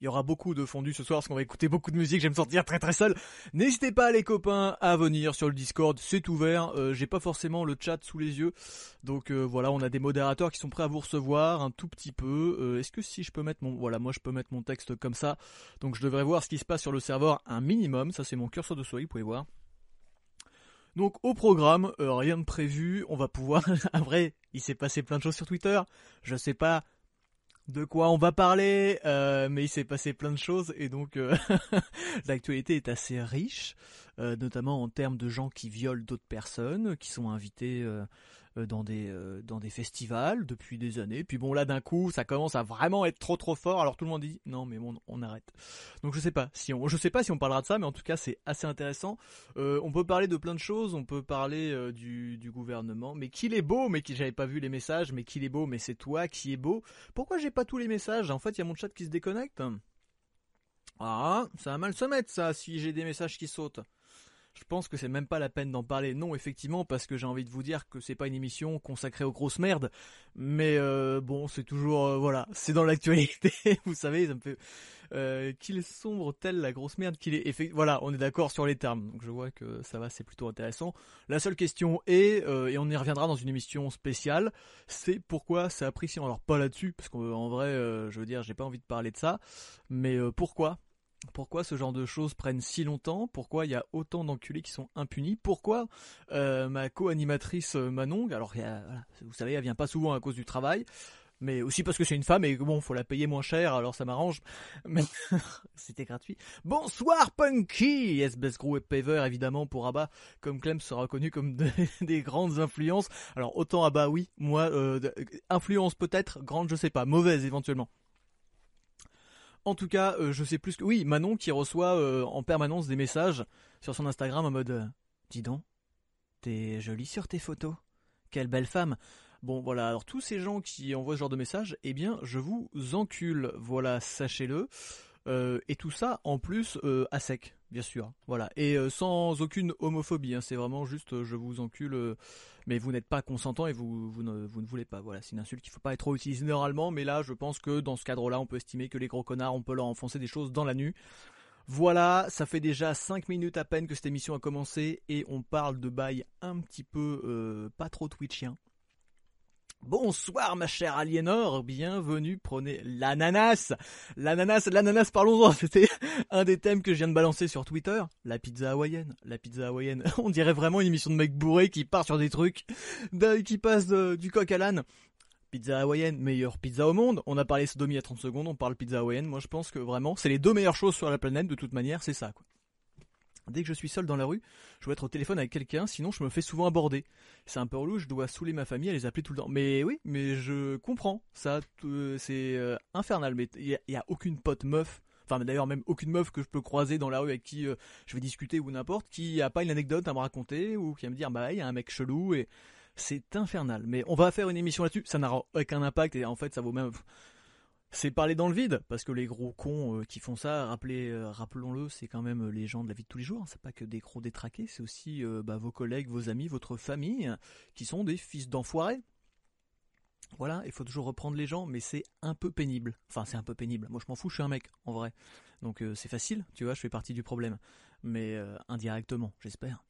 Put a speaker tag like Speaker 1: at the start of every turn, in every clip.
Speaker 1: il y aura beaucoup de fondu ce soir parce qu'on va écouter beaucoup de musique, je vais me sentir très très seul. N'hésitez pas les copains à venir sur le Discord, c'est ouvert, euh, j'ai pas forcément le chat sous les yeux. Donc euh, voilà, on a des modérateurs qui sont prêts à vous recevoir un tout petit peu. Euh, est-ce que si je peux mettre mon voilà, moi je peux mettre mon texte comme ça. Donc je devrais voir ce qui se passe sur le serveur un minimum, ça c'est mon curseur de souris, vous pouvez voir. Donc au programme, rien de prévu, on va pouvoir. Vrai, il s'est passé plein de choses sur Twitter. Je sais pas de quoi on va parler, euh, mais il s'est passé plein de choses et donc euh, l'actualité est assez riche, euh, notamment en termes de gens qui violent d'autres personnes, qui sont invités dans des euh, dans des festivals depuis des années. Puis bon là d'un coup ça commence à vraiment être trop trop fort. Alors tout le monde dit non mais bon on arrête. Donc je sais pas si on je sais pas si on parlera de ça, mais en tout cas c'est assez intéressant. Euh, on peut parler de plein de choses. On peut parler du, du gouvernement, mais qu'il est beau, mais qui j'avais pas vu les messages, mais qu'il est beau, mais c'est toi qui est beau. Pourquoi j'ai pas tous les messages? En fait il y a mon chat qui se déconnecte. Ah, ça va mal se mettre ça si j'ai des messages qui sautent je pense que c'est même pas la peine d'en parler. Non, effectivement, parce que j'ai envie de vous dire que c'est pas une émission consacrée aux grosses merdes, mais euh, bon, c'est toujours euh, voilà, c'est dans l'actualité. vous savez, ça me fait euh, qu'il est sombre telle la grosse merde qu'il est. Voilà, on est d'accord sur les termes, donc je vois que ça va, c'est plutôt intéressant. La seule question est, et on y reviendra dans une émission spéciale, c'est pourquoi ça a pris. Alors pas là-dessus, parce qu'en vrai, je veux dire, j'ai pas envie de parler de ça, mais pourquoi pourquoi ce genre de choses prennent si longtemps? Pourquoi il y a autant d'enculés qui sont impunis? Pourquoi euh, ma co-animatrice euh, Manon, alors vous savez, elle vient pas souvent à cause du travail, mais aussi parce que c'est une femme et bon, faut la payer moins cher, alors ça m'arrange. Mais c'était gratuit. Bonsoir Punky, SBS Gros et Paver évidemment pour Abba, comme Clem sera reconnu comme des grandes influences. Alors autant Abba oui, moi euh, influence peut-être, grande je sais pas, mauvaise éventuellement. En tout cas, euh, je sais plus que... Oui, Manon qui reçoit euh, en permanence des messages sur son Instagram en mode... Euh, dis donc, t'es jolie sur tes photos. Quelle belle femme. Bon voilà, alors tous ces gens qui envoient ce genre de messages, eh bien je vous encule, voilà, sachez-le. Et tout ça en plus à sec, bien sûr. Voilà. Et euh, sans aucune homophobie. Hein. c'est vraiment juste je vous encule, mais vous n'êtes pas consentant et vous, vous, ne, vous ne voulez pas. Voilà, c'est une insulte qu'il faut pas trop utiliser normalement, mais là je pense que dans ce cadre-là, on peut estimer que les gros connards, on peut leur enfoncer des choses dans la nuit. Voilà, ça fait déjà 5 minutes à peine que cette émission a commencé et on parle de bail un petit peu pas trop twitchien. Bonsoir ma chère Aliénor, bienvenue, prenez l'ananas. L'ananas, l'ananas, parlons-en, c'était un des thèmes que je viens de balancer sur Twitter. La pizza hawaïenne, la pizza hawaïenne. On dirait vraiment une émission de mec bourré qui part sur des trucs, qui passe du coq à l'âne. Pizza hawaïenne, meilleure pizza au monde. On a parlé sodomie à 30 secondes, on parle pizza hawaïenne. Moi je pense que vraiment, c'est les deux meilleures choses sur la planète de toute manière, c'est ça quoi. Dès que je suis seul dans la rue, je dois être au téléphone avec quelqu'un, sinon je me fais souvent aborder. C'est un peu relou, je dois saouler ma famille à les appeler tout le temps. Mais oui, mais je comprends, ça, c'est euh, infernal. Mais il n'y a, aucune pote meuf, enfin d'ailleurs même aucune meuf que je peux croiser dans la rue avec qui euh, je vais discuter ou n'importe, qui a pas une anecdote à me raconter ou qui va me dire bah il y a un mec chelou et c'est infernal. Mais on va faire une émission là-dessus, ça n'a aucun impact et en fait ça vaut même c'est parler dans le vide, parce que les gros cons euh, qui font ça, euh, rappelons-le, c'est quand même euh, les gens de la vie de tous les jours. C'est pas que des gros détraqués, c'est aussi bah, vos collègues, vos amis, votre famille, qui sont des fils d'enfoirés. Voilà, il faut toujours reprendre les gens, mais c'est un peu pénible. Enfin, c'est un peu pénible. Moi, je m'en fous, je suis un mec, en vrai. Donc, c'est facile, tu vois, je fais partie du problème. Mais indirectement, j'espère.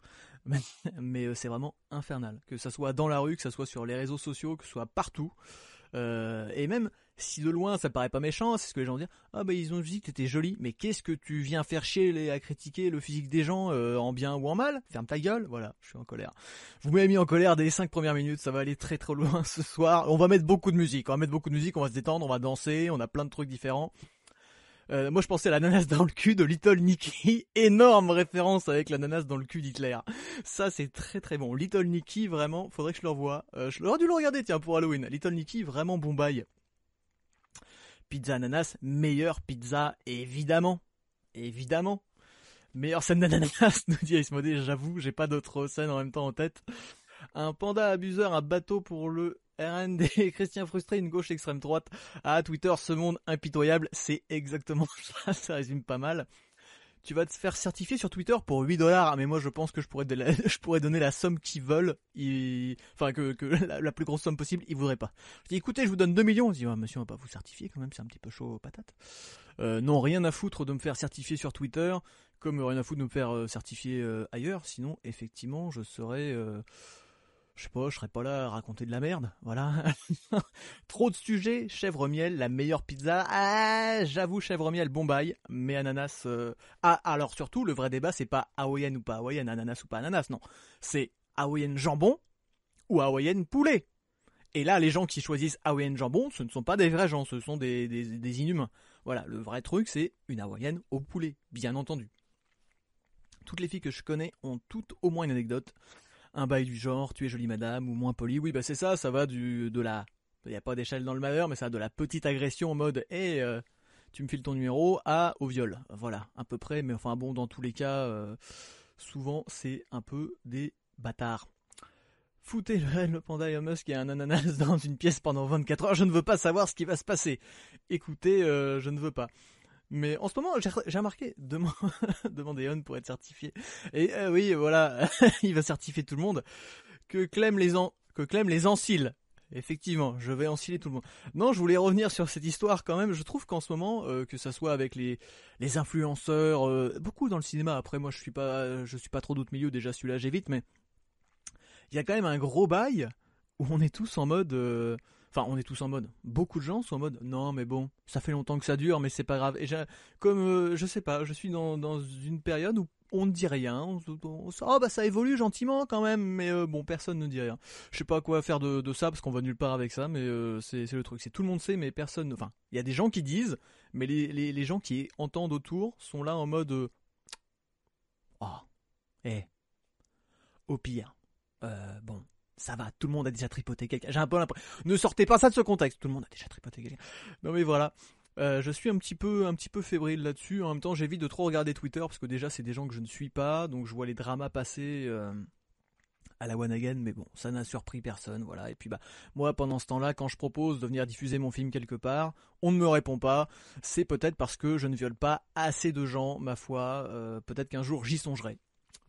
Speaker 1: Mais, c'est vraiment infernal. Que ça soit dans la rue, que ça soit sur les réseaux sociaux, que ce soit partout. Et même, si de loin ça paraît pas méchant, c'est ce que les gens disent. Ah bah ils ont dit que t'étais jolie, mais qu'est-ce que tu viens faire chier à critiquer le physique des gens euh, en bien ou en mal? Ferme ta gueule, voilà, je suis en colère. Vous m'avez mis en colère dès les 5 premières minutes, ça va aller très très loin ce soir. On va mettre beaucoup de musique, on va mettre beaucoup de musique, on va se détendre, on va danser, on a plein de trucs différents. Euh, moi je pensais à l'ananas dans le cul de Little Nicky, énorme référence avec l'ananas dans le cul d'Hitler. Ça c'est très très bon. Little Nicky vraiment, faudrait que je le revoie. Euh, je l'aurais dû le regarder tiens pour Halloween. Little Nicky vraiment bon bail pizza ananas, meilleure pizza, évidemment. Évidemment. Meilleure scène d'ananas, nous dit Modé, j'avoue, j'ai pas d'autres scènes en même temps en tête. Un panda abuseur, un bateau pour le RND, Christian frustré, une gauche extrême droite. Ah, Twitter, ce monde impitoyable, c'est exactement ça, ça résume pas mal. tu vas te faire certifier sur Twitter pour 8 dollars, mais moi je pense que je pourrais, je pourrais donner la somme qu'ils veulent, enfin que, la, plus grosse somme possible, ils voudraient pas. Je dis écoutez, je vous donne 2 millions, on dit monsieur on va pas vous certifier quand même, c'est un petit peu chaud patate. Euh, non, rien à foutre de me faire certifier sur Twitter, comme rien à foutre de me faire euh, certifier euh, ailleurs, sinon effectivement je serais je sais pas, je serais pas là à raconter de la merde, voilà. Trop de sujets, chèvre miel, la meilleure pizza. Ah, j'avoue chèvre miel, bon bail, mais ananas. Euh, ah, alors surtout le vrai débat c'est pas hawaïenne ou pas hawaïenne, ananas ou pas ananas, non. C'est hawaïenne jambon ou hawaïenne poulet. Et là, les gens qui choisissent hawaïenne jambon, ce ne sont pas des vrais gens, ce sont des, des inhumains. Voilà, le vrai truc c'est une hawaïenne au poulet, bien entendu. Toutes les filles que je connais ont toutes au moins une anecdote un bail du genre tu es jolie madame ou moins poli. Oui, bah c'est ça, ça va du de la il n'y a pas d'échelle dans le malheur, mais ça va de la petite agression en mode hé, hey, euh, tu me files ton numéro à au viol. Voilà, à peu près, mais enfin bon, dans tous les cas, euh, souvent c'est un peu des bâtards. Foutez le, le panda et Musk et un ananas dans une pièce pendant 24 heures, je ne veux pas savoir ce qui va se passer. Écoutez, euh, je ne veux pas. Mais en ce moment, j'ai remarqué, demandez On pour être certifié. Et euh, oui, voilà, il va certifier tout le monde. Que Clem les en, que Clem les encile. Effectivement, je vais enciler tout le monde. Non, je voulais revenir sur cette histoire quand même. Je trouve qu'en ce moment, euh, que ça soit avec les les influenceurs, euh, beaucoup dans le cinéma. Après, moi, je suis pas, je suis pas trop d'autres milieux. Déjà, celui-là, j'évite. Mais il y a quand même un gros bail où on est tous en mode Enfin, on est tous en mode. Beaucoup de gens sont en mode. Non, mais bon, ça fait longtemps que ça dure, mais c'est pas grave. Et comme euh, je sais pas, je suis dans, dans une période où on ne dit rien. Oh bah ça évolue gentiment quand même, mais euh, bon, personne ne dit rien. Je sais pas quoi faire de, de ça parce qu'on va nulle part avec ça, mais euh, c'est le truc. C'est tout le monde sait, mais personne. Enfin, il y a des gens qui disent, mais les, les, les, gens qui entendent autour sont là en mode. oh, eh, au pire. bon, ça va, tout le monde a déjà tripoté quelqu'un. J'ai un peu l'impression. Ne sortez pas ça de ce contexte. Tout le monde a déjà tripoté quelqu'un. Non mais voilà. Euh, je suis un petit peu, un petit peu fébrile là-dessus. En même temps, j'évite de trop regarder Twitter parce que déjà c'est des gens que je ne suis pas, donc je vois les dramas passer euh, à la one again. Mais bon, ça n'a surpris personne, voilà. Et puis bah moi, pendant ce temps-là, quand je propose de venir diffuser mon film quelque part, on ne me répond pas. C'est peut-être parce que je ne viole pas assez de gens, ma foi. Euh, peut-être qu'un jour j'y songerai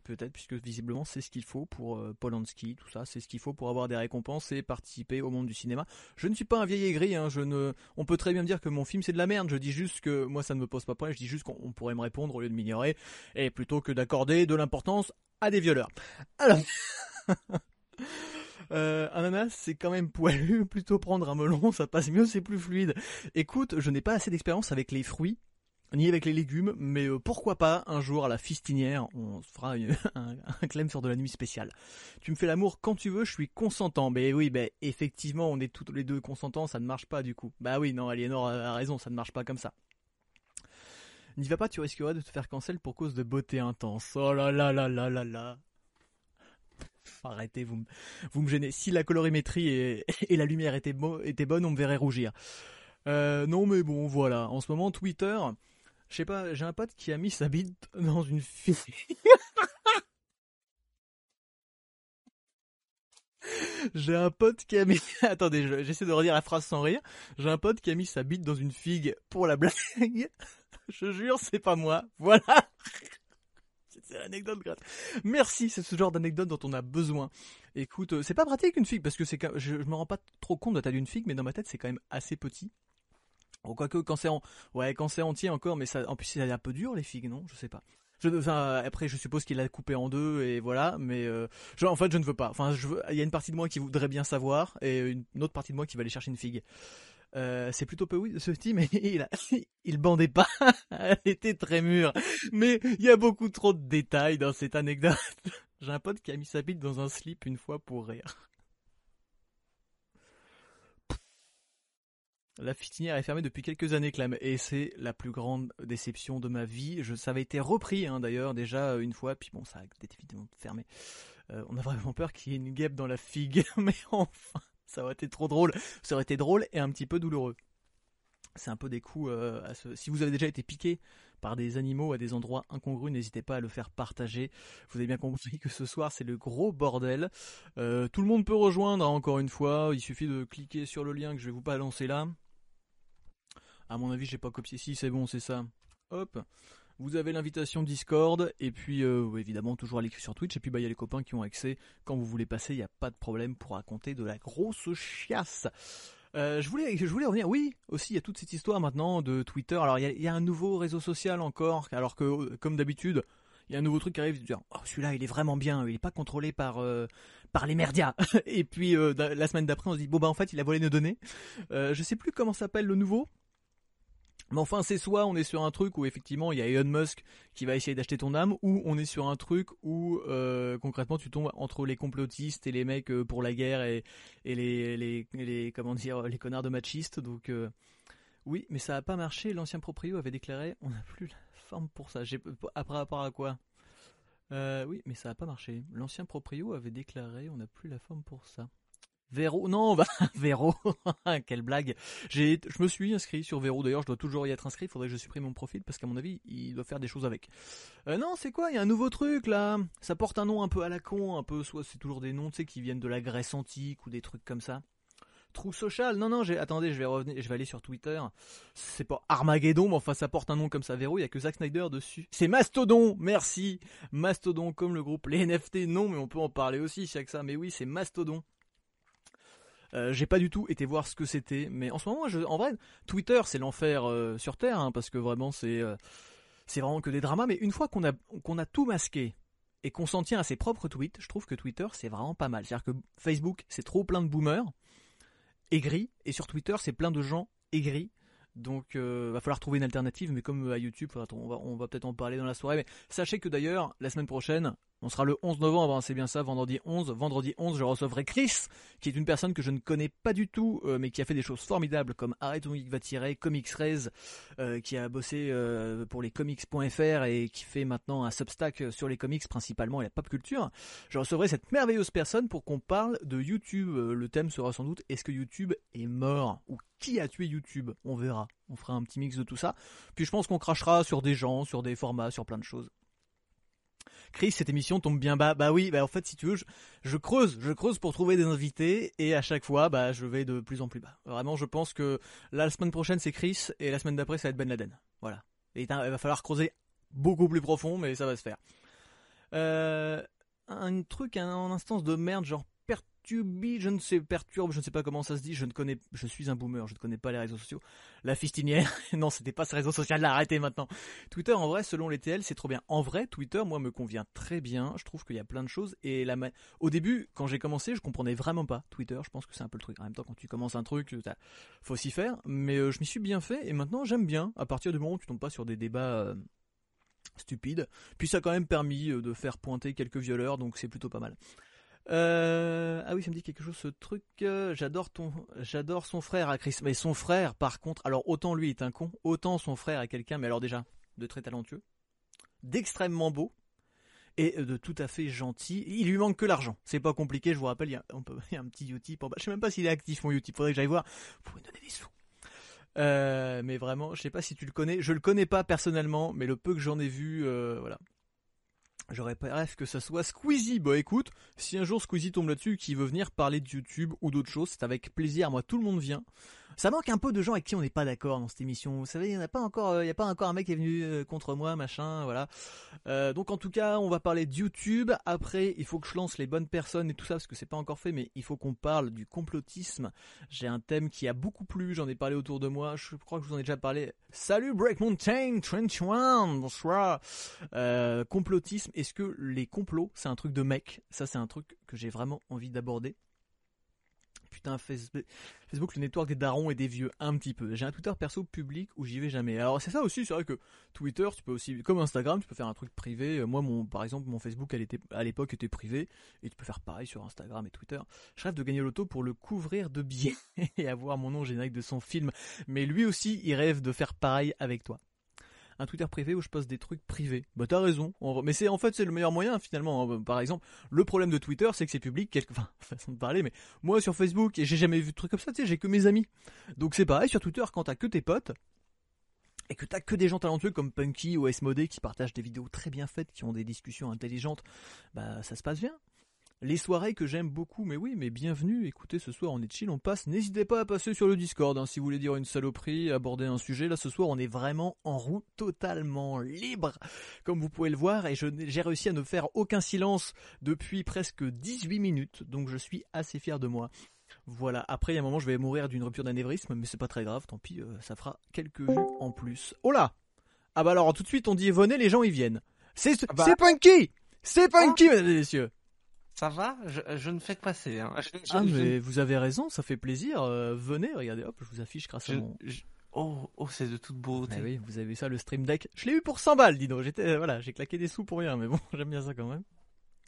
Speaker 1: peut-être, puisque visiblement c'est ce qu'il faut pour euh, Polanski, tout ça, c'est ce qu'il faut pour avoir des récompenses et participer au monde du cinéma. Je ne suis pas un vieil aigri, hein, je ne, on peut très bien me dire que mon film c'est de la merde. Je dis juste que moi ça ne me pose pas problème. Je dis juste qu'on pourrait me répondre au lieu de m'ignorer, et plutôt que d'accorder de l'importance à des violeurs. Alors. Euh, ananas, c'est quand même poilu. Plutôt prendre un melon, ça passe mieux, c'est plus fluide. Écoute, je n'ai pas assez d'expérience avec les fruits ni avec les légumes, mais euh, pourquoi pas un jour à la fistinière, on fera un, clem sur de la nuit spéciale. Tu me fais l'amour quand tu veux, je suis consentant. Mais oui, ben effectivement, on est tous les deux consentants, ça ne marche pas du coup. Bah oui, non, Aliénor a raison, ça ne marche pas comme ça. N'y va pas, tu risquerais de te faire cancel pour cause de beauté intense. Oh là là là là là là. Arrêtez, vous me, vous me gênez. Si la colorimétrie et, la lumière étaient, étaient bonnes, on me verrait rougir. Euh, non mais bon, voilà. En ce moment, Twitter, je sais pas, j'ai un pote qui a mis sa bite dans une fille. J'ai un pote qui a mis. Attendez, j'essaie de redire la phrase sans rire. J'ai un pote qui a mis sa bite dans une figue pour la blague. Je jure, c'est pas moi. Voilà. C'est l'anecdote. Merci, c'est ce genre d'anecdote dont on a besoin. Écoute, euh, c'est pas pratique une figue parce que c'est je, je me rends pas trop compte de la taille d'une figue, mais dans ma tête c'est quand même assez petit. Bon, quoique quand c'est en, ouais, quand c'est entier encore, mais ça, en plus c'est un peu dur les figues, non? Je sais pas. Je, enfin, après, je suppose qu'il l'a coupé en deux et voilà, mais euh, en fait, je ne veux pas. Enfin, je il y a une partie de moi qui voudrait bien savoir et une, autre partie de moi qui va aller chercher une figue. Euh, c'est plutôt peu oui ce petit, mais il, a, il bandait pas. Elle était très mûre. Mais il y a beaucoup trop de détails dans cette anecdote. J'ai un pote qui a mis sa bite dans un slip une fois pour rire. La fitinière est fermée depuis quelques années, Clem, et c'est la plus grande déception de ma vie. Je, ça avait été repris hein, d'ailleurs déjà une fois, puis bon, ça a définitivement fermé. Euh, on a vraiment peur qu'il y ait une guêpe dans la figue, mais enfin, ça aurait été trop drôle. Ça aurait été drôle et un petit peu douloureux. C'est un peu des coups euh. Si vous avez déjà été piqué par des animaux à des endroits incongrus, n'hésitez pas à le faire partager. Vous avez bien compris que ce soir c'est le gros bordel. Euh, tout le monde peut rejoindre hein, encore une fois. Il suffit de cliquer sur le lien que je vais vous balancer là. À mon avis, j'ai pas copié. Si, c'est bon, c'est ça. Hop. Vous avez l'invitation Discord et puis euh, évidemment toujours à l'écrit sur Twitch et puis bah il y a les copains qui ont accès quand vous voulez passer, il n'y a pas de problème pour raconter de la grosse chiasse. Euh, je voulais, je voulais revenir. Oui, aussi il y a toute cette histoire maintenant de Twitter. Alors il y a, un nouveau réseau social encore, alors que comme d'habitude, il y a un nouveau truc qui arrive, tu dis, oh celui-là il est vraiment bien, il est pas contrôlé par euh, par les merdias. et puis euh, la semaine d'après on se dit bon bah en fait il a volé nos données. Euh, je sais plus comment s'appelle le nouveau. Mais enfin, c'est soit on est sur un truc où effectivement il y a Elon Musk qui va essayer d'acheter ton âme, ou on est sur un truc où euh, concrètement tu tombes entre les complotistes et les mecs euh, pour la guerre et, les, comment connards de machistes. Euh, oui, mais ça a pas marché. L'ancien proprio avait déclaré on n'a plus la forme pour ça. Après à quoi? Oui, mais ça a pas marché. L'ancien proprio avait déclaré on n'a plus la forme pour ça. Véro, non, bah, Véro, quelle blague. Je me suis inscrit sur Véro. D'ailleurs, je dois toujours y être inscrit. Il faudrait que je supprime mon profil parce qu'à mon avis, il doit faire des choses avec. Euh, non, c'est quoi? Il y a un nouveau truc là. Ça porte un nom un peu à la con, un peu soit c'est toujours des noms, tu sais, qui viennent de la Grèce antique ou des trucs comme ça. Trou social. Non, non, j'ai, attendez, je vais revenir, je vais aller sur Twitter. C'est pas Armageddon, mais enfin, ça porte un nom comme ça, Véro. Il y a que Zack Snyder dessus. C'est Mastodon. Merci. Mastodon, comme le groupe. Les NFT, non, mais on peut en parler aussi, c'est que ça. Mais oui, c'est Mastodon. Euh, j'ai pas du tout été voir ce que c'était, mais en ce moment, en vrai, Twitter, c'est l'enfer euh, sur Terre, hein, parce que vraiment, c'est euh, c'est vraiment que des dramas. Mais une fois qu'on a qu'on a tout masqué et qu'on s'en tient à ses propres tweets, je trouve que Twitter, c'est vraiment pas mal. C'est-à-dire que Facebook, c'est trop plein de boomers aigris, et sur Twitter, c'est plein de gens aigris. Donc, va falloir trouver une alternative, mais comme à YouTube, on va, on va peut-être en parler dans la soirée. Mais sachez que d'ailleurs, la semaine prochaine, on sera le 11 novembre, hein, c'est bien ça, vendredi 11. Vendredi 11, je recevrai Chris, qui est une personne que je ne connais pas du tout, euh, mais qui a fait des choses formidables comme Arrête ton va tirer, Comics euh, qui a bossé euh, pour les comics.fr et qui fait maintenant un substack sur les comics principalement et la pop culture. Je recevrai cette merveilleuse personne pour qu'on parle de YouTube. le thème sera sans doute est-ce que YouTube est mort? Ou qui a tué YouTube? On verra. On fera un petit mix de tout ça. Puis je pense qu'on crachera sur des gens, sur des formats, sur plein de choses. Chris, cette émission tombe bien bas. Bah oui, bah en fait, si tu veux, je, creuse, je creuse pour trouver des invités et à chaque fois, bah je vais de plus en plus bas. Vraiment, je pense que la semaine prochaine c'est Chris et la semaine d'après ça va être Ben Laden. Voilà. Il va falloir creuser beaucoup plus profond, mais ça va se faire. Euh, un truc, un, instance de merde, genre Perturbi, je ne sais, perturbe, je ne sais pas comment ça se dit, je ne connais, je suis un boomer, je ne connais pas les réseaux sociaux. La fistinière, non, c'était pas ce réseau social, là, arrêtez maintenant. Twitter, en vrai, selon les TL, c'est trop bien. En vrai, Twitter, moi, me convient très bien, je trouve qu'il y a plein de choses, et au début, quand j'ai commencé, je comprenais vraiment pas Twitter, je pense que c'est un peu le truc. En même temps, quand tu commences un truc, faut s'y faire, mais euh, je m'y suis bien fait, et maintenant, j'aime bien, à partir du moment où tu tombes pas sur des débats, euh, stupides. Puis ça a quand même permis euh, de faire pointer quelques violeurs, donc c'est plutôt pas mal. Euh, ah oui, ça me dit quelque chose ce truc. Euh, j'adore ton, j'adore son frère à Chris. Mais son frère, par contre, alors autant lui est un con, autant son frère est quelqu'un, mais alors déjà de très talentueux, d'extrêmement beau et de tout à fait gentil. Il lui manque que l'argent. C'est pas compliqué. Je vous rappelle, il y a, on peut, un petit Utip. Je sais même pas s'il est actif mon Utip. Faudrait que j'aille voir. Lui donner des sous. Euh, mais vraiment, je sais pas si tu le connais. Je le connais pas personnellement, mais le peu que j'en ai vu, euh, voilà, J'aurais rêve que ça soit Squeezie. Bah écoute, si un jour Squeezie tombe là-dessus qui veut venir parler de YouTube ou d'autres choses, c'est avec plaisir. Moi, tout le monde vient. Ça manque un peu de gens avec qui on n'est pas d'accord dans cette émission. Vous savez, il n'y a pas encore, euh, il y a pas encore un mec qui est venu euh, contre moi, machin, voilà. Euh, donc en tout cas, on va parler de YouTube. Après, il faut que je lance les bonnes personnes et tout ça parce que c'est pas encore fait, mais il faut qu'on parle du complotisme. J'ai un thème qui a beaucoup plu. J'en ai parlé autour de moi. Je crois que je vous en ai déjà parlé. Salut Break Mountain 21, bonsoir. complotisme. Est-ce que les complots, c'est un truc de mec? Ça, c'est un truc que j'ai vraiment envie d'aborder putain, Facebook, le network des darons et des vieux, un petit peu. J'ai un Twitter perso public où j'y vais jamais. Alors c'est ça aussi, c'est vrai que Twitter, tu peux aussi, comme Instagram, tu peux faire un truc privé. Euh, moi, mon, par exemple, mon Facebook, elle était, à l'époque, était privé, et tu peux faire pareil sur Instagram et Twitter. Je rêve de gagner l'auto pour le couvrir de billets et avoir mon nom générique de son film. Mais lui aussi, il rêve de faire pareil avec toi un Twitter privé où je poste des trucs privés. Bah t'as raison. Mais c'est en fait c'est le meilleur moyen finalement. Hein. Par exemple, le problème de Twitter c'est que c'est public. Quelque... Enfin, façon de parler, mais moi sur Facebook et j'ai jamais vu de trucs comme ça. Tu sais, j'ai que mes amis. Donc c'est pareil sur Twitter quand t'as que tes potes et que t'as que des gens talentueux comme Punky ou S-Modé qui partagent des vidéos très bien faites, qui ont des discussions intelligentes, bah ça se passe bien. Les soirées que j'aime beaucoup. Mais oui, mais bienvenue. Écoutez, ce soir on est chill, on passe. N'hésitez pas à passer sur le Discord hein, si vous voulez dire une saloperie, aborder un sujet. Là, ce soir, on est vraiment en route totalement libre, comme vous pouvez le voir. Et j'ai réussi à ne faire aucun silence depuis presque 18 minutes. Donc je suis assez fier de moi. Voilà, après il y a un moment je vais mourir d'une rupture d'anévrisme, mais c'est pas très grave, tant pis, euh, ça fera quelques vues en plus. Oh là Ah bah alors tout de suite on dit venez, les gens ils viennent. C'est ah bah. Punky C'est Punky, mesdames et messieurs
Speaker 2: ça va? Je, ne fais que passer. Hein.
Speaker 1: ah mais vous avez raison, ça fait plaisir. Euh, venez, regardez, hop, je vous affiche grâce à mon...
Speaker 2: Oh, oh c'est de toute beauté.
Speaker 1: oui, vous avez ça, le Stream Deck. Je l'ai eu pour 100 balles, dis donc. J'étais, euh, voilà, j'ai claqué des sous pour rien, mais bon, j'aime bien ça quand même.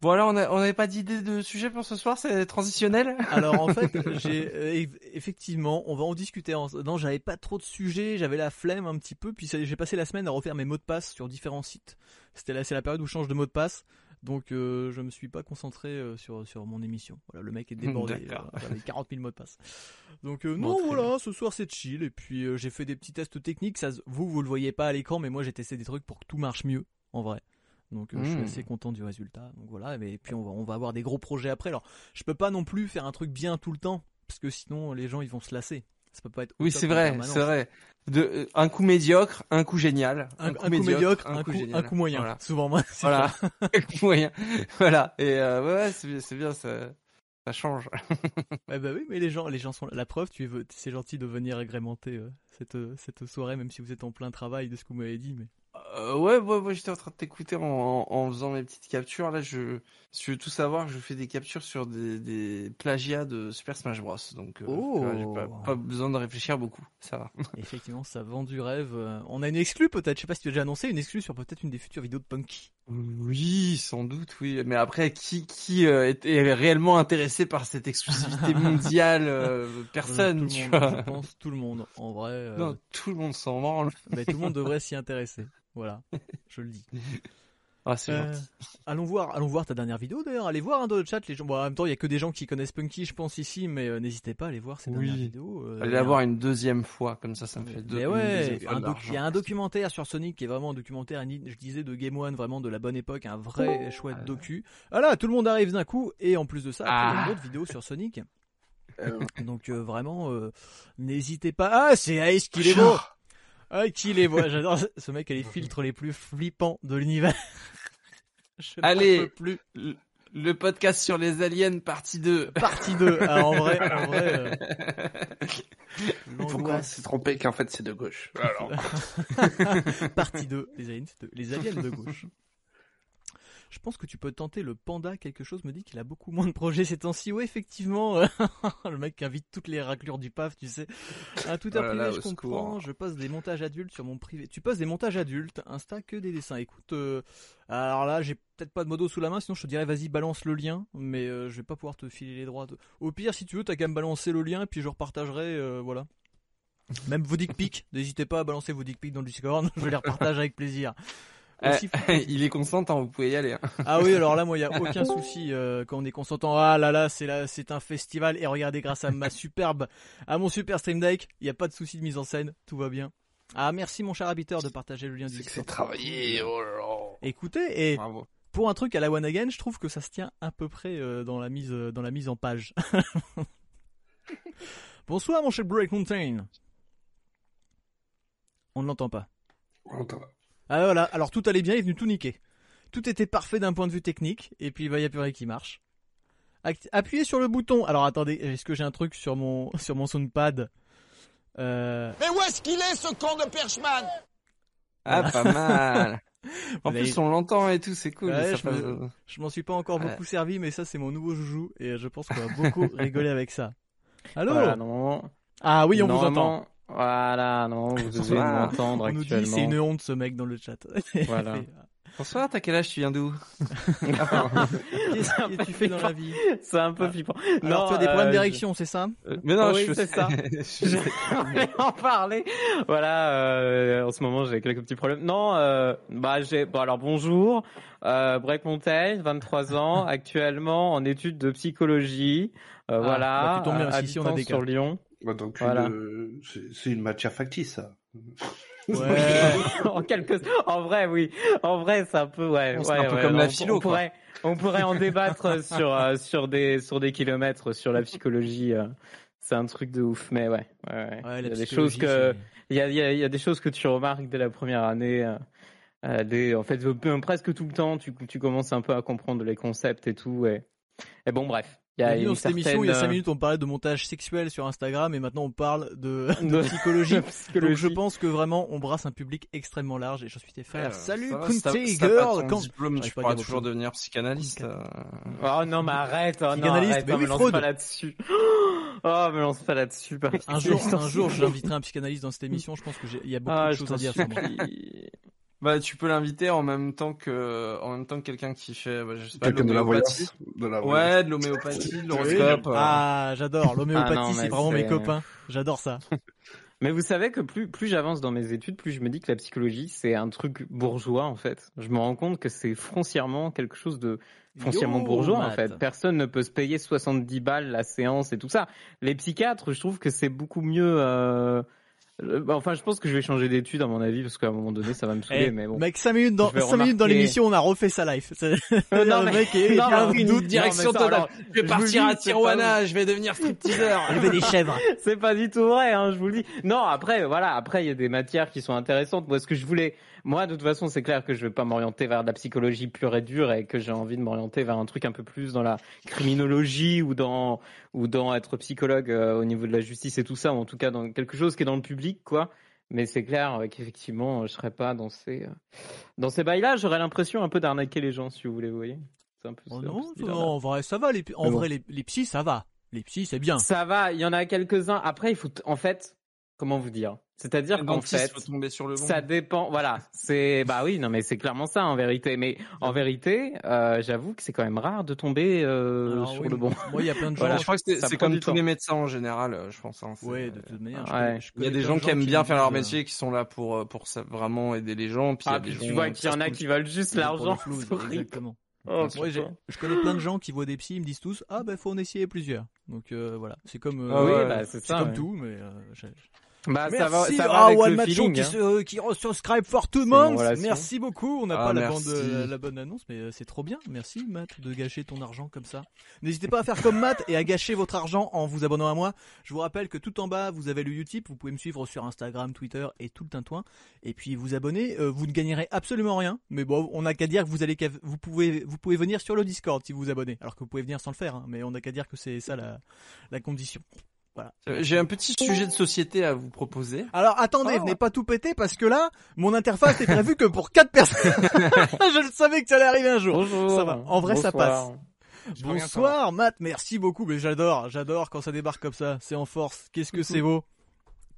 Speaker 2: Voilà, on n'avait pas d'idée de sujet pour ce soir, c'est transitionnel?
Speaker 1: Alors en fait, j'ai euh, effectivement, on va en discuter. En... Non, j'avais pas trop de sujets, j'avais la flemme un petit peu, puis j'ai passé la semaine à refaire mes mots de passe sur différents sites. C'était là, c'est la période où je change de mot de passe. Donc euh, je me suis pas concentré euh, sur sur mon émission. Voilà, le mec est débordé, j'avais 40 000 mots de passe. Donc non, voilà, ce soir c'est chill et puis j'ai fait des petits tests techniques. Ça, vous vous le voyez pas à l'écran, mais moi j'ai testé des trucs pour que tout marche mieux en vrai. Donc euh, je suis hmm. assez content du résultat. Donc voilà, et puis on va, on va avoir des gros projets après. Alors je peux pas non plus faire un truc bien tout le temps parce que sinon les gens ils vont se lasser. Ça peut pas être.
Speaker 2: Oui, c'est vrai, c'est vrai. De, euh, un coup médiocre, un coup génial.
Speaker 1: Un, coup, médiocre, un, coup, un coup moyen. Souvent moi.
Speaker 2: Voilà. un coup moyen. Voilà. Et euh, ouais, c'est bien, ça, ça change.
Speaker 1: ouais, bah oui, mais les gens, les gens sont la preuve. Tu es, c'est gentil de venir agrémenter cette cette soirée, même si vous êtes en plein travail de ce que vous m'avez dit, mais.
Speaker 2: Euh, ouais, ouais, j'étais en train de t'écouter en, en, faisant mes petites captures. Là, je, si tu veux tout savoir, je fais des captures sur des, des plagiats de Super Smash Bros. Donc, euh, oh. j'ai pas, besoin de réfléchir beaucoup. Ça va.
Speaker 1: Effectivement, ça vend du rêve. Euh, on a une exclue peut-être. Je sais pas si tu as déjà annoncé une exclue sur peut-être une des futures vidéos de Punky.
Speaker 2: Oui, sans doute, oui. Mais après, qui, qui est, réellement intéressé par cette exclusivité mondiale Personne,
Speaker 1: tu vois. Je pense tout le monde. En vrai.
Speaker 2: Non, tout le monde s'en branle.
Speaker 1: Mais tout le monde devrait s'y intéresser. Voilà, je le dis.
Speaker 2: Ah, c'est euh,
Speaker 1: Allons voir, allons voir ta dernière vidéo d'ailleurs. Allez voir hein, dans le chat les gens. Bon, en même temps, il y a que des gens qui connaissent Punky, je pense ici, mais euh, n'hésitez pas à aller voir ces dernières vidéos.
Speaker 2: Euh, allez la voir une deuxième fois, comme ça, ça me fait deux.
Speaker 1: Mais ouais, il y a un documentaire sur Sonic qui est vraiment un documentaire, je disais de Game One, vraiment de la bonne époque, un vrai chouette ah docu. Ah là, tout le monde arrive d'un coup, et en plus de ça, il y a d'autres vidéos sur Sonic. Donc vraiment, n'hésitez pas. Ah, c'est Ice qui est beau. Ah, qui les voit J'adore ce mec a les filtres les plus flippants de l'univers.
Speaker 2: Allez, plus. Le, podcast sur les aliens, partie 2.
Speaker 1: Partie 2. Ah, en vrai, en vrai. Euh...
Speaker 3: Pourquoi s'est trompé qu'en fait c'est de gauche? Alors.
Speaker 1: partie 2. Les aliens, les aliens de gauche. Je pense que tu peux tenter le panda. Quelque chose me dit qu'il a beaucoup moins de projets ces temps-ci. Oui, effectivement. le mec qui invite toutes les raclures du PAF, tu sais. À tout à oh je comprends. Je poste des montages adultes sur mon privé. Tu postes des montages adultes, Insta que des dessins. Écoute, euh, alors là, j'ai peut-être pas de modo sous la main, sinon je te dirais vas-y balance le lien, mais euh, je vais pas pouvoir te filer les droits. Au pire, si tu veux, t'as qu'à me balancer le lien et puis je repartagerai, euh, voilà. Même vos dick pics, n'hésitez pas à balancer vos dick pics dans le Discord, je les repartage avec plaisir.
Speaker 2: Euh, il est consentant, vous pouvez y aller. Hein.
Speaker 1: Ah oui, alors là, moi, il y a aucun souci euh, quand on est consentant. Ah là là, c'est là, c'est un festival. Et regardez, grâce à ma superbe, à mon super stream deck, il n'y a pas de souci de mise en scène, tout va bien. Ah merci mon cher habiteur de partager le lien du
Speaker 3: C'est travaillé. Oh
Speaker 1: Écoutez, et pour un truc à la one again, je trouve que ça se tient à peu près euh, dans la mise dans la mise en page. Bonsoir mon cher Break Mountain. On ne l'entend pas.
Speaker 3: On l'entend pas.
Speaker 1: Ah voilà, alors tout allait bien, il est venu tout niquer. Tout était parfait d'un point de vue technique, et puis bah, il n'y a plus rien qui marche. appuyez sur le bouton. Alors attendez, est-ce que j'ai un truc sur mon sur mon soundpad?
Speaker 4: Euh... Mais où est-ce qu'il est ce con de Perchman?
Speaker 2: Ah pas mal. en plus on l'entend et tout, c'est cool.
Speaker 1: je, m'en suis pas encore beaucoup servi, mais ça c'est mon nouveau joujou et je pense qu'on va beaucoup rigoler avec ça. Allô? Ah oui, on vous entend.
Speaker 2: Voilà, non, vous devez m'entendre actuellement. Nous dit
Speaker 1: c'est une honte ce mec dans le chat.
Speaker 2: Voilà. Bonsoir, t'as quel âge? Tu viens d'où?
Speaker 1: Qu'est-ce que tu fais dans la vie?
Speaker 2: C'est un peu flippant.
Speaker 1: non, tu as des problèmes euh, d'érection, c'est ça?
Speaker 2: euh, Mais non,
Speaker 1: oui,
Speaker 2: je
Speaker 1: c'est ça.
Speaker 2: je vais en parler. Voilà, euh, en ce moment j'ai quelques petits problèmes. Non, euh, bah j'ai. Bon alors bonjour. Euh, Break Montaigne, 23 ans, actuellement en études de psychologie. Euh, ah, voilà. Bah, tu tombes bien ici on a des cas. sur Lyon.
Speaker 3: Bah, donc voilà. c'est une matière factice, ça.
Speaker 2: Ouais. en quelque, en vrai, oui. En vrai, c'est un peu, ouais.
Speaker 3: C'est un peu comme la philo.
Speaker 2: On pourrait, on pourrait en débattre sur euh, sur des sur des kilomètres sur la psychologie. euh, c'est un truc de ouf, mais ouais. ouais, ouais.
Speaker 1: Ouais,
Speaker 2: il y a des choses que il y a, il y, a, y a des choses que tu remarques dès la première année. euh, euh, dès, en fait, presque tout le temps, tu, tu commences un peu à comprendre les concepts et tout. Et, et bon, bref. Il y a une
Speaker 1: dans cette émission, il y a 5
Speaker 2: certaine,
Speaker 1: minutes, on parlait de montage sexuel sur Instagram et maintenant on parle de,
Speaker 2: euh,
Speaker 1: de psychologie.
Speaker 2: de
Speaker 1: Donc je pense que vraiment on brasse un public extrêmement large et j'en suis tes frères.
Speaker 5: Euh,
Speaker 1: Salut Kunti Girl quand...
Speaker 5: diplôme, tu pourras toujours
Speaker 1: chose.
Speaker 5: devenir psychanalyste. euh.
Speaker 2: Oh non, mais arrête, oh, non,
Speaker 1: Psychanalyste,
Speaker 2: arrête,
Speaker 1: mais oui,
Speaker 2: me lance pas là-dessus. Oh, me lance pas là-dessus.
Speaker 1: Un jour, un jour j'inviterai un psychanalyste dans cette émission, je pense que j'ai- il y a beaucoup
Speaker 2: Ah,
Speaker 1: de choses à dire sur moi.
Speaker 5: Bah, tu peux l'inviter en même temps que, en même temps que quelqu'un qui fait, bah, je sais pas,
Speaker 3: Quelqu'un de la voyance. De la voyance.
Speaker 5: Ouais, de l'homéopathie, de l'horoscope. euh.
Speaker 1: Ah, j'adore, l'homéopathie
Speaker 2: Ah non,
Speaker 1: c'est vraiment mes copains, j'adore ça.
Speaker 2: Mais vous savez que plus, plus j'avance dans mes études, plus je me dis que la psychologie, c'est un truc bourgeois, en fait. Je me rends compte que c'est foncièrement quelque chose de foncièrement
Speaker 1: Yo,
Speaker 2: bourgeois, en fait. Personne ne peut se payer 70 balles la séance et tout ça. Les psychiatres, je trouve que c'est beaucoup mieux, euh... euh, bah, Enfin, je pense que je vais changer d'études, à mon avis, parce qu'à un moment donné, ça va me saouler,
Speaker 1: Eh,
Speaker 2: mais bon.
Speaker 1: Mec, 5 minutes dans,
Speaker 2: Je vais
Speaker 1: cinq minutes dans
Speaker 2: remarquer-
Speaker 1: l'émission, on a refait sa life. C'est-
Speaker 2: Euh, non, mais-
Speaker 1: mec est, il
Speaker 2: non,
Speaker 1: y a un
Speaker 2: mais-
Speaker 1: doute.
Speaker 2: non,
Speaker 5: Direction
Speaker 2: mais ça,
Speaker 5: totale.
Speaker 2: alors,
Speaker 5: Je vais
Speaker 2: je
Speaker 5: partir à Tijuana, je vais devenir stripteaseur.
Speaker 1: Élever des chèvres.
Speaker 2: c'est pas du tout vrai, hein, je vous le dis. Non, après, voilà, après, il y a des matières qui sont intéressantes. Moi, ce que je voulais, moi, de toute façon, c'est clair que je vais pas m'orienter vers de la psychologie pure et dure et que j'ai envie de m'orienter vers un truc un peu plus dans la criminologie ou dans, ou dans être psychologue euh, au niveau de la justice et tout ça, ou en tout cas dans quelque chose qui est dans le public, quoi. Mais c'est clair euh, qu'effectivement, je serais pas dans ces, euh, dans ces bails-là. J'aurais l'impression un peu d'arnaquer les gens, si vous voulez, vous voyez. C'est un peu
Speaker 1: Oh non, non, en vrai, ça va. Les, en
Speaker 2: Mais bon.
Speaker 1: vrai, les, les psys, ça va. Les psys, c'est bien.
Speaker 2: Ça va, il y en a quelques-uns. Après, il faut, t- en fait, comment vous dire? C'est-à-dire qu'en fait,
Speaker 5: faut tomber sur le bon.
Speaker 2: ça dépend. Voilà, c'est bah oui, non mais c'est clairement ça en vérité. Mais en vérité, euh, j'avoue que c'est quand même rare de tomber euh,
Speaker 1: Alors,
Speaker 2: sur
Speaker 1: oui,
Speaker 2: le bon.
Speaker 1: Moi, il y a plein de gens.
Speaker 2: Voilà,
Speaker 5: je crois que c'est comme tous
Speaker 2: temps.
Speaker 5: les médecins en général, euh, je pense. hein,
Speaker 1: Ouais, de toute manière.
Speaker 2: Ouais.
Speaker 5: Il y a des gens qui aiment bien faire leur métier, qui sont là pour pour ça, vraiment aider les gens. Puis il y
Speaker 2: Ah
Speaker 5: des
Speaker 2: puis tu
Speaker 5: gens,
Speaker 2: vois qu'il y en a qui veulent juste l'argent.
Speaker 1: Exactement.
Speaker 2: Oh, putain.
Speaker 1: je connais plein de gens qui voient des psys, ils me disent tous, ah ben faut en essayer plusieurs. Donc euh, voilà, c'est comme, euh,
Speaker 5: Ah
Speaker 2: oui,
Speaker 5: ouais,
Speaker 2: bah c'est
Speaker 1: comme
Speaker 2: ouais.
Speaker 1: tout, mais euh,
Speaker 2: Bah ça
Speaker 1: Merci
Speaker 2: va, ça va
Speaker 1: à
Speaker 2: avec le feeling.
Speaker 1: qui,
Speaker 2: hein.
Speaker 1: se- qui subscribe for
Speaker 2: une
Speaker 1: months.
Speaker 2: relation.
Speaker 1: Merci beaucoup. On n'a
Speaker 5: Ah,
Speaker 1: pas la
Speaker 5: merci.
Speaker 1: bonne, la bonne annonce, mais euh, c'est trop bien. Merci Matt de gâcher ton argent comme ça. N'hésitez pas à faire comme Matt et à gâcher votre argent en vous abonnant à moi. Je vous rappelle que tout en bas vous avez le Utip. Vous pouvez me suivre sur Instagram, Twitter et tout le tintouin. Et puis vous abonner. Euh, vous ne gagnerez absolument rien. Mais bon, on n'a qu'à dire que vous allez, vous pouvez, vous pouvez venir sur le Discord si vous vous abonnez. Alors que vous pouvez venir sans le faire. hein, mais on n'a qu'à dire que c'est ça la, la condition.
Speaker 5: Euh, J'ai un petit sujet de société à vous proposer.
Speaker 1: Alors attendez,
Speaker 2: Oh.
Speaker 1: venez pas tout péter parce que là, mon interface est prévue que pour 4 personnes. je le savais que ça allait arriver un jour.
Speaker 2: Bonjour.
Speaker 1: Ça va. En vrai, ça
Speaker 2: Bonsoir.
Speaker 1: passe.
Speaker 6: Je veux rien
Speaker 1: Bonsoir Matt, merci beaucoup. Mais j'adore, j'adore quand ça débarque comme ça. C'est en force. Qu'est-ce que c'est beau.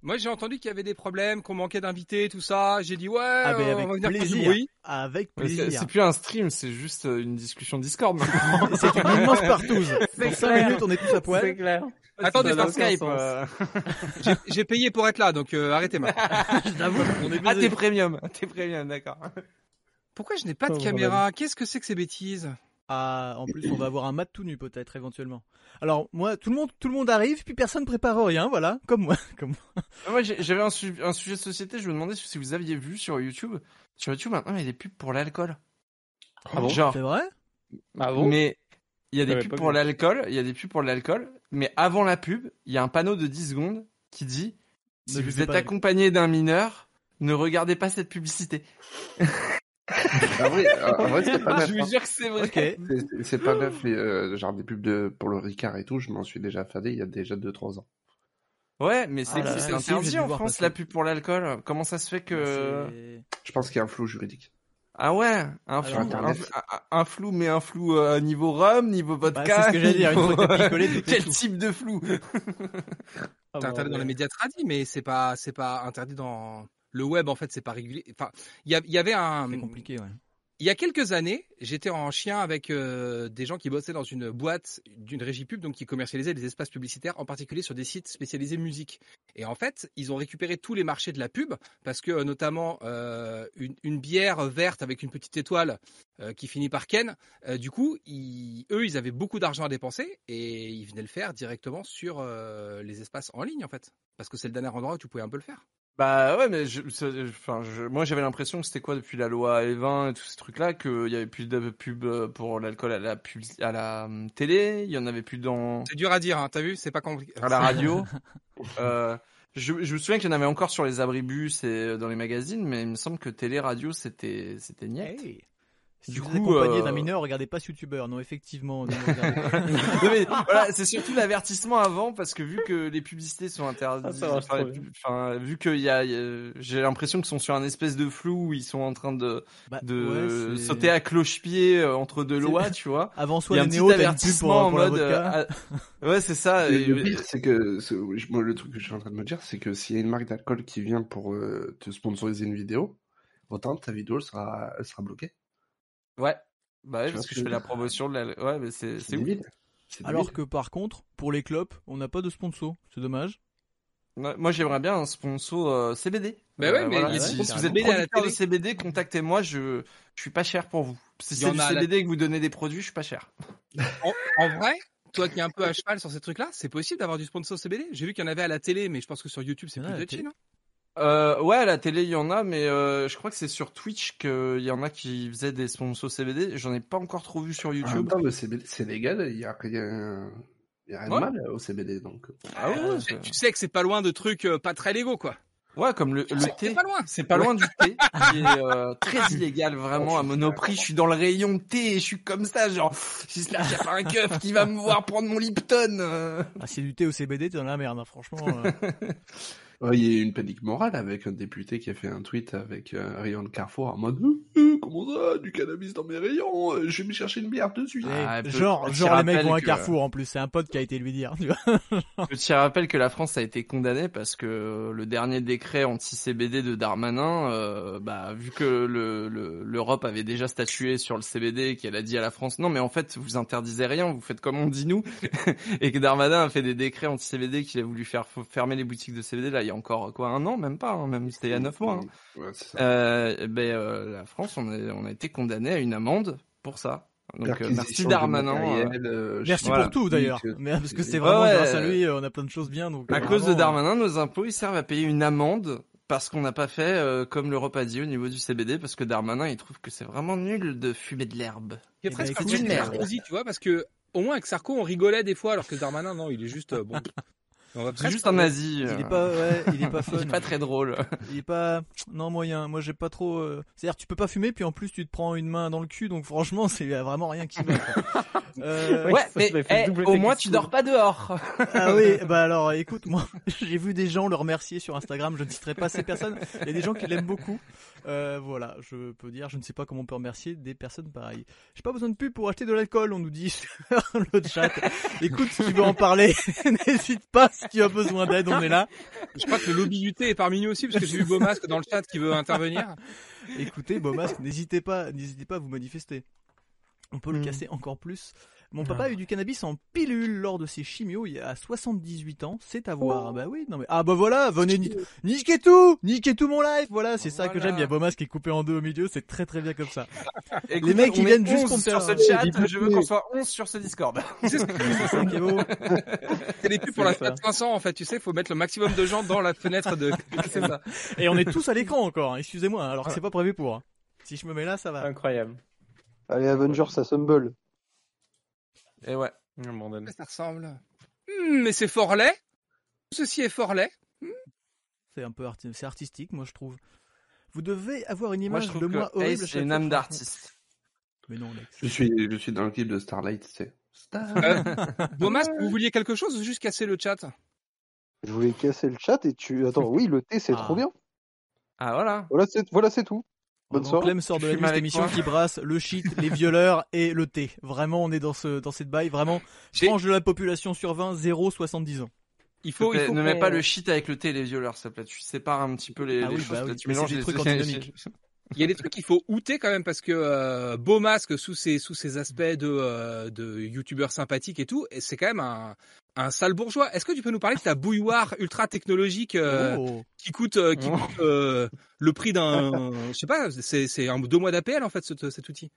Speaker 6: Moi, j'ai entendu qu'il y avait des problèmes, qu'on manquait d'invités, tout ça. J'ai dit ouais,
Speaker 1: Ah
Speaker 6: on
Speaker 1: avec
Speaker 6: va venir du
Speaker 1: plaisir.
Speaker 6: bruit.
Speaker 1: Avec
Speaker 5: C'est
Speaker 1: plaisir.
Speaker 5: c'est plus un stream, c'est juste euh, une discussion Discord.
Speaker 1: C'est une immense partouze. Dans 5
Speaker 2: clair.
Speaker 1: minutes, on est tous à
Speaker 2: C'est
Speaker 1: poil.
Speaker 2: clair.
Speaker 6: Attendez, par Skype. euh, j'ai- payé pour être là, donc euh, arrêtez moi.
Speaker 1: J'avoue, on est
Speaker 5: Ah, t'es premium, t'es premium, d'accord.
Speaker 6: Pourquoi je n'ai pas de
Speaker 2: Oh,
Speaker 6: caméra Qu'est-ce que c'est que ces bêtises?
Speaker 1: Ah, en plus, on va avoir un Matt tout nu peut-être éventuellement. Alors moi, tout le monde, tout le monde arrive, puis personne prépare rien, voilà, comme moi, comme moi.
Speaker 5: Ah, Moi, j'avais un, su- un sujet de société, je me demandais si vous aviez vu sur YouTube. Sur YouTube, maintenant, il y a des pubs pour l'alcool.
Speaker 2: Ah bon?
Speaker 5: Genre,
Speaker 1: C'est vrai?
Speaker 2: Ah bon?
Speaker 5: Mais il y a des pubs pour l'alcool, il y a des pubs pour l'alcool, mais avant la pub, il y a un panneau de 10 secondes qui dit
Speaker 1: Ne
Speaker 5: si vous êtes
Speaker 1: pas.
Speaker 5: accompagné d'un mineur, ne regardez pas cette publicité.
Speaker 3: Ah oui, en vrai, c'est pas
Speaker 5: je
Speaker 3: neuf.
Speaker 5: vous
Speaker 3: hein.
Speaker 5: jure que c'est vrai.
Speaker 1: Ok.
Speaker 3: C'est- pas neuf, les, euh, genre des pubs de, pour le Ricard et tout, je m'en suis déjà fadé il y a déjà 2-3 ans.
Speaker 5: Ouais, mais c'est
Speaker 1: Ah
Speaker 5: c'est
Speaker 1: j'ai
Speaker 5: interdit en France
Speaker 1: passer.
Speaker 5: la pub pour l'alcool. Comment ça se fait que
Speaker 1: C'est-
Speaker 3: Je pense qu'il y a un flou juridique.
Speaker 5: Ah ouais, un flou, un,
Speaker 3: Internet.
Speaker 5: un- un flou, mais un flou euh, niveau rhum, niveau vodka.
Speaker 1: Bah, c'est ce que j'allais dire,
Speaker 5: niveau-
Speaker 1: t'as picolé,
Speaker 5: Quel
Speaker 1: flou.
Speaker 5: type de flou
Speaker 1: Ah,
Speaker 6: C'est interdit dans les médias tradis, mais c'est pas, c'est pas interdit dans le web. En fait, c'est pas régulé. Enfin, il y, y avait un.
Speaker 1: C'est compliqué, ouais.
Speaker 6: Il y a quelques années, j'étais en chien avec euh, des gens qui bossaient dans une boîte d'une régie pub, donc qui commercialisait des espaces publicitaires, en particulier sur des sites spécialisés musique. Et en fait, ils ont récupéré tous les marchés de la pub, parce que euh, notamment euh, une, bière verte avec une petite étoile qui finit par Ken, du coup, ils- eux, ils avaient beaucoup d'argent à dépenser et ils venaient le faire directement sur les espaces en ligne, en fait. Parce que c'est le dernier endroit où tu pouvais un peu le faire.
Speaker 5: Bah ouais, mais je, enfin, je- moi j'avais l'impression que c'était quoi depuis la loi E20 et tous ces trucs-là, qu'il y avait plus de pub euh, pour l'alcool à la pub, à la hum, télé, il y en avait plus dans
Speaker 6: C'est dur à dire, hein, t'as vu C'est pas compliqué.
Speaker 5: à la radio. euh, je, je me souviens qu'il y en avait encore sur les abribus et euh, dans les magazines, mais il me semble que télé radio c'était c'était.
Speaker 1: Hey. Si
Speaker 5: Du
Speaker 1: vous
Speaker 5: coup,
Speaker 1: accompagné
Speaker 5: euh,
Speaker 1: d'un mineur, regardez pas ce youtubeur. Non, effectivement. non,
Speaker 5: voilà, c'est surtout l'avertissement avant parce que vu que les publicités sont interdites,
Speaker 2: Ah,
Speaker 5: enfin, pub- vu qu'il y a, il y a- j'ai l'impression qu'ils sont sur un espèce de flou où ils sont en train de,
Speaker 1: Bah,
Speaker 5: de
Speaker 1: ouais,
Speaker 5: sauter à cloche-pied euh, entre deux lois, tu vois.
Speaker 1: Avant
Speaker 5: Il
Speaker 1: soi,
Speaker 5: y a
Speaker 1: les
Speaker 5: un petit
Speaker 1: néo, pour,
Speaker 5: avertissement en
Speaker 1: pour la
Speaker 5: mode, euh, ouais, c'est ça.
Speaker 3: Le,
Speaker 5: et-
Speaker 3: le pire, c'est que moi, le truc que je suis en train de me dire, c'est que s'il y a une marque d'alcool qui vient pour euh, te sponsoriser une vidéo, autant ta vidéo sera, elle sera bloquée.
Speaker 5: Ouais. Bah ouais, parce que je fais la promotion de la, ouais, mais c'est, c'est ouf.
Speaker 1: Alors que par contre, pour les clopes, on n'a pas de sponsor. C'est dommage.
Speaker 5: Moi, j'aimerais bien un sponsor euh, CBD.
Speaker 6: Bah ouais, mais
Speaker 1: y a
Speaker 5: si, vous êtes
Speaker 6: la
Speaker 5: producteur de
Speaker 6: télé.
Speaker 5: CBD, contactez-moi. Je, je suis pas cher pour vous. Si c'est du
Speaker 6: la-
Speaker 5: CBD et que vous donnez des produits, je suis pas cher.
Speaker 6: En, en vrai, toi qui es un peu à cheval sur ces trucs-là, c'est possible d'avoir du sponsor CBD J'ai vu qu'il y en avait à la télé, mais je pense que sur YouTube c'est plus
Speaker 1: la télé.
Speaker 6: non?
Speaker 5: Euh, ouais, à la télé, il y en a, mais euh, je crois que c'est sur Twitch qu'il y en a qui faisaient des sponsors CBD. J'en ai pas encore trop vu sur
Speaker 3: même
Speaker 5: YouTube.
Speaker 3: temps, le CBD, c'est légal, il y a rien, il y a rien
Speaker 5: Ouais.
Speaker 3: de mal au CBD, donc.
Speaker 5: Ah ouais, ouais,
Speaker 6: Tu-
Speaker 5: c'est-
Speaker 6: Tu sais que c'est pas loin de trucs euh, pas très légaux, quoi.
Speaker 5: ouais, comme le, le
Speaker 6: C'est
Speaker 5: thé.
Speaker 6: pas loin.
Speaker 5: C'est pas loin du thé, qui est euh, très illégal vraiment à Monoprix. Je suis dans le rayon thé et je suis comme ça, genre j'espère qu'il y a pas un keuf qui va me voir prendre mon Lipton. euh.
Speaker 1: Ah, si du thé au CBD, t'es dans la merde, hein, franchement. euh.
Speaker 3: Ouais, il y a eu une panique morale avec un député qui a fait un tweet avec euh, un rayon de Carrefour en mode Euh, euh, comment ça, du cannabis dans mes rayons, euh, je vais me chercher une bière de suite.
Speaker 5: Ah,
Speaker 1: Et
Speaker 5: peu-
Speaker 1: genre, genre les mecs vont à
Speaker 5: que-
Speaker 1: carrefour en plus. C'est un pote qui a été lui dire. Tu vois
Speaker 5: Petit rappel que la France a été condamnée parce que le dernier décret anti-CBD de Darmanin, euh, bah, vu que le- le- l'Europe avait déjà statué sur le CBD, qu'elle a dit à la France non mais en fait vous interdisez rien, vous faites comme on dit nous, et que Darmanin a fait des décrets anti-CBD qu'il a voulu faire f- fermer les boutiques de CBD là il y a encore quoi un an même pas, hein, même c'était il y a neuf mois. hein.
Speaker 3: Ouais, c'est ça.
Speaker 5: Euh, ben euh, la France on a, on a été condamné à une amende pour ça. Donc euh, merci Darmanin. euh,
Speaker 3: matériel,
Speaker 1: Merci
Speaker 5: Voilà.
Speaker 1: pour tout d'ailleurs. Parce que c'est vraiment
Speaker 5: ouais,
Speaker 1: grâce à lui, on a plein de choses bien. Donc
Speaker 5: À cause de Darmanin, nos impôts ils servent à payer une amende parce qu'on n'a pas fait euh, comme l'Europe a dit au niveau du CBD, parce que Darmanin il trouve que c'est vraiment nul de fumer de l'herbe.
Speaker 6: C'est
Speaker 1: Eh
Speaker 6: presque
Speaker 1: ben,
Speaker 6: un
Speaker 1: écoute,
Speaker 6: peu
Speaker 5: merde.
Speaker 6: Tu vois, parce que au moins avec Sarko on rigolait des fois, alors que Darmanin non, il est juste euh, bon. On va
Speaker 5: C'est
Speaker 6: presque-
Speaker 5: juste un nazi.
Speaker 1: Il
Speaker 5: euh,
Speaker 1: est pas, ouais, il est pas fun.
Speaker 5: il est pas très drôle.
Speaker 1: Il est pas, non moyen. Moi j'ai pas trop. euh, C'est-à-dire tu peux pas fumer puis en plus tu te prends une main dans le cul donc franchement c'est vraiment rien qui va. Euh,
Speaker 5: Ouais, mais eh, au moins tu dors pas dehors.
Speaker 1: Ah oui, bah alors écoute, moi j'ai vu des gens le remercier sur Instagram, je ne citerai pas ces personnes, il y a des gens qui l'aiment beaucoup. Euh, voilà, je peux dire, je ne sais pas comment on peut remercier des personnes pareilles. J'ai pas besoin de pub pour acheter de l'alcool, on nous dit sur le chat. Écoute, si tu veux en parler, n'hésite pas si tu as besoin d'aide, on est là.
Speaker 6: Je crois que le lobby du thé est parmi nous aussi, parce que j'ai vu Beaumasque dans le chat qui veut intervenir.
Speaker 1: Écoutez, Beaumasque, n'hésitez pas, n'hésitez pas à vous manifester. On peut le
Speaker 5: Mm.
Speaker 1: casser encore plus. Mon papa a eu du cannabis en pilule lors de ses chimios il y a 78 ans, c'est à voir. Bah oui, non mais ah bah voilà, venez ni- niquer tout, niquer tout mon live. Voilà, c'est ça que j'aime. Il y a Beaumasque qui est coupé en deux au milieu, c'est très très bien comme ça. Les mecs, ils viennent juste
Speaker 5: 11
Speaker 1: pour me
Speaker 5: sur ce chat. Je veux qu'on soit 11 sur ce Discord.
Speaker 1: C'est ça qui est beau.
Speaker 6: C'est les pubs pour la. Fiat 500 en fait, tu sais, faut mettre le maximum de gens dans la fenêtre de.
Speaker 5: Ça.
Speaker 1: Et on est tous à l'écran encore. hein, Excusez-moi, alors que c'est pas prévu pour. hein. Si je me mets là, ça va.
Speaker 2: Incroyable.
Speaker 7: Allez, Avengers, ça Sumble.
Speaker 5: Et ouais.
Speaker 2: Oh.
Speaker 6: Ça ressemble. Hmm, mais c'est fort laid. Ceci est fort laid.
Speaker 1: C'est un peu arti- c'est artistique, moi je trouve. Vous devez avoir une
Speaker 5: Moi
Speaker 1: image
Speaker 5: trouve
Speaker 1: de moi horrible.
Speaker 5: c'est une âme d'artiste.
Speaker 1: Mais non, Lex.
Speaker 3: Je suis, je suis dans le clip de Starlight, sais. Star-
Speaker 6: Euh, vous vouliez quelque chose ou juste casser le chat?
Speaker 7: Je voulais casser le chat et tu. Attends, oui, le thé, c'est
Speaker 1: Ah.
Speaker 7: trop bien.
Speaker 5: Ah voilà.
Speaker 7: Voilà, c'est voilà, c'est tout. Bonne soirée.
Speaker 1: Clem sort de la
Speaker 5: avec
Speaker 1: émission
Speaker 5: quoi
Speaker 1: qui brasse le shit, les violeurs et le thé. Vraiment, on est dans ce dans cette baille. Vraiment, frange de la population sur 20, 0, 70 ans.
Speaker 6: Il
Speaker 5: Faut,
Speaker 6: il faut
Speaker 5: ne mets pas le shit avec le thé et les violeurs, te plaît. Tu sépares un petit peu les,
Speaker 1: Ah
Speaker 5: les
Speaker 1: oui,
Speaker 5: choses.
Speaker 1: bah oui,
Speaker 5: tu mélanges les
Speaker 1: trucs antinomiques.
Speaker 6: Il y a des trucs qu'il faut outer quand même parce que euh, Beaumasque sous ses sous ses aspects de euh, de youtubeur sympathique et tout, et c'est quand même un un sale bourgeois. Est-ce que tu peux nous parler de ta bouilloire ultra technologique euh,
Speaker 1: Oh.
Speaker 6: qui coûte euh, qui
Speaker 5: Oh.
Speaker 6: coûte euh, le prix d'un je sais pas, c'est c'est un deux mois d'APL en fait cet, cet outil?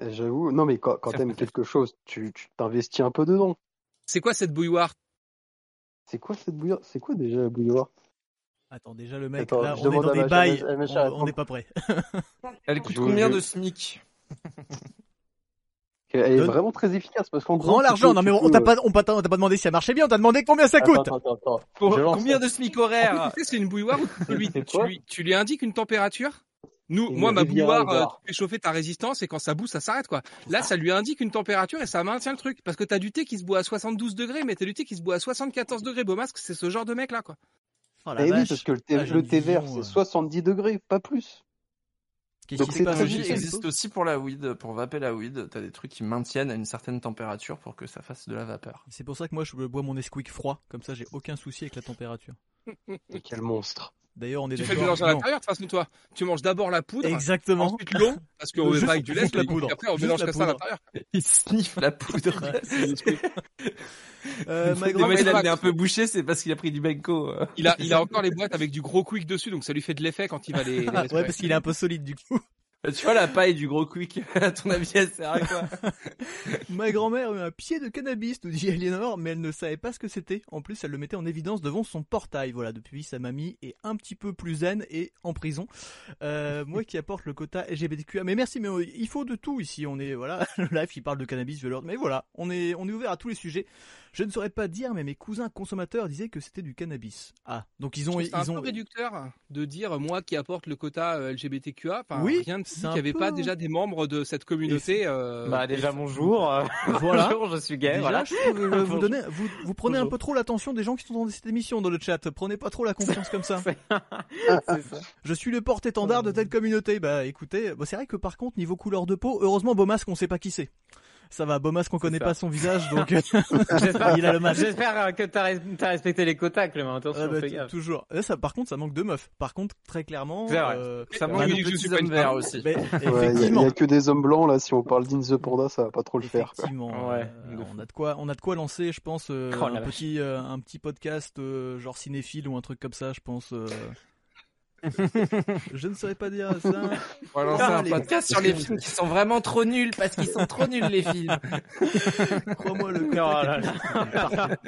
Speaker 7: J'avoue. Non, mais quand, quand t'aimes quelque chose, tu tu t'investis un peu dedans.
Speaker 6: C'est quoi cette bouilloire?
Speaker 7: C'est quoi cette bouilloire? C'est quoi déjà la bouilloire?
Speaker 1: Attends, déjà le mec,
Speaker 7: Attends,
Speaker 1: là,
Speaker 7: je
Speaker 1: on est
Speaker 7: demande
Speaker 1: dans
Speaker 7: à
Speaker 1: des
Speaker 7: ma-
Speaker 1: bails, on- n'est pas prêt.
Speaker 5: Elle coûte combien de SMIC?
Speaker 7: Elle est
Speaker 1: Donne-
Speaker 7: vraiment très efficace parce qu'en gros.
Speaker 1: L'argent, non mais on
Speaker 7: peux-
Speaker 1: t'a pas, on t'a on t'a pas demandé si ça marchait bien, on t'a demandé combien ça coûte.
Speaker 7: Attends, attends, attends.
Speaker 5: Pour-
Speaker 7: Je lance
Speaker 5: Combien
Speaker 7: ça.
Speaker 5: de SMIC
Speaker 6: En
Speaker 5: horaire
Speaker 6: fait, c'est une bouilloire où tu lui, tu, lui, tu lui indiques une température? Nous,
Speaker 7: Une
Speaker 6: moi, ma bouilloire, euh, tu fais chauffer ta résistance et quand ça bouge, ça s'arrête, quoi. Là, ça lui indique une température et ça maintient le truc. Parce que t'as du thé qui se boit à 72 degrés, mais t'as du thé qui se boit à 74 degrés. Beaumasque, c'est ce genre de mec, là, quoi.
Speaker 1: Oh la
Speaker 7: Eh oui,
Speaker 1: vache.
Speaker 7: parce que le thé,
Speaker 1: Ah,
Speaker 7: le thé vert, c'est
Speaker 1: euh.
Speaker 7: 70 degrés, pas plus.
Speaker 1: Qu'est-ce
Speaker 7: donc
Speaker 1: qui
Speaker 5: technologie existe aussi pour la weed, pour vaper la weed. T'as des trucs qui maintiennent à une certaine température pour que ça fasse de la vapeur.
Speaker 1: C'est pour ça que moi je bois mon Nesquik froid, comme ça j'ai aucun souci avec la température.
Speaker 7: Mais quel monstre.
Speaker 1: D'ailleurs, on est
Speaker 6: Tu fais le mélange à l'intérieur, de façon, toi. Tu manges d'abord la poudre.
Speaker 1: Exactement.
Speaker 6: Ensuite l'eau, parce qu'on met pas avec du lait,
Speaker 1: la poudre.
Speaker 6: après on mélange ça à l'intérieur.
Speaker 5: Il sniffe la poudre.
Speaker 1: Euh, ma
Speaker 6: fois,
Speaker 5: il a un peu bouché, c'est parce qu'il a pris du Benko.
Speaker 6: Il a, il a encore les boîtes avec du gros quick dessus, donc ça lui fait de l'effet quand il va les, les
Speaker 1: ouais, parce qu'il est un peu solide du coup.
Speaker 5: Tu vois la paille du gros quick, à ton avis, elle sert à quoi
Speaker 1: Ma grand-mère a eu un pied de cannabis, nous dit Aliénor, mais elle ne savait pas ce que c'était. En plus, elle le mettait en évidence devant son portail. Voilà, depuis, sa mamie est un petit peu plus zen et en prison. Euh, moi qui apporte le quota LGBTQA. Mais merci, mais euh, il faut de tout ici. On est, voilà, le live qui parle de cannabis, violeur. Mais voilà, on est, on est ouvert à tous les sujets. Je ne saurais pas dire, mais mes cousins consommateurs disaient que c'était du cannabis. Ah, donc ils ont,
Speaker 6: C'est un
Speaker 1: ils ont,
Speaker 6: peu réducteur de dire moi qui apporte le quota euh, LGBTQA. Enfin,
Speaker 1: Oui,
Speaker 6: rien ne dit
Speaker 1: c'est
Speaker 6: qu'il n'y avait
Speaker 1: peu-
Speaker 6: pas déjà des membres de cette communauté. euh,
Speaker 2: Bah déjà bonjour. euh,
Speaker 1: Voilà.
Speaker 2: bonjour, je suis gay.
Speaker 1: Déjà,
Speaker 2: voilà.
Speaker 1: je trouve, euh, vous,
Speaker 2: Bonjour.
Speaker 1: donnez, vous, vous prenez un peu trop l'attention des gens qui sont dans cette émission dans le chat. Prenez pas trop la confiance comme ça.
Speaker 2: C'est ça.
Speaker 1: Je suis le porte-étendard de telle communauté. Bah écoutez, bah, c'est vrai que par contre, niveau couleur de peau, heureusement Beaumasque, on sait pas qui c'est. Ça va, Beaumasque, on connaît
Speaker 2: ça.
Speaker 1: pas son visage, donc
Speaker 2: J'espère
Speaker 1: il a le masque.
Speaker 2: J'espère euh, que t'as res- respecté les quotas, Clément. Attention,
Speaker 1: Ah bah,
Speaker 2: fais gaffe.
Speaker 1: toujours. Là, ça, par contre, ça manque de meufs. Par contre, très clairement, euh,
Speaker 5: Ça manque de
Speaker 6: je suis pas une
Speaker 5: aussi.
Speaker 1: mais
Speaker 7: Ouais, il y, a- y que des hommes blancs là. Si on parle d'In the Panda, ça va pas trop le faire.
Speaker 1: effectivement,
Speaker 2: Ouais,
Speaker 1: euh, on a de quoi, on a de quoi lancer, je pense, euh,
Speaker 2: Oh
Speaker 1: un petit, euh, un petit podcast euh, genre cinéphile ou un truc comme ça, je pense. Je ne saurais pas dire ça.
Speaker 5: On va lancer un podcast sur les films qui sont vraiment trop nuls parce qu'ils sont trop nuls les films.
Speaker 1: Crois-moi, le
Speaker 2: Oh
Speaker 1: quota
Speaker 2: là là.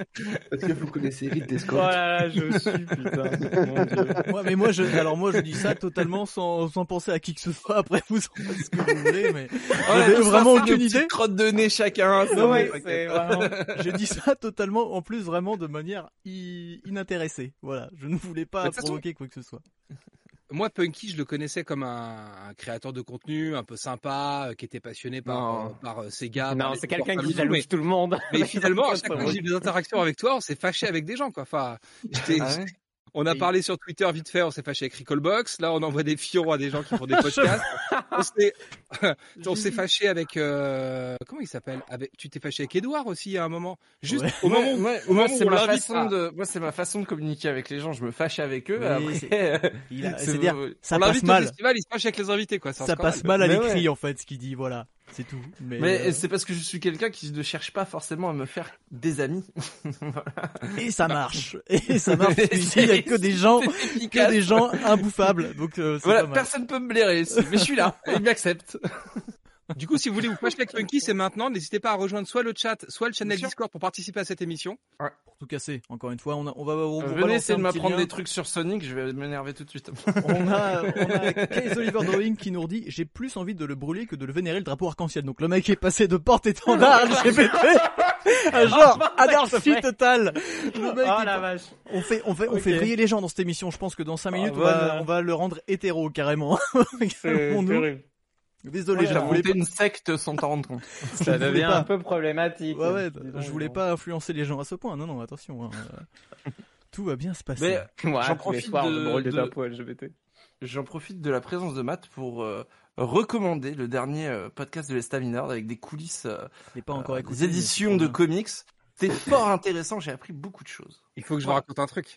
Speaker 3: Est-ce que vous connaissez Ridley
Speaker 2: Oh
Speaker 3: Scott
Speaker 2: là là, je suis putain. Mon dieu.
Speaker 1: Ouais, mais moi, je, alors moi, je dis ça totalement sans, sans penser à qui que ce soit. Après, vous en faites ce que vous voulez, mais J'avais vraiment
Speaker 5: un
Speaker 1: aucune idée.
Speaker 5: Crotte de nez chacun.
Speaker 2: Ouais, c'est vraiment.
Speaker 1: j'ai dit ça totalement, en plus, vraiment de manière i- inintéressée. Voilà, je ne voulais pas provoquer quoi que ce soit.
Speaker 6: Moi, Punky, je le connaissais comme un, un créateur de contenu un peu sympa, euh, qui était passionné par,
Speaker 5: Non.
Speaker 6: euh, par euh, Sega.
Speaker 2: Non, c'est quelqu'un qui
Speaker 6: mais-
Speaker 2: jalouse tout le monde.
Speaker 6: Mais finalement, à chaque fois que j'ai eu des interactions avec toi, on s'est fâché avec des gens, quoi. Enfin,
Speaker 5: Ah ouais
Speaker 6: on a parlé sur Twitter vite fait, on s'est fâché avec Recallbox. Là, on envoie des fions à des gens qui font des podcasts. on on s'est fâché avec, euh, comment il s'appelle? Avec, tu t'es fâché avec Edouard aussi à un moment. Juste
Speaker 1: Ouais.
Speaker 6: au moment
Speaker 5: Ouais,
Speaker 6: où,
Speaker 5: ouais,
Speaker 6: au
Speaker 5: moi,
Speaker 6: moment
Speaker 5: c'est ma façon de, moi, c'est ma façon de communiquer avec les gens. Je me fâche avec eux.
Speaker 1: Oui,
Speaker 5: après,
Speaker 1: Il a-
Speaker 5: c'est-
Speaker 1: C'est-à-dire, ça
Speaker 6: on
Speaker 1: passe
Speaker 6: au
Speaker 1: mal.
Speaker 6: festival, il se fâche avec les invités, quoi.
Speaker 1: Ça
Speaker 6: scandale.
Speaker 1: passe mal à l'écrit,
Speaker 5: ouais.
Speaker 1: en fait, ce qu'il dit. Voilà, c'est tout. Mais,
Speaker 5: Mais
Speaker 1: euh,
Speaker 5: c'est parce que je suis quelqu'un qui ne cherche pas forcément à me faire des amis.
Speaker 1: et ça marche. Et ça marche. il y a que des gens, que des gens imbouffables. Donc, euh, c'est
Speaker 5: Voilà,
Speaker 1: pas mal.
Speaker 5: personne peut me blairer mais je suis là, et ils m'acceptent.
Speaker 6: Du coup, si vous voulez vous fâcher avec Punky, c'est maintenant. N'hésitez pas à rejoindre soit le chat, soit le channel. Discord pour participer à cette émission.
Speaker 1: Pour tout casser, encore une fois, on, a, on va, on va
Speaker 5: Venez essayer de m'apprendre des trucs sur Sonic, je vais m'énerver tout de suite.
Speaker 1: On a, on a Case Oliver Drawing qui nous dit j'ai plus envie de le brûler que de le vénérer le drapeau arc-en-ciel. Donc le mec est passé de porte-étendard LGBT à genre anarchie totale. Le mec
Speaker 2: Oh la vache.
Speaker 1: On fait, on fait, on
Speaker 2: Ok.
Speaker 1: fait briller les gens dans cette émission. Je pense que dans 5
Speaker 2: Ah,
Speaker 1: minutes, on, va, on va le rendre hétéro carrément.
Speaker 2: C'est terrible.
Speaker 1: Désolé, je
Speaker 5: J'ai
Speaker 1: voulais
Speaker 5: monté
Speaker 1: pas.
Speaker 5: une secte sans t'en rendre compte.
Speaker 2: Ça devient
Speaker 1: pas-
Speaker 2: un peu problématique.
Speaker 1: Ouais, ouais, je voulais pas influencer les gens à ce point. Non, non, attention. hein. Tout va bien se passer.
Speaker 5: Mais
Speaker 2: Ouais,
Speaker 5: J'en profite de- j'en profite de la présence de Matt pour euh, recommander le dernier euh, podcast de l'Estaminard avec des coulisses, euh,
Speaker 1: pas encore
Speaker 5: euh,
Speaker 1: écouté.
Speaker 5: des éditions de comics. C'était fort intéressant, j'ai appris beaucoup de choses.
Speaker 6: Il faut que je vous raconte un truc.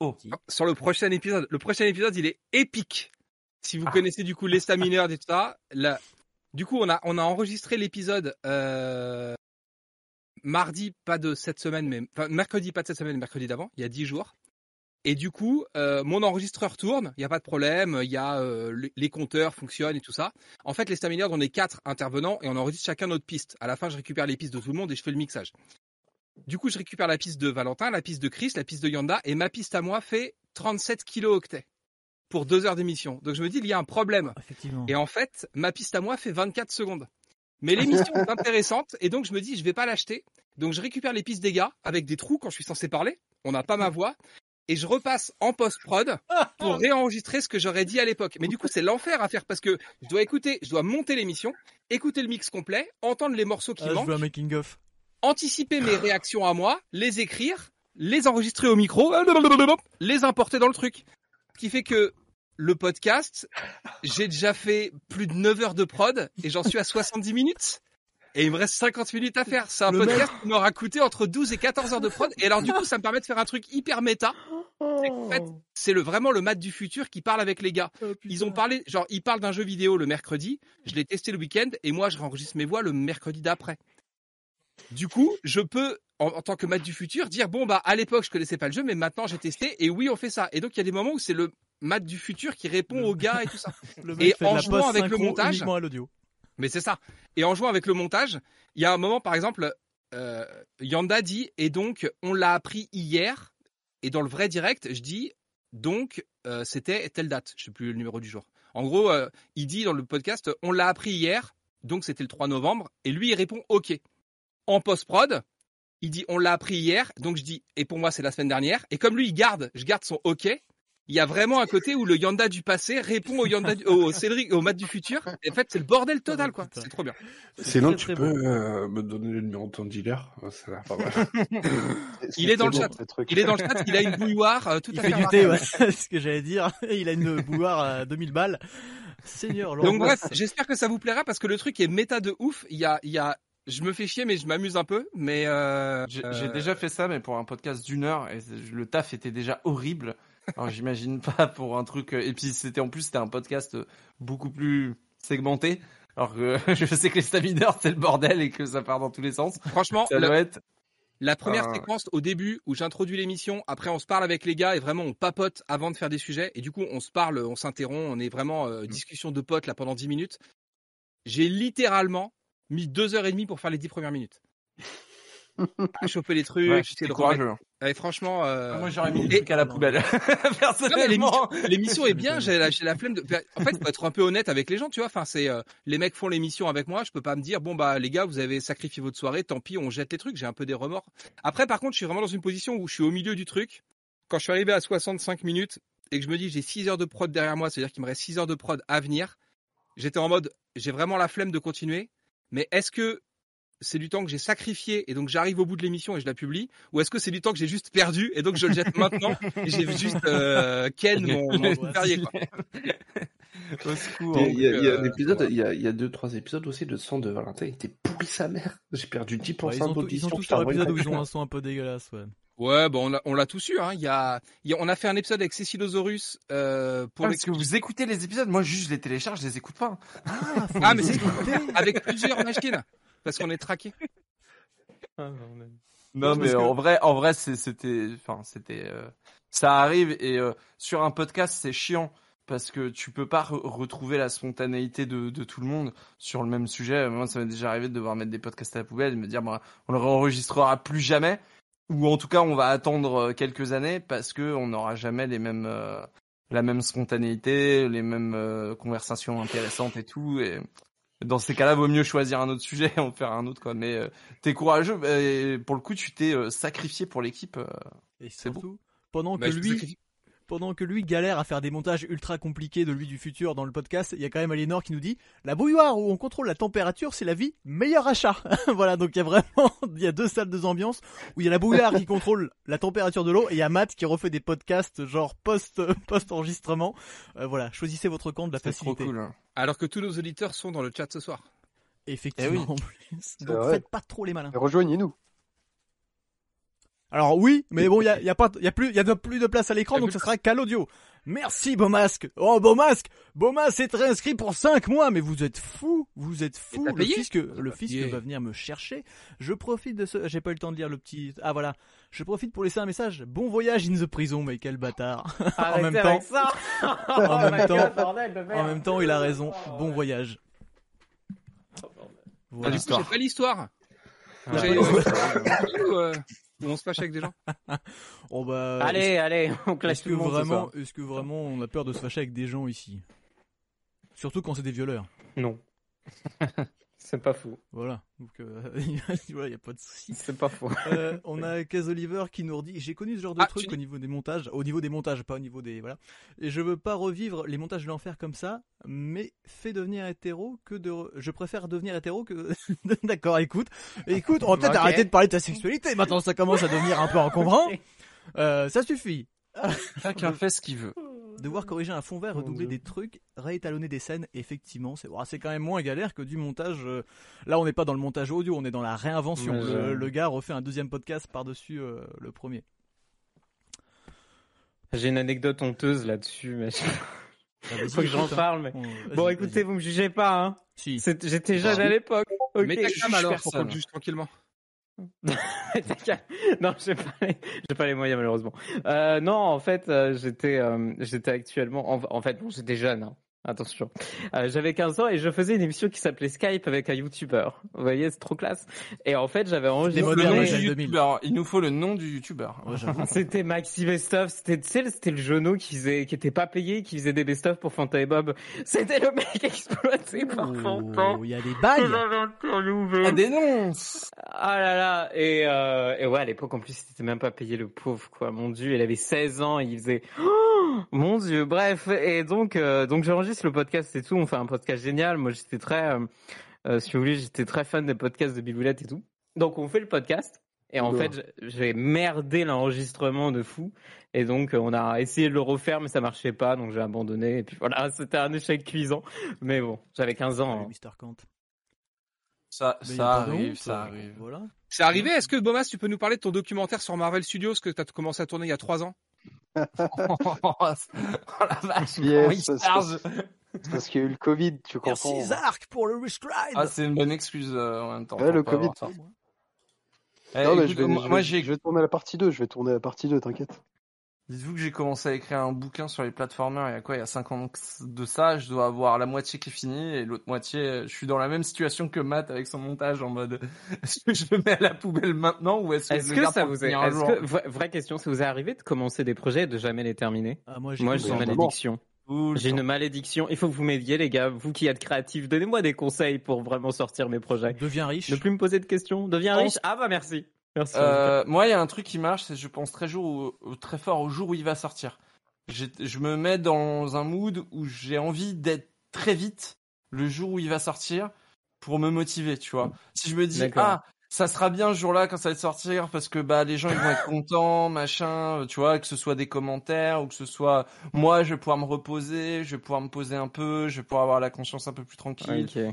Speaker 5: Oh.
Speaker 6: Sur le prochain épisode. Le prochain épisode, il est épique. Si vous connaissez du coup les stamineurs et tout ça, du coup, on a, enregistré l'épisode, euh, mardi, pas de cette semaine, mais, mercredi, pas de cette semaine, mercredi d'avant, il y a dix jours. Et du coup, euh, mon enregistreur tourne, il n'y a pas de problème, il y a euh, les- compteurs fonctionnent et tout ça. En fait, les on est quatre intervenants et on enregistre chacun notre piste. À la fin, je récupère les pistes de tout le monde et je fais le mixage. Du coup, je récupère la piste de Valentin, la piste de Chris, la piste de Yanda, et ma piste à moi fait 37 kilo-octets pour deux heures d'émission. Donc je me dis, il y a un problème.
Speaker 1: Effectivement.
Speaker 6: Et en fait, ma piste à moi fait 24 secondes. Mais l'émission est intéressante, et donc je me dis, je vais pas l'acheter. Donc je récupère les pistes des gars avec des trous quand je suis censé parler. On n'a pas ma voix. Et je repasse en post-prod pour réenregistrer ce que j'aurais dit à l'époque. Mais du coup, c'est l'enfer à faire parce que je dois écouter, je dois monter l'émission, écouter le mix complet, entendre les morceaux qui
Speaker 1: Ah, je
Speaker 6: manquent,
Speaker 1: veux un making of.
Speaker 6: anticiper mes réactions à moi, les écrire, les enregistrer au micro, les importer dans le truc. Ce qui fait que le podcast, j'ai déjà fait plus de 9 heures de prod et j'en suis à 70 minutes. Et il me reste 50 minutes à faire. C'est un
Speaker 1: Le
Speaker 6: podcast qui m'aura coûté entre 12 et 14 heures de prod. Et alors du coup, ça me permet de faire un truc hyper méta. C'est qu'en fait, c'est le, vraiment le mat du futur qui parle avec les gars. Ils ont parlé, genre, ils parlent d'un jeu vidéo le mercredi. Je l'ai testé le week-end et moi, je réenregistre mes voix le mercredi d'après. Du coup, je peux, en, en tant que mat du futur, dire bon bah à l'époque je connaissais pas le jeu, mais maintenant j'ai testé et oui on fait ça. Et donc il y a des moments où c'est le mat du futur qui répond
Speaker 1: Le-
Speaker 6: aux gars et tout ça.
Speaker 1: Le
Speaker 6: Et
Speaker 1: fait
Speaker 6: en jouant avec le montage-
Speaker 1: à l'audio.
Speaker 6: Mais c'est ça. Et en jouant avec le montage, il y a un moment, par exemple, euh, Yanda dit, et donc, on l'a appris hier, et dans le vrai direct, je dis, donc, euh, c'était telle date, je sais plus le numéro du jour. En gros, euh, il dit dans le podcast, on l'a appris hier, donc c'était le 3 novembre, et lui, il répond, ok. En post-prod, il dit, on l'a appris hier, donc je dis, et pour moi, c'est la semaine dernière, et comme lui, il garde, je garde son ok, il y a vraiment un côté où le Yanda du passé répond au Yanda du, au Cédric, au Matt du futur. Et en fait, c'est le bordel total, quoi. C'est trop bien.
Speaker 3: Sinon, tu peux euh, me donner le numéro de ton dealer Ça a pas mal.
Speaker 6: Il est dans le chat. Il est dans le chat, il a une bouilloire, euh, tout
Speaker 1: Il
Speaker 6: à
Speaker 1: fait
Speaker 6: fait
Speaker 1: du thé, ouais. c'est ce que j'allais dire. Il a une bouilloire à 2000 balles. Seigneur,
Speaker 6: Donc bref, j'espère que ça vous plaira parce que le truc est méta de ouf. Il y a, il y a, je me fais chier, mais je m'amuse un peu. Mais euh,
Speaker 5: J'ai
Speaker 6: euh,
Speaker 5: j'ai déjà fait ça, mais pour un podcast d'une heure, et le taf était déjà horrible. Alors j'imagine pas pour un truc. euh, Et puis c'était en plus c'était un podcast beaucoup plus segmenté. Alors que je sais que les stamineurs c'est le bordel et que ça part dans tous les sens.
Speaker 6: franchement,
Speaker 5: Ça
Speaker 6: la,
Speaker 5: doit être.
Speaker 6: la première
Speaker 5: Ah.
Speaker 6: séquence au début où j'introduis l'émission, après on se parle avec les gars et vraiment on papote avant de faire des sujets. Et du coup, on se parle, on s'interrompt, on est vraiment euh, discussion de potes là pendant 10 minutes. J'ai littéralement mis deux heures et demie pour faire les 10 premières minutes. à choper les trucs,
Speaker 5: Ouais, c'est courageux.
Speaker 6: Et franchement, euh,
Speaker 5: Moi j'aurais mis
Speaker 6: et-
Speaker 5: le truc à la poubelle. Personnellement.
Speaker 6: l'émission- est bien, j'ai la, j'ai la flemme de. En fait, faut être un peu honnête avec les gens, tu vois. Enfin, c'est euh, les mecs font l'émission avec moi, je peux pas me dire bon bah les gars, vous avez sacrifié votre soirée, tant pis, on jette les trucs. J'ai un peu des remords. Après, par contre, je suis vraiment dans une position où je suis au milieu du truc. Quand je suis arrivé à 65 minutes et que je me dis j'ai 6 heures de prod derrière moi, c'est-à-dire qu'il me reste 6 heures de prod à venir, j'étais en mode j'ai vraiment la flemme de continuer. Mais est-ce que c'est du temps que j'ai sacrifié et donc j'arrive au bout de l'émission et je la publie ou est-ce que c'est du temps que j'ai juste perdu et donc je le jette maintenant et j'ai juste euh, Ken mon, mon
Speaker 1: Ouais,
Speaker 6: Perrier, quoi.
Speaker 5: Au secours.
Speaker 3: Il y a, il y a un
Speaker 6: euh,
Speaker 3: épisode,
Speaker 6: voilà.
Speaker 3: il y a, il y a deux, trois épisodes aussi, le son de Valentin il était pourri sa mère. J'ai perdu 10%
Speaker 1: Ouais, ils, ont, ils
Speaker 3: d'audition.
Speaker 1: ont tous leur épisode où ils ont un son un peu dégueulasse, ouais.
Speaker 6: Ouais, bon, on l'a- on tous eu. Hein. Il y a, il y a- on a fait un épisode avec Cécilosaurus euh, pour
Speaker 5: Ah, parce que vous écoutez les épisodes, moi juste je les télécharge, je les écoute pas.
Speaker 1: Ah,
Speaker 6: Ah, mais c'est avec plusieurs machines parce qu'on est traqué.
Speaker 5: Non,
Speaker 1: Parce
Speaker 5: mais
Speaker 1: que-
Speaker 5: en vrai, en vrai, c'était, enfin, c'était, euh, ça arrive et euh, sur un podcast, c'est chiant parce que tu peux pas re- retrouver la spontanéité de, de tout le monde sur le même sujet. Moi, ça m'est déjà arrivé de devoir mettre des podcasts à la poubelle et de me dire, bah, on le réenregistrera plus jamais ou en tout cas, on va attendre euh, quelques années parce que on n'aura jamais les mêmes, euh, la même spontanéité, les mêmes euh, conversations intéressantes et tout. Et dans ces cas-là, vaut mieux choisir un autre sujet et en faire un autre, quoi. Mais euh, t'es courageux. et pour le coup, tu t'es euh, sacrifié pour l'équipe. euh.
Speaker 1: Et
Speaker 5: C'est
Speaker 1: surtout, pendant
Speaker 6: Bah,
Speaker 1: que lui. Pendant que lui galère à faire des montages ultra compliqués de lui du futur dans le podcast, il y a quand même Aliénor qui nous dit la bouilloire où on contrôle la température, c'est la vie, meilleur achat. voilà, donc il y a vraiment, il y a deux salles, deux ambiances où il y a la bouilloire qui contrôle la température de l'eau et il y a Matt qui refait des podcasts genre post post enregistrement. voilà, choisissez votre camp de la
Speaker 5: C'est trop
Speaker 1: facilité.
Speaker 5: cool. hein.
Speaker 6: Alors que tous nos auditeurs sont dans le chat ce soir.
Speaker 1: Effectivement.
Speaker 5: Eh
Speaker 1: en plus. Donc
Speaker 7: vrai.
Speaker 1: faites pas trop les malins.
Speaker 7: Rejoignez-nous.
Speaker 1: Alors oui, mais bon, il y a, y a pas, il y a plus, il y a de- plus de place à l'écran, donc ça sera qu'à l'audio. Merci Beaumasque. Oh Beaumasque, Beaumasque est réinscrit pour 5 mois, mais vous êtes fou, vous êtes fou. Le fisc, le fisc
Speaker 6: payé.
Speaker 1: va venir me chercher. Je profite de ce, j'ai pas eu le temps de lire le petit. Ah voilà, je profite pour laisser un message. Bon voyage in the prison, mais quel bâtard. en même temps,
Speaker 2: ça
Speaker 1: en même temps, en même temps, il a raison. Bon voyage.
Speaker 6: Ah,
Speaker 1: Voilà.
Speaker 6: du coup, j'ai pas l'histoire. On se fâche avec des gens?
Speaker 1: Oh bah,
Speaker 2: allez, allez, on
Speaker 1: Est-ce
Speaker 2: clash
Speaker 1: que
Speaker 2: tout le monde
Speaker 1: vraiment, est-ce que vraiment on a peur de se fâcher avec des gens ici? Surtout quand c'est des violeurs.
Speaker 2: Non. C'est pas fou.
Speaker 1: Voilà. Donc euh, voilà, y a pas de souci.
Speaker 2: C'est pas faux.
Speaker 1: Euh, on a Kaz Oliver qui nous redit j'ai connu ce genre de
Speaker 6: Ah,
Speaker 1: truc au niveau des montages, au niveau des montages, pas au niveau des voilà. Et je veux pas revivre les montages de l'enfer comme ça, mais fait devenir hétéro que de re- je préfère devenir hétéro que d'accord, écoute. Écoute, on va peut-être arrêter de parler de ta sexualité. Maintenant ça commence à devenir un peu encombrant. Euh, ça suffit.
Speaker 5: Chacun fait ce qu'il veut.
Speaker 1: Devoir corriger un fond vert, redoubler des trucs, réétalonner des scènes, effectivement, c'est c'est quand même moins galère que du montage. euh, Là, on n'est pas dans le montage audio, on est dans la réinvention.
Speaker 2: Mais
Speaker 1: Le,
Speaker 2: je-
Speaker 1: le gars refait un deuxième podcast par-dessus euh, le premier.
Speaker 2: J'ai une anecdote honteuse là-dessus, mais
Speaker 1: Bah,
Speaker 2: faut que j'en parle. Mais...
Speaker 1: Bon,
Speaker 2: écoutez, vous me jugez pas, hein.
Speaker 1: Si.
Speaker 2: J'étais jeune à l'époque. Ok.
Speaker 6: Mais ta
Speaker 5: je
Speaker 6: cam
Speaker 5: juge
Speaker 6: alors, pour qu'on juge tranquillement.
Speaker 2: non, j'ai pas, les... pas les moyens malheureusement. Euh, non, en fait, euh, j'étais, euh, j'étais actuellement, en, en fait, bon, j'étais jeune. hein. Attention, Euh, j'avais 15 ans et je faisais une émission qui s'appelait Skype avec un YouTuber. Vous voyez, c'est trop classe. Et en fait, j'avais enregistré.
Speaker 1: modèles,
Speaker 5: Le nom
Speaker 1: ouais,
Speaker 5: du
Speaker 1: j'ai le 2000.
Speaker 5: youtubeur. Il nous faut le nom du youtubeur.
Speaker 1: Ouais.
Speaker 2: C'était Maxi Best-of, c'était, tu sais, c'était le genou qui faisait, qui était pas payé, qui faisait des best-of pour Fanta et Bob. C'était le mec exploité par Fanta.
Speaker 1: Oh, il y a des
Speaker 2: interviewé.
Speaker 5: La dénonce
Speaker 2: Ah là là et, euh, et ouais à l'époque en plus il était même pas payé le pauvre quoi mon dieu il avait 16 ans il faisait Oh, mon dieu bref et donc euh, donc le podcast et tout. On fait un podcast génial. Moi j'étais très euh, euh, si vous voulez j'étais très fan des podcasts de Biboulette et tout. Donc on fait le podcast. Et en fait j'ai- merdé l'enregistrement de fou. Et donc euh, on a essayé de le refaire mais ça marchait pas. Donc j'ai abandonné. Et puis voilà. C'était un échec cuisant. Mais bon j'avais 15 ans hein.
Speaker 1: Mr. Kant.
Speaker 5: Ça, ça arrive,
Speaker 1: honte,
Speaker 5: ça arrive.
Speaker 1: Voilà.
Speaker 6: C'est arrivé. Est-ce que Bomas, tu peux nous parler de ton documentaire sur Marvel Studios que tu as commencé à tourner il y a trois ans?
Speaker 5: Oh la vache,
Speaker 7: Yes,
Speaker 5: il charge
Speaker 7: parce qu'il y a eu le Covid, tu comprends.
Speaker 1: Merci Zark pour le restride.
Speaker 5: Ah, c'est une bonne excuse euh, en même temps.
Speaker 7: Ouais, le Covid.
Speaker 5: Eh,
Speaker 7: Non, mais
Speaker 5: écoute,
Speaker 7: je vais,
Speaker 5: moi,
Speaker 7: je vais-
Speaker 5: j'ai
Speaker 7: je vais tourner la partie 2, je vais tourner la partie 2, t'inquiète.
Speaker 5: Dites-vous que j'ai commencé à écrire un bouquin sur les plateformers il y a quoi Il y a 5 ans de ça, je dois avoir la moitié qui est finie et l'autre moitié, je suis dans la même situation que Matt avec son montage en mode est-ce que je le mets à la poubelle maintenant ou est-ce que je
Speaker 2: Est-ce
Speaker 5: le
Speaker 2: que ça vous est,
Speaker 5: finir un
Speaker 2: est-ce
Speaker 5: jour
Speaker 2: que, vraie, vraie question, ça vous est arrivé de commencer des projets et de jamais les terminer?
Speaker 1: Ah, moi, j'ai
Speaker 2: Moi,
Speaker 1: compris.
Speaker 2: j'ai une malédiction. J'ai une malédiction. Il faut que vous m'aidiez, les gars. Vous qui êtes créatifs, donnez-moi des conseils pour vraiment sortir mes projets.
Speaker 1: Deviens riche.
Speaker 2: Ne plus me poser de questions. Deviens
Speaker 5: Je
Speaker 2: riche. Ah bah merci. Merci.
Speaker 5: Euh, moi, il y a un truc qui marche, c'est que je pense très, jour au- au- très fort au jour où il va sortir. Je me mets dans un mood où j'ai envie d'être très vite le jour où il va sortir pour me motiver, tu vois. Si je me dis, ah, ça sera bien ce jour-là quand ça va sortir parce que bah les gens ils vont être contents, machin, tu vois, que ce soit des commentaires ou que ce soit moi, je vais pouvoir me reposer, je vais pouvoir me poser un peu, je vais pouvoir avoir la conscience un peu plus tranquille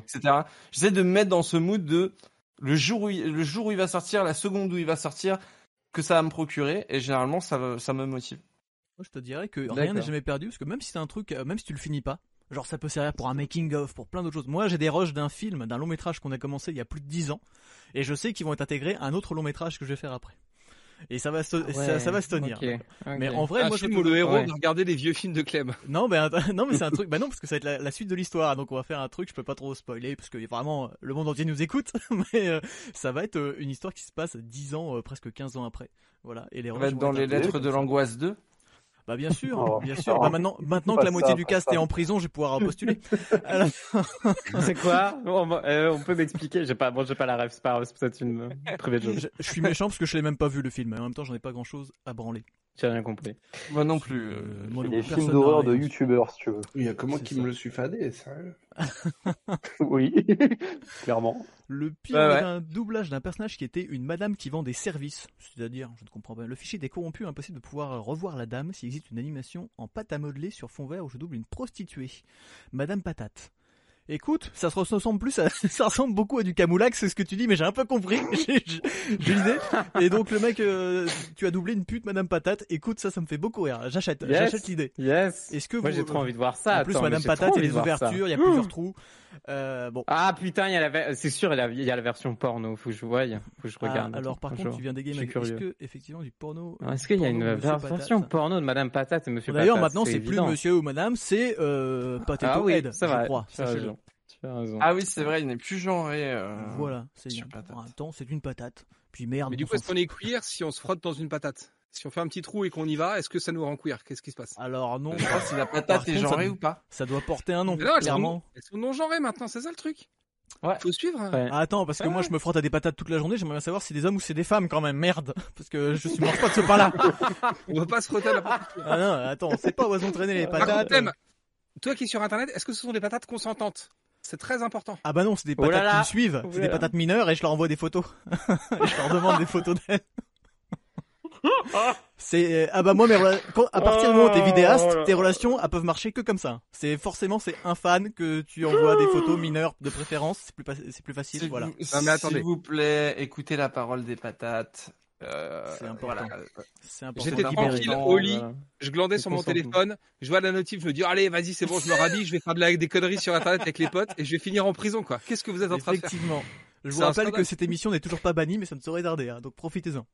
Speaker 5: etc. J'essaie de me mettre dans ce mood de le jour où il, le jour où il va sortir, la seconde où il va sortir, que ça va me procurer et généralement ça, va- ça me motive.
Speaker 1: Moi, je te dirais que rien n'est jamais perdu, parce que même si c'est un truc, euh, même si tu le finis pas, genre ça peut servir pour un making of, pour plein d'autres choses. Moi, j'ai des rushs d'un film, d'un long métrage qu'on a commencé il y a plus de 10 ans, et je sais qu'ils vont être intégrés à un autre long métrage que je vais faire après. Et ça va se, ça, ça va se tenir. Mais en vrai,
Speaker 6: Un
Speaker 1: moi, je
Speaker 6: film
Speaker 1: te-
Speaker 6: où le héros
Speaker 2: Ouais.
Speaker 6: regarder les vieux films de Clem.
Speaker 1: Non, att- non, mais c'est un truc. Bah non, parce que ça va être la, la suite de l'histoire. Donc on va faire un truc. Je peux pas trop spoiler parce que vraiment le monde entier nous écoute. Mais euh, ça va être euh, une histoire qui se passe 10 ans, euh, presque 15 ans après. Voilà. Et les
Speaker 5: On va être dans les lettres de l'angoisse 2.
Speaker 1: Bah bien sûr,
Speaker 7: Oh.
Speaker 1: bien sûr. Bah maintenant, maintenant que la moitié
Speaker 7: ça,
Speaker 1: du cast
Speaker 7: ça.
Speaker 1: est en prison, je vais pouvoir postuler. Alors,
Speaker 2: C'est quoi? On, euh, on peut m'expliquer J'ai pas, bon, j'ai pas la rêve. C'est pas grave. C'est peut-être une privée de
Speaker 1: je, je suis méchant parce que je l'ai même pas vu le film. Et en même temps, j'en ai pas grand chose à branler.
Speaker 2: J'ai rien compris.
Speaker 5: Moi non plus.
Speaker 1: Euh, moi non
Speaker 7: Les
Speaker 1: plus,
Speaker 7: films d'horreur de youtubeurs, si tu veux.
Speaker 3: Il y a
Speaker 1: C'est
Speaker 3: qui
Speaker 1: ça.
Speaker 3: me le suis fadé, sérieux.
Speaker 7: Oui, clairement.
Speaker 1: Le pire
Speaker 5: Ouais, ouais.
Speaker 1: est un doublage d'un personnage qui était une madame qui vend des services. C'est-à-dire, je ne comprends pas. Le fichier des corrompus, impossible de pouvoir revoir la dame s'il existe une animation en pâte à modeler sur fond vert où je double une prostituée. Madame Patate. Écoute, ça se ressemble plus à, ça ressemble beaucoup à du Camoulax, c'est ce que tu dis, mais j'ai un peu compris. J'ai- l'idée. Et donc le mec, euh, tu as doublé une pute, Madame Patate. Écoute, ça, ça me fait beaucoup rire. J'achète,
Speaker 2: Yes.
Speaker 1: j'achète l'idée.
Speaker 2: Yes.
Speaker 1: Est-ce que
Speaker 2: Moi, j'ai trop envie de voir ça.
Speaker 1: En plus,
Speaker 2: Attends,
Speaker 1: Madame Patate, il y a des
Speaker 2: ça.
Speaker 1: ouvertures, il y a plusieurs trous. Euh, bon.
Speaker 2: Ah putain, il y a la, c'est sûr, il y a la, version porno. Faut que je voie, faut que je
Speaker 1: Ah,
Speaker 2: regarde.
Speaker 1: alors par contre, tu viens ma
Speaker 2: suis
Speaker 1: Est-ce que effectivement du porno
Speaker 2: Est-ce qu'il y a une version porno de Madame Patate et Monsieur
Speaker 1: D'ailleurs,
Speaker 2: Patate
Speaker 1: maintenant, c'est plus. Monsieur ou Madame, c'est euh, Potato
Speaker 2: Ah oui,
Speaker 1: Head, je crois.
Speaker 2: Raison. Tu as raison.
Speaker 5: Ah oui, c'est vrai, il n'est plus genré. euh,
Speaker 1: Voilà, c'est pour
Speaker 5: patate.
Speaker 1: un temps, c'est une patate. Puis merde.
Speaker 6: Mais du coup, est-ce qu'on est queer si on se frotte dans une patate? Si on fait un petit trou et qu'on y va, est-ce que ça nous rend queer? Qu'est-ce qui se passe?
Speaker 1: Alors non,
Speaker 5: Je sais pas si la patate est genrée ou pas.
Speaker 1: ça doit porter un nom,
Speaker 6: non, elles
Speaker 1: clairement.
Speaker 6: sont, elles sont non genrées maintenant, c'est ça le truc?
Speaker 2: Ouais.
Speaker 6: Faut suivre. hein.
Speaker 2: Ouais.
Speaker 1: Ah, attends, parce que moi je me frotte à des patates toute la journée, j'aimerais bien savoir si c'est des hommes ou c'est des femmes quand même, merde. Parce que je suis pas de ce pas-là.
Speaker 6: On va pas se frotter à la patate.
Speaker 1: Ah non, attends, on sait pas où elles ont traîné les
Speaker 6: Par contre,
Speaker 1: patates.
Speaker 6: Thème, toi qui es sur internet, est-ce que ce sont des patates consentantes? C'est très important.
Speaker 1: Ah bah non, c'est des
Speaker 2: Oh là
Speaker 1: patates
Speaker 2: là.
Speaker 1: qui me suivent.
Speaker 2: Oh
Speaker 1: C'est des patates mineures et je leur envoie des photos. je leur demande des photos d'elles. C'est ah bah moi quand- à partir du moment où t'es
Speaker 2: Oh
Speaker 1: vidéaste, tes relations elles peuvent marcher que comme ça. C'est forcément c'est un fan que tu envoies des photos mineures de préférence, c'est plus pas- c'est plus facile, voilà.
Speaker 5: vous-
Speaker 6: Non, mais attendez.
Speaker 5: S'il vous plaît, écoutez la parole des patates. Euh,
Speaker 1: C'est important.
Speaker 5: voilà.
Speaker 1: Important.
Speaker 6: J'étais tranquille au lit,
Speaker 2: Voilà.
Speaker 6: je glandais sur mon téléphone, je vois la notif, je me dis allez vas-y c'est bon, je me rhabille, je vais faire de la, des conneries sur internet avec les potes et je vais finir en prison quoi. Qu'est-ce que vous êtes en train de faire?
Speaker 1: Effectivement. Je vous rappelle que cette émission n'est toujours pas bannie, mais ça ne saurait tarder, hein, donc profitez-en.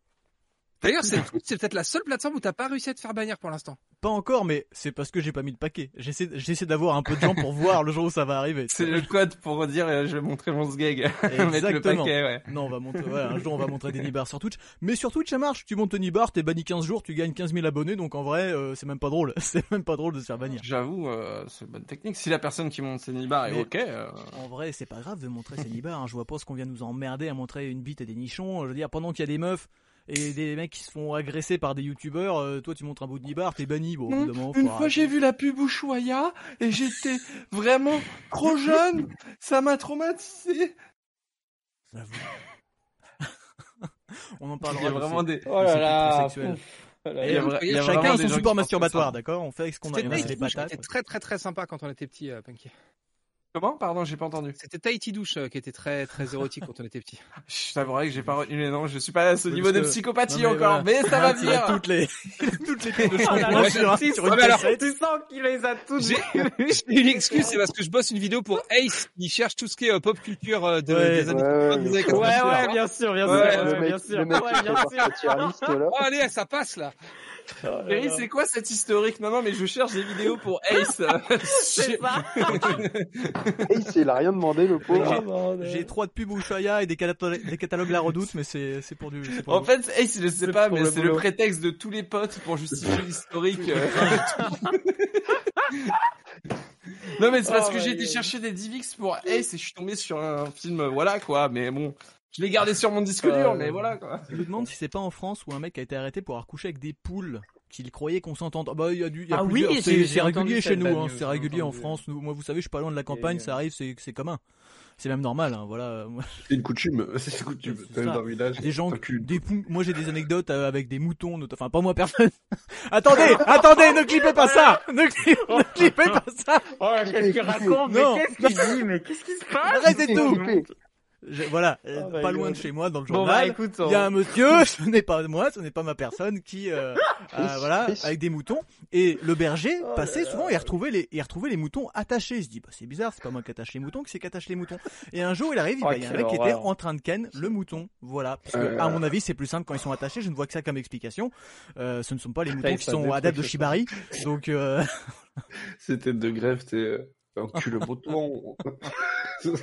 Speaker 6: D'ailleurs c'est c'est peut-être la seule plateforme où t'as pas réussi à te faire bannir pour l'instant.
Speaker 1: Pas encore, mais c'est parce que j'ai pas mis de paquet. J'essaie, j'essaie d'avoir un peu de gens pour voir le jour où ça va arriver.
Speaker 5: C'est le code pour dire euh, je vais montrer mon sgeg. Mettre le
Speaker 1: Exactement.
Speaker 5: paquet, ouais.
Speaker 1: Non, on va montrer, voilà, un jour on va montrer des nibards sur Twitch. Mais sur Twitch ça marche. Tu montes ton nibar, t'es banni 15 jours, tu gagnes 15 000 abonnés, donc en vrai, euh, c'est même pas drôle. C'est même pas drôle de se faire bannir.
Speaker 5: J'avoue, euh, c'est une bonne technique. Si la personne qui monte ses nibards est
Speaker 1: Mais-
Speaker 5: ok, euh,
Speaker 1: En vrai, c'est pas grave de montrer ses nibards. Hein. Je vois pas ce qu'on vient nous emmerder à montrer une bite et des nichons. Je veux dire, pendant qu'il y a des meufs et des mecs qui se font agresser par des youtubeurs, euh, toi tu montres un bout de nibar, t'es banni. Bon, d'un moment,
Speaker 5: Une fois
Speaker 1: arrêter.
Speaker 5: j'ai vu la pub Ushuaïa et j'étais vraiment trop jeune. Ça m'a traumatisé.
Speaker 1: J'avoue. on en
Speaker 5: Il
Speaker 1: parlera.
Speaker 5: y a
Speaker 1: de
Speaker 5: vraiment
Speaker 1: ces-
Speaker 5: des.
Speaker 2: Oh là là.
Speaker 5: Il y a vra- il y a
Speaker 1: Chacun
Speaker 5: vraiment
Speaker 1: a son support masturbatoire, d'accord? On fait avec ce qu'on a.
Speaker 6: C'était
Speaker 1: Il
Speaker 6: très très très sympa quand on était petit, euh, Punky.
Speaker 5: Comment? Pardon, j'ai pas entendu.
Speaker 6: C'était Tahiti Douche euh, qui était très très érotique quand on était petit.
Speaker 5: Je t'avouerai que j'ai pas retenu les noms. Je suis pas à ce niveau de psychopathie
Speaker 1: Non, mais
Speaker 5: encore,
Speaker 1: voilà.
Speaker 5: mais ça va
Speaker 1: Il a
Speaker 5: venir.
Speaker 1: toutes les, toutes les clés de sur, un-
Speaker 2: tu
Speaker 1: sur
Speaker 2: sens-
Speaker 1: une
Speaker 6: mais alors,
Speaker 1: cassette.
Speaker 2: Tu sens qu'il les a toutes
Speaker 6: J'ai une excuse, c'est parce que je bosse une vidéo pour Ace, qui cherche tout ce qui est euh, pop culture euh, de,
Speaker 1: Ouais.
Speaker 6: des années
Speaker 7: Ouais,
Speaker 6: 90,
Speaker 7: ouais, ouais.
Speaker 6: 80.
Speaker 2: Ouais, ouais, bien sûr, bien sûr, bien sûr. Ouais, bien sûr.
Speaker 6: Oh allez, ça passe là.
Speaker 5: Chérie, c'est quoi cet historique? Non, non, mais je cherche des vidéos pour Ace.
Speaker 2: C'est ça.
Speaker 7: Et il a rien demandé, le pauvre.
Speaker 2: Oh.
Speaker 1: J'ai trois de pubs Ushuaïa et des catalogues, des catalogues La Redoute, mais c'est, c'est pour du, pour
Speaker 5: En
Speaker 1: du-
Speaker 5: fait, Ace, je sais pas, mais c'est le prétexte de tous les potes pour justifier l'historique. euh. non, mais c'est parce
Speaker 2: Oh
Speaker 5: que j'ai été chercher des Divix pour Ace et je suis tombé sur un film, voilà quoi. Mais bon, je l'ai gardé sur mon disque dur, mais voilà quoi.
Speaker 1: Je me demande si c'est pas en France où un mec a été arrêté pour avoir couché avec des poules qu'il croyait consentantes. Ah bah, il y a du, il y a
Speaker 2: Ah oui,
Speaker 1: c'est, régulier chez nous, hein, c'est régulier en. France. Nous, moi, vous savez, je suis pas loin de la campagne,
Speaker 2: Et,
Speaker 1: ça arrive, c'est, commun. C'est même normal, hein, voilà.
Speaker 3: C'est une coutume, c'est une coutume. Dans le village,
Speaker 1: Des gens, des pou- moi j'ai des anecdotes euh, avec des moutons, not- enfin pas moi personne. attendez, attendez, ne clippez pas ça, ne, cli- ne clippez pas ça.
Speaker 2: Oh, qu'est-ce qu'il raconte Mais
Speaker 1: Non.
Speaker 2: qu'est-ce qu'il dit? Mais qu'est-ce qui se passe?
Speaker 1: Arrêtez tout. Je- voilà, euh,
Speaker 2: Oh my
Speaker 1: pas loin
Speaker 2: God.
Speaker 1: de chez moi dans le
Speaker 2: Bon bah
Speaker 1: journal. Il y a un monsieur, ce n'est pas moi, ce n'est pas ma personne qui, euh, euh, voilà, avec des moutons. Et le berger
Speaker 2: Oh
Speaker 1: passait
Speaker 2: là
Speaker 1: souvent et retrouvait les, et retrouvait les moutons attachés. Il se dit, bah c'est bizarre, c'est pas moi qui attache les moutons, qui c'est qui attache les moutons? Et un jour, il arrive,
Speaker 2: Oh,
Speaker 1: bah, il y a un mec qui était en train de ken le mouton. Voilà. Parce que,
Speaker 3: Euh.
Speaker 1: à mon avis, c'est plus simple quand ils sont attachés. Je ne vois que ça comme explication. Euh, ce ne sont pas les moutons qui sont adeptes de Shibari. Donc, euh,
Speaker 3: C'était de grève, t'es, euh, encule le bouton.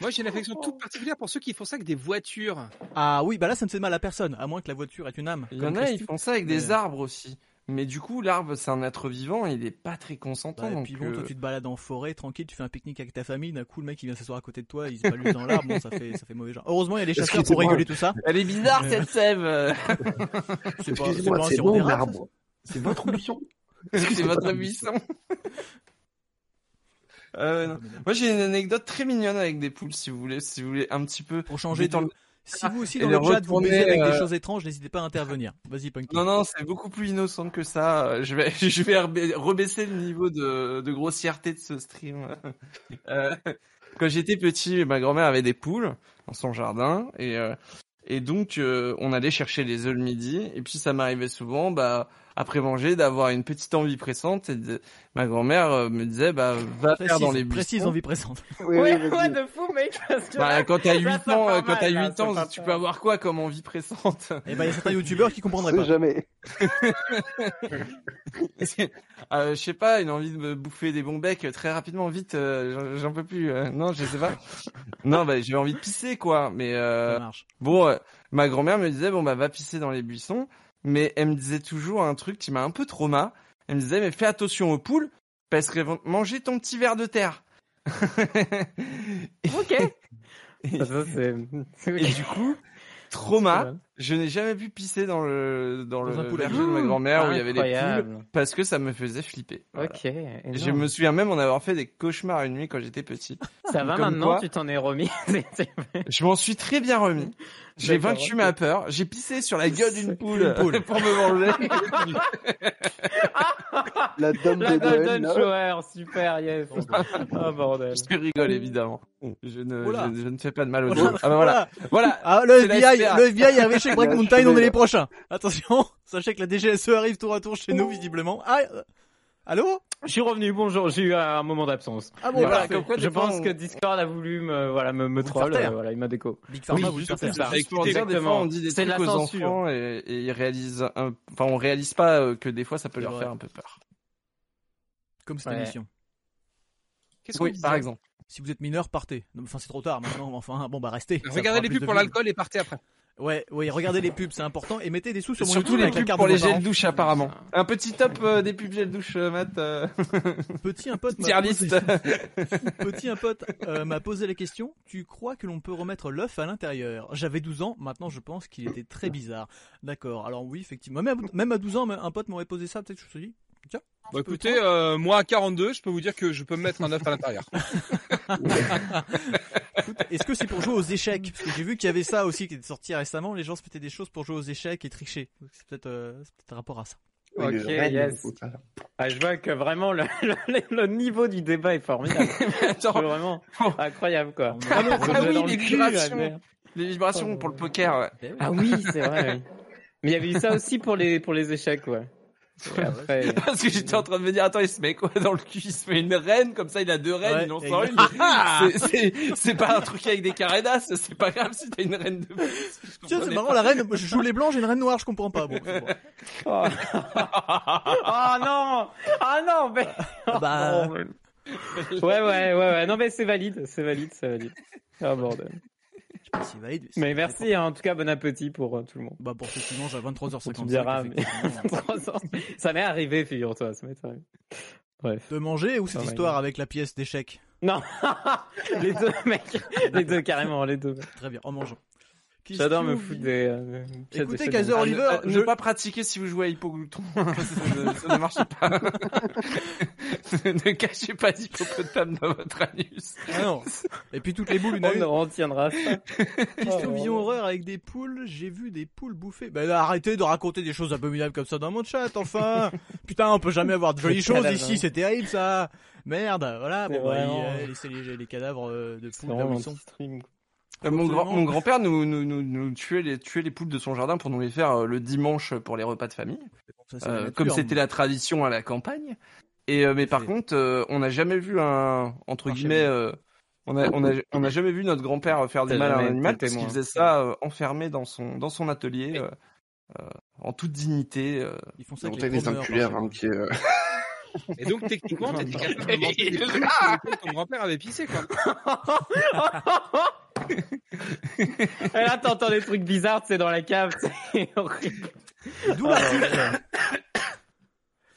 Speaker 6: Moi j'ai une affection toute particulière pour ceux qui font ça avec des voitures.
Speaker 1: ah oui, bah là, ça ne fait mal à personne, à moins que la voiture ait une âme.
Speaker 5: Il y en a, ils font ça avec
Speaker 1: Mais-
Speaker 5: des arbres aussi. Mais du coup, l'arbre, c'est un être vivant, il est pas très consentant.
Speaker 1: Bah, et
Speaker 5: donc,
Speaker 1: puis bon, toi
Speaker 5: euh,
Speaker 1: tu te balades en forêt, tranquille, tu fais un pique-nique avec ta famille, d'un coup le mec il vient s'asseoir à côté de toi, il se balade dans l'arbre, bon ça fait ça fait mauvais genre. Heureusement il y a les chasseurs pour réguler tout ça.
Speaker 5: Elle est bizarre
Speaker 1: Euh.
Speaker 5: cette sève.
Speaker 1: C'est pas, c'est pas un
Speaker 3: c'est votre mission.
Speaker 5: C'est votre buisson. Euh, non. Moi j'ai une anecdote très mignonne avec des poules si vous voulez, si vous voulez un petit peu.
Speaker 1: Pour changer de... Si vous aussi
Speaker 5: Et
Speaker 1: dans
Speaker 5: de
Speaker 1: le chat vous baisez avec des
Speaker 5: euh,
Speaker 1: choses étranges, n'hésitez pas à intervenir. Vas-y Punky.
Speaker 5: Non non, c'est beaucoup plus innocent que ça. Je vais je vais reba- rebaisser le niveau de, de grossièreté de ce stream. Euh, quand j'étais petit, ma grand-mère avait des poules dans son jardin et et donc on allait chercher les œufs le midi et puis ça m'arrivait souvent bah après manger, d'avoir une petite envie pressante. Et de- ma grand-mère euh, me disait, bah, va faire dans les
Speaker 1: précise
Speaker 5: buissons.
Speaker 1: envie pressante.
Speaker 7: Oui,
Speaker 2: Ouais,
Speaker 7: oui,
Speaker 2: ouais, de fou, mec, parce que
Speaker 5: Bah, quand t'as
Speaker 2: là,
Speaker 5: 8
Speaker 2: ça
Speaker 5: ans, euh, quand t'as
Speaker 2: mal, là,
Speaker 5: 8
Speaker 2: ça
Speaker 5: ans, tu peux avoir quoi comme envie pressante?
Speaker 1: Et ben il y a certains youtubeurs qui comprendraient pas.
Speaker 7: jamais.
Speaker 5: euh, Je sais pas, une envie de me bouffer des bons becs très rapidement, vite, euh, j'en- j'en peux plus. euh, non, je sais pas. non, bah j'ai envie de pisser quoi. Mais euh,
Speaker 1: Ça marche.
Speaker 5: bon, euh, ma grand-mère me disait bon bah va pisser dans les buissons, mais elle me disait toujours un truc qui m'a un peu trauma. Elle me disait mais fais attention aux poules parce qu'elles vont manger ton petit ver de terre.
Speaker 2: Ok. Ça, ça, c'est.
Speaker 5: Et du coup, trauma, je n'ai jamais pu pisser dans le dans, le
Speaker 1: poulailler.
Speaker 5: verger de ma grand-mère où il y avait des poules parce que ça me faisait flipper. Voilà.
Speaker 2: Ok.
Speaker 5: Je me souviens même en avoir fait des cauchemars une nuit quand j'étais petit.
Speaker 2: Ça va
Speaker 5: Comme
Speaker 2: maintenant,
Speaker 5: quoi.
Speaker 2: tu t'en es remis.
Speaker 5: Je m'en suis très bien remis. J'ai vaincu ma peur. J'ai pissé sur la gueule d'une poule, pour me manger.
Speaker 7: La dame
Speaker 2: La
Speaker 7: de
Speaker 2: Golden
Speaker 7: là.
Speaker 2: Shower, super, yes. Oh bordel.
Speaker 5: Je rigole évidemment. Je ne, je, je ne fais pas de mal aux gens. Ah bah voilà. Voilà.
Speaker 1: Ah, le FBI, le FBI est arrivé chez Break Mountain, on est les prochains. Attention, sachez que la DGSE arrive tour à tour chez nous, visiblement. Ah, allô
Speaker 2: Je suis revenu, bonjour, j'ai eu un moment d'absence.
Speaker 1: Ah bon,
Speaker 5: Voilà,
Speaker 1: parfait.
Speaker 5: comme quoi, des
Speaker 2: Je pense
Speaker 5: on-
Speaker 2: que Discord a voulu me, voilà, me, me troll, euh, voilà, il m'a déco.
Speaker 1: Big Pharma,
Speaker 2: Oui,
Speaker 1: faire
Speaker 2: ça. Exactement.
Speaker 5: on dit des
Speaker 2: C'est
Speaker 5: trucs
Speaker 2: la
Speaker 5: aux
Speaker 2: censure.
Speaker 5: enfants et, et ils réalisent un, enfin, on réalise pas euh, que des fois ça peut leur
Speaker 1: vrai.
Speaker 5: faire un peu peur.
Speaker 1: Comme cette
Speaker 2: Ouais.
Speaker 1: émission.
Speaker 6: Qu'est-ce qu'on
Speaker 5: Oui,
Speaker 6: disait
Speaker 5: par exemple.
Speaker 1: Si vous êtes mineur, partez. Enfin, c'est trop tard maintenant. Enfin, bon, bah restez.
Speaker 6: Regardez les pubs pour l'alcool et partez après.
Speaker 1: Ouais, ouais, regardez les pubs, c'est important. Et mettez des sous sur mon
Speaker 5: Surtout
Speaker 1: YouTube
Speaker 5: les
Speaker 1: avec la
Speaker 5: pubs
Speaker 1: carte
Speaker 5: pour
Speaker 1: de
Speaker 5: les gels douche apparemment. Un petit top euh, des pubs gel douche, euh, Matt. euh,
Speaker 1: Petit un pote
Speaker 5: tier list.
Speaker 1: Petit un pote euh, m'a posé la question. Tu crois que l'on peut remettre l'œuf à l'intérieur? J'avais 12 ans. Maintenant, je pense qu'il était très bizarre. D'accord. Alors oui, effectivement. Même à, même à 12 ans, un pote m'aurait posé ça. Peut-être que je me suis dit. Tiens.
Speaker 6: Bah
Speaker 1: peux
Speaker 6: écoutez, euh, moi à 42, je peux vous dire que je peux me mettre un œuf à l'intérieur.
Speaker 1: Est-ce que c'est pour jouer aux échecs? Parce que j'ai vu qu'il y avait ça aussi qui était sorti récemment. Les gens se mettaient des choses pour jouer aux échecs et tricher. Donc, C'est peut-être euh, c'est peut-être un rapport à ça.
Speaker 2: Ok, yes. Ah, je vois que vraiment le, le, le niveau du débat est formidable.
Speaker 5: Attends,
Speaker 2: C'est vraiment incroyable, quoi.
Speaker 5: Ah non,
Speaker 2: Vous
Speaker 5: ah oui, les
Speaker 2: cul,
Speaker 5: vibrations. les vibrations pour le poker. ouais.
Speaker 2: Ah oui, c'est vrai. oui. Mais il y avait eu ça aussi pour les, pour les échecs, ouais. Après,
Speaker 5: Parce que j'étais en train de me dire, attends, il se met quoi dans le cul? Il se met une reine, comme ça il a deux reines,
Speaker 1: Ouais,
Speaker 5: il en sort une.
Speaker 1: exactement.
Speaker 5: C'est- C'est pas un truc avec des carénasses, c'est pas grave si t'as une reine de plus.
Speaker 1: Tiens, c'est marrant, la reine, je joue les blancs, j'ai une reine noire, je comprends pas. Bon.
Speaker 2: Oh. oh non Ah non, mais...
Speaker 1: Bah,
Speaker 2: Ouais, ouais, ouais, ouais. Non, mais c'est valide, c'est valide, c'est valide. Ah, bordel.
Speaker 1: Valide.
Speaker 2: Mais merci, hein, en tout cas, bon appétit pour euh, tout le monde.
Speaker 1: Bah, pour ceux qui mangent à 23h55.
Speaker 2: Tu me diras, mais-
Speaker 1: effectivement.
Speaker 2: Trois ans. ça m'est arrivé, figure-toi, ça m'est arrivé. Bref.
Speaker 1: De manger ou cette
Speaker 2: Oh
Speaker 1: histoire avec la pièce d'échec?
Speaker 2: Non, les deux, mec. Les deux, carrément, les deux.
Speaker 1: Très bien, en mangeant.
Speaker 2: J'adore me foutre des... euh,
Speaker 1: Écoutez, Kaiser Oliver,
Speaker 5: Ah, ne,
Speaker 1: je-
Speaker 5: ne pas pratiquer si vous jouez à Hippoglouton. ça, ne, ça ne marche pas. ne cachez pas d'hippopotame dans votre anus.
Speaker 1: Ah non. Et puis toutes les boules, une à
Speaker 2: On ne retiendra ça.
Speaker 1: Question
Speaker 2: Oh,
Speaker 1: horreur avec des poules, j'ai vu des poules bouffer. Bah là, arrêtez de raconter des choses abominables comme ça dans mon chat, enfin Putain, on peut jamais avoir de jolies choses ici,
Speaker 2: hein.
Speaker 1: c'est terrible ça Merde, voilà, bon bah,
Speaker 2: vraiment-
Speaker 1: il- euh, laissez les, les cadavres euh, de poules là où ils sont.
Speaker 2: quoi.
Speaker 5: Euh, Mon, grand, mon grand-père nous, nous, nous, nous tuait, les, tuait les poules de son jardin pour nous les faire euh, le dimanche pour les repas de famille.
Speaker 1: Ça,
Speaker 5: Euh,
Speaker 1: nature.
Speaker 5: comme c'était la tradition à la campagne. Et euh, mais par contre, euh, on n'a jamais vu un entre
Speaker 1: Un
Speaker 5: guillemets, euh, on a on a on n'a jamais vu notre grand-père faire du mal à un animal parce qu'il faisait ça euh, enfermé dans son dans son atelier euh, euh, en toute dignité. euh.
Speaker 1: Ils font ça avec les
Speaker 3: qu'il y ait, euh,
Speaker 6: Et donc techniquement, t'étais capable de des ton grand-père avait pissé, quoi.
Speaker 2: Et là, t'entends des trucs bizarres, c'est dans la cave, c'est horrible.
Speaker 1: D'où l'article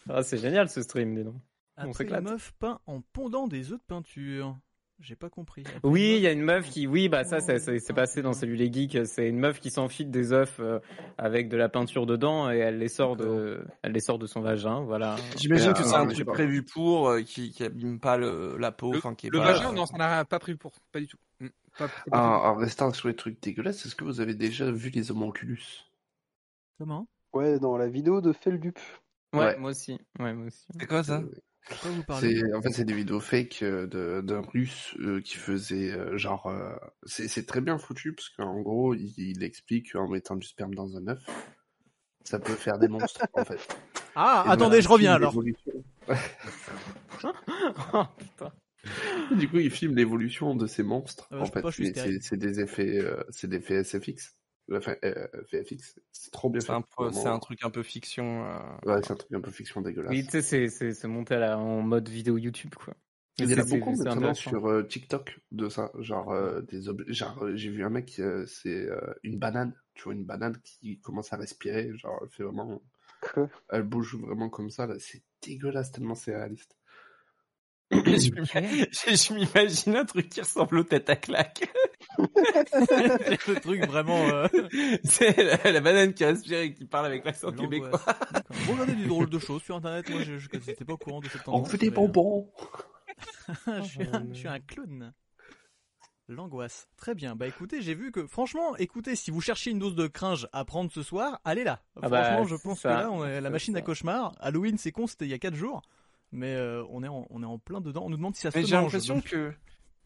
Speaker 2: Ah, c'est génial ce stream, dis donc. On
Speaker 1: Après une meuf peint en pondant des œufs de peinture. J'ai pas compris. Après
Speaker 2: Oui, il y a une meuf qui, oui, bah ça, ça, ça s'est passé dans Salut les geeks. C'est une meuf qui s'enfile des œufs euh, avec de la peinture dedans et elle les sort de, elle les sort de son vagin, voilà.
Speaker 5: J'imagine
Speaker 3: Ah,
Speaker 5: que c'est un truc prévu pour euh, qui qui abîme pas le, la peau,
Speaker 6: Le,
Speaker 5: enfin qui est
Speaker 6: le
Speaker 5: pas-
Speaker 6: vagin, non, ça n'a pas prévu pour. Pas du tout.
Speaker 3: En, en restant sur les trucs dégueulasses, est-ce que vous avez déjà vu les homonculus
Speaker 1: Comment?
Speaker 7: Ouais, dans la vidéo de Feldup.
Speaker 2: Ouais,
Speaker 3: Ouais.
Speaker 2: moi aussi. Ouais, moi aussi.
Speaker 5: C'est quoi ça?
Speaker 1: Vous parlez?
Speaker 3: C'est en fait c'est des vidéos fake euh, de- d'un russe euh, qui faisait euh, genre euh, c'est c'est très bien foutu parce qu'en gros il, il explique qu'en mettant du sperme dans un œuf ça peut faire des monstres en fait.
Speaker 1: Ah,
Speaker 3: Et
Speaker 1: attendez,
Speaker 3: voilà,
Speaker 1: je reviens alors.
Speaker 2: Oh, putain.
Speaker 3: Du coup, il filme l'évolution de ces monstres.
Speaker 1: Ah bah,
Speaker 3: en fait, c'est des effets, euh, c'est des effets SFX. Enfin, euh, VFX. C'est trop bien
Speaker 5: C'est
Speaker 3: fait.
Speaker 5: c'est un truc un peu fiction. euh.
Speaker 3: Ouais, c'est un truc un peu fiction dégueulasse.
Speaker 2: Oui, tu sais, c'est- monté à la- en mode vidéo YouTube, quoi.
Speaker 3: Il y en a beaucoup
Speaker 2: intéressant.
Speaker 3: sur euh, TikTok de ça, genre euh, des objets. Genre, euh, j'ai vu un mec, euh, c'est euh, une banane, tu vois, une banane qui commence à respirer, genre, elle fait vraiment, elle bouge vraiment comme ça, là, c'est dégueulasse tellement c'est réaliste.
Speaker 5: Je m'imagine- un truc qui ressemble aux têtes à claque.
Speaker 1: le truc vraiment. euh,
Speaker 5: c'est la, la banane qui respire et qui parle avec l'accent québécois.
Speaker 1: Regardez des drôles de choses sur internet. Moi, je n'étais pas au courant de cette
Speaker 3: On
Speaker 1: tendance.
Speaker 3: fait des
Speaker 1: mais,
Speaker 3: bonbons
Speaker 1: euh, je, suis un, je suis un clown. L'angoisse. Très bien. Bah écoutez, j'ai vu que franchement, écoutez, si vous cherchez une dose de cringe à prendre ce soir, allez là.
Speaker 2: Ah bah,
Speaker 1: franchement, je
Speaker 2: c'est
Speaker 1: pense
Speaker 2: ça.
Speaker 1: que là, on est la
Speaker 2: C'est
Speaker 1: machine à cauchemar. Halloween, c'est con, c'était il y a 4 jours. Mais euh, on, est en, on est en plein dedans. On nous demande si ça se
Speaker 5: Mais j'ai l'impression
Speaker 1: donc-
Speaker 5: que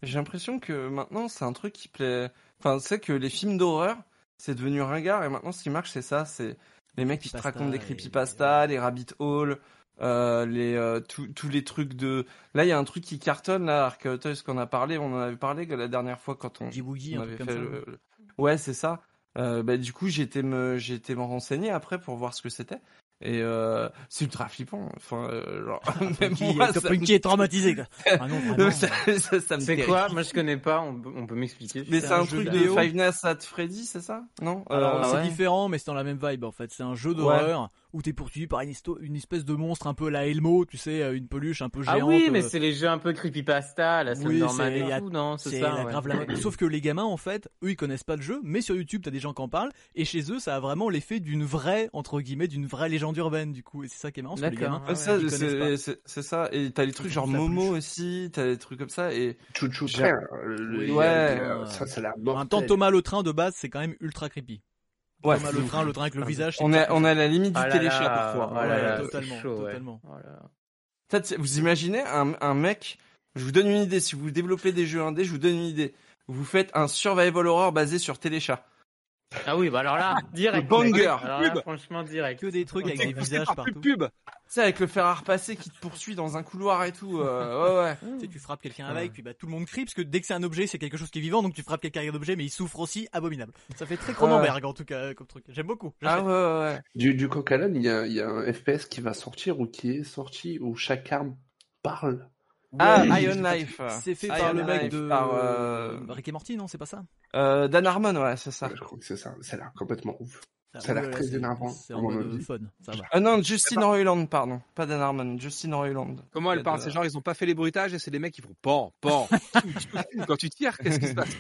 Speaker 5: j'ai l'impression que maintenant c'est un truc qui plaît. Enfin, c'est que les films d'horreur, c'est devenu ringard et maintenant ce qui marche c'est ça, c'est les mecs qui te
Speaker 1: Creepypasta
Speaker 5: racontent des
Speaker 1: et-
Speaker 5: creepypasta, les rabbit hole, euh, les euh, tous tous les trucs de. Là, il y a un truc qui cartonne là, Arc Toys qu'on a parlé, on en avait parlé la dernière fois quand on, on avait fait le- Ouais, c'est ça. Euh, bah, du coup, été me j'ai été me renseigner après pour voir ce que c'était. Et euh, c'est ultra flippant. Enfin, euh, genre, même
Speaker 1: Punky,
Speaker 5: moi,
Speaker 1: Top
Speaker 5: ça,
Speaker 1: Punky est traumatisé. Quoi. Ah non, vraiment.
Speaker 5: ça, ça, ça me
Speaker 2: C'est quoi Moi, je connais pas. On peut, on peut m'expliquer.
Speaker 5: Mais
Speaker 1: C'est un
Speaker 5: truc de Five Nights at Freddy, c'est ça? Non?
Speaker 1: Alors,
Speaker 5: Euh,
Speaker 1: c'est
Speaker 5: ouais.
Speaker 1: différent, mais c'est dans la même vibe en fait. C'est un jeu d'horreur où t'es poursuivi par une, une espèce de monstre un peu la Elmo, tu sais, euh, une peluche un peu
Speaker 2: Ah
Speaker 1: géante.
Speaker 2: oui, mais
Speaker 1: euh,
Speaker 2: c'est les jeux un peu creepypasta, la
Speaker 1: Oui, c'est-
Speaker 2: et tout, non C'est ça.
Speaker 1: la
Speaker 2: ouais.
Speaker 1: grave la. Sauf que les gamins, en fait, eux, ils connaissent pas le jeu, mais sur YouTube, t'as des gens qui en parlent, et chez eux, ça a vraiment l'effet d'une vraie, entre guillemets, d'une vraie légende urbaine, du coup. Et c'est ça qui est marrant, parce que les
Speaker 2: D'accord.
Speaker 1: gamins,
Speaker 2: Ah
Speaker 5: Ouais, c'est- ça. Et t'as les trucs genre Momo aussi, t'as des trucs comme ça. Et
Speaker 3: Chouchou
Speaker 5: ouais.
Speaker 3: le- ça, ça a l'air.
Speaker 1: En même temps. Thomas le train de base, c'est quand même ultra creepy.
Speaker 5: Ouais,
Speaker 1: Thomas le train, le train avec le visage. c'est
Speaker 5: on est on est à la limite du
Speaker 2: Ah
Speaker 5: téléchat
Speaker 2: là,
Speaker 5: parfois.
Speaker 1: Ouais,
Speaker 2: là là,
Speaker 1: totalement, totalement.
Speaker 2: Oh
Speaker 5: Vous imaginez un, un mec, je vous donne une idée, si vous développez des jeux indés, je vous donne une idée. Vous faites un survival horror basé sur téléchat.
Speaker 2: Ah oui, bah alors là, direct.
Speaker 5: Banger.
Speaker 2: Alors là,
Speaker 6: Pub.
Speaker 2: franchement, direct.
Speaker 1: Que des trucs avec des visages partout.
Speaker 6: pub.
Speaker 5: Tu sais, avec le fer à repasser qui te poursuit dans un couloir et tout. euh, ouais, ouais.
Speaker 1: Tu sais, tu frappes quelqu'un avec, puis bah, tout le monde crie, parce que dès que c'est un objet, c'est quelque chose qui est vivant, donc tu frappes quelqu'un avec un objet, mais il souffre aussi, abominable. Ça fait très Cronenberg, en tout cas, comme truc. J'aime beaucoup.
Speaker 5: Ah ouais, ouais, ouais.
Speaker 3: Du, du coq à l'âne, il y a, il y a un FPS qui va sortir ou qui est sorti où chaque arme parle.
Speaker 5: Ah, Iron Life.
Speaker 1: C'est fait
Speaker 5: Iron
Speaker 1: par le mec
Speaker 5: Life,
Speaker 1: de
Speaker 5: par, euh,
Speaker 1: Rick et Morty, non C'est pas ça?
Speaker 5: Euh, Dan Harmon, ouais, c'est ça.
Speaker 3: Ouais, je crois que c'est ça. Ça a l'air complètement ouf. Ça a l'air très
Speaker 1: c'est-
Speaker 3: énervant,
Speaker 1: C'est en mode fun, ça va.
Speaker 5: Ah non, Justin Roiland, pardon. Pas Dan Harmon, Justin Roiland.
Speaker 6: Comment elle parle C'est genre, ils ont pas fait les bruitages et c'est des mecs qui font pan, pan. Quand tu tires, qu'est-ce qui se passe?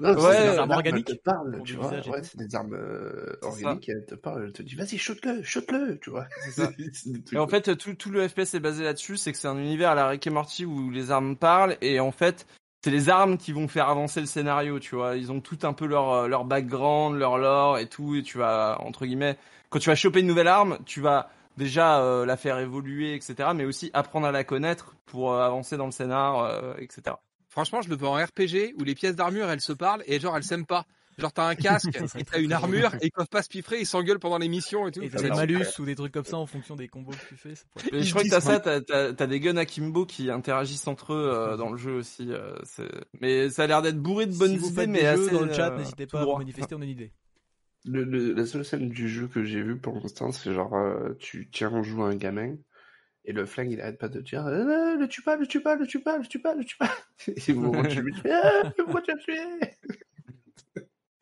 Speaker 5: Ouais,
Speaker 3: c'est
Speaker 1: des armes
Speaker 3: armes
Speaker 1: organiques.
Speaker 3: Elles te parlent,
Speaker 1: pour
Speaker 3: tu vois. Ouais, c'est des armes euh, organiques et elles te parlent. Elles te disent, vas-y, shoot-le, shoot-le, tu vois.
Speaker 5: Et en fait, tout, tout le FPS est basé là-dessus, c'est que c'est un univers à la Rick et Morty où les armes parlent, et en fait, c'est les armes qui vont faire avancer le scénario, tu vois. Ils ont tout un peu leur, euh, leur background, leur lore et tout, et tu vas, entre guillemets, quand tu vas choper une nouvelle arme, tu vas déjà euh, la faire évoluer, etc., mais aussi apprendre à la connaître pour euh, avancer dans le scénar, etc.
Speaker 6: Franchement, je le veux en RPG où les pièces d'armure elles se parlent et genre elles s'aiment pas. Genre t'as un casque et t'as une armure et ils peuvent pas se piffrer, ils s'engueulent pendant les missions et tout.
Speaker 1: Et t'as des malus ou des trucs comme ça en fonction des combos que tu fais. ça pourrait-
Speaker 5: Et je crois que t'as ça, t'as, t'as, t'as des guns akimbo qui interagissent entre eux euh, dans le jeu aussi. euh, c'est... Mais ça a l'air d'être bourré de bonnes
Speaker 1: si
Speaker 5: idées, mais assez,
Speaker 1: jeux dans le chat,
Speaker 5: euh,
Speaker 1: n'hésitez pas à manifester, on a une idée.
Speaker 3: Le, le- la seule scène du jeu que j'ai vue pour l'instant, c'est genre, euh, tu tiens en joue un gamin, et le flingue, il arrête pas de dire, euh, le tue pas, le tue pas, le tue pas, le tue pas, le tue pas. Et vous tu lui dis, ah, pourquoi tu as tué?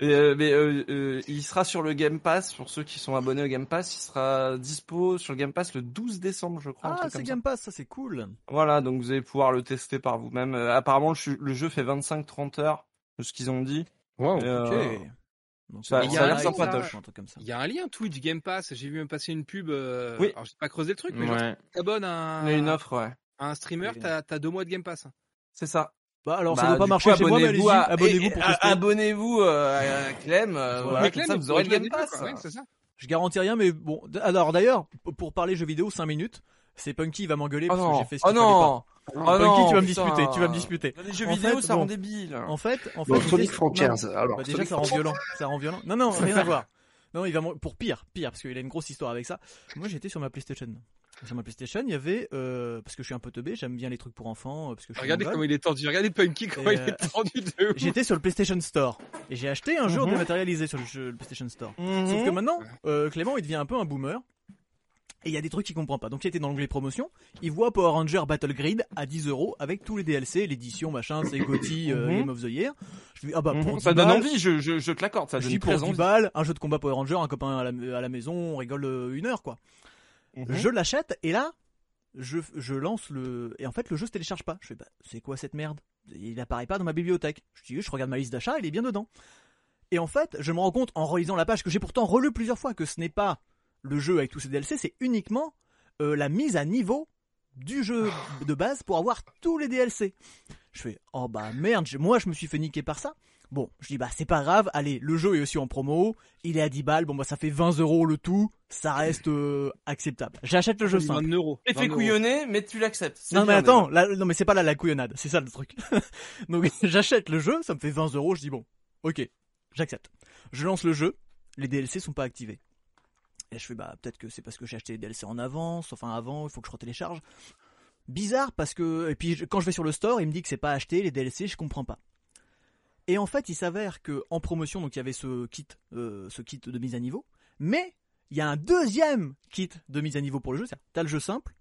Speaker 5: Euh, mais euh, euh, il sera sur le Game Pass, pour ceux qui sont abonnés au Game Pass, il sera dispo sur le Game Pass le 12 décembre, je crois.
Speaker 1: Ah, c'est Game Pass, ça c'est cool.
Speaker 5: Voilà, donc vous allez pouvoir le tester par vous-même. Euh, apparemment, le, jeu fait 25-30 heures, de ce qu'ils ont dit.
Speaker 6: Wow.
Speaker 5: Euh,
Speaker 1: Ok. Donc,
Speaker 5: ça-
Speaker 6: ça a l'air
Speaker 1: ça.
Speaker 6: Il y a un lien Twitch Game Pass, j'ai vu me passer une pub. euh,
Speaker 5: Oui.
Speaker 6: Alors j'ai pas creusé le truc, mais genre
Speaker 2: Ouais.
Speaker 6: t'abonnes à
Speaker 5: Il y a
Speaker 6: un,
Speaker 5: une offre, ouais.
Speaker 6: à un streamer, t'as deux mois de Game Pass.
Speaker 5: C'est ça.
Speaker 1: Bah alors
Speaker 5: Bah,
Speaker 1: ça doit pas
Speaker 5: du
Speaker 1: marcher
Speaker 5: coup,
Speaker 1: chez moi, mais allez-y,
Speaker 5: à-
Speaker 1: abonnez-vous pour
Speaker 5: à-
Speaker 1: tester.
Speaker 5: Abonnez-vous euh, à Clem, euh,
Speaker 1: Voilà.
Speaker 5: comme ça vous aurez le Game Pass.
Speaker 6: quoi, ouais, ça.
Speaker 1: Je garantis rien, mais bon. Alors d'ailleurs, pour parler jeux vidéo 5 minutes, c'est Punky il va m'engueuler
Speaker 5: Oh
Speaker 1: parce que
Speaker 5: non,
Speaker 1: j'ai fait ce
Speaker 5: oh
Speaker 1: qu'il fallait pas.
Speaker 5: non, oh
Speaker 1: Punky,
Speaker 5: non,
Speaker 1: tu vas me
Speaker 5: putain.
Speaker 1: disputer, tu vas me disputer.
Speaker 5: Les jeux
Speaker 1: En
Speaker 5: vidéo,
Speaker 1: fait,
Speaker 5: ça
Speaker 1: bon.
Speaker 5: rend débile.
Speaker 1: En fait, en fait,
Speaker 3: Sonic Frontiers,
Speaker 1: non.
Speaker 3: alors.
Speaker 1: Bah déjà
Speaker 3: Sonic
Speaker 1: ça rend violent, ça rend violent. Non non, rien à voir. Non, il va pour pire, pire, parce qu'il a une grosse histoire avec ça. Moi, j'étais sur ma PlayStation. Sur ma PlayStation, il y avait, euh, parce que je suis un peu teubé, j'aime bien les trucs pour enfants, euh, parce que je suis
Speaker 6: Regardez comment il est tendu. Regardez Punky comment il
Speaker 1: euh,
Speaker 6: est tendu de ouf.
Speaker 1: J'étais sur le PlayStation Store et j'ai acheté un jeu
Speaker 5: Mhm.
Speaker 1: dématérialisé sur le, jeu- le PlayStation Store.
Speaker 5: Mhm.
Speaker 1: Sauf que maintenant, euh, Clément, il devient un peu un boomer. Et il y a des trucs qu'il comprend pas. Donc il était dans l'onglet promotion, il voit Power Ranger Battle Grid à 10 euros avec tous les DLC, l'édition, machin, c'est GOTY, euh,
Speaker 5: Mhm.
Speaker 1: Game of the Year. Je lui dis, ah bah pour
Speaker 5: Mhm.
Speaker 1: 10
Speaker 5: Ça donne envie, je, je, je te l'accorde, ça
Speaker 1: je
Speaker 5: donne
Speaker 1: pour
Speaker 5: très
Speaker 1: 10
Speaker 5: envie.
Speaker 1: balles, un jeu de combat Power Ranger, un copain à la, à la maison, on rigole une heure quoi.
Speaker 5: Mhm.
Speaker 1: Je l'achète et là, je, je lance le. Et en fait, le jeu se télécharge pas. Je fais, bah, c'est quoi cette merde? Il apparaît pas dans ma bibliothèque. Je dis, je regarde ma liste d'achat, il est bien dedans. Et en fait, je me rends compte en relisant la page que j'ai pourtant relu plusieurs fois que ce n'est pas le jeu avec tous ses DLC, c'est uniquement euh, la mise à niveau du jeu de base pour avoir tous les DLC. Je fais, oh bah merde, moi je me suis fait niquer par ça. Bon, je dis bah c'est pas grave, allez, le jeu est aussi en promo, il est à 10 balles, bon bah ça fait 20 euros le tout, ça reste euh, acceptable. J'achète le jeu simple.
Speaker 6: 20 euros.
Speaker 5: Tu
Speaker 6: 20
Speaker 5: fait
Speaker 6: euros.
Speaker 5: couillonner, mais tu l'acceptes.
Speaker 1: Non mais attends, non mais c'est pas là la couillonnade, c'est ça le truc. Donc j'achète le jeu, ça me fait 20 euros, je dis bon, ok, j'accepte. Je lance le jeu, les DLC sont pas activés. Et je fais bah peut-être que c'est parce que j'ai acheté les DLC en avance, enfin avant, il faut que je retélécharge. Bizarre parce que et puis je- quand je vais sur le store, il me dit que c'est pas acheté les DLC, je comprends pas. Et en fait, il s'avère que en promotion, donc il y avait ce kit, euh, ce kit de mise à niveau, mais il y a un deuxième kit de mise à niveau pour le jeu. T'as le jeu simple,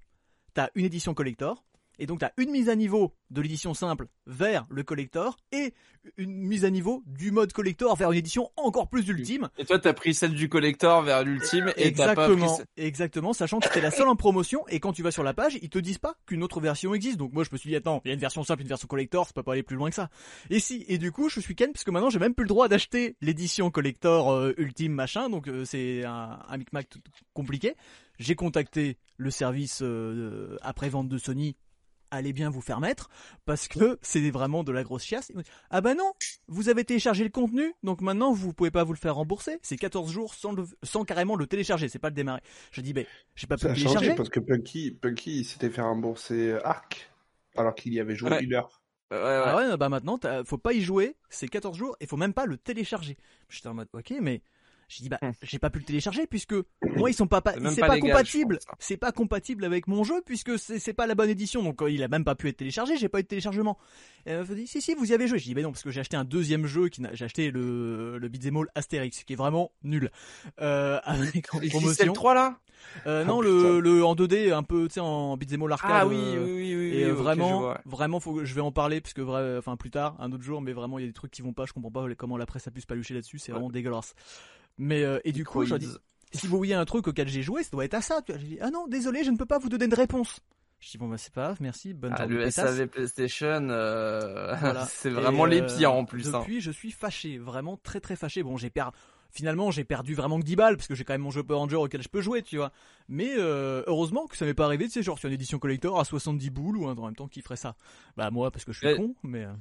Speaker 1: t'as une édition collector, et donc t'as une mise à niveau de l'édition simple vers le collector et une mise à niveau du mode collector vers une édition encore plus ultime.
Speaker 5: Et toi, t'as pris celle du collector vers l'ultime et t'as pas pris
Speaker 1: Exactement, sachant que c'était la seule en promotion et quand tu vas sur la page, ils te disent pas qu'une autre version existe. Donc moi je me suis dit attends, il y a une version simple, une version collector, ça peut pas aller plus loin que ça. Et si, et du coup je suis ken parce que maintenant j'ai même plus le droit d'acheter l'édition collector euh, ultime machin, donc euh, c'est un, un micmac compliqué. J'ai contacté le service euh, après vente de Sony. Allez bien vous faire mettre parce que c'est vraiment de la grosse chiasse. Ah bah non, vous avez téléchargé le contenu, donc maintenant vous pouvez pas vous le faire rembourser. C'est 14 jours sans, le- sans carrément le télécharger, c'est pas le démarrer. Je dis, ben, j'ai pas pu
Speaker 3: Ça
Speaker 1: le
Speaker 3: a
Speaker 1: télécharger.
Speaker 3: changé parce que Punky, Punky s'était fait rembourser Arc alors qu'il y avait joué
Speaker 5: Ouais.
Speaker 3: une heure.
Speaker 5: Ouais, ouais.
Speaker 1: Ah ouais, bah maintenant, faut pas y jouer, c'est 14 jours et faut même pas le télécharger. J'étais en mode, ok, mais j'ai dit, bah, j'ai pas pu le télécharger puisque moi, ils sont pas, pas
Speaker 5: C'est pas légal,
Speaker 1: compatible, c'est pas compatible avec mon jeu puisque c'est c'est pas la bonne édition, donc il a même pas pu être téléchargé, j'ai pas eu de téléchargement. Et elle m'a dit, si, si, vous y avez joué. J'ai dit, bah non, parce que j'ai acheté un deuxième jeu, qui n'a- j'ai acheté le, le Beat'em All Astérix, qui est vraiment nul. Euh, avec en promotion.
Speaker 5: le 3 là?
Speaker 1: Euh,
Speaker 3: Oh,
Speaker 1: non, le, le en 2D, un peu, tu sais, en Beat'em All arcade.
Speaker 5: Ah oui,
Speaker 1: euh,
Speaker 5: oui, oui, oui.
Speaker 1: et
Speaker 5: oui,
Speaker 1: euh, vraiment,
Speaker 5: vois.
Speaker 1: vraiment, faut que je vais en parler puisque vrai, enfin plus tard, un autre jour, mais vraiment il y a des trucs qui vont pas. Je comprends pas comment la presse a pu se palucher là-dessus. C'est vraiment dégueulasse. Mais euh, et du coup, je leur dis, si vous voyez un truc auquel j'ai joué, ça doit être à ça. Tu vois, j'ai dit, ah non, désolé, je ne peux pas vous donner de réponse. Je dis bon bah c'est pas grave, merci, bonne
Speaker 5: Ah, le. SAV PlayStation, euh,
Speaker 1: Voilà.
Speaker 5: c'est
Speaker 1: Et,
Speaker 5: vraiment les
Speaker 1: euh,
Speaker 5: pires en plus. hein.
Speaker 1: Depuis, je suis fâché, vraiment très très fâché. Bon, j'ai perdu. Finalement, j'ai perdu vraiment que 10 balles parce que j'ai quand même mon jeu Power Ranger auquel je peux jouer, tu vois. Mais euh, heureusement que ça m'est pas arrivé, tu sais, genre sur une édition collector à 70 boules ou un en même temps qui ferait ça. Bah moi parce que je suis
Speaker 5: Mais-
Speaker 1: con, mais euh,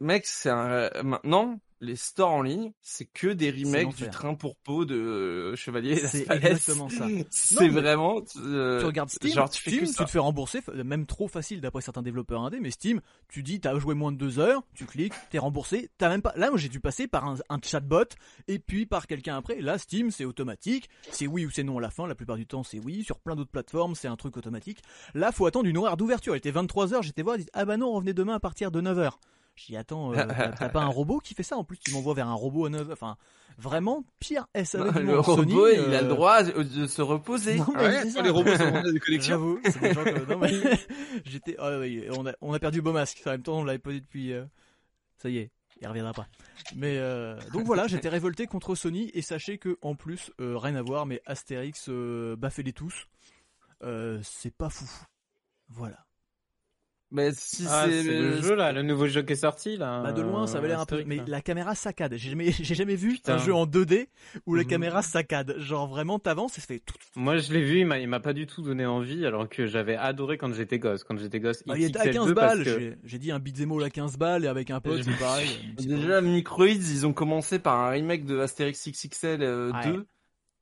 Speaker 5: Mec, c'est un... euh, maintenant les stores en ligne, c'est que des remakes du train pour peau de euh, Chevalier.
Speaker 1: C'est exactement ça.
Speaker 5: C'est vraiment. euh,
Speaker 1: tu regardes Steam,
Speaker 5: genre tu fais
Speaker 1: Steam, tu te fais rembourser, même trop facile d'après certains développeurs indés, mais Steam, tu dis t'as joué moins de deux heures, tu cliques, t'es remboursé, t'as même pas. Là, moi j'ai dû passer par un, un chatbot et puis par quelqu'un après. Là, Steam, c'est automatique, c'est oui ou c'est non à la fin. La plupart du temps, c'est oui. Sur plein d'autres plateformes, c'est un truc automatique. Là, faut attendre une horaire d'ouverture. Il était 23 heures, j'étais voir, disent ah bah non, revenez demain à partir de 9 heures. Dit attends, euh, t'as pas un robot qui fait ça En plus, tu m'envoies vers un robot à 9 heures. Enfin, vraiment pire SAV du
Speaker 5: Le
Speaker 1: monde. Sony,
Speaker 5: robot, il a
Speaker 1: euh,
Speaker 5: le droit de se reposer.
Speaker 1: Non, mais
Speaker 6: Ah ouais,
Speaker 1: c'est ça.
Speaker 6: les robots sont vendus des collections.
Speaker 1: J'avoue, c'est des gens que... non, mais... j'étais, ah oui, on a, on a perdu beau masque. En même temps, on l'avait pas dit depuis. euh, Ça y est, il reviendra pas. Mais euh, donc voilà, j'étais révolté contre Sony et sachez que en plus, euh, rien à voir, mais Astérix, euh, baffez-les tous. Euh, c'est pas fou. Voilà.
Speaker 5: Mais si
Speaker 2: Ah,
Speaker 5: c'est
Speaker 2: c'est le jeu là, le nouveau jeu qui est sorti là.
Speaker 1: Bah de loin, ça avait l'air un peu. Mais
Speaker 2: là.
Speaker 1: la caméra saccade. J'ai jamais, j'ai jamais vu
Speaker 2: Putain.
Speaker 1: un jeu en 2D où la
Speaker 2: Mhm.
Speaker 1: caméra saccade. Genre vraiment, t'avances et ça fait tout.
Speaker 2: Moi je l'ai vu, il m'a, il m'a pas du tout donné envie, alors que j'avais adoré quand j'étais gosse. Quand j'étais gosse,
Speaker 1: Bah, il était à
Speaker 2: XXL2
Speaker 1: 15
Speaker 2: parce
Speaker 1: balles.
Speaker 2: que-
Speaker 1: J'ai- J'ai dit un beat'em all à 15 balles et avec un pote, c'est pareil. C'est
Speaker 5: Déjà, Microids, ils ont commencé par un remake de Astérix XXL euh,
Speaker 1: Ouais.
Speaker 5: 2.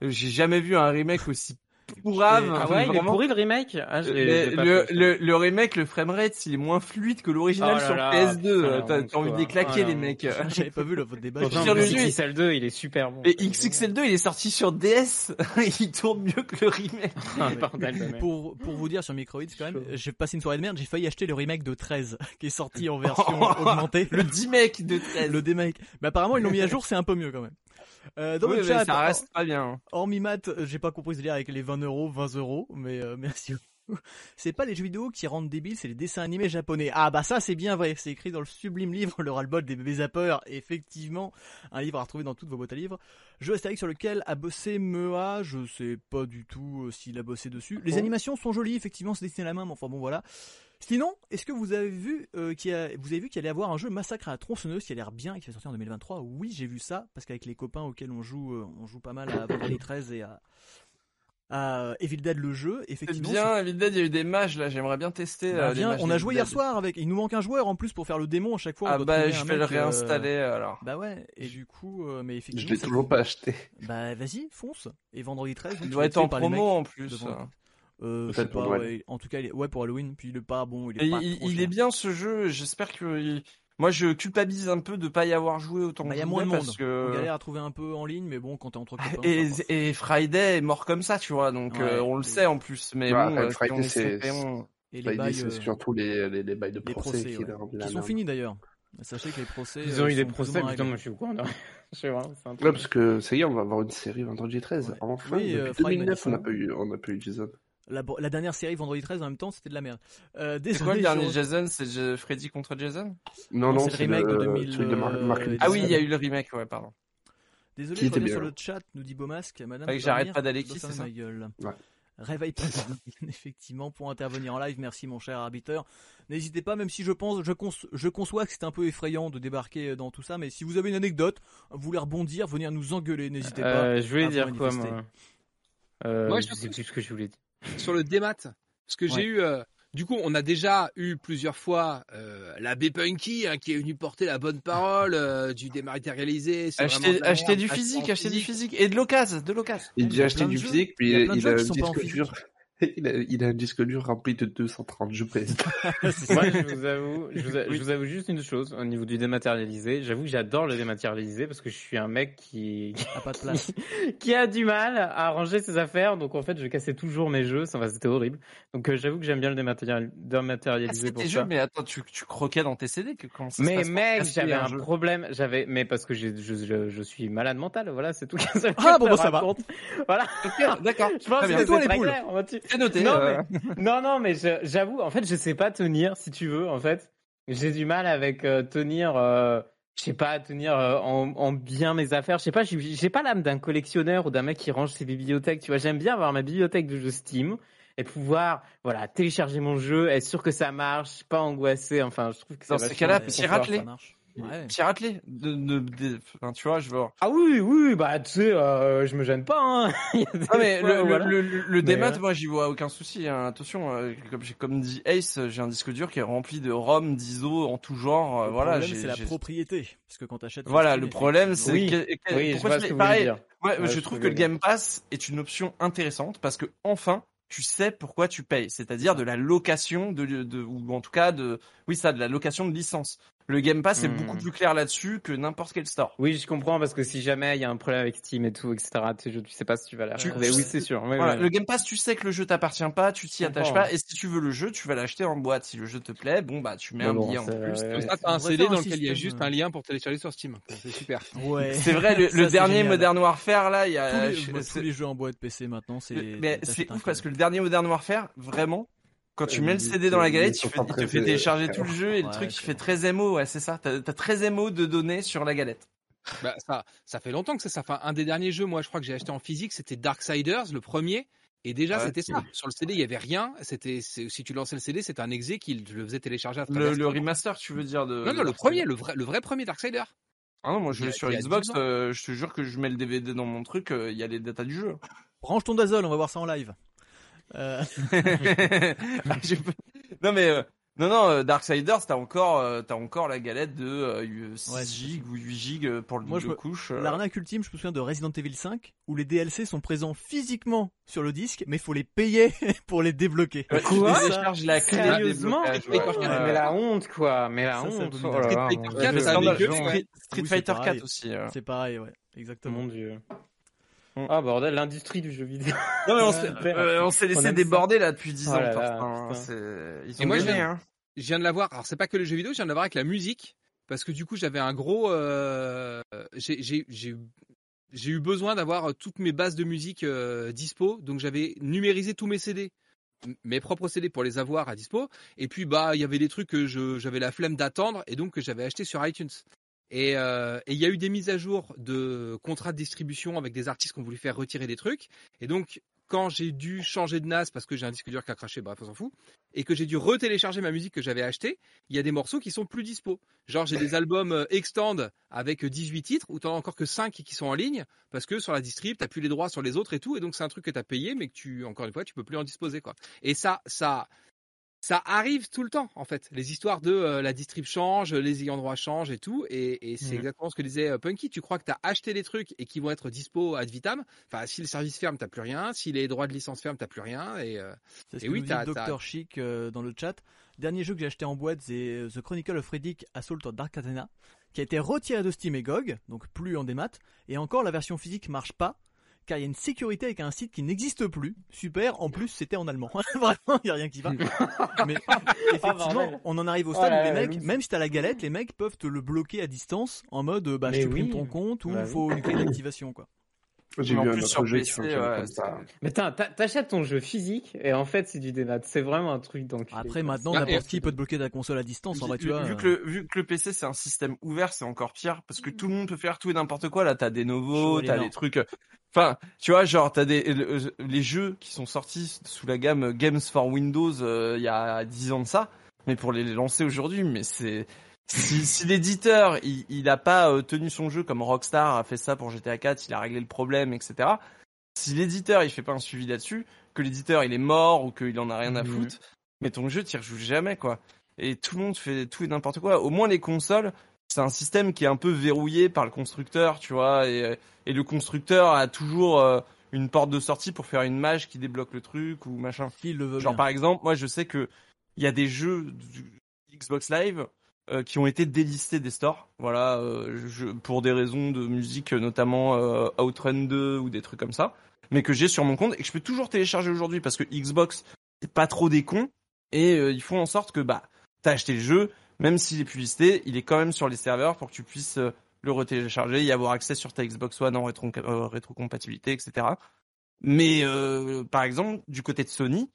Speaker 5: Euh, J'ai jamais vu un remake aussi pourrave.
Speaker 2: Ah ouais, il est
Speaker 5: vraiment.
Speaker 2: pourri le remake ah, je pas
Speaker 5: le,
Speaker 2: fait.
Speaker 5: le, le remake, le framerate, il est moins fluide que l'original
Speaker 2: Oh
Speaker 5: sur
Speaker 2: là,
Speaker 5: PS2.
Speaker 2: putain,
Speaker 5: T'as envie de les claquer,
Speaker 2: Oh
Speaker 5: les mecs.
Speaker 1: J'avais pas vu le votre débat.
Speaker 2: Pourtant,
Speaker 5: sur le
Speaker 2: le
Speaker 5: jeu,
Speaker 2: XXL 2, il est super bon.
Speaker 5: Et XXL2, il est sorti sur DS. il tourne mieux que le remake.
Speaker 2: Ah, bordel.
Speaker 1: Pour, pour vous dire sur Microids quand même, j'ai passé une soirée de merde, j'ai failli acheter le remake de 13 qui est sorti en version augmentée.
Speaker 5: Le 10-make de 13.
Speaker 1: le D-Make. Mais apparemment ils l'ont mis à jour, c'est un peu mieux quand même. Euh, dans
Speaker 5: Oui,
Speaker 1: le chat,
Speaker 5: ça reste pas bien.
Speaker 1: hormis maths, euh, j'ai pas compris ce délire avec les 20 euros, 20 euros, mais euh, merci. C'est pas les jeux vidéo qui rendent débiles, c'est les dessins animés japonais. Ah bah ça c'est bien vrai, c'est écrit dans le sublime livre Le ras-le-bol des bébés zappeurs. Effectivement, un livre à retrouver dans toutes vos boîtes à livres. Jeu Astérix sur lequel a bossé Mea, je sais pas du tout euh, s'il a bossé dessus. Les
Speaker 3: Oh.
Speaker 1: animations sont jolies, effectivement, c'est dessiné à la main, mais enfin bon voilà. Sinon, est-ce que vous avez vu euh, qu'il y a, vous avez vu qu'il allait y avoir un jeu Massacre à la tronçonneuse qui a l'air bien et qui va sortir en 2023 Oui, j'ai vu ça parce qu'avec les copains auxquels on joue, euh, on joue pas mal à Vendredi 13 et à, à Evil Dead le jeu.
Speaker 5: C'est
Speaker 1: Effectivement,
Speaker 5: bien, Evil Dead, il y a eu des mages là, j'aimerais bien tester.
Speaker 1: bah,
Speaker 5: euh, les
Speaker 1: viens,
Speaker 5: mages
Speaker 1: on a joué hier
Speaker 5: Dead.
Speaker 1: soir avec. Il nous manque un joueur en plus pour faire le démon à chaque fois.
Speaker 5: Ah bah je vais le
Speaker 1: euh,
Speaker 5: réinstaller alors.
Speaker 1: Bah ouais. Et du coup, euh, mais
Speaker 3: Je
Speaker 1: effectivement.
Speaker 3: l'ai
Speaker 1: ça-
Speaker 3: toujours pas acheté.
Speaker 1: Bah vas-y, fonce. Et vendredi 13. donc,
Speaker 5: Il doit être en promo en plus.
Speaker 1: devant- Euh, je sais
Speaker 3: Peut-être pour
Speaker 1: pas,
Speaker 3: Noël.
Speaker 1: ouais. En tout cas, est- ouais pour Halloween. Puis il est pas bon. Il est pas
Speaker 5: il, il est bien ce jeu, j'espère que... Moi je culpabilise un peu de pas y avoir joué autant
Speaker 1: Bah,
Speaker 5: que
Speaker 1: y a moins de monde.
Speaker 5: parce
Speaker 1: On
Speaker 5: que...
Speaker 1: galère à trouver un peu en ligne, mais bon, quand t'es entre copains.
Speaker 5: Et, et Friday est mort comme ça, tu vois, donc
Speaker 1: Ouais,
Speaker 5: euh, on le sait en plus. Mais
Speaker 3: Ouais,
Speaker 5: bon,
Speaker 3: après,
Speaker 5: euh,
Speaker 3: Friday,
Speaker 5: on est
Speaker 3: c'est-
Speaker 5: secret, on-
Speaker 1: Et les
Speaker 3: Friday,
Speaker 1: bails,
Speaker 3: c'est
Speaker 1: euh,
Speaker 3: surtout les, les, les bails de
Speaker 1: les
Speaker 3: procès,
Speaker 1: procès,
Speaker 3: qui
Speaker 1: ouais. qui sont finis d'ailleurs. Sachez que les procès.
Speaker 2: Ils ont
Speaker 1: euh,
Speaker 2: eu des procès, putain, moi je suis au courant. C'est un truc.
Speaker 3: Ouais, parce que ça y est, on va avoir une série vendredi 13.
Speaker 1: Ouais.
Speaker 3: Enfin,
Speaker 1: Oui, euh,
Speaker 3: depuis
Speaker 1: Fry m'a dit
Speaker 3: 2009, on n'a pas eu, on n'a pas eu Jason.
Speaker 1: La, la dernière série vendredi 13 en même temps, c'était de la merde. Euh,
Speaker 5: C'est quoi le
Speaker 1: désolé,
Speaker 5: dernier
Speaker 1: je-
Speaker 5: Jason? C'est Freddy contre Jason?
Speaker 3: Non,
Speaker 1: Non,
Speaker 3: non,
Speaker 1: c'est le remake de 2000,
Speaker 3: celui de Mark,
Speaker 1: euh, euh,
Speaker 5: Ah oui, il y a eu le remake, ouais, pardon.
Speaker 1: Désolé,
Speaker 3: Qui
Speaker 1: je reviens sur le chat, nous dit Beaumasque. Madame, tu
Speaker 5: j'arrête pas
Speaker 1: Je dois
Speaker 5: c'est ça
Speaker 1: ma gueule.
Speaker 3: Ouais.
Speaker 1: Réveille pas, effectivement, pour intervenir en live. Merci, mon cher arbitre. N'hésitez pas, même si je pense, je, conçois que c'est un peu effrayant de débarquer dans tout ça, mais si vous avez une anecdote, vous voulez rebondir, venir nous engueuler, n'hésitez pas.
Speaker 2: Euh, je voulais dire quoi, moi? Euh,
Speaker 6: Moi,
Speaker 2: je
Speaker 6: je
Speaker 2: sais plus ce que je voulais dire.
Speaker 6: Sur le démat. Parce que
Speaker 1: Ouais.
Speaker 6: j'ai eu, euh, du coup, on a déjà eu plusieurs fois euh, l'abbé Punky hein, qui est venu porter la bonne parole euh, du dématérialisé.
Speaker 5: Acheter, acheter du
Speaker 6: acheter
Speaker 5: physique, acheter du physique et de l'occasion, de l'occasion.
Speaker 3: Il dit
Speaker 1: a
Speaker 3: acheter du
Speaker 1: jeux.
Speaker 3: physique, puis
Speaker 1: Il a
Speaker 3: il, a
Speaker 1: qui
Speaker 3: un
Speaker 1: sont pas en
Speaker 3: disque
Speaker 1: physique.
Speaker 3: Il a, il a un disque dur rempli de 230 jeux PS.
Speaker 2: Moi, je vous avoue, je vous, a- je vous avoue juste une chose au niveau du dématérialisé. J'avoue que j'adore le dématérialisé parce que je suis un mec qui
Speaker 1: Ah, pas de place.
Speaker 2: qui a du mal à ranger ses affaires. Donc en fait, je cassais toujours mes jeux. Enfin, c'était horrible. Donc euh, j'avoue que j'aime bien le dématérial-
Speaker 5: Ah,
Speaker 2: dématérialisé
Speaker 5: c'est
Speaker 2: pour
Speaker 5: tes
Speaker 2: ça.
Speaker 5: jeux, mais attends, tu, tu croquais dans tes CD que comment ça se
Speaker 2: Mais
Speaker 5: passe pour
Speaker 2: mec, j'avais un
Speaker 5: jeu
Speaker 2: problème. J'avais, mais parce que je, je, je suis malade mental. Voilà, c'est tout.
Speaker 1: Ah, bon, bah, ça va.
Speaker 2: Voilà.
Speaker 5: D'accord.
Speaker 2: Je pense
Speaker 5: Très
Speaker 2: que
Speaker 5: bien.
Speaker 2: c'est
Speaker 1: Toi, les poules.
Speaker 2: clair.
Speaker 5: C'est noté.
Speaker 2: Non,
Speaker 5: euh,
Speaker 2: Non, non, mais j'avoue, en fait, je sais pas tenir, si tu veux, en fait. J'ai du mal avec euh, tenir, euh, je sais pas, tenir euh, en, en bien mes affaires. Je sais pas, j'ai j'ai pas l'âme d'un collectionneur ou d'un mec qui range ses bibliothèques. Tu vois, j'aime bien avoir ma bibliothèque de jeux Steam et pouvoir, voilà, télécharger mon jeu, être sûr que ça marche, pas angoissé. Enfin, je trouve que ça
Speaker 5: Dans cas-là,
Speaker 1: ça marche. Ouais.
Speaker 5: Pirate-les. De, de, de- enfin, tu vois, je veux.
Speaker 2: Ah oui, oui, bah tu sais, euh, je me gêne pas. Hein. Il y a des
Speaker 5: Non mais
Speaker 2: fois,
Speaker 5: le,
Speaker 2: voilà.
Speaker 5: le, le, le démat,
Speaker 2: ouais.
Speaker 5: moi j'y vois aucun souci. hein. Attention, euh, comme j'ai comme dit Ace, j'ai un disque dur qui est rempli de ROM, d'ISO en tout genre. euh,
Speaker 1: Le
Speaker 5: voilà,
Speaker 1: problème, c'est la propriété. Parce que quand t'achètes.
Speaker 5: Voilà, le problème c'est
Speaker 2: Oui,
Speaker 5: que, que-
Speaker 2: Oui, je
Speaker 5: pourquoi
Speaker 2: vois
Speaker 5: je
Speaker 2: ce
Speaker 5: fais
Speaker 2: que vous voulez
Speaker 5: pareil.
Speaker 2: dire.
Speaker 5: Ouais,
Speaker 2: Ouais,
Speaker 5: je
Speaker 2: je
Speaker 5: trouve que le. Game Pass est une option intéressante parce que enfin, tu sais pourquoi tu payes, c'est-à-dire de la location de, de ou en tout cas de oui ça de la location de licence. Le Game Pass est
Speaker 2: Hmm.
Speaker 5: beaucoup plus clair là-dessus que n'importe quel store.
Speaker 2: Oui, je comprends parce que si jamais il y a un problème avec Steam et tout, etc., tu, sais, tu sais pas si tu vas la
Speaker 1: Tu-
Speaker 2: retrouver. Oui, c'est sûr. Oui,
Speaker 5: Voilà,
Speaker 2: oui.
Speaker 5: le Game Pass, tu sais que le jeu t'appartient pas, tu t'y
Speaker 2: Je
Speaker 5: attaches pas, et si tu veux le jeu, tu vas l'acheter en boîte. Si le jeu te plaît, bon bah tu mets
Speaker 2: Mais
Speaker 5: un
Speaker 2: bon,
Speaker 5: billet en plus.
Speaker 2: ouais,
Speaker 6: Comme
Speaker 2: ouais.
Speaker 6: ça, t'as un CD dans lequel il y a juste
Speaker 1: euh.
Speaker 6: un lien pour télécharger sur Steam. C'est super.
Speaker 1: Ouais.
Speaker 5: C'est vrai, le,
Speaker 1: Ça,
Speaker 5: le
Speaker 1: c'est
Speaker 5: dernier
Speaker 1: génial.
Speaker 5: Modern Warfare là, il y a.
Speaker 1: Tous les,
Speaker 5: je-
Speaker 1: tous les jeux en boîte PC maintenant, c'est.
Speaker 5: mais c'est ouf parce que le dernier Modern Warfare, vraiment, quand tu
Speaker 3: Euh,
Speaker 5: mets le CD dans la galette, il, fait, il te
Speaker 3: 13,
Speaker 5: fait télécharger
Speaker 3: euh,
Speaker 5: tout le jeu et le
Speaker 1: ouais,
Speaker 5: truc il fait
Speaker 1: bon.
Speaker 5: 13 MO, ouais c'est ça. T'as t'as 13 MO de données sur la galette.
Speaker 6: Bah, ça, ça fait longtemps que c'est ça. Enfin, un des derniers jeux, moi, je crois que j'ai acheté en physique, c'était Darksiders, le premier. Et déjà,
Speaker 5: Ouais.
Speaker 6: c'était ça. Sur le CD, il y avait rien. C'était, si tu lançais le CD, c'était un exé qui le faisait télécharger à
Speaker 5: Le,
Speaker 6: travers
Speaker 5: le remaster, tu veux dire de
Speaker 6: Non, non, le premier, le vrai, le vrai premier Darksider.
Speaker 5: Ah non, moi je vais sur Xbox,
Speaker 6: 10 ans.
Speaker 5: euh, je te jure que je mets le DVD dans mon truc, euh, il y a les datas du jeu.
Speaker 1: Branche ton Dazzle, on va voir ça en live. Euh,
Speaker 5: Ah, je Non mais euh, Non, non, euh, Darksiders, t'as encore, euh, t'as encore la galette de euh, 6
Speaker 1: Ouais, c'est
Speaker 5: gigs ou 8 gigs pour le
Speaker 1: Moi, je
Speaker 5: double
Speaker 1: me-
Speaker 5: couche. euh.
Speaker 1: L'arnaque ultime, je me souviens de Resident Evil 5, où les DLC sont présents physiquement sur le disque, mais il faut les payer pour les débloquer.
Speaker 5: Ouais,
Speaker 2: Quoi
Speaker 5: télécharges la clé
Speaker 2: Sérieusement
Speaker 6: Mais
Speaker 5: ouais.
Speaker 2: la honte, quoi. Mais la
Speaker 1: Ça,
Speaker 2: honte. Oh là
Speaker 6: Street Fighter
Speaker 2: Dieu.
Speaker 6: 4,
Speaker 5: Le
Speaker 6: ça
Speaker 5: scandale,
Speaker 6: avait gueule,
Speaker 5: Street,
Speaker 6: ouais.
Speaker 5: Street
Speaker 1: Oui, c'est
Speaker 5: Fighter
Speaker 1: pareil.
Speaker 5: 4 aussi. euh.
Speaker 1: C'est pareil, ouais, exactement.
Speaker 2: Mon dieu.
Speaker 5: Mm.
Speaker 2: Ah bordel, l'industrie du jeu vidéo.
Speaker 5: Non mais on s'est,
Speaker 2: Ouais.
Speaker 5: euh, s'est
Speaker 2: On
Speaker 5: laissé déborder là depuis 10
Speaker 2: Oh
Speaker 5: ans.
Speaker 2: là là,
Speaker 5: Torsten,
Speaker 2: putain.
Speaker 5: c'est... Ils
Speaker 6: Et
Speaker 5: ont
Speaker 6: moi, je viens-
Speaker 5: hein.
Speaker 6: Je viens de l'avoir. Alors c'est pas que le jeu vidéo, je viens de l'avoir avec la musique parce que du coup j'avais un gros. euh, j'ai eu besoin d'avoir toutes mes bases de musique euh, dispo, donc j'avais numérisé tous mes CD, mes propres CD pour les avoir à dispo. Et puis bah il y avait des trucs que j'avais la flemme d'attendre et donc que j'avais acheté sur iTunes. Et euh, et il y a eu des mises à jour de contrats de distribution avec des artistes qui ont voulu faire retirer des trucs. Et donc quand j'ai dû changer de NAS parce que j'ai un disque dur qui a craché, bref on s'en fout, et que j'ai dû retélécharger ma musique que j'avais achetée, il y a des morceaux qui sont plus dispo. Genre j'ai des albums euh, extend avec 18 titres où t'en as encore que 5 qui sont en ligne parce que sur la distrib t'as plus les droits sur les autres et tout et donc c'est un truc que t'as payé mais que tu encore une fois tu peux plus en disposer. Et ça ça ça arrive tout le temps en fait. Les histoires de euh, la distrib change, les ayants droit changent et tout et, et c'est
Speaker 2: Mhm.
Speaker 6: exactement ce que disait euh, Punky. Tu crois que t'as acheté les trucs et qui vont être dispo ad vitam? Enfin si le service ferme t'as plus rien, si les droits de licence ferment t'as plus rien et euh,
Speaker 1: C'est ce
Speaker 6: Et
Speaker 1: que
Speaker 6: oui, t'as-
Speaker 1: Dr Chic dans le chat. Dernier jeu que j'ai acheté en boîte, c'est The Chronicle of Riddick Assault on Dark Athena, qui a été retiré de Steam et GOG, donc plus en démat. Et encore, la version physique marche pas, car il y a une sécurité avec un site qui n'existe plus. Super, en plus c'était en allemand. Vraiment, il y a rien qui va. Mais effectivement,
Speaker 2: bordel.
Speaker 1: on en arrive au
Speaker 2: Oh
Speaker 1: stade où les mecs, même si t'as la galette, les mecs peuvent te le bloquer à distance en mode bah je
Speaker 2: oui.
Speaker 1: ton compte ou
Speaker 2: Bah
Speaker 1: il
Speaker 2: oui.
Speaker 1: faut une clé d'activation quoi.
Speaker 3: J'ai
Speaker 5: en
Speaker 3: vu un
Speaker 5: plus,
Speaker 3: autre
Speaker 5: sur
Speaker 3: jeu
Speaker 5: PC,
Speaker 3: qui fonctionne
Speaker 5: ouais,
Speaker 3: comme
Speaker 5: c'est-
Speaker 3: ça.
Speaker 2: Mais t'achètes ton jeu physique et en fait c'est du démat. C'est vraiment un truc d'enculé.
Speaker 1: Après maintenant
Speaker 6: Ah,
Speaker 1: n'importe qui peut te bloquer ta console à distance en vrai tu
Speaker 5: vu,
Speaker 1: vois.
Speaker 5: vu que le, vu que le PC c'est un système ouvert, c'est encore pire parce que tout le monde peut faire tout et n'importe quoi. Là, t'as des novos,
Speaker 1: Chevalier
Speaker 5: t'as des trucs. euh, Enfin, tu vois, genre t'as des le- les jeux qui sont sortis sous la gamme Games for Windows euh, il y a 10 ans de ça, mais pour les lancer aujourd'hui, mais c'est si, si l'éditeur il, il a pas euh, tenu son jeu comme Rockstar a fait ça pour GTA 4, il a réglé le problème, etc. Si l'éditeur il fait pas un suivi là-dessus, que l'éditeur il est mort ou qu'il en a rien à
Speaker 2: Mhm.
Speaker 5: foutre, mais ton jeu t'y rejoues jamais quoi. Et tout le monde fait tout et n'importe quoi. Au moins les consoles, c'est un système qui est un peu verrouillé par le constructeur, tu vois, et, et le constructeur a toujours euh, une porte de sortie pour faire une mage qui débloque le truc ou machin.
Speaker 1: S'il le veut
Speaker 5: Genre
Speaker 1: bien.
Speaker 5: par exemple, moi je sais que il y a des jeux du Xbox Live euh, qui ont été délistés des stores, voilà, euh, je- pour des raisons de musique, notamment euh, Outrun 2 ou des trucs comme ça, mais que j'ai sur mon compte et que je peux toujours télécharger aujourd'hui parce que Xbox c'est pas trop des cons et euh, ils font en sorte que bah t'as acheté le jeu, même s'il est publicité, il est quand même sur les serveurs pour que tu puisses euh, le retélécharger, y avoir accès sur ta Xbox One en rétro euh, rétrocompatibilité, etc. Mais par exemple, du côté de Sony,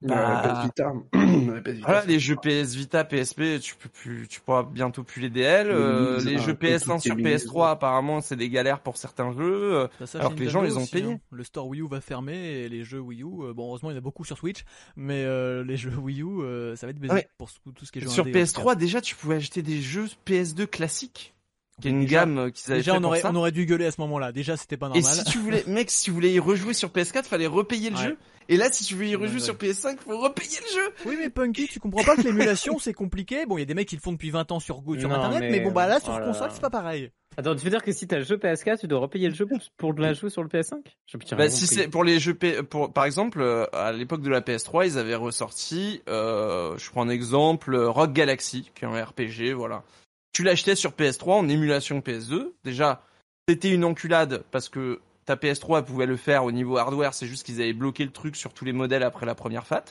Speaker 5: Bah.
Speaker 3: PS Vita. La PS Vita,
Speaker 5: voilà, les jeux PS Vita, PSP, tu peux plus, tu pourras bientôt plus les DL. euh, les jeux
Speaker 3: un peu
Speaker 5: PS1
Speaker 3: toutes
Speaker 5: sur
Speaker 3: les mises.
Speaker 5: PS3, apparemment, c'est des galères pour certains jeux. euh,
Speaker 1: ça
Speaker 5: Alors que les gens, les ont
Speaker 1: aussi,
Speaker 5: payés.
Speaker 1: hein. Le store Wii U va fermer et les jeux Wii U, euh, bon heureusement il y en a beaucoup sur Switch, mais euh, les jeux Wii U, euh, ça va être baisé
Speaker 5: Ouais.
Speaker 1: pour tout ce qui est jeux
Speaker 5: Sur
Speaker 1: cas.
Speaker 5: PS3, déjà, tu pouvais acheter des jeux PS2 classiques, qui est une
Speaker 1: Déjà-
Speaker 5: gamme euh, qu'ils avaient
Speaker 1: Déjà
Speaker 5: fait
Speaker 1: on
Speaker 5: pour
Speaker 1: aurait,
Speaker 5: ça.
Speaker 1: on aurait dû gueuler à ce moment-là. Déjà c'était pas
Speaker 5: Et
Speaker 1: normal.
Speaker 5: si tu voulais, mec, si tu voulais y rejouer sur PS4, fallait repayer le
Speaker 1: Ouais.
Speaker 5: jeu. Et là, si tu veux y rejouer
Speaker 1: ouais.
Speaker 5: sur PS5, faut repayer le jeu.
Speaker 1: Oui mais Punky, tu comprends pas que l'émulation c'est compliqué. Bon il y a des mecs qui le font depuis 20 ans sur, Go- sur
Speaker 2: Non,
Speaker 1: internet, mais,
Speaker 2: mais-
Speaker 1: bon bah là sur
Speaker 2: oh là
Speaker 1: console c'est pas pareil.
Speaker 2: Attends, tu veux dire que si t'as le jeu PS4, tu dois repayer le jeu pour- de la jouer sur le PS5 Je putain,
Speaker 5: Bah, si c'est pour les jeux, P- pour, par exemple, euh, à l'époque de la PS3, ils avaient ressorti, euh, je prends un exemple, euh, Rock Galaxy, qui est un RPG, voilà. Tu l'achetais sur PS3 en émulation PS2. Déjà, c'était une enculade parce que ta PS3 pouvait le faire au niveau hardware, c'est juste qu'ils avaient bloqué le truc sur tous les modèles après la première FAT.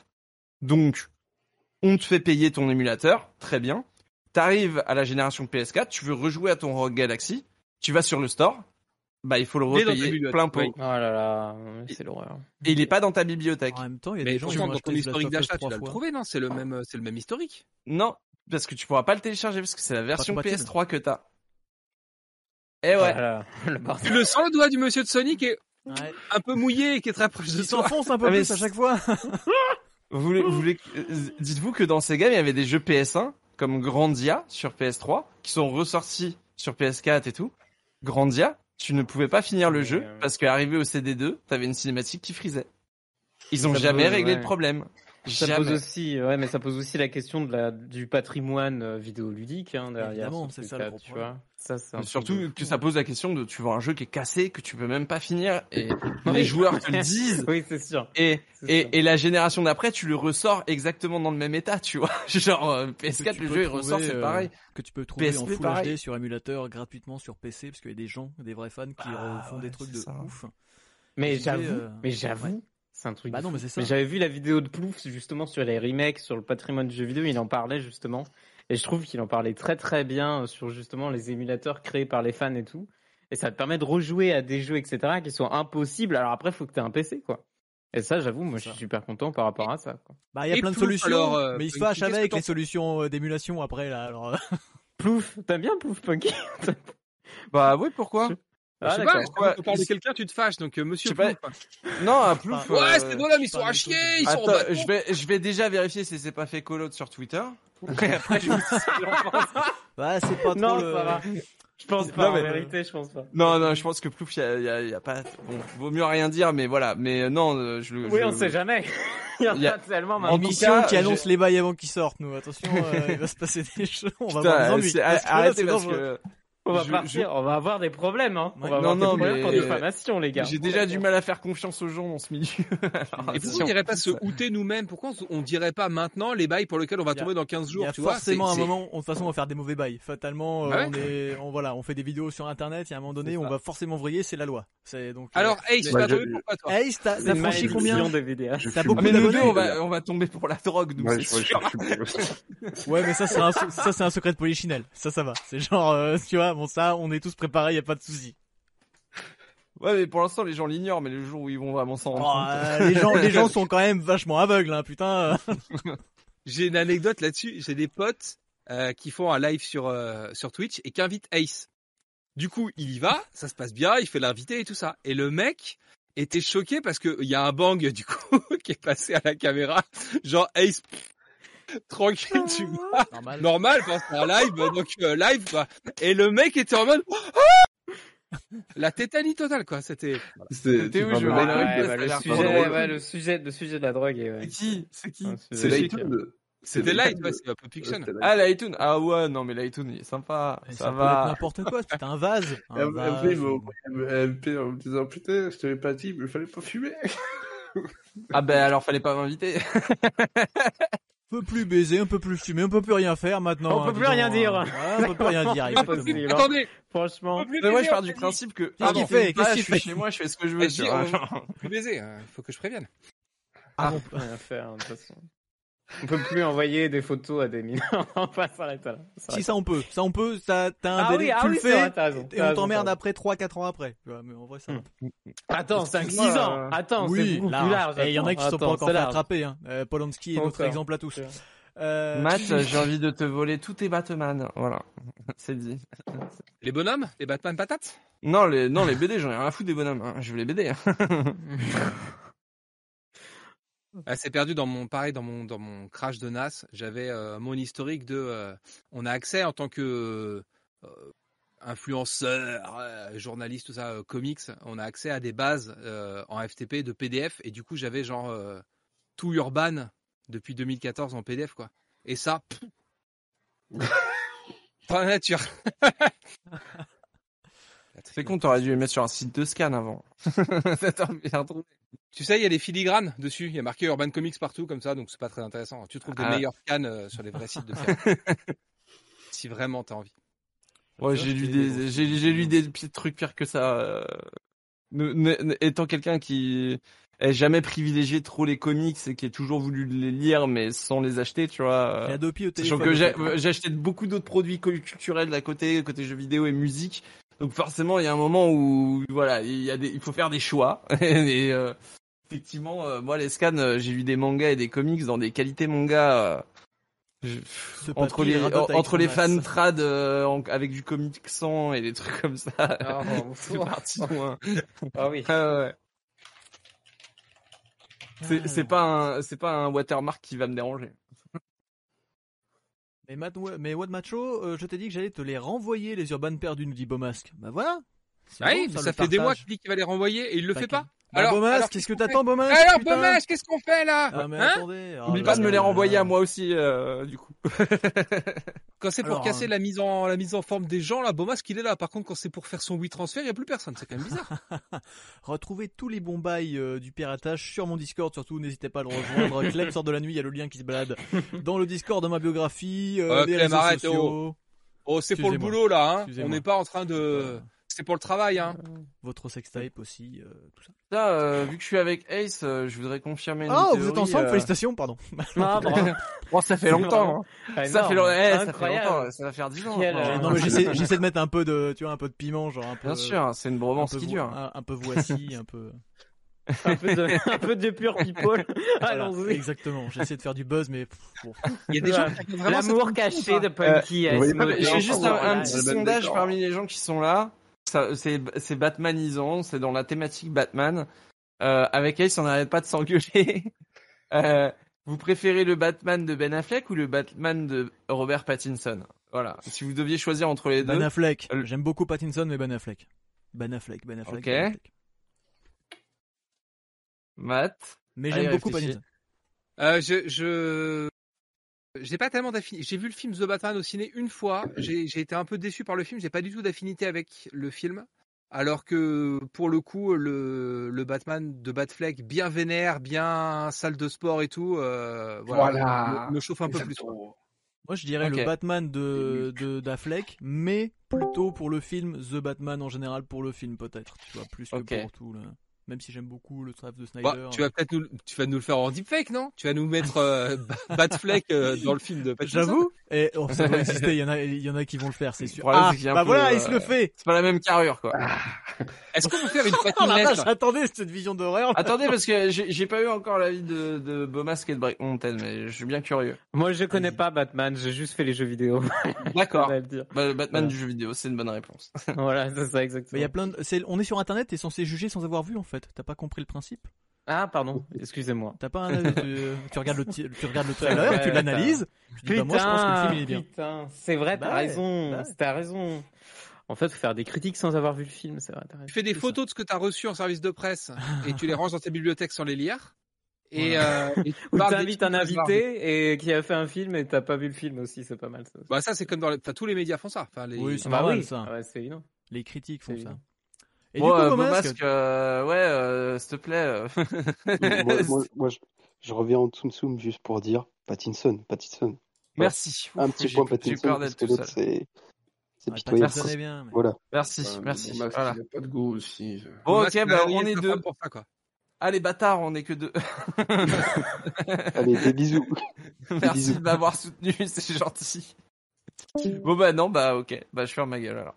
Speaker 5: Donc, on te fait payer ton émulateur, très bien. T'arrives à la génération PS4, tu veux rejouer à ton Rock Galaxy, tu vas sur le store, bah il faut le
Speaker 6: Il est dans ta
Speaker 5: repayer
Speaker 6: bibliothèque,
Speaker 5: plein pot.
Speaker 6: oui.
Speaker 2: Oh là là, c'est l'horreur.
Speaker 5: Et il est pas dans ta bibliothèque.
Speaker 1: En même temps il y a
Speaker 6: Mais
Speaker 1: des gens qui
Speaker 6: franchement,
Speaker 1: ont
Speaker 6: dans ton historique d'achat, tu le
Speaker 1: fois.
Speaker 6: trouver, non? C'est le même, euh, c'est le même historique.
Speaker 5: Non, parce que tu pourras pas le télécharger parce que c'est la version
Speaker 1: compatible.
Speaker 5: PS3 que t'as. Eh ouais.
Speaker 2: là là, le
Speaker 6: le sens le doigt du monsieur de Sony qui est
Speaker 1: Ouais.
Speaker 6: un peu mouillé et qui est très proche de
Speaker 1: Il s'enfonce un peu
Speaker 5: Ah,
Speaker 1: plus à chaque fois.
Speaker 5: Vous voulez, vous voulez, euh, dites-vous que dans ces gammes, il y avait des jeux PS1 comme Grandia sur PS3 qui sont ressortis sur PS4 et tout. Grandia, tu ne pouvais pas finir le jeu
Speaker 2: euh,
Speaker 5: parce qu'arrivé au CD2, t'avais une cinématique qui frisait. Ils ont
Speaker 2: Ça
Speaker 5: jamais réglé
Speaker 2: ouais.
Speaker 5: le problème.
Speaker 2: Ça pose aussi, ouais, mais ça pose aussi la question de la, du patrimoine euh, vidéoludique hein, derrière.
Speaker 1: Évidemment,
Speaker 2: ce
Speaker 1: c'est ça le
Speaker 2: tu vois. Ça, c'est
Speaker 5: Surtout que ça pose la question de tu vois un jeu qui est cassé, que tu peux même pas finir, et
Speaker 2: Oui.
Speaker 5: les joueurs te le disent.
Speaker 2: Oui, c'est sûr.
Speaker 5: Et,
Speaker 2: c'est
Speaker 5: et,
Speaker 2: sûr.
Speaker 5: et la génération d'après, tu le ressors exactement dans le même état, tu vois. Genre euh,
Speaker 1: Que
Speaker 5: PS4,
Speaker 1: tu
Speaker 5: le jeu il ressort, c'est
Speaker 1: euh,
Speaker 5: pareil.
Speaker 1: Que tu peux trouver en
Speaker 5: PSP,
Speaker 1: Full
Speaker 5: pareil.
Speaker 1: HD sur émulateur gratuitement sur PC, parce qu'il y a des gens, des vrais fans qui
Speaker 5: Ah,
Speaker 1: font
Speaker 5: ouais,
Speaker 1: des trucs de
Speaker 5: ça.
Speaker 1: ouf.
Speaker 2: Mais j'avoue,
Speaker 1: euh,
Speaker 2: mais j'avoue,
Speaker 1: ouais.
Speaker 2: C'est un truc.
Speaker 1: Bah non, mais c'est ça.
Speaker 2: j'avais vu la vidéo de Plouf justement sur les remakes, sur le patrimoine du jeu vidéo, il en parlait justement, et je trouve qu'il en parlait très très bien euh, sur justement les émulateurs créés par les fans et tout, et ça te permet de rejouer à des jeux etc qui sont impossibles. Alors après, faut que tu aies un PC quoi. Et ça, j'avoue, moi, je suis super content par rapport à ça. Quoi.
Speaker 1: Bah, il y a
Speaker 6: Et
Speaker 1: plein de solutions,
Speaker 6: alors, euh,
Speaker 1: mais ils se
Speaker 6: que
Speaker 1: avec les solutions euh, d'émulation après, là. Alors,
Speaker 2: Plouf, t'aimes bien Plouf Punky
Speaker 5: Bah oui, pourquoi?
Speaker 2: Ah,
Speaker 6: je sais pas, quand on parle de quelqu'un, tu te fâches, donc euh, monsieur
Speaker 5: pas. Non, à Plouf.
Speaker 6: Ouais,
Speaker 5: euh,
Speaker 6: ces deux-là, mais ils sont à chier, ils sont en
Speaker 5: je vais, je vais déjà vérifier si c'est pas fait call sur Twitter. Et après, je vous dis ce que pense.
Speaker 1: bah, c'est pas trop
Speaker 2: Non,
Speaker 1: le...
Speaker 2: ça va. Je pense
Speaker 5: Non,
Speaker 2: pas, en
Speaker 5: mais-
Speaker 2: vérité, je pense pas.
Speaker 5: Non, non, je pense que Plouf, il y a, y a- y a pas. Bon, vaut mieux rien dire, mais voilà. Mais euh, non, euh, je le.
Speaker 2: Oui,
Speaker 5: je-
Speaker 2: on sait jamais. Il y en
Speaker 5: a-
Speaker 2: tellement
Speaker 5: En
Speaker 2: maintenant.
Speaker 5: tout
Speaker 1: Émission
Speaker 5: cas,
Speaker 1: qui annonce les bails avant qu'ils sortent, nous. Attention, euh, il va se passer des choses. On va
Speaker 5: Putain,
Speaker 1: avoir des ennuis.
Speaker 5: c'est-
Speaker 1: Parce que là,
Speaker 5: arrêtez
Speaker 1: c'est
Speaker 5: parce que
Speaker 2: On va
Speaker 5: je-
Speaker 2: partir, on va avoir des problèmes, hein. On va avoir
Speaker 5: Non,
Speaker 2: des
Speaker 5: non,
Speaker 2: problèmes pour
Speaker 5: mais-
Speaker 2: diffamation, les gars.
Speaker 5: j'ai déjà du mal à faire confiance aux gens dans ce milieu. Alors,
Speaker 6: Et pourquoi on n'irait pas se outer nous-mêmes? Pourquoi on dirait pas maintenant les bails pour lesquels on va tomber dans 15
Speaker 1: Il
Speaker 6: jours
Speaker 1: y a
Speaker 6: tu vois?
Speaker 1: Forcément
Speaker 6: c'est-
Speaker 1: un moment, de toute façon, on va faire des mauvais bails. Fatalement, euh,
Speaker 6: Ah ouais
Speaker 1: on est, on, voilà, on fait des vidéos sur internet, il y a un moment donné, on va forcément vriller, c'est la loi. C'est donc. euh,
Speaker 6: Alors, hey, toi?
Speaker 1: Ace, t'as
Speaker 2: C'est
Speaker 1: t'as
Speaker 2: une
Speaker 1: franchi combien? T'as beaucoup
Speaker 5: Ah, mais
Speaker 1: de
Speaker 5: on va, on va tomber pour la drogue, nous.
Speaker 3: Ouais,
Speaker 1: mais ça, c'est un, ça, c'est un secret de polichinelle. Ça, ça va. C'est genre, euh, tu vois, bon, ça, on est tous préparés, y a pas de souci.
Speaker 5: Ouais, mais pour l'instant, les gens l'ignorent, mais le jour où ils vont vraiment s'en rendre
Speaker 1: Oh,
Speaker 5: compte.
Speaker 1: euh, les gens, les gens sont quand même vachement aveugles, hein, putain.
Speaker 6: J'ai une anecdote là-dessus. J'ai des potes euh, qui font un live sur euh, sur Twitch et qui invitent Ace. Du coup, il y va, ça se passe bien, il fait l'invité et tout ça. Et le mec était choqué parce que il y a un bang du coup qui est passé à la caméra. Genre Ace, pff, tranquille, tu vois,
Speaker 1: Normal.
Speaker 6: normal, enfin, c'est un live, donc euh, live quoi. Et le mec était en mode Ah la tétanie totale quoi. C'était
Speaker 5: C'était où, je
Speaker 2: bah,
Speaker 5: ça a
Speaker 2: le, sujet, le sujet, le sujet de la drogue est, ouais.
Speaker 5: C'est qui? C'est qui?
Speaker 3: C'est. Lighton.
Speaker 6: c'était live, ouais, c'est un peu fiction.
Speaker 3: C'était
Speaker 5: Ah, l'iTunes. Ah ouais, non, mais l'iTunes, il est sympa.
Speaker 1: Mais
Speaker 5: Ça
Speaker 1: être
Speaker 5: va.
Speaker 1: n'importe quoi, c'est un vase. Un
Speaker 3: un MP en me disant Putain, je t'avais pas dit, mais il fallait pas fumer.
Speaker 5: Ah ben alors, fallait pas m'inviter.
Speaker 1: On peut plus baiser, on peut plus fumer, on peut plus rien faire maintenant.
Speaker 2: On
Speaker 1: hein,
Speaker 2: peut
Speaker 1: dis
Speaker 2: plus rien
Speaker 1: hein.
Speaker 2: dire.
Speaker 1: Ouais, on peut plus rien dire.
Speaker 2: Impossible.
Speaker 6: Attendez,
Speaker 2: Franchement.
Speaker 5: Mais moi, je pars du principe que.
Speaker 1: Qu'est-ce qu'il
Speaker 5: Ah,
Speaker 1: fait Qu'est-ce
Speaker 5: ah,
Speaker 1: qu'il
Speaker 5: je suis
Speaker 1: fait?
Speaker 5: chez moi, je fais ce que je veux.
Speaker 6: Dis,
Speaker 5: vois,
Speaker 6: on-
Speaker 5: genre.
Speaker 6: plus baiser, hein, faut que je prévienne.
Speaker 1: Ah bon.
Speaker 2: On peut rien faire, de toute façon. On peut plus envoyer des photos à des mineurs. on va s'arrêter là.
Speaker 1: Si ça on peut, ça on peut, ça t'as un
Speaker 2: Ah
Speaker 1: délai,
Speaker 2: oui, ah
Speaker 1: tu
Speaker 2: oui,
Speaker 1: le
Speaker 2: c'est vrai,
Speaker 1: fais
Speaker 2: raison,
Speaker 1: et on t'emmerde après 3-4 ans après. Mais en vrai ça.
Speaker 2: Attends, 5-6
Speaker 5: Excuse-moi,
Speaker 2: ans. Attends, c'est
Speaker 1: oui,
Speaker 2: beaucoup
Speaker 1: large.
Speaker 2: plus large.
Speaker 1: Et il y en a qui sont pas encore
Speaker 2: c'est
Speaker 1: fait attraper. Hein. Euh, Polanski est notre exemple à tous.
Speaker 2: C'est.
Speaker 1: Euh,
Speaker 5: Matt, j'ai envie de te voler tous tes Batman. Voilà. C'est dit.
Speaker 6: Les bonhommes, les Batman patates?
Speaker 5: Non, les, non, les BD, j'en ai rien à foutre des bonhommes. hein. Je veux les BD. hein.
Speaker 6: Ah, c'est perdu dans mon pareil dans mon dans mon crash de NAS. J'avais euh, mon historique de. euh, on a accès en tant que euh, influenceur, euh, journaliste, tout ça, euh, comics. On a accès à des bases euh, en FTP de PDF et du coup j'avais genre tout Urban depuis 2014 en PDF quoi. Et ça. pff. La nature.
Speaker 5: C'est con, t'aurais dû les mettre sur un site de scan avant. T'as bien trouvé.
Speaker 6: Tu sais, il y a des filigranes dessus. Il y a marqué Urban Comics partout comme ça, donc c'est pas très intéressant. Tu trouves des
Speaker 5: Ah.
Speaker 6: meilleurs scans euh, sur les vrais sites de scan. si vraiment t'as envie.
Speaker 5: Ouais, j'ai lu des, j'ai, j'ai lu des petits trucs pires que ça. euh. Ne- ne- ne- étant quelqu'un qui est jamais privilégié trop les comics et qui a toujours voulu les lire mais sans les acheter, tu vois.
Speaker 1: Il y
Speaker 5: euh,
Speaker 1: a deux pieds au
Speaker 5: Sachant
Speaker 1: téléphone.
Speaker 5: que j'ai, acheté beaucoup d'autres produits culturels d'à côté, côté jeux vidéo et musique. Donc forcément, il y a un moment où voilà, il y a des, il faut faire des choix. et euh, effectivement, euh, moi les scans, euh, j'ai lu des mangas et des comics dans des qualités mangas. euh, je- entre les entre les
Speaker 1: as.
Speaker 5: fan trad euh, en- avec du comic sans et des trucs comme ça.
Speaker 2: Ah,
Speaker 5: C'est parti loin.
Speaker 2: Ah oui.
Speaker 5: Ah ouais. C'est c'est pas un c'est pas un watermark qui va me déranger.
Speaker 1: Mais, Matt, mais What Macho, euh, je t'ai dit que j'allais te les renvoyer les Urban perdus, nous dit Beaumasque. Bah voilà.
Speaker 6: Ah oui,
Speaker 1: bon, ça,
Speaker 6: ça fait des mois qu'il dit qu'il va les renvoyer et il le fait pas.
Speaker 1: Bah,
Speaker 6: Alors-
Speaker 1: Beaumas,
Speaker 6: alors,
Speaker 1: qu'est-ce que t'attends, Beaumas
Speaker 6: Alors, Beaumas, qu'est-ce qu'on fait là
Speaker 1: Ah, mais
Speaker 6: Hein
Speaker 1: attendez.
Speaker 5: Oublie
Speaker 1: oh
Speaker 5: pas de me les renvoyer à moi aussi, euh, du coup.
Speaker 6: Quand c'est pour
Speaker 1: Alors,
Speaker 6: casser
Speaker 1: euh,
Speaker 6: la mise en la mise en forme des gens, là, Beaumas, qu'il est là. Par contre, quand c'est pour faire son oui transfert, il y a plus personne. C'est quand même bizarre.
Speaker 1: Retrouvez tous les bons bails euh, du piratage sur mon Discord, surtout n'hésitez pas à le rejoindre. Clem sort de la nuit, il y a le lien qui se balade dans le Discord de ma biographie, euh,
Speaker 6: Euh,
Speaker 1: les
Speaker 6: Clem,
Speaker 1: réseaux
Speaker 6: arrête,
Speaker 1: sociaux,
Speaker 6: Oh, c'est pour le boulot là. Hein. On n'est pas en train de.
Speaker 1: Euh,
Speaker 6: C'est pour le travail. Hein.
Speaker 1: votre sextape aussi, euh, tout ça.
Speaker 5: Là, euh, vu que je suis avec Ace, euh, je voudrais confirmer une
Speaker 1: Oh,
Speaker 5: théorie.
Speaker 1: vous êtes ensemble,
Speaker 5: euh,
Speaker 1: félicitations, pardon.
Speaker 2: Ah, bravo.
Speaker 5: Bon, ça fait longtemps. hein.
Speaker 2: Ah,
Speaker 5: Ça fait,
Speaker 2: énorme.
Speaker 5: long- eh, ça fait longtemps. Ça va faire 10 ans.
Speaker 2: Euh,
Speaker 1: non mais j'essaie, de mettre un peu de, tu vois, un peu de piment, genre un peu.
Speaker 5: Bien sûr, c'est une
Speaker 1: un
Speaker 5: bromance qui dure.
Speaker 1: Un, un peu voici, un peu.
Speaker 2: un peu de, un peu de pure people.
Speaker 1: Voilà,
Speaker 2: Allons-y.
Speaker 1: exactement. J'essaie de faire du buzz, mais pff, bon.
Speaker 6: Il y a des gens qui vraiment
Speaker 2: L'amour caché de Punky.
Speaker 3: Euh, oui.
Speaker 5: J'ai juste un, petit sondage parmi les gens qui sont là. C'est, Batmanisant, c'est dans la thématique Batman. Euh, avec Ace, on n'arrête pas de s'engueuler. Euh, vous préférez le Batman de Ben Affleck ou le Batman de Robert Pattinson? Voilà. Si vous deviez choisir entre les deux.
Speaker 1: Ben Affleck.
Speaker 5: Euh,
Speaker 1: J'aime beaucoup Pattinson, mais Ben Affleck. Ben Affleck, Ben Affleck.
Speaker 5: Ok.
Speaker 1: Ben Affleck.
Speaker 5: Matt?
Speaker 1: Mais j'aime beaucoup
Speaker 5: réfléchis.
Speaker 1: Pattinson.
Speaker 6: Euh, je, je, j'ai pas tellement d'affinité. J'ai vu le film The Batman au ciné une fois. J'ai, été un peu déçu par le film. J'ai pas du tout d'affinité avec le film. Alors que pour le coup, le, le Batman de Batfleck, bien vénère, bien salle de sport et tout, euh, voilà,
Speaker 3: Voilà.
Speaker 6: Me, me chauffe un peu plus.
Speaker 1: Moi, je dirais
Speaker 5: Ok.
Speaker 1: le Batman de, de d'Affleck, mais plutôt pour le film, The Batman en général pour le film peut-être, tu vois, plus que pour tout le... Même si j'aime beaucoup le travail de Snyder.
Speaker 6: Bah, tu vas peut-être nous, tu vas nous le faire en deepfake, non? Tu vas nous mettre euh, Batfleck euh, dans le film de Pattinson
Speaker 1: J'avoue Et oh, ça doit exister, il y, en a, il y en a qui vont le faire, c'est sûr.
Speaker 5: problème,
Speaker 1: Ah,
Speaker 5: c'est
Speaker 1: bah
Speaker 5: peu,
Speaker 1: voilà,
Speaker 5: euh,
Speaker 1: il se le fait
Speaker 5: C'est pas la même carrure, quoi.
Speaker 6: Est-ce qu'on peut faire une
Speaker 1: Oh
Speaker 6: patinette
Speaker 1: vache, attendez, cette vision d'horreur
Speaker 5: Attendez, parce que j'ai, j'ai pas eu encore l'avis de, de Beaumasque et de Break Mountain, mais je suis bien curieux.
Speaker 2: Moi, je connais pas Batman. J'ai juste fait les jeux vidéo.
Speaker 5: D'accord.
Speaker 2: On va le dire.
Speaker 5: Bah, le Batman
Speaker 2: Voilà.
Speaker 5: du jeu vidéo, c'est une bonne réponse.
Speaker 2: Voilà, c'est ça exactement.
Speaker 1: il y a plein de... c'est- On est sur internet, t'es censé juger sans avoir vu en fait. T'as pas compris le principe?
Speaker 2: Ah, pardon. Excusez-moi.
Speaker 1: T'as pas un avis, tu, tu regardes le, tu regardes le trailer,
Speaker 2: Ouais,
Speaker 1: tu l'analyses, tu dis bah moi je pense que le film il est bien.
Speaker 2: putain, c'est vrai, t'as
Speaker 1: Bah
Speaker 2: raison,
Speaker 1: bah
Speaker 2: t'as raison. En fait, faut faire des critiques sans avoir vu le film, c'est vrai, t'as.
Speaker 6: Tu fais des
Speaker 1: C'est
Speaker 6: photos de ce que tu as reçu en service de presse et tu les ranges dans ta bibliothèque sans les lire. Et, euh, et tu
Speaker 2: Ou t'invites un invité et qui a fait un film et t'as pas vu le film aussi, c'est pas mal ça.
Speaker 6: Bah ça c'est comme dans les... enfin, tous les médias font ça. Enfin, les...
Speaker 1: Oui, c'est
Speaker 2: Bah
Speaker 1: normal
Speaker 2: oui,
Speaker 1: ça.
Speaker 2: Ah ouais, c'est évident.
Speaker 1: Les critiques font
Speaker 2: C'est
Speaker 1: ça. Et
Speaker 5: Bon,
Speaker 1: du
Speaker 5: euh,
Speaker 1: coup, Beaumasque,
Speaker 5: Beaumasque, euh, ouais, euh, s'il te plaît. euh,
Speaker 7: moi, moi, moi, je, je reviens en Tsum Tsum juste pour dire Pattinson, Pattinson.
Speaker 5: Merci.
Speaker 7: Un petit point Pattinson parce que l'autre c'est c'est
Speaker 1: ouais,
Speaker 7: pitoyable.
Speaker 1: Pattinson est bien. mais-
Speaker 7: Voilà.
Speaker 5: Merci,
Speaker 3: Euh,
Speaker 5: merci. Voilà.
Speaker 3: il a pas de goût aussi.
Speaker 5: Bon, ok, bah, on est deux.
Speaker 6: pour ça, quoi.
Speaker 5: Allez, bâtard, on est que deux.
Speaker 7: Allez, des bisous.
Speaker 5: Merci
Speaker 7: bisous.
Speaker 5: de m'avoir soutenu, c'est gentil. Bon bah non, bah ok, bah je ferme ma gueule alors.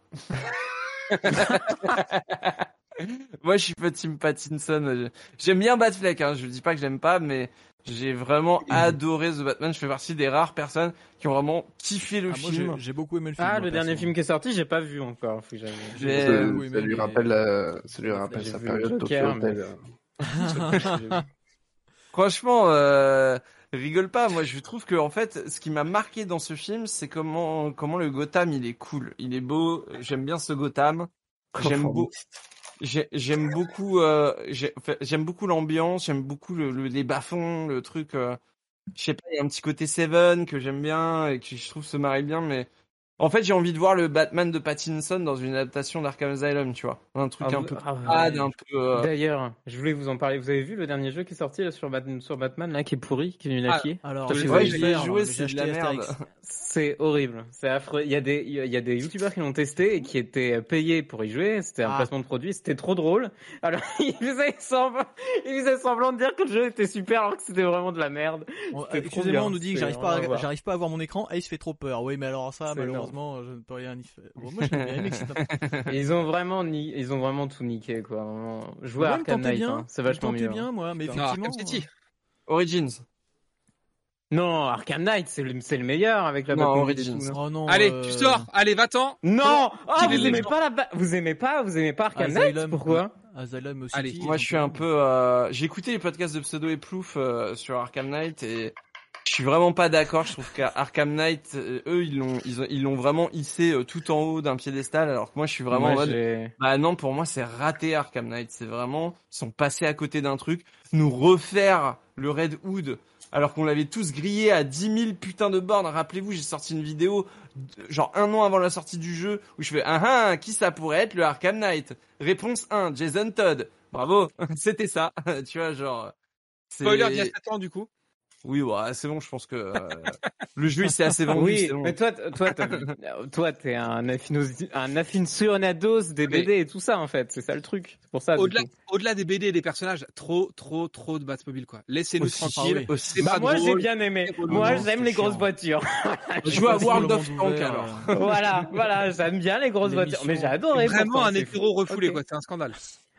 Speaker 5: Moi je suis pas Team Pattinson. J'aime bien Batfleck, hein. je dis pas que j'aime pas, mais j'ai vraiment adoré The Batman. Je fais partie des rares personnes qui ont vraiment kiffé le
Speaker 1: Ah,
Speaker 5: film.
Speaker 1: j'ai- j'ai beaucoup aimé le film.
Speaker 2: Ah, le dernier film qui est sorti, j'ai pas vu encore, faut que j'aille-
Speaker 5: J'ai-
Speaker 3: Ça,
Speaker 1: Euh, oui,
Speaker 3: ça
Speaker 1: mais-
Speaker 3: lui
Speaker 1: mais-
Speaker 3: rappelle, ça lui rappelle sa période
Speaker 2: Joker,
Speaker 3: Tokyo Hotel.
Speaker 5: Franchement, euh, rigole pas. Moi, je trouve que en fait, ce qui m'a marqué dans ce film, c'est comment comment le Gotham il est cool, il est beau. J'aime bien ce Gotham. J'aime beau- j'ai- J'aime beaucoup, euh, j'aime beaucoup l'ambiance, j'aime beaucoup le, le- les bas-fonds, le truc. euh, je sais pas, il y a un petit côté Seven que j'aime bien et que je trouve se marie bien, mais en fait, j'ai envie de voir le Batman de Pattinson dans une adaptation d'Arkham Asylum, tu vois, un truc
Speaker 2: Ah,
Speaker 5: un
Speaker 2: vous-
Speaker 5: peu
Speaker 2: ah, ouais.
Speaker 5: un peu. euh,
Speaker 2: D'ailleurs, je voulais vous en parler. Vous avez vu le dernier jeu qui est sorti là, sur, Batman, sur Batman, là, qui est pourri, qui est nul à
Speaker 6: Ah,
Speaker 1: Alors, j'ai
Speaker 2: je l'ai
Speaker 1: le
Speaker 5: joué, c'est
Speaker 1: j'ai
Speaker 5: de la merde.
Speaker 2: C'est horrible, c'est affreux. Il y a des, il y a des youtubeurs qui l'ont testé et qui étaient payés pour y jouer. C'était un
Speaker 1: Ah.
Speaker 2: placement de produit, c'était trop drôle. Alors ils faisaient semblant, ils faisaient semblant de dire que le jeu était super alors que c'était vraiment de la merde. Trop
Speaker 1: Excusez-moi, on nous dit que j'arrive pas,
Speaker 2: à
Speaker 1: j'arrive pas à voir mon écran. Ace fait trop peur. Oui, mais alors ça,
Speaker 2: C'est
Speaker 1: malheureusement, je ne peux rien y faire. Bon, moi, bien
Speaker 2: ils ont vraiment, ni... ils ont vraiment tout niqué quoi. Vraiment. Jouer à Arkham Knight, hein, c'est vachement mieux. hein.
Speaker 1: bien, moi, mais
Speaker 6: Non,
Speaker 1: effectivement.
Speaker 6: Arkham City.
Speaker 5: Origins.
Speaker 2: Non, Arkham Knight, c'est le, meilleur avec la
Speaker 5: Non, Origins.
Speaker 1: euh, Oh non.
Speaker 6: Allez,
Speaker 1: euh,
Speaker 6: tu sors. Allez, va-t'en.
Speaker 2: Non, vous aimez pas la, ba- vous aimez pas, vous aimez pas Arkham Knight
Speaker 1: Asylum.
Speaker 2: Pourquoi?
Speaker 1: Asylum aussi.
Speaker 6: Allez,
Speaker 5: Moi, je suis un peu. euh, J'ai écouté les podcasts de Pseudo et Plouf euh, sur Arkham Knight et Je suis vraiment pas d'accord. Je trouve qu'Arkham Knight, euh, eux, ils l'ont, ils ont, ils l'ont vraiment hissé euh, tout en haut d'un piédestal, alors que moi, je suis vraiment en
Speaker 2: Moi,
Speaker 5: mode,
Speaker 2: j'ai-
Speaker 5: bah non, pour moi, c'est raté Arkham Knight. C'est vraiment, ils sont passés à côté d'un truc. Nous refaire le Red Hood, alors qu'on l'avait tous grillé à 10 000 putains de bornes. Rappelez-vous, j'ai sorti une vidéo, de- genre un an avant la sortie du jeu, où je fais, ah ah, qui ça pourrait être le Arkham Knight? Réponse 1, Jason Todd. Bravo. C'était ça. tu vois, genre.
Speaker 6: Spoiler d'il y a 7 ans, du coup.
Speaker 5: Oui, ouais, c'est bon, je pense que euh, le jeu il s'est assez vendu.
Speaker 2: Oui,
Speaker 5: c'est bon.
Speaker 2: mais toi, toi, toi, t'es un aficionados des
Speaker 5: Mais-
Speaker 2: BD et tout ça en fait. C'est ça le truc. C'est pour ça.
Speaker 6: Au-delà, des BD et des personnages, trop, trop, trop de Batmobile, quoi. Laissez-nous
Speaker 5: Aussi,
Speaker 6: tranquilles.
Speaker 1: ah.
Speaker 6: C'est
Speaker 2: Bah,
Speaker 6: pas
Speaker 2: moi, j'ai bien aimé.
Speaker 6: c'est.
Speaker 2: Moi, j'aime
Speaker 1: c'est
Speaker 2: les grosses
Speaker 1: chiant.
Speaker 2: voitures.
Speaker 5: Joue à
Speaker 1: Facile,
Speaker 5: World
Speaker 1: le
Speaker 5: of
Speaker 1: ouvert,
Speaker 5: alors.
Speaker 2: voilà, voilà, j'aime bien les grosses voitures. Mais j'ai adoré.
Speaker 6: Vraiment un
Speaker 2: c'est
Speaker 6: hétéro refoulé, quoi. C'est un scandale.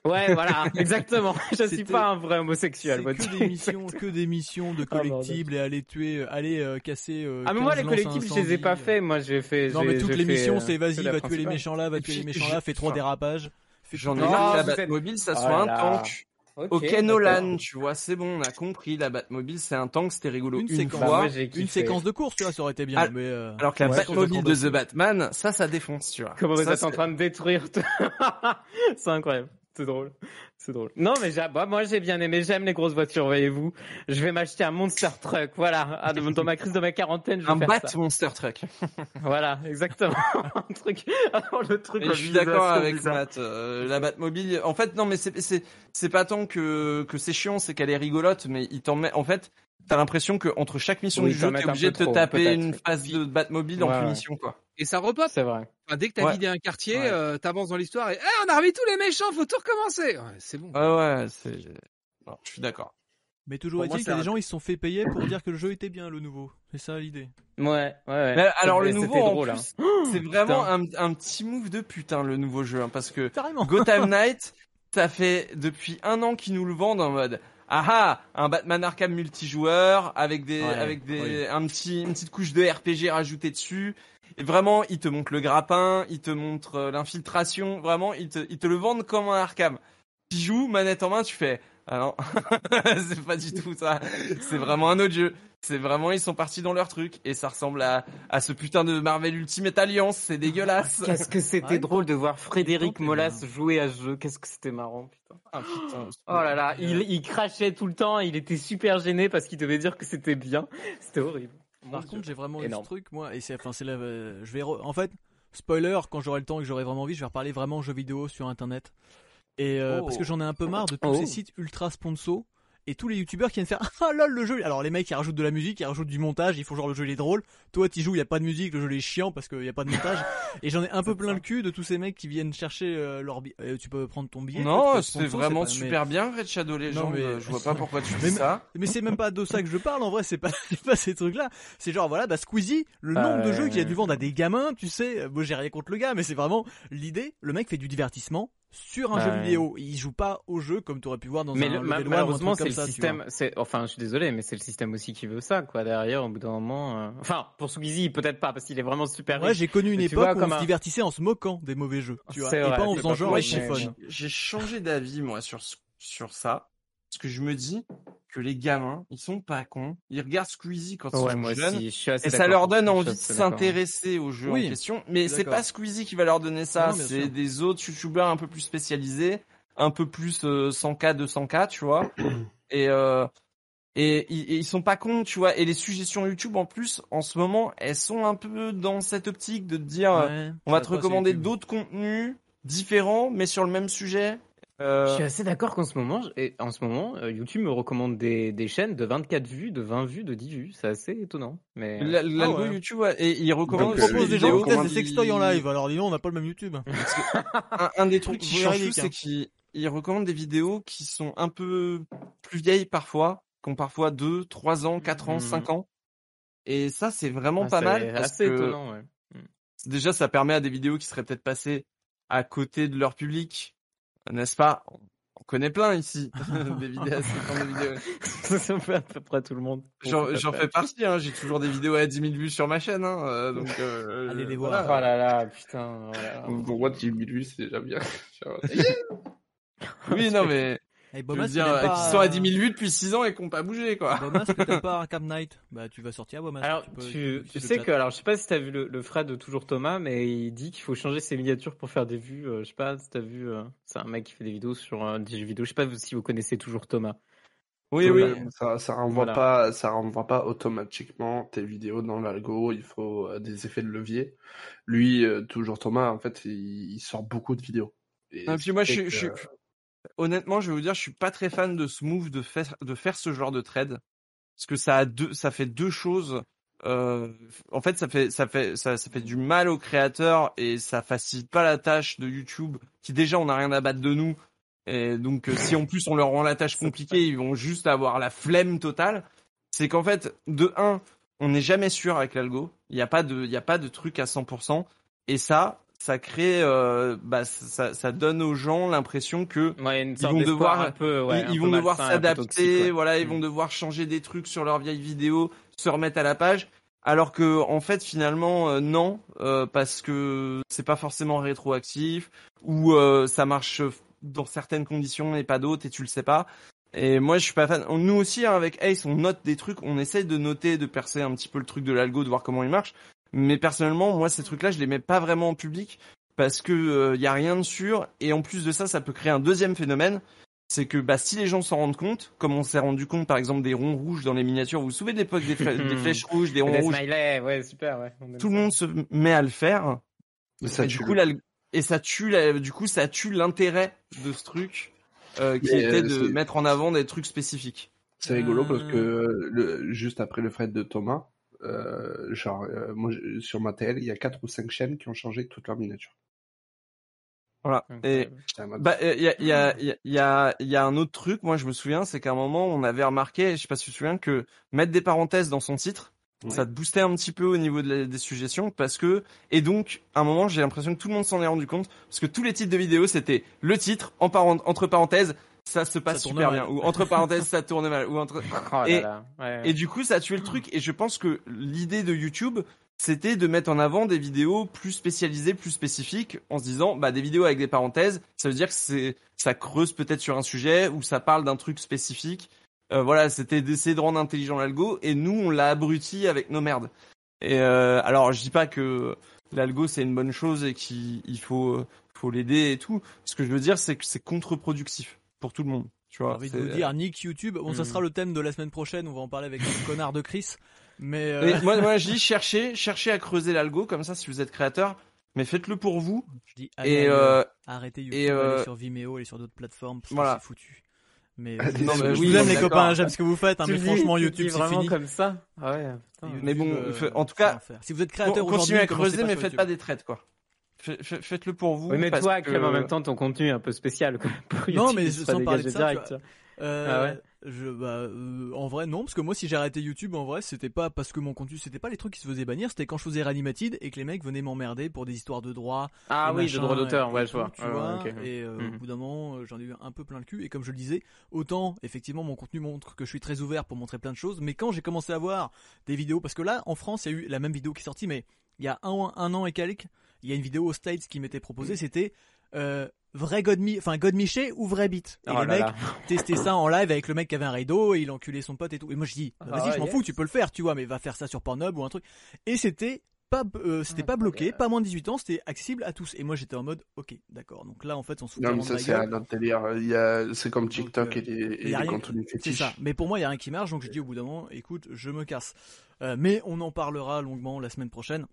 Speaker 2: Ouais, voilà, exactement. Je suis pas un vrai homosexuel.
Speaker 1: C'est que des missions, que des missions de
Speaker 2: Ah,
Speaker 1: collectibles et aller tuer, euh, aller euh, casser. euh,
Speaker 2: Ah mais moi
Speaker 1: 15
Speaker 2: les collectifs je les ai pas fait. Moi j'ai fait.
Speaker 1: Non mais toutes les missions
Speaker 2: euh,
Speaker 1: c'est vas-y va tuer les méchants là, va tuer les méchants là, fais trois dérapages.
Speaker 5: J'en ai marre que la Batmobile ça
Speaker 2: Oh
Speaker 5: soit
Speaker 2: là
Speaker 5: un tank.
Speaker 2: Ok.
Speaker 5: Nolan, tu vois, c'est bon, on a compris, la Batmobile c'est un tank, c'était rigolo
Speaker 1: Une séquence.
Speaker 2: Bah,
Speaker 1: Une séquence de course tu vois ça aurait été bien mais euh,
Speaker 5: alors que la. Batmobile de The Batman, ça, ça défonce, tu vois.
Speaker 2: Comment vous
Speaker 5: Ça,
Speaker 2: êtes en train de détruire tout C'est incroyable. C'est drôle. C'est drôle. Non, mais j'ai- bah, moi j'ai bien aimé. J'aime les grosses voitures, voyez-vous. Je vais m'acheter un Monster Truck. Voilà. Ah, Dans ma crise de ma quarantaine, je vais
Speaker 5: Un
Speaker 2: faire
Speaker 5: Bat
Speaker 2: ça.
Speaker 5: Monster Truck.
Speaker 2: Voilà, exactement. un truc. Le truc.
Speaker 5: Je suis d'accord avec. Matt. euh, la Batmobile, en fait, non, mais c'est c'est c'est pas tant que que c'est chiant, c'est qu'elle est rigolote, mais il t'en met. En fait, t'as l'impression que entre chaque mission
Speaker 2: Oui,
Speaker 5: du jeu, t'es obligé de te taper une phase de Batmobile en
Speaker 2: Ouais, ouais.
Speaker 5: punition, quoi.
Speaker 6: Et ça repop.
Speaker 2: C'est vrai.
Speaker 6: Enfin, dès que t'as
Speaker 5: Ouais.
Speaker 6: vidé un quartier,
Speaker 5: Ouais.
Speaker 6: euh, t'avances dans l'histoire et Eh, on a remis tous les méchants, faut tout recommencer. Ouais, c'est bon.
Speaker 5: Ouais, ouais, c'est. je suis d'accord.
Speaker 1: mais toujours est-il que les gens ils se sont fait payer pour dire que le jeu était bien le nouveau. C'est ça l'idée.
Speaker 2: Ouais, ouais. ouais.
Speaker 5: Mais alors le nouveau, en
Speaker 2: drôle,
Speaker 5: plus,
Speaker 2: hein.
Speaker 5: c'est vraiment un, un petit move de putain le nouveau jeu, hein, parce que
Speaker 1: Carrément.
Speaker 5: Gotham Knight, ça fait depuis un an qu'ils nous le vendent en mode ah ah un Batman Arkham multijoueur avec des
Speaker 1: Ouais,
Speaker 5: avec des
Speaker 1: oui.
Speaker 5: un petit une petite couche de RPG rajoutée dessus. Et vraiment, ils te montrent le grappin, ils te montrent euh, l'infiltration, vraiment, ils te, ils te le vendent comme un Arkham. Tu joues, manette en main, tu fais, ah non, c'est pas du tout ça. C'est vraiment un autre jeu. C'est vraiment, ils sont partis dans leur truc. Et ça ressemble à, à ce putain de Marvel Ultimate Alliance. C'est dégueulasse.
Speaker 2: Qu'est-ce que c'était
Speaker 1: Ouais.
Speaker 2: drôle de voir Frédéric Molas jouer à ce jeu. Qu'est-ce que c'était marrant, putain.
Speaker 5: Ah, putain.
Speaker 2: Oh là là, il, il crachait tout le temps, il était super gêné parce qu'il devait dire que c'était bien. C'était horrible.
Speaker 1: Par contre, j'ai vraiment eu ce truc, moi, et c'est, enfin, c'est là, euh, je vais, re- en fait, spoiler, quand j'aurai le temps et que j'aurai vraiment envie, je vais reparler vraiment jeux vidéo sur internet. Et euh,
Speaker 5: Oh.
Speaker 1: parce que j'en ai un peu marre de tous
Speaker 2: Oh.
Speaker 1: ces sites ultra sponsors et tous les youtubeurs qui viennent faire ah lol le jeu. Alors les mecs ils rajoutent de la musique, ils rajoutent du montage, ils font genre le jeu il est drôle. Toi tu joues, il y a pas de musique, le jeu il est chiant parce qu'il y a pas de montage. et j'en ai un peu plein le cul de tous ces mecs qui viennent chercher euh, leur billet. Euh, tu peux prendre ton billet.
Speaker 5: Non, c'est vraiment
Speaker 1: pas- mais-
Speaker 5: super bien, Red Shadow Legends.
Speaker 1: mais-
Speaker 5: euh, Je vois pas pourquoi tu
Speaker 1: Mais-
Speaker 5: fais ça.
Speaker 1: Mais c'est même pas de ça que je parle en vrai, c'est pas, c'est pas ces trucs-là. C'est genre voilà, bah Squeezie, le
Speaker 2: Ah
Speaker 1: nombre de jeux qu'il a dû vendre à des gamins, tu sais. Moi j'ai rien contre le gars, mais c'est vraiment l'idée. Le mec fait du divertissement sur un
Speaker 2: Ah
Speaker 1: jeu vidéo. Il joue pas au jeu comme t'aurais pu voir dans
Speaker 2: Mais
Speaker 1: un
Speaker 2: le- ma- malheureusement, c'est le
Speaker 1: ça, tu
Speaker 2: système. C'est enfin, je suis désolé, mais c'est le système aussi qui veut ça, quoi. Derrière, au bout d'un moment. euh, Enfin, pour Squeezie, peut-être pas, parce qu'il est vraiment super.
Speaker 1: Ouais, j'ai connu une
Speaker 2: tu
Speaker 1: époque
Speaker 2: vois,
Speaker 1: où on se divertissait en se moquant des mauvais jeux, tu vois,
Speaker 2: C'est
Speaker 1: et
Speaker 2: vrai,
Speaker 1: pas en faisant genre
Speaker 5: Ouais, j'ai changé d'avis moi sur sur ça parce que je me dis que les gamins ils sont pas cons. Ils regardent Squeezie quand ils
Speaker 2: Ouais,
Speaker 5: sont
Speaker 2: moi
Speaker 5: jeunes
Speaker 2: aussi, je suis assez
Speaker 5: et ça leur donne envie de
Speaker 2: d'accord.
Speaker 5: s'intéresser au jeu
Speaker 1: Oui,
Speaker 5: en question. Mais c'est pas Squeezie qui va leur donner ça. C'est des autres youtubeurs un peu plus spécialisés un peu plus euh, 100k 200k tu vois. Et euh, et, ils- et ils sont pas cons tu vois. Et les suggestions YouTube en plus en ce moment elles sont un peu dans cette optique de te dire euh,
Speaker 1: Ouais,
Speaker 5: on va te recommander d'autres contenus différents mais sur le même sujet Euh,
Speaker 2: Je suis assez d'accord qu'en ce moment, et en ce moment, euh, YouTube me recommande des, des chaînes de 24 vues, de 20 vues, de 10 vues. C'est assez étonnant. Mais euh,
Speaker 5: La- L'algo
Speaker 1: Ah ouais.
Speaker 5: YouTube, ouais, et il recommande
Speaker 3: euh,
Speaker 1: propose des gens qui testent des sextoys en
Speaker 5: il-
Speaker 1: live, alors dis donc, on n'a pas le même YouTube.
Speaker 5: Un, un des trucs qui change c'est qu'il il recommande des vidéos qui sont un peu plus vieilles parfois, qui ont parfois 2, 3 ans, 4 ans,
Speaker 2: Mhm.
Speaker 5: 5 ans. Et ça, c'est vraiment
Speaker 2: ah,
Speaker 5: pas
Speaker 2: c'est
Speaker 5: mal. Parce
Speaker 2: assez
Speaker 5: que
Speaker 2: étonnant, ouais.
Speaker 5: déjà, ça permet à des vidéos qui seraient peut-être passées à côté de leur public, n'est-ce pas? On on connaît plein ici, des vidéos, des vidéos.
Speaker 2: Ça fait à peu près tout le monde.
Speaker 5: J'en fais partie, hein. j'ai toujours des vidéos à 10 000 vues sur ma chaîne, hein. euh, donc euh,
Speaker 1: Allez les
Speaker 5: voilà.
Speaker 1: voir.
Speaker 2: Oh là là, putain. oh là là.
Speaker 3: Pour moi, 10 000 vues, c'est déjà bien.
Speaker 5: Oui, non mais
Speaker 1: Et
Speaker 5: Je
Speaker 1: Bomas,
Speaker 5: veux dire, euh,
Speaker 1: pas-
Speaker 5: qui sont à 10 000 vues depuis 6 ans et qui n'ont pas bougé, quoi.
Speaker 1: Bomas, que t'aimes pas Arkham Knight Bah, tu vas sortir, Bomas.
Speaker 2: Alors, tu,
Speaker 1: peux
Speaker 2: tu sais que, alors, je sais pas si t'as vu le, le Fred de Toujours Thomas, mais il dit qu'il faut changer ses miniatures pour faire des vues. euh, je sais pas si t'as vu, euh, c'est un mec qui fait des vidéos sur euh, des jeux vidéo. Je sais pas si vous connaissez Toujours Thomas.
Speaker 5: Oui, oui.
Speaker 3: Ça, ça renvoie
Speaker 2: Voilà.
Speaker 3: pas, ça renvoie pas automatiquement tes vidéos dans l'algo. Il faut euh, des effets de levier. Lui, euh, toujours Thomas, en fait, il, il sort beaucoup de vidéos. Et
Speaker 5: Et puis moi, je, je, suis- honnêtement, je vais vous dire, je suis pas très fan de ce move de faire, de faire ce genre de trade. Parce que ça a deux, ça fait deux choses. Euh, en fait, ça fait, ça fait, ça, ça fait du mal aux créateurs et ça facilite pas la tâche de YouTube, qui déjà on n'a rien à battre de nous. Et donc, euh, si en plus on leur rend la tâche compliquée, ils vont juste avoir la flemme totale. C'est qu'en fait, de un, on n'est jamais sûr avec l'algo. Il n'y a pas de, il y a pas de truc à 100%. Et ça, ça crée, euh, bah, ça, ça donne aux gens l'impression que
Speaker 2: Ouais, une
Speaker 5: Ils vont devoir-
Speaker 2: un peu, ouais,
Speaker 5: ils,
Speaker 2: un
Speaker 5: ils
Speaker 2: peu
Speaker 5: vont devoir s'adapter,
Speaker 2: ouais.
Speaker 5: voilà, ils
Speaker 2: Mm.
Speaker 5: vont devoir changer des trucs sur leurs vieilles vidéos, se remettre à la page, alors que en fait finalement euh, non, euh, parce que c'est pas forcément rétroactif ou euh, ça marche dans certaines conditions et pas d'autres et tu le sais pas. Et moi je suis pas fan. Nous aussi hein, avec Ace on note des trucs, on essaye de noter, de percer un petit peu le truc de l'algo, de voir comment il marche. Mais personnellement moi ces trucs-là je les mets pas vraiment en public parce que euh, y a rien de sûr et en plus de ça ça peut créer un deuxième phénomène c'est que bah, si les gens s'en rendent compte, comme on s'est rendu compte par exemple des ronds rouges dans les miniatures, vous vous souvenez de l'époque des, flèches rouges, des ronds
Speaker 2: Des
Speaker 5: rouges,
Speaker 2: smileys, ouais, super, ouais.
Speaker 5: tout le
Speaker 2: ça.
Speaker 5: monde se met à le faire
Speaker 3: Mais ça
Speaker 5: et du coup et ça tue la- du coup ça tue l'intérêt de ce truc euh, qui
Speaker 3: Mais,
Speaker 5: était
Speaker 3: euh,
Speaker 5: de mettre en avant des trucs spécifiques.
Speaker 3: C'est rigolo parce
Speaker 1: Euh.
Speaker 3: que le, juste après le Fred de Thomas, euh, genre, euh, moi, sur ma TL, il y a quatre ou cinq chaînes qui ont changé toute leur miniature.
Speaker 5: Voilà. Et
Speaker 3: mode,
Speaker 5: Bah, il y a, y, a, y, a, y, a, y a un autre truc, moi je me souviens, c'est qu'à un moment on avait remarqué, je sais pas si tu te souviens, que mettre des parenthèses dans son titre,
Speaker 3: Ouais.
Speaker 5: ça te boostait un petit peu au niveau de la- des suggestions, parce que, et donc, à un moment j'ai l'impression que tout le monde s'en est rendu compte, parce que tous les titres de vidéos c'était le titre, en parent- entre parenthèses, ça se passe
Speaker 1: Ça
Speaker 5: super bien, ou entre parenthèses ça tourne mal, ou entre...
Speaker 2: Oh là
Speaker 5: Et-
Speaker 2: là, ouais.
Speaker 5: Et du coup, ça a tué le truc. Et je pense que l'idée de YouTube, c'était de mettre en avant des vidéos plus spécialisées, plus spécifiques, en se disant, bah, des vidéos avec des parenthèses, ça veut dire que c'est, ça creuse peut-être sur un sujet ou ça parle d'un truc spécifique. Euh, voilà, c'était d'essayer de rendre intelligent l'algo. Et nous, on l'a abruti avec nos merdes. Et euh, alors, je dis pas que l'algo c'est une bonne chose et qu'il il faut, euh, faut l'aider et tout. Ce que je veux dire, c'est que c'est contre-productif pour tout le monde. Tu
Speaker 1: J'ai
Speaker 5: vois.
Speaker 1: envie de vous dire, Nick YouTube, bon, ça
Speaker 2: Hmm.
Speaker 1: sera le thème de la semaine prochaine, on va en parler avec le connard de Chris. Mais, euh,
Speaker 5: moi, moi, je dis cherchez, cherchez à creuser l'algo comme ça si vous êtes créateur, mais faites-le pour vous.
Speaker 1: je dis, allez,
Speaker 5: Et
Speaker 1: allez,
Speaker 5: euh,
Speaker 1: arrêtez YouTube,
Speaker 5: et, euh,
Speaker 1: allez sur Vimeo, allez sur d'autres plateformes, parce
Speaker 5: voilà.
Speaker 1: que c'est foutu. Mais,
Speaker 3: Allez,
Speaker 5: Non, mais
Speaker 1: je
Speaker 5: oui,
Speaker 1: vous aime les copains, j'aime ce que vous faites, hein, mais
Speaker 2: dis-
Speaker 1: franchement YouTube c'est
Speaker 2: vraiment
Speaker 1: fini.
Speaker 2: comme ça. Ah ouais, putain.
Speaker 1: YouTube,
Speaker 5: Mais bon,
Speaker 1: euh,
Speaker 5: en tout cas,
Speaker 1: si vous êtes créateur
Speaker 5: continuez à creuser, mais faites pas des traites quoi. Fait- fait- Faites-le pour vous.
Speaker 2: Oui, mais
Speaker 5: parce
Speaker 2: toi,
Speaker 5: que-
Speaker 2: Clem, en même temps, ton contenu est un peu spécial. Quoi.
Speaker 1: Non, mais sans parler de ça,
Speaker 2: direct,
Speaker 1: tu vois. Euh,
Speaker 2: Ah ouais?
Speaker 1: je, bah, euh, en vrai, non, parce que moi, si j'ai arrêté YouTube, en vrai, c'était pas parce que mon contenu, c'était pas les trucs qui se faisaient bannir, c'était quand je faisais Reanimated et que les mecs venaient m'emmerder pour des histoires de droit.
Speaker 2: Ah oui,
Speaker 1: machin,
Speaker 2: de droit d'auteur,
Speaker 1: et
Speaker 2: ouais, je vois.
Speaker 1: Tu
Speaker 2: ouais,
Speaker 1: vois,
Speaker 2: ok.
Speaker 1: et euh,
Speaker 2: Mhm.
Speaker 1: au bout d'un moment, euh, j'en ai eu un peu plein le cul. Et comme je le disais, autant, effectivement, mon contenu montre que je suis très ouvert pour montrer plein de choses, mais quand j'ai commencé à voir des vidéos, parce que là, en France, il y a eu la même vidéo qui est sortie, mais il y a un, un an et quelques, il y a une vidéo aux States qui m'était proposée, c'était euh, vrai Godmi, enfin Godmiché ou vrai beat. Et
Speaker 2: Oh
Speaker 1: les
Speaker 2: là
Speaker 1: mecs
Speaker 2: là.
Speaker 1: testaient ça en live avec le mec qui avait un rideau et il enculait son pote et tout. Et moi je dis,
Speaker 2: Ah
Speaker 1: vas-y, je m'en
Speaker 2: yes.
Speaker 1: fous, tu peux le faire, tu vois, mais va faire ça sur Pornhub ou un truc. Et c'était pas, euh, c'était
Speaker 2: Ah,
Speaker 1: pas bloqué,
Speaker 2: incroyable.
Speaker 1: pas moins de 18 ans, c'était accessible à tous. Et moi j'étais en mode, ok, d'accord. Donc là en fait on se fout
Speaker 3: Non, mais ça, c'est un autre délire. C'est comme TikTok
Speaker 1: euh,
Speaker 3: et les, et
Speaker 1: y a
Speaker 3: les
Speaker 1: rien-
Speaker 3: contenus
Speaker 1: C'est
Speaker 3: fétiches.
Speaker 1: ça. Mais pour moi, il y a rien qui marche, donc je dis au bout d'un moment, écoute, je me casse. Euh, mais on en parlera longuement la semaine prochaine.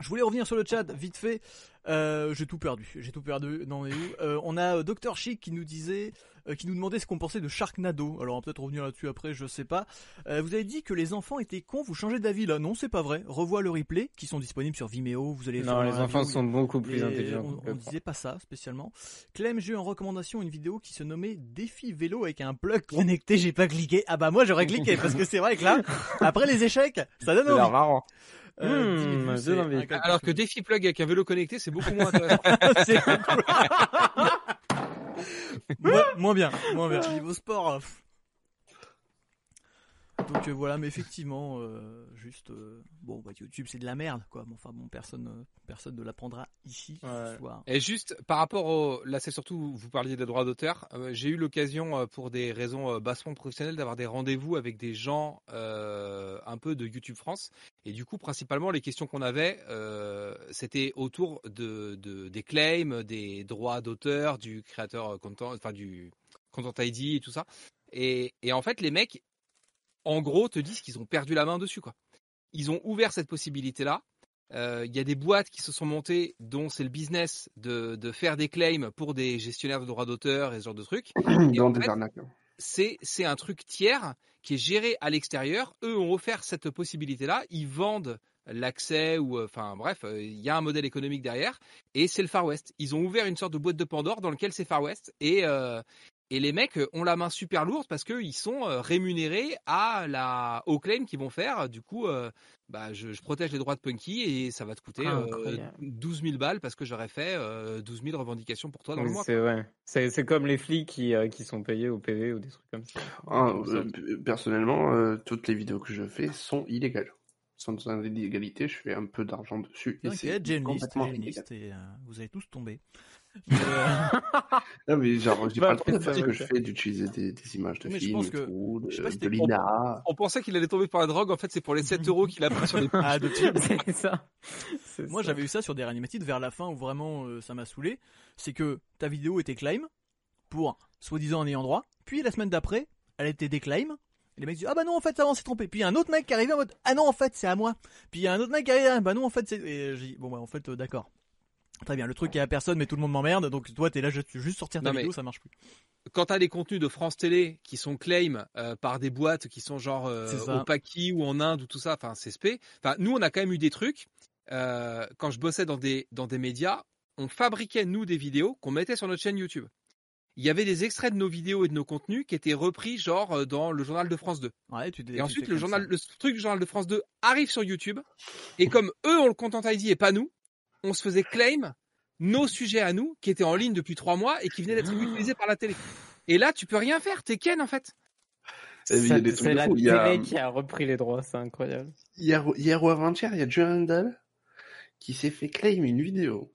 Speaker 1: Je voulais revenir sur le chat vite fait. Euh, j'ai tout perdu. J'ai tout perdu. Non mais où Euh, On a euh, Dr Chic qui nous disait, euh, qui nous demandait ce qu'on pensait de Sharknado. Alors on va peut-être revenir là-dessus après, je sais pas. Euh, vous avez dit que les enfants étaient cons. Vous changez d'avis là Non, c'est pas vrai. Revois le replay qui sont disponibles sur Vimeo. Vous allez
Speaker 2: Non, les enfants sont beaucoup plus intelligents.
Speaker 1: On, on disait pas ça spécialement. Clem, j'ai eu en recommandation une vidéo qui se nommait Défi vélo avec un plug connecté. J'ai pas cliqué. Ah bah moi j'aurais cliqué parce que c'est vrai que là, après les échecs, ça donne envie. Euh,
Speaker 2: Hmm,
Speaker 1: 10 000 vues,
Speaker 2: ça
Speaker 1: c'est
Speaker 2: donne envie.
Speaker 1: incalculable.
Speaker 6: Alors que défi plug avec un vélo connecté, c'est beaucoup moins intéressant.
Speaker 1: C'est cool. moins, moins bien, moins bien. Niveau sport. Donc euh, voilà, mais effectivement, euh, juste euh, bon, bah, YouTube c'est de la merde, quoi. Bon, enfin bon, personne, euh, personne ne l'apprendra ici
Speaker 2: Ouais.
Speaker 1: ce soir.
Speaker 6: Et juste par rapport au, là c'est surtout vous parliez des droits d'auteur. Euh, J'ai eu l'occasion euh, pour des raisons euh, bassement professionnelles d'avoir des rendez-vous avec des gens euh, un peu de YouTube France. Et du coup principalement les questions qu'on avait euh, c'était autour de, de des claims, des droits d'auteur, du créateur content, enfin du content ID et tout ça. Et, et en fait les mecs en gros te disent qu'ils ont perdu la main dessus quoi. Ils ont ouvert cette possibilité là. Euh, Il y a des boîtes qui se sont montées dont c'est le business de, de faire des claims pour des gestionnaires de droits d'auteur et ce genre de trucs. C'est un truc tiers qui est géré à l'extérieur. Eux ont offert cette possibilité-là. Ils vendent l'accès ou euh, enfin bref, euh, il y a un modèle économique derrière et c'est le Far West. Ils ont ouvert une sorte de boîte de Pandore dans lequel c'est Far West et euh, et les mecs ont la main super lourde parce qu'ils sont euh, rémunérés à la au claim qu'ils vont faire. Du coup, euh, bah je, je protège les droits de Punky et ça va te coûter euh,
Speaker 2: Incroyable.
Speaker 6: 12 000 balles parce que j'aurais fait euh, 12 000 revendications pour toi dans le mois.
Speaker 2: C'est ouais. C'est c'est comme les flics qui euh, qui sont payés au PV ou des trucs comme ça.
Speaker 3: Ah, euh, personnellement, euh, toutes les vidéos que je fais sont illégales. Sont dans l'illégalité, je fais un peu d'argent dessus. Et c'est
Speaker 1: T'inquiète, j'ai une liste, et euh, vous allez tous tomber. Euh,
Speaker 3: Non, mais genre, j'ai
Speaker 2: Bah,
Speaker 3: pas le
Speaker 2: ça
Speaker 3: que
Speaker 2: va,
Speaker 3: je fais, d'utiliser des, des images de
Speaker 1: Mais je
Speaker 3: films,
Speaker 1: pense
Speaker 3: et
Speaker 1: que-
Speaker 3: tout, de,
Speaker 1: je sais pas si
Speaker 3: de
Speaker 1: t'es-
Speaker 3: l'INA.
Speaker 6: On pensait qu'il allait tomber par la drogue, en fait c'est pour les 7 euros qu'il a pris sur les
Speaker 1: ah, de
Speaker 2: c'est ça.
Speaker 1: Moi j'avais eu ça sur des réanimated vers la fin où vraiment euh, ça m'a saoulé. C'est que ta vidéo était claim pour soi-disant en ayant droit, puis la semaine d'après elle était déclaim. Et les mecs disent ah bah non en fait ça on s'est trompé. Puis il y a un autre mec qui arrivait en mode ah non en fait c'est à moi. Puis il y a un autre mec qui arrive bah non en fait c'est et j'ai dit bon bah en fait euh, d'accord. Très bien, le truc est à personne mais tout le monde m'emmerde donc toi t'es là je juste sortir ta
Speaker 6: Non, mais-
Speaker 1: vidéo ça marche plus.
Speaker 6: quand t'as des contenus de France Télé qui sont claim euh, par des boîtes qui sont genre euh, au Paki ou en Inde ou tout ça, enfin c'est spé. Enfin nous on a quand même eu des trucs. euh, quand je bossais dans des dans des médias, on fabriquait nous des vidéos qu'on mettait sur notre chaîne YouTube. Il y avait des extraits de nos vidéos et de nos contenus qui étaient repris genre dans le journal de France 2.
Speaker 1: Ouais, tu, tu
Speaker 6: Et ensuite le journal
Speaker 1: ça.
Speaker 6: le truc du journal de France 2 arrive sur YouTube et comme eux ont le content ID et pas nous, on se faisait claim nos sujets à nous qui étaient en ligne depuis trois mois et qui venaient d'être utilisés par la télé. Et là, tu peux rien faire, t'es Ken en fait.
Speaker 3: Et il y a des
Speaker 2: C'est la
Speaker 3: fou. Il y a-
Speaker 2: télé qui a repris les droits, c'est incroyable.
Speaker 3: Hier, hier ou avant-hier, il y a Joe Handel qui s'est fait claim une vidéo.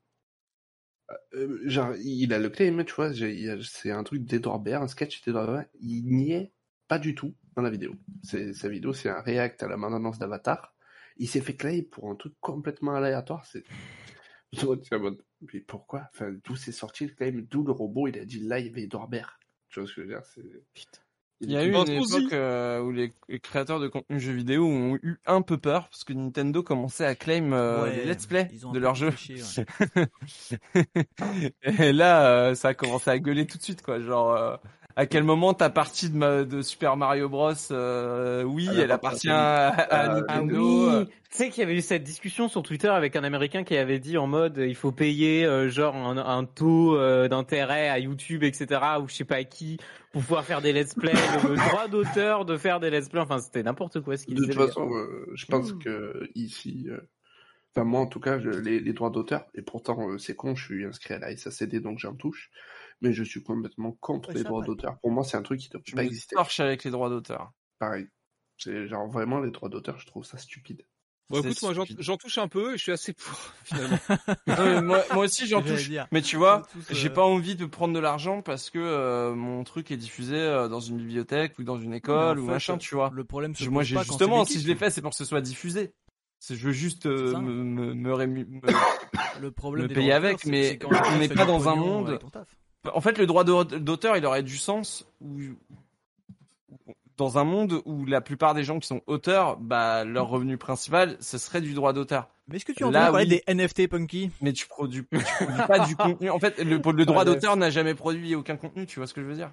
Speaker 3: Euh, genre, il a le claim, tu vois, c'est un truc d'Edouard Baird, un sketch d'Edouard Baird. Il n'y est pas du tout dans la vidéo. Sa vidéo, c'est un react à la maintenance d'Avatar. Il s'est fait claim pour un truc complètement aléatoire. C'est... Mode, mais pourquoi? Enfin, d'où c'est sorti le claim? D'où le robot, il a dit là, il y avait Edouard Baird. Tu vois ce que je veux dire? C'est...
Speaker 5: Il y a eu une époque euh, où les créateurs de contenu jeux vidéo ont eu un peu peur parce que Nintendo commençait à claim euh,
Speaker 1: Ouais,
Speaker 5: les let's play de leurs jeux.
Speaker 1: ouais.
Speaker 5: Et là, euh, ça a commencé à gueuler tout de suite, quoi. Genre, euh, à quel moment ta partie de, ma- de Super Mario Bros, euh, oui,
Speaker 3: Elle
Speaker 5: elle
Speaker 3: appartient
Speaker 5: à, à
Speaker 3: à
Speaker 5: Nintendo. euh,
Speaker 2: oui, tu sais qu'il y avait eu cette discussion sur Twitter avec un Américain qui avait dit en mode il faut payer euh, genre un, un taux euh, d'intérêt à YouTube, etc. ou je sais pas à qui pour pouvoir faire des let's play, le droit d'auteur de faire des let's play. Enfin, c'était n'importe quoi ce qu'il
Speaker 3: De
Speaker 2: disait.
Speaker 3: toute
Speaker 2: le gars.
Speaker 3: façon, euh, je pense que ici, euh, enfin moi en tout cas, je- les, les droits d'auteur, et pourtant euh, c'est con, je suis inscrit à la SACD donc j'en touche, mais je suis complètement contre
Speaker 1: Ouais,
Speaker 3: les droits d'auteur. Pour moi, c'est un truc qui ne peut pas exister.
Speaker 5: torche avec les droits d'auteur.
Speaker 3: Pareil. C'est genre vraiment les droits d'auteur, je trouve ça stupide.
Speaker 6: Bon,
Speaker 5: C'est
Speaker 6: écoute, moi j'en, touche un peu et je suis assez pour finalement.
Speaker 5: Non, mais moi, moi aussi, j'en touche.
Speaker 1: dire.
Speaker 5: Mais tu vois,
Speaker 1: Tous, euh,
Speaker 5: j'ai pas envie de prendre de l'argent parce que euh, mon truc est diffusé euh, dans une bibliothèque ou dans une école ou
Speaker 1: fait,
Speaker 5: machin, tu vois.
Speaker 1: Le problème
Speaker 5: Je- moi, j'ai
Speaker 1: quand
Speaker 5: justement,
Speaker 1: c'est
Speaker 5: si je l'ai fait, c'est pour que ce soit diffusé. C'est- Je veux juste euh,
Speaker 1: C'est
Speaker 5: me, me, me, rému- me-
Speaker 1: Le problème
Speaker 5: me payer avec,
Speaker 1: c'est-
Speaker 5: mais
Speaker 1: c'est quand
Speaker 5: on n'est pas dans un monde-
Speaker 1: avec ton taf.
Speaker 5: En fait, le droit d'au- d'auteur, il aurait du sens où, dans un monde où la plupart des gens qui sont auteurs, bah, leur revenu principal, ce serait du droit d'auteur.
Speaker 1: Mais est-ce que tu entendu parler
Speaker 5: oui.
Speaker 1: des NFT punky?
Speaker 5: Mais tu produis, tu produis pas du contenu. En fait, le, le droit
Speaker 2: Ah, là,
Speaker 5: d'auteur n'a jamais produit aucun contenu, tu vois ce que je veux dire?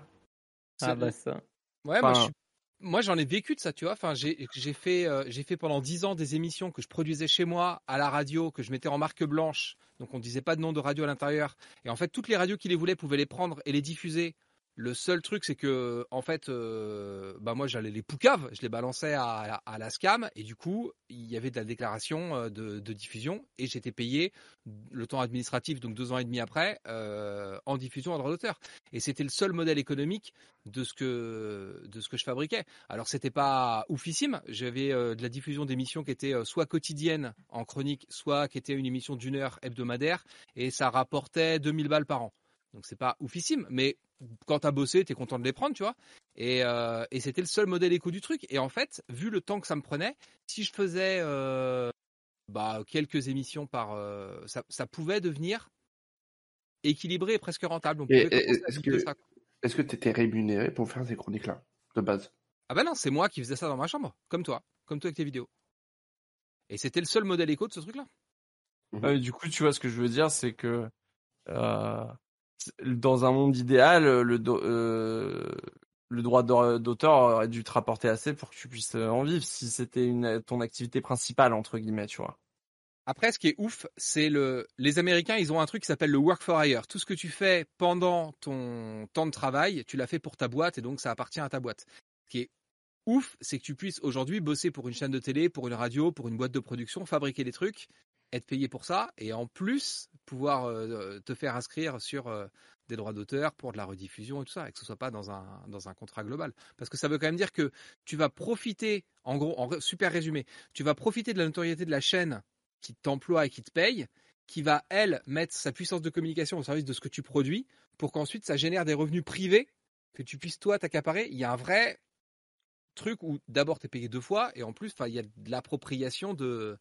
Speaker 2: Ah
Speaker 6: C'est-
Speaker 2: bah ça.
Speaker 6: Ouais, moi,
Speaker 5: Enfin-
Speaker 6: je suis- moi j'en ai vécu de ça, tu vois. Enfin, j'ai, fait, euh, fait pendant dix ans des émissions que je produisais chez moi à la radio, que je mettais en marque blanche. Donc on disait pas de nom de radio à l'intérieur. Et en fait, toutes les radios qui les voulaient pouvaient les prendre et les diffuser Le seul truc, c'est que, en fait, euh, bah moi, j'allais les poucaves, je les balançais à, à, la SCAM, et du coup, il y avait de la déclaration euh, de, diffusion, et j'étais payé le temps administratif, donc deux ans et demi après, euh, en diffusion en droit d'auteur. Et c'était le seul modèle économique de ce que de ce que je fabriquais. Alors, c'était pas oufissime. J'avais euh, de la diffusion d'émissions qui étaient soit quotidiennes en chronique, soit qui étaient une émission d'une heure hebdomadaire, et ça rapportait 2000 balles par an. Donc c'est pas oufissime, mais quand t'as bossé, t'es content de les prendre, tu vois. Et, euh, et c'était le seul modèle éco du truc. Et en fait, vu le temps que ça me prenait, si je faisais euh, bah, quelques émissions par, euh, ça, ça, pouvait devenir équilibré et presque rentable.
Speaker 3: Est-ce que est-ce que t'étais rémunéré pour faire ces chroniques-là de base?
Speaker 6: Ah bah non, c'est moi qui faisais ça dans ma chambre, comme toi, comme toi avec tes vidéos. Et c'était le seul modèle éco de ce truc-là.
Speaker 5: Mmh. du coup, tu vois, ce que je veux dire, c'est que euh, dans un monde idéal, le, euh, le droit d'auteur aurait dû te rapporter assez pour que tu puisses euh, en vivre si c'était ton activité principale entre guillemets, tu vois.
Speaker 6: Après, ce qui est ouf, c'est le les Américains, ils ont un truc qui s'appelle le work for hire. Tout ce que tu fais pendant ton temps de travail, tu l'as fait pour ta boîte et donc ça appartient à ta boîte. Ce qui est ouf, c'est que tu puisses aujourd'hui bosser pour une chaîne de télé, pour une radio, pour une boîte de production, fabriquer des trucs être payé pour ça et en plus pouvoir euh, te faire inscrire sur euh, des droits d'auteur pour de la rediffusion et tout ça et que ce soit pas dans un dans un contrat global. Parce que ça veut quand même dire que tu vas profiter en gros en super résumé tu vas profiter de la notoriété de la chaîne qui t'emploie et qui te paye qui va elle mettre sa puissance de communication au service de ce que tu produis pour qu'ensuite ça génère des revenus privés que tu puisses toi t'accaparer. Il y a un vrai truc où d'abord tu es payé deux fois et en plus il y a de l'appropriation de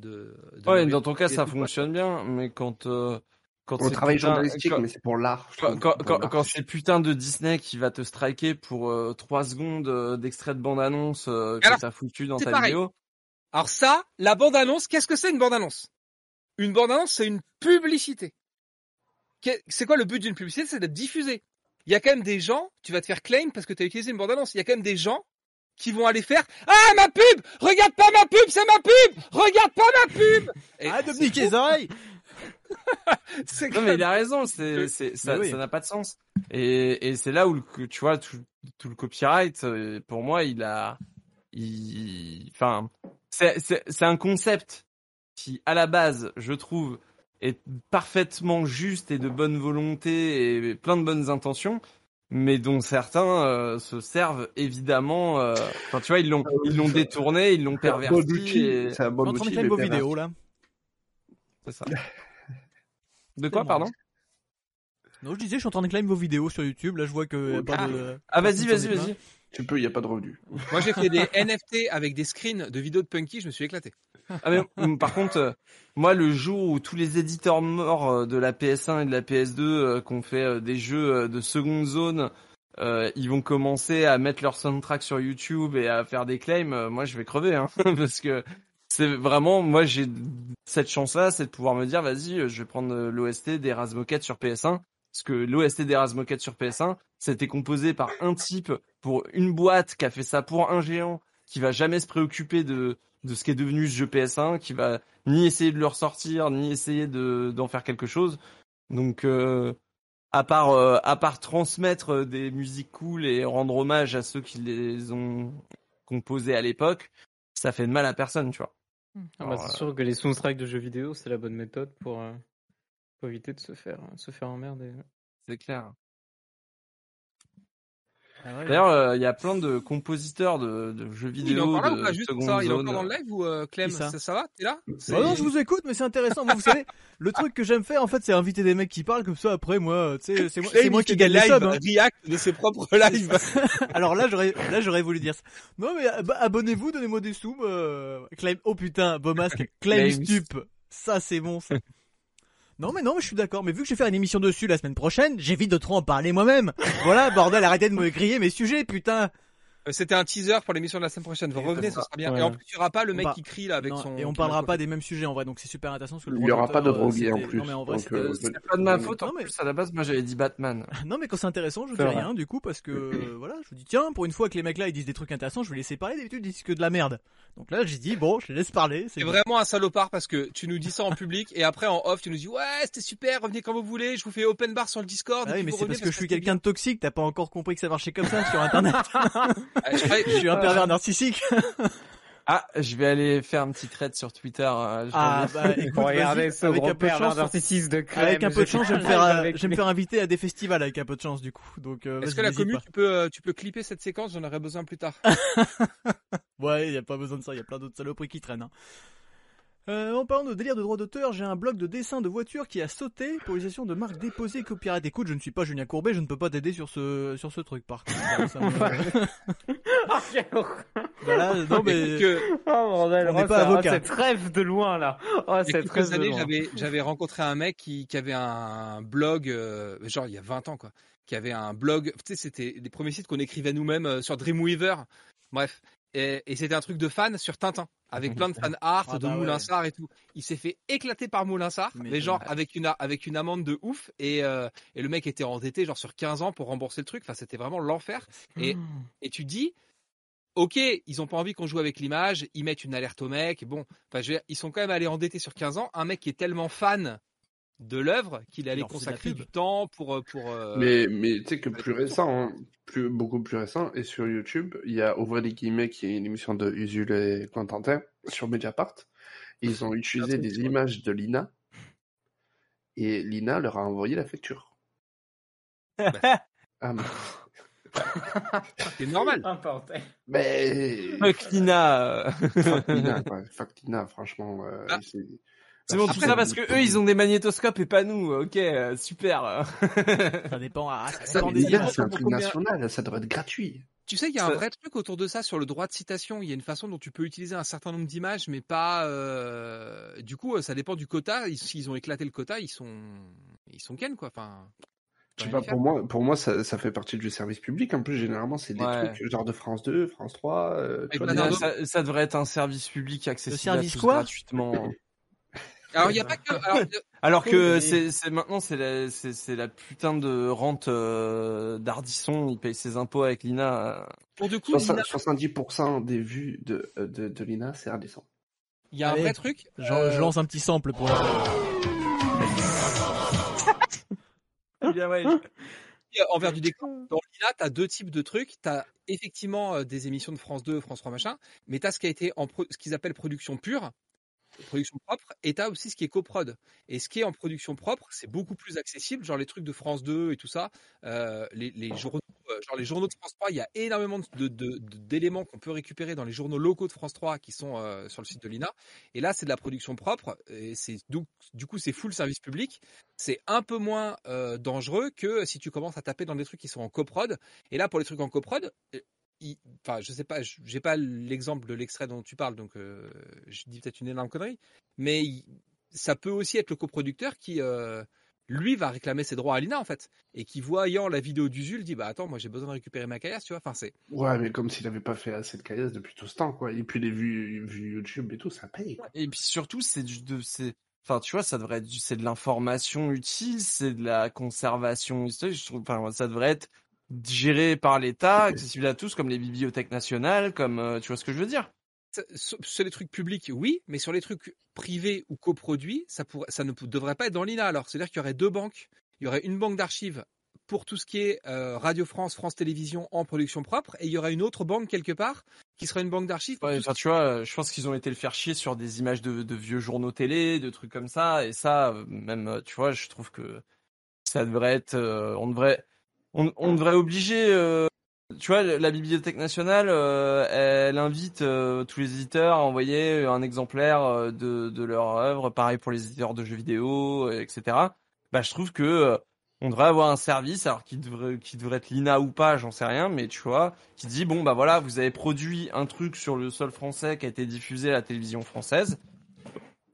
Speaker 6: de,
Speaker 5: ouais, dans ton cas, ça fonctionne bien, mais quand euh,
Speaker 3: quand on travaille journalistique, mais c'est pour l'art.
Speaker 5: Quand, quand, quand, c'est putain de Disney qui va te striker pour euh, 3 secondes euh, d'extrait de bande-annonce euh, que t'as foutu dans ta vidéo.
Speaker 6: Alors ça, la bande-annonce, qu'est-ce que c'est une bande-annonce? Une bande-annonce, c'est une publicité. C'est quoi le but d'une publicité? C'est d'être diffusée. Il y a quand même des gens, tu vas te faire claim parce que tu as utilisé une bande-annonce. Il y a quand même des gens qui vont aller faire Ah ma pub! Regarde pas ma pub, c'est ma pub! Regarde pas ma pub!
Speaker 1: Ah de niquer les oreilles.
Speaker 5: Non mais il a raison, c'est c'est ça ça n'a pas de sens. Et et c'est là où le, tu vois tout, tout, le copyright euh, pour moi il a il enfin c'est c'est c'est un concept qui à la base je trouve est parfaitement juste et de bonne volonté et plein de bonnes intentions mais dont certains euh, se servent évidemment. Euh... Enfin, tu vois, ils l'ont, ils l'ont détourné, ils l'ont perverti.
Speaker 1: C'est un bon outil. vos vidéos là.
Speaker 5: C'est ça. De quoi, pardon?
Speaker 1: Non, je disais, je suis en train de claim vos vidéos sur YouTube. Là, je vois que.
Speaker 5: Ah, ah vas-y, vas-y, vas-y.
Speaker 3: Tu peux, il y a pas de revenus.
Speaker 6: Moi, j'ai fait des NFT avec des screens de vidéos de Punky. Je me suis éclaté.
Speaker 5: Ah mais, hum, par contre, euh, moi le jour où tous les éditeurs morts euh, de la PS1 et de la PS2 euh, qui ont fait des jeux de seconde zone, ils vont commencer à mettre leur soundtrack sur YouTube et à faire des claims, moi je vais crever, hein, parce que c'est vraiment, moi j'ai cette chance-là, c'est de pouvoir me dire, vas-y, je vais prendre l'OST des sur PS1, parce que l'OST des sur PS1, c'était composé par un type pour une boîte qui a fait ça pour un géant, qui va jamais se préoccuper de de ce qui est devenu ce jeu PS1, qui va ni essayer de le ressortir, ni essayer de d'en faire quelque chose. Donc euh, à part euh, à part transmettre des musiques cool et rendre hommage à ceux qui les ont composées à l'époque, ça fait de mal à personne, tu vois.
Speaker 2: Ah bah, c'est sûr que les soundtracks de jeux vidéo, c'est la bonne méthode pour, euh, pour éviter de se faire se faire emmerder.
Speaker 5: C'est clair. Ah D'ailleurs, euh, il y a plein de compositeurs de, de jeux vidéo. Il est encore là ou pas juste ça
Speaker 6: Il est encore dans le live ou euh, Clem ça, ça, va T'es là
Speaker 1: oh Non, je vous écoute, mais c'est intéressant. vous savez, le truc que j'aime faire, en fait, c'est inviter des mecs qui parlent comme ça. Après, moi, tu sais, c'est moi, c'est moi qui gagne les subs. Hein.
Speaker 6: React de ses propres lives.
Speaker 1: Alors là, j'aurais, là, j'aurais voulu dire ça. Non, mais bah, abonnez-vous, donnez-moi des sous. Euh, Clem, oh putain, beau masque, Clem Stup. Ça, c'est bon. Ça. Non mais non je suis d'accord, mais vu que je vais faire une émission dessus la semaine prochaine, j'évite de trop en parler moi-même. Voilà, bordel, arrêtez de me griller mes sujets, putain.
Speaker 6: Euh, C'était un teaser pour l'émission de la semaine prochaine. Vous revenez, ce sera bien.
Speaker 2: Ouais.
Speaker 6: Et en plus, il n'y aura pas le mec
Speaker 1: va-
Speaker 6: qui crie là avec
Speaker 1: Non,
Speaker 6: son.
Speaker 1: et on parlera pas des mêmes sujets en vrai, donc c'est super intéressant parce que le
Speaker 3: Il y aura pas de
Speaker 1: euh,
Speaker 3: drogués en
Speaker 1: c'était-
Speaker 3: plus.
Speaker 1: Non mais en vrai,
Speaker 3: euh,
Speaker 5: C'est pas de ma faute. En
Speaker 1: Non, mais-
Speaker 5: plus, à la base, moi, j'avais dit Batman.
Speaker 1: Non mais quand c'est intéressant, je dis
Speaker 2: vrai.
Speaker 1: rien du coup parce que euh, voilà, je me dis tiens, pour une fois que les mecs là ils disent des trucs intéressants, je vais laisser parler. D'habitude ils disent que de la merde. Donc là j'ai dit bon, je les laisse parler.
Speaker 6: C'est vraiment un salopard parce que tu nous dis ça en public et après en off tu nous dis ouais c'était super revenez quand vous voulez je vous fais open bar sur le Discord.
Speaker 1: Ah mais
Speaker 6: vous
Speaker 1: c'est parce que je suis quelqu'un de toxique, t'as pas encore compris que ça marchait comme ça sur internet.
Speaker 6: Ah, je
Speaker 1: suis un pervers narcissique.
Speaker 5: Ah, je vais aller faire un petit thread sur Twitter. euh, je
Speaker 1: Ah bah écoute,
Speaker 2: Pour regarder
Speaker 1: vas-y,
Speaker 2: ce
Speaker 1: avec
Speaker 2: gros
Speaker 1: un peu de
Speaker 2: père
Speaker 1: chance,
Speaker 2: narcissiste de crème.
Speaker 1: avec un peu de chance, je vais me faire,
Speaker 2: avec
Speaker 1: je vais me faire inviter à des festivals avec un peu de chance du coup. Donc euh,
Speaker 6: Est-ce que la commu
Speaker 1: pas.
Speaker 6: tu peux euh, tu peux clipper cette séquence? J'en aurais besoin plus tard.
Speaker 1: Ouais, y a pas besoin de ça, y a plein d'autres saloperies qui traînent. Hein. Euh, en parlant de délire de droit d'auteur, j'ai un blog de dessin de voitures qui a sauté pour l'utilisation de marques déposées copyright. Écoute, je ne suis pas Julien Courbet, je ne peux pas t'aider sur ce sur ce truc par contre. Ça me-
Speaker 2: Ah.
Speaker 1: Voilà, non mais
Speaker 6: que
Speaker 2: Oh bordel,
Speaker 1: On n'est
Speaker 2: oh,
Speaker 1: pas
Speaker 2: oh,
Speaker 1: avocat.
Speaker 2: cette rêve de loin là. Oh,
Speaker 6: il y a
Speaker 2: cette rêve
Speaker 6: quelques
Speaker 2: de
Speaker 6: années
Speaker 2: loin.
Speaker 6: j'avais j'avais rencontré un mec qui qui avait un blog euh, genre il y a 20 ans quoi qui avait un blog tu sais c'était les premiers sites qu'on écrivait nous-mêmes euh, sur Dreamweaver bref et, et c'était un truc de fan sur Tintin avec plein de fan art
Speaker 1: Ah
Speaker 6: de
Speaker 1: bah ouais.
Speaker 6: Moulinsart et tout. Il s'est fait éclater par Moulinsart
Speaker 1: Mais
Speaker 6: mais, genre avec une avec une amende de ouf. Et euh, et le mec était endetté genre sur 15 ans pour rembourser le truc. Enfin c'était vraiment l'enfer. Et et tu dis Ok, ils ont pas envie qu'on joue avec l'image, ils mettent une alerte au mec. Bon, enfin, je veux dire, ils sont quand même allés endettés sur 15 ans. Un mec qui est tellement fan de l'œuvre qu'il allait consacrer du temps pour euh, pour. euh,
Speaker 3: Mais, mais tu sais que plus récent, hein, plus, beaucoup plus récent, et sur YouTube, il y a Ouvrir les guillemets, qui est une émission de Usul et Constantin, sur Mediapart. Ils ont utilisé des images de Lina, et Lina leur a envoyé la facture. ah, mais...
Speaker 6: C'est normal.
Speaker 3: Mais...
Speaker 5: Fuck Lina. euh.
Speaker 3: Fuck Lina, quoi. Fuck Lina, franchement. euh,
Speaker 6: Ah.
Speaker 3: C'est...
Speaker 5: Bon, tout
Speaker 6: Après,
Speaker 5: ça parce que eux, ils ont des magnétoscopes et pas nous. Ok, euh, super.
Speaker 1: ça dépend. Ça
Speaker 3: c'est un truc national, ça devrait être gratuit.
Speaker 6: Tu sais, il y a un vrai truc autour de ça sur le droit de citation. Il y a une façon dont tu peux utiliser un certain nombre d'images, mais pas. euh, Du coup, euh, ça dépend du quota. Ils- S'ils ont éclaté le quota, ils sont ils sont ken quoi. Enfin.
Speaker 3: Je sais pas, pour moi, pour moi ça, ça fait partie du service public. En plus, généralement, c'est des
Speaker 5: Ouais.
Speaker 3: trucs genre de France 2, France 3. euh, tu
Speaker 6: Avec
Speaker 3: vois,
Speaker 6: la
Speaker 3: des-
Speaker 6: Nano.
Speaker 5: ça, ça devrait être un service public accessible
Speaker 1: service
Speaker 5: à tous
Speaker 1: quoi
Speaker 5: gratuitement.
Speaker 6: Alors il y a pas que. alors,
Speaker 5: Alors que c'est maintenant c'est la c'est la putain de rente euh, d'Ardisson, il paye ses impôts avec l'INA. euh.
Speaker 6: pour du coup,
Speaker 3: Soixante-
Speaker 6: Lina,
Speaker 3: 70% des vues de, de, de Lina, c'est indécent.
Speaker 6: il y a un vrai truc.
Speaker 1: Je,
Speaker 6: euh,
Speaker 1: je lance un petit sample pour.
Speaker 5: Eh bien, ouais.
Speaker 6: Euh, envers du décor. Dans l'INA, tu as deux types de trucs. Tu as effectivement euh, des émissions de France 2, France 3, machin, mais tu as ce qui a été en pro- ce qu'ils appellent production pure, production propre, et tu as aussi ce qui est coprod. Et ce qui est en production propre, c'est beaucoup plus accessible, genre les trucs de France 2 et tout ça, euh, les, les journaux, euh, genre les journaux de France 3, il y a énormément d'éléments qu'on peut récupérer dans les journaux locaux de France 3 qui sont euh, sur le site de l'INA. Et là, c'est de la production propre, et c'est donc du coup c'est full service public c'est un peu moins dangereux que si tu commences à taper dans des trucs qui sont en coprod. Et là, pour les trucs en coprod, il- enfin, je sais pas, j'ai pas l'exemple de l'extrait dont tu parles, donc euh, je dis peut-être une énorme connerie, mais il- ça peut aussi être le coproducteur qui, euh, lui, va réclamer ses droits à l'INA en fait, et qui voyant la vidéo d'Usul dit bah attends, moi j'ai besoin de récupérer ma caillasse, tu vois. Enfin, c'est
Speaker 3: Ouais, mais comme s'il avait pas fait assez de caillasse depuis tout ce temps, quoi. Et puis les vues, vues YouTube et tout, ça paye, quoi.
Speaker 5: Et puis surtout, c'est du de c'est enfin tu vois, ça devrait être du- c'est de l'information utile, c'est de la conservation historique, je trouve enfin ça devrait être géré par l'État, accessible à tous comme les bibliothèques nationales, comme euh, tu vois ce que je veux dire?
Speaker 6: Sur les trucs publics, oui, mais sur les trucs privés ou coproduits, ça, ne devrait pas être dans l'INA. Alors, c'est-à-dire qu'il y aurait deux banques. Il y aurait une banque d'archives pour tout ce qui est euh, Radio France, France Télévisions en production propre, et il y aurait une autre banque quelque part qui serait une banque d'archives.
Speaker 5: Ouais, enfin, tu vois, je pense qu'ils ont été le faire chier sur des images de, de vieux journaux télé, de trucs comme ça, et ça, euh, même, tu vois, je trouve que ça devrait être, euh, on devrait, on, on devrait obliger, euh, tu vois, la Bibliothèque nationale, euh, elle invite euh, tous les éditeurs à envoyer un exemplaire euh, de, de leur œuvre, pareil pour les éditeurs de jeux vidéo, euh, etc. Bah, je trouve que euh, on devrait avoir un service, alors qui devrait, qui devrait être l'INA ou pas, j'en sais rien, mais tu vois, qui dit bon bah voilà, vous avez produit un truc sur le sol français qui a été diffusé à la télévision française,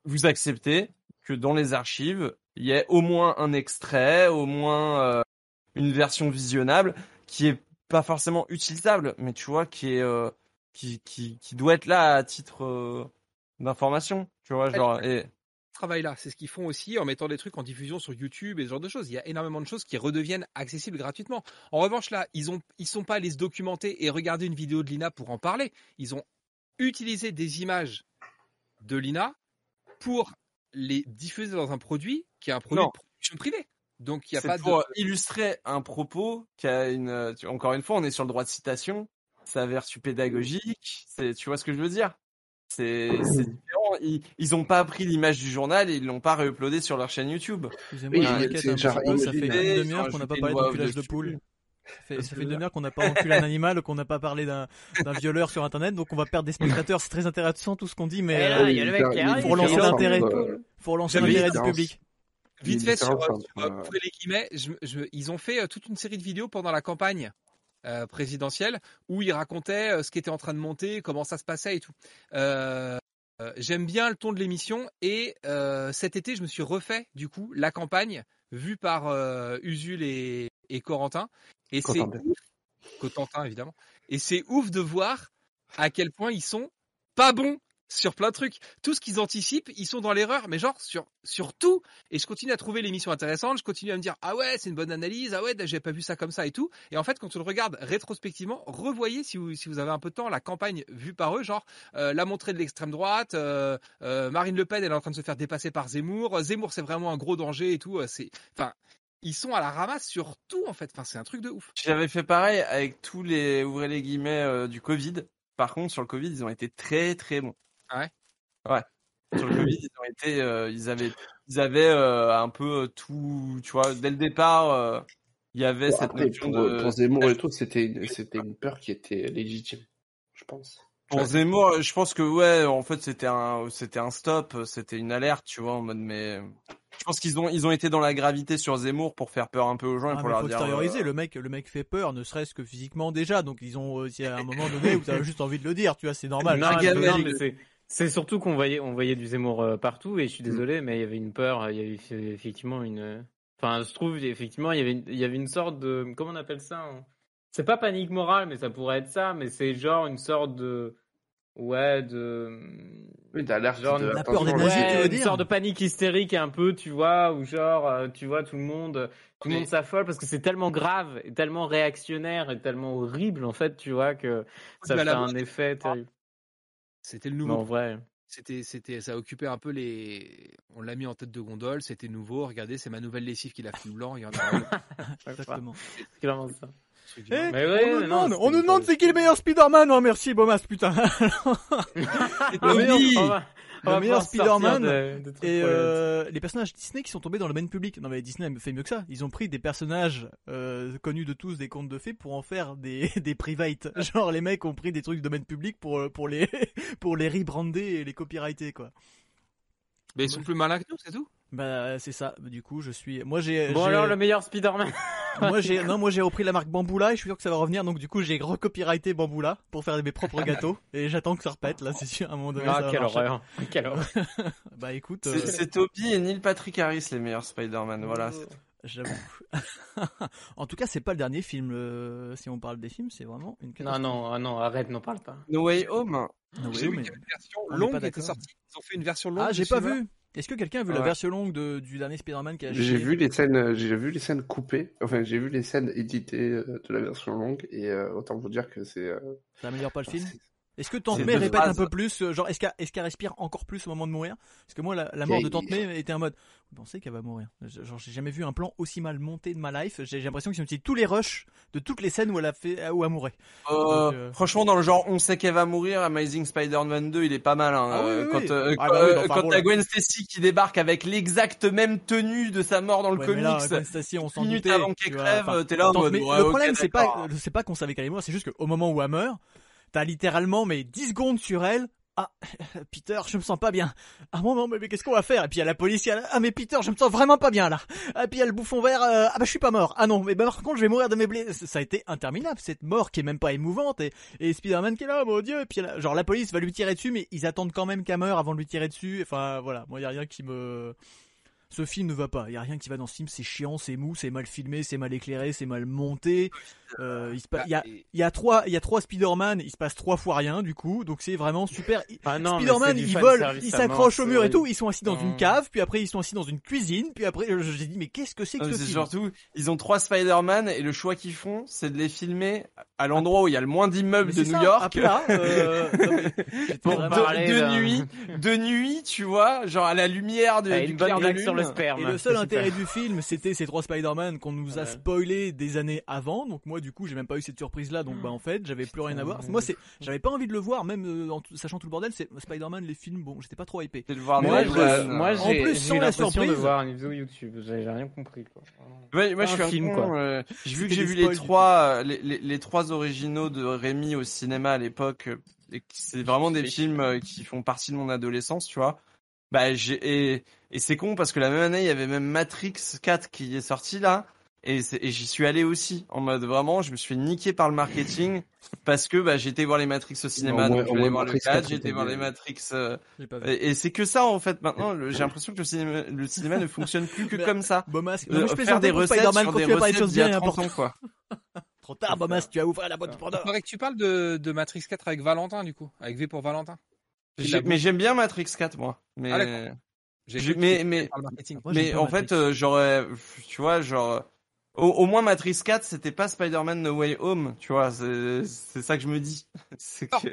Speaker 5: vous acceptez que dans les archives, il y ait au moins un extrait, au moins euh, une version visionnable qui est pas forcément utilisable, mais tu vois, qui est euh, qui, qui qui doit être là à titre euh, d'information, tu vois, genre et
Speaker 6: travail-là. C'est ce qu'ils font aussi en mettant des trucs en diffusion sur YouTube et ce genre de choses. Il y a énormément de choses qui redeviennent accessibles gratuitement. En revanche, là, ils ont, ils sont pas allés se documenter et regarder une vidéo de Lina pour en parler. Ils ont utilisé des images de Lina pour les diffuser dans un produit qui est un produit
Speaker 5: Non.
Speaker 6: de production privée. Donc il y a
Speaker 5: c'est
Speaker 6: pas
Speaker 5: pour
Speaker 6: de.
Speaker 5: illustrer un propos qui a une euh, tu- encore une fois on est sur le droit de citation sa vertu pédagogique c'est tu vois ce que je veux dire? C'est c'est différent ils ils ont pas pris l'image du journal et ils l'ont pas réuploadé sur leur chaîne YouTube
Speaker 1: Excusez-moi,
Speaker 3: Oui,
Speaker 1: un peu, ça fait une demi-heure qu'on n'a pas parlé d'enculage de poule. Ça fait, ça fait une demi-heure qu'on n'a pas enculé un animal, qu'on n'a pas parlé d'un d'un violeur sur internet, donc on va perdre des spectateurs. C'est très intéressant tout ce qu'on dit, mais
Speaker 2: là,
Speaker 1: euh,
Speaker 2: il y a le mec qui
Speaker 1: l'intérêt.
Speaker 6: J'avais
Speaker 1: l'intérêt du public.
Speaker 6: Vite fait sur, euh, sur, euh, les guillemets, je, je- ils ont fait euh, toute une série de vidéos pendant la campagne euh, présidentielle où ils racontaient euh, ce qui était en train de monter, comment ça se passait et tout. Euh, J'aime bien le ton de l'émission et euh, cet été je me suis refait du coup la campagne vue par euh, Usul et, et Corentin. Et c'est
Speaker 3: Cotentin
Speaker 6: évidemment. Et c'est ouf de voir à quel point ils sont pas bons sur plein de trucs. Tout ce qu'ils anticipent, ils sont dans l'erreur, mais genre sur, sur tout. Et je continue à trouver l'émission intéressante, je continue à me dire, ah ouais, c'est une bonne analyse, ah ouais, j'avais pas vu ça comme ça et tout. Et en fait, quand on le regarde rétrospectivement, revoyez, si vous, si vous avez un peu de temps, la campagne vue par eux, genre euh, la montée de l'extrême droite, euh, euh, Marine Le Pen, elle est en train de se faire dépasser par Zemmour, Zemmour, c'est vraiment un gros danger et tout. euh, C'est, enfin, ils sont à la ramasse sur tout, en fait. Enfin, c'est un truc de ouf.
Speaker 5: j'avais fait pareil avec tous les ouvrez les guillemets euh, du Covid par contre sur le Covid ils ont été très très bons
Speaker 6: ouais
Speaker 5: ouais sur le Covid ils ont été euh, ils avaient ils avaient euh, un peu euh, tout tu vois dès le départ euh, il y avait
Speaker 3: Bon,
Speaker 5: cette
Speaker 3: après,
Speaker 5: notion
Speaker 3: pour,
Speaker 5: de
Speaker 3: pour Zemmour et tout, c'était une, c'était une peur qui était légitime, je pense.
Speaker 5: Pour Zemmour, je pense que ouais, en fait c'était un c'était un stop, c'était une alerte, tu vois, en mode mais je pense qu'ils ont ils ont été dans la gravité sur Zemmour pour faire peur un peu aux gens et
Speaker 1: Ah,
Speaker 5: pour leur
Speaker 1: faut
Speaker 5: dire
Speaker 1: extérioriser.
Speaker 5: euh,
Speaker 1: Le mec, le mec fait peur, ne serait-ce que physiquement déjà. Donc ils ont, euh, s'il y a un moment donné où t'as juste envie de le dire, tu vois, c'est normal.
Speaker 2: Non, mais-
Speaker 5: il-
Speaker 2: mais c'est- c'est surtout qu'on voyait, on voyait du Zemmour euh, partout et je suis désolé, mais il y avait une peur, il y avait effectivement une. Enfin, je trouve effectivement il y avait, une- il y avait une sorte de, comment on appelle ça hein? C'est pas panique morale, mais ça pourrait être ça, mais c'est genre une sorte de, ouais, de.
Speaker 3: Oui, d'alerte.
Speaker 2: Genre,
Speaker 3: de,
Speaker 1: la peur des nazis,
Speaker 3: là,
Speaker 1: tu veux
Speaker 2: une sorte de panique hystérique un peu, tu vois, où genre, euh, tu vois, tout le monde, tout le
Speaker 6: Mais-
Speaker 2: monde s'affole parce que c'est tellement grave, et tellement réactionnaire et tellement horrible en fait, tu vois, que ça fait un effet terrible.
Speaker 6: C'était le nouveau
Speaker 2: en vrai.
Speaker 6: C'était, c'était, ça occupait un peu les. On l'a mis en tête de gondole, c'était nouveau. Regardez, c'est ma nouvelle lessive qui l'a fait blanc. Il y en a un
Speaker 1: Exactement.
Speaker 2: C'est clairement ça.
Speaker 1: Eh.
Speaker 2: Mais
Speaker 1: on nous
Speaker 2: non,
Speaker 1: demande,
Speaker 2: c'est-
Speaker 1: on nous demande c'est qui le meilleur Spider-Man Oh merci Bomas putain. le meilleur, le meilleur Spider-Man
Speaker 2: de- de trucs
Speaker 1: et euh, les personnages Disney qui sont tombés dans le domaine public. Non mais Disney fait mieux que ça. Ils ont pris des personnages euh, connus de tous des contes de fées pour en faire des des private. Genre les mecs ont pris des trucs du domaine public pour euh, pour les pour les rebrander et les copyrighter quoi.
Speaker 6: Mais ils sont plus malins que nous, c'est tout.
Speaker 1: Bah c'est ça. Du coup je suis moi j'ai
Speaker 2: Bon
Speaker 1: j'ai-
Speaker 2: alors le meilleur Spider-Man.
Speaker 1: moi j'ai non moi j'ai repris la marque Bamboula et je suis sûr que ça va revenir donc du coup j'ai recopyrighté Bamboula pour faire mes propres gâteaux et j'attends que ça repète là c'est sûr à un moment donné ça
Speaker 2: Ah
Speaker 1: va
Speaker 2: quelle
Speaker 1: marcher.
Speaker 2: horreur. Quelle horreur.
Speaker 1: Bah écoute
Speaker 5: c'est
Speaker 1: euh,
Speaker 5: c'est Toby et Neil Patrick Harris les meilleurs Spider-Man, voilà. c'est tout.
Speaker 1: J'avoue. en tout cas, c'est pas le dernier film. euh, si on parle des films, c'est vraiment une
Speaker 2: Non
Speaker 1: catastrophe.
Speaker 2: non ah non arrête n'en parle pas.
Speaker 5: No Way Home,
Speaker 1: No
Speaker 6: J'ai
Speaker 1: Way
Speaker 6: vu
Speaker 1: Home,
Speaker 6: une version
Speaker 1: on
Speaker 6: longue qui était sortie. Ils ont fait une version longue.
Speaker 1: Ah, j'ai pas
Speaker 6: cinéma.
Speaker 1: vu. Est-ce que quelqu'un a vu la version longue de, du dernier Spider-Man qui a
Speaker 3: J'ai vu les scènes, j'ai vu les scènes coupées. Enfin, j'ai vu les scènes éditées euh, de la version longue et euh, autant vous dire que c'est. euh,
Speaker 1: Ça améliore pas le film Est-ce que Tante May répète un peu plus euh, Genre, est-ce qu'elle est respire encore plus au moment de mourir? Parce que moi, la, la mort de Tante May était en mode. Vous pensez qu'elle va mourir? Genre, j'ai jamais vu un plan aussi mal monté de ma life. J'ai l'impression qu'ils ont utilisé tous les rushs de toutes les scènes où elle a fait, où elle mourait.
Speaker 5: Euh,
Speaker 1: euh,
Speaker 5: Franchement, dans le genre, on sait qu'elle va mourir. Amazing Spider-Man 2, il est pas mal. Hein,
Speaker 1: Ah oui,
Speaker 5: quand
Speaker 1: oui.
Speaker 5: euh,
Speaker 1: Ah bah oui,
Speaker 5: euh, quand. Gwen Stacy qui débarque avec l'exacte même tenue de sa mort dans le
Speaker 1: Ouais, mais là,
Speaker 5: comics,
Speaker 1: Gwen Stacy, on s'en doutait.
Speaker 5: avant qu'elle crève, t'es là en mode. Ouais,
Speaker 1: le problème, c'est pas, c'est pas qu'on savait qu'elle allait mourir, c'est juste qu'au moment où elle meurt, t'as littéralement mais 10 secondes sur elle. Ah, Peter, je me sens pas bien. Ah bon, non, mais, mais qu'est-ce qu'on va faire? Et puis il y a la police, la- ah mais Peter, je me sens vraiment pas bien là. Et puis il y a le bouffon vert, euh, ah bah je suis pas mort. Ah non, mais bah, par contre je vais mourir de mes blessures. Ça a été interminable cette mort qui est même pas émouvante et, et Spider-Man qui est là, mon dieu. Et puis là, genre la police va lui tirer dessus, mais ils attendent quand même qu'elle meure avant de lui tirer dessus. Enfin voilà, moi il y a rien qui me ce film ne va pas. Il y a rien qui va dans ce film. C'est chiant, c'est mou, c'est mal filmé, c'est mal éclairé, c'est mal monté. Euh, il, se pa- il y a, il y a trois, il y a trois Spider-Man, il se passe trois fois rien du coup, donc c'est vraiment super.
Speaker 2: Ah
Speaker 1: Spider-Man, ils volent, ils s'accrochent au mur et tout, ils sont assis dans une
Speaker 2: Mmh.
Speaker 1: cave, puis après ils sont assis dans une cuisine, puis après j'ai dit mais qu'est-ce que c'est que
Speaker 5: Ah,
Speaker 1: ce
Speaker 5: C'est
Speaker 1: film?
Speaker 5: surtout, ils ont trois Spider-Man et le choix qu'ils font, c'est de les filmer à l'endroit où il y a le moins d'immeubles de New
Speaker 1: ça,
Speaker 5: York.
Speaker 1: à plat, euh, vraiment-
Speaker 5: de, nuit, de nuit, tu vois, genre à la lumière de,
Speaker 2: Ah,
Speaker 5: du clair de
Speaker 2: blague
Speaker 5: lune.
Speaker 2: sur le sperme.
Speaker 1: Et le seul intérêt du film, c'était ces trois Spider-Man qu'on nous a spoilé des années avant. Donc moi, du coup, j'ai même pas eu cette surprise-là. Donc bah en fait, j'avais plus rien à voir. Moi, c'est, j'avais pas envie de le voir, même euh, en sachant tout le bordel. C'est Spider-Man, les films. Bon, j'étais pas trop hypé.
Speaker 5: De voir
Speaker 2: Moi,
Speaker 5: euh,
Speaker 2: moi,
Speaker 1: En
Speaker 2: j'ai
Speaker 1: plus,
Speaker 2: j'ai
Speaker 1: sans
Speaker 2: eu
Speaker 1: la
Speaker 2: l'impression de
Speaker 1: surprise.
Speaker 2: voir une vidéo YouTube. J'ai rien compris, quoi.
Speaker 5: Ouais, moi, je suis un
Speaker 2: film,
Speaker 5: con,
Speaker 2: quoi.
Speaker 5: euh, j'ai vu que j'ai vu les trois, euh, les, les, les trois originaux de Rémi au cinéma à l'époque. euh, C'est vraiment des films euh, qui font partie de mon adolescence, tu vois. Bah, j'ai et, et c'est con parce que la même année, il y avait même Matrix 4 qui est sorti là. Et, c'est- et j'y suis allé aussi en mode vraiment, je me suis niquer par le marketing parce que bah, j'ai été voir les Matrix au cinéma, donc
Speaker 3: moins
Speaker 5: voir le
Speaker 3: Matrix
Speaker 5: 4,
Speaker 3: 4,
Speaker 5: j'ai été
Speaker 3: c'était
Speaker 5: voir les Matrix. euh, et et c'est que ça en fait maintenant. J'ai l'impression que le cinéma, le cinéma ne fonctionne plus que
Speaker 1: Mais-
Speaker 5: comme ça.
Speaker 1: Bomas,
Speaker 5: Euh,
Speaker 1: non, mais je
Speaker 5: faire des recettes sur des recettes
Speaker 1: choses
Speaker 5: d'il y
Speaker 1: bien
Speaker 5: a 30 ans
Speaker 1: importantes.
Speaker 5: quoi.
Speaker 1: Trop tard, Bomas, tu as ouvert la boîte du
Speaker 6: Il
Speaker 1: Pandore.
Speaker 6: faudrait que tu parles de, de Matrix 4 avec Valentin, du coup. Avec V pour Valentin.
Speaker 5: Mais j'aime bien Matrix 4 moi. Mais
Speaker 6: Ah,
Speaker 5: mais- mais- mais en fait euh, j'aurais tu vois genre au, au moins Matrix 4 c'était pas Spider-Man No Way Home, tu vois, c'est c'est ça que je me dis. C'est que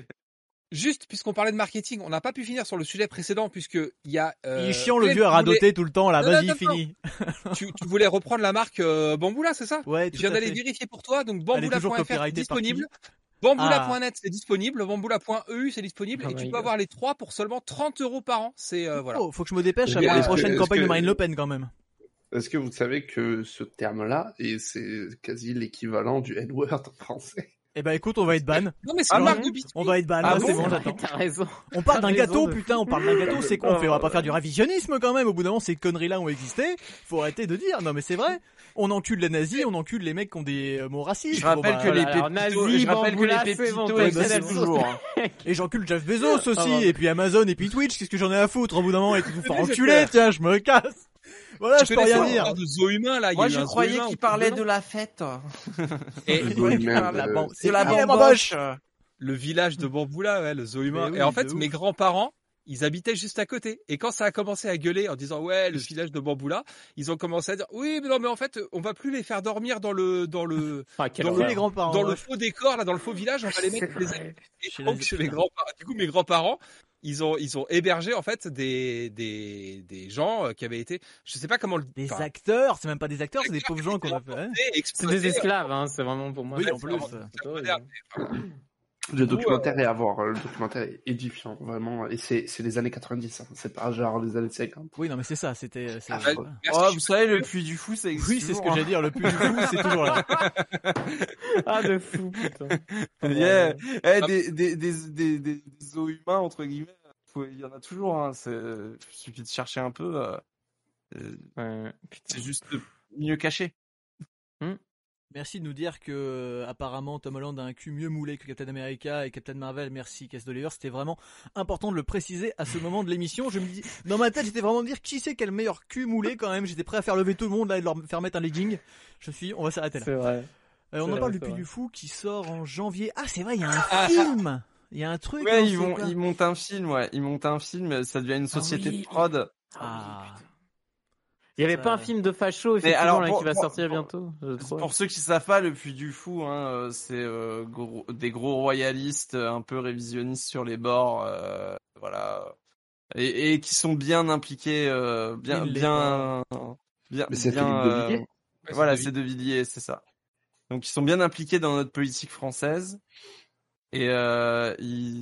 Speaker 6: Juste, puisqu'on parlait de marketing, on n'a pas pu finir sur le sujet précédent, puisque il y a. euh,
Speaker 1: Il est chiant le vieux à
Speaker 6: tu voulais-
Speaker 1: radoter tout le temps là. Vas-y, fini.
Speaker 6: Tu, tu voulais reprendre la marque euh, Bamboula, c'est ça?
Speaker 1: Ouais,
Speaker 6: Je
Speaker 1: tout
Speaker 6: viens
Speaker 1: à
Speaker 6: d'aller vérifier pour toi, donc bamboula.fr disponible. Bamboula.net c'est disponible, bamboula.eu c'est disponible
Speaker 2: Oh
Speaker 6: et tu peux
Speaker 2: God.
Speaker 6: avoir les trois pour seulement 30 euros par an. C'est euh, voilà.
Speaker 1: Oh, faut que je me dépêche avant
Speaker 3: que-
Speaker 1: la
Speaker 3: est-ce que-
Speaker 1: prochaine
Speaker 3: est-ce
Speaker 1: campagne de Marine Le Pen quand même.
Speaker 3: Est-ce que vous savez que ce terme-là, et c'est quasi l'équivalent du N-word en français?
Speaker 1: Eh ben écoute, on va être ban.
Speaker 6: Non mais c'est
Speaker 5: Ah
Speaker 6: marque de biscuits.
Speaker 1: On va être ban.
Speaker 5: Ah bon
Speaker 1: c'est bon, j'attends.
Speaker 2: T'as raison.
Speaker 1: On parle d'un gâteau,
Speaker 2: de-
Speaker 1: putain, on parle d'un gâteau, c'est con, on fait, on va pas faire du ravisionnisme quand même, au bout d'un moment, ces conneries-là ont existé, faut arrêter de dire, non mais c'est vrai, on encule les nazis, on encule les mecs qui ont des euh, mots racistes,
Speaker 5: je rappelle
Speaker 1: Bon,
Speaker 5: que
Speaker 1: bah,
Speaker 5: les
Speaker 2: voilà, alors,
Speaker 5: pépitos,
Speaker 2: nazi,
Speaker 5: je rappelle que les pépitos
Speaker 1: c'est
Speaker 5: toujours. hein.
Speaker 1: et j'encule Jeff Bezos aussi,
Speaker 2: Ah, bon.
Speaker 1: et puis Amazon, et puis Twitch, qu'est-ce que j'en ai à foutre, au bout d'un moment, et tout
Speaker 6: Mais
Speaker 1: enculer, tiens, je me casse. Voilà,
Speaker 6: Tu
Speaker 1: je peux rien dire.
Speaker 6: de zoo humain là
Speaker 5: Moi je croyais qu'il parlait de la fête.
Speaker 6: Et
Speaker 3: humain,
Speaker 1: la
Speaker 5: bamboche.
Speaker 6: le village de Bamboula, ouais, le zoo humain. Et en
Speaker 1: de
Speaker 6: fait, mes grands-parents, ils habitaient juste à côté. Et quand ça a commencé à gueuler en disant ouais, le village de Bamboula, ils ont commencé à dire oui, mais non, mais en fait, on va plus les faire dormir dans le dans le
Speaker 2: Ah,
Speaker 6: Dans le-
Speaker 1: les grands-parents.
Speaker 6: dans le faux décor là, dans le faux village, on va les mettre les. Et
Speaker 1: Chez
Speaker 6: donc,
Speaker 1: les-
Speaker 6: chez mes grands-parents, du coup, mes grands-parents, ils ont, ils ont hébergé, en fait, des, des, des gens euh, qui avaient été, je sais pas comment le,
Speaker 1: Des
Speaker 6: enfin,
Speaker 1: acteurs, c'est même pas des acteurs, c'est des pauvres gens qu'on a fait. hein.
Speaker 2: C'est des esclaves, hein, c'est vraiment pour moi.
Speaker 6: Oui, en plus,
Speaker 2: vraiment-
Speaker 3: Le documentaire est à voir, euh, le documentaire est édifiant, vraiment, et c'est c'est les années 90, hein. c'est pas genre les années 50.
Speaker 1: Oui, non mais c'est ça, c'était... c'est-
Speaker 3: Ah, ouais.
Speaker 5: Oh, vous savez, le puits du fou, ça existe
Speaker 1: Oui, c'est ce que j'allais dire, le plus du fou, c'est toujours là.
Speaker 2: Ah, de fou, putain.
Speaker 5: hein. Yeah. Eh, des, des, des, des, des, des zoos humains, entre guillemets, il y en a toujours. Hein. C'est- Il suffit de chercher un peu. euh, euh,
Speaker 2: Ouais.
Speaker 5: C'est juste mieux caché.
Speaker 1: Merci de nous dire que euh, apparemment Tom Holland a un cul mieux moulé que Captain America et Captain Marvel. Merci Cass Doliver, c'était vraiment important de le préciser à ce moment de l'émission. Je me dis, dans ma tête, j'étais vraiment de dire qui c'est le meilleur cul moulé quand même? J'étais prêt à faire lever tout le monde là et de leur faire mettre un legging. Je suis, on va s'arrêter là.
Speaker 2: C'est vrai.
Speaker 1: Euh, on en
Speaker 2: vrai,
Speaker 1: parle du
Speaker 2: c'est
Speaker 1: Puy
Speaker 2: vrai.
Speaker 1: du Fou qui sort en janvier. Ah c'est vrai, il y a un film. Il y a un truc.
Speaker 5: Ouais, ils vont, montent un film, ouais. Ils montent un film, ça devient une société
Speaker 2: oui.
Speaker 5: de prod.
Speaker 1: Ah.
Speaker 2: Il y avait
Speaker 1: Ça-
Speaker 2: pas un film de facho, effectivement,
Speaker 5: alors,
Speaker 2: là,
Speaker 5: pour-
Speaker 2: qui va
Speaker 5: pour-
Speaker 2: sortir
Speaker 5: pour-
Speaker 2: bientôt.
Speaker 5: Pour ceux qui savent pas, le Puy du Fou, hein, euh, c'est euh, gros- des gros royalistes, euh, un peu révisionnistes sur les bords, euh, voilà, et, et qui sont bien impliqués, euh, bien, bien, bien,
Speaker 3: Mais c'est
Speaker 5: bien,
Speaker 3: Philippe de Villiers.
Speaker 6: Ouais,
Speaker 5: voilà,
Speaker 6: c'est
Speaker 5: de Villiers, c'est ça. Donc ils sont bien impliqués dans notre politique française et euh, ils,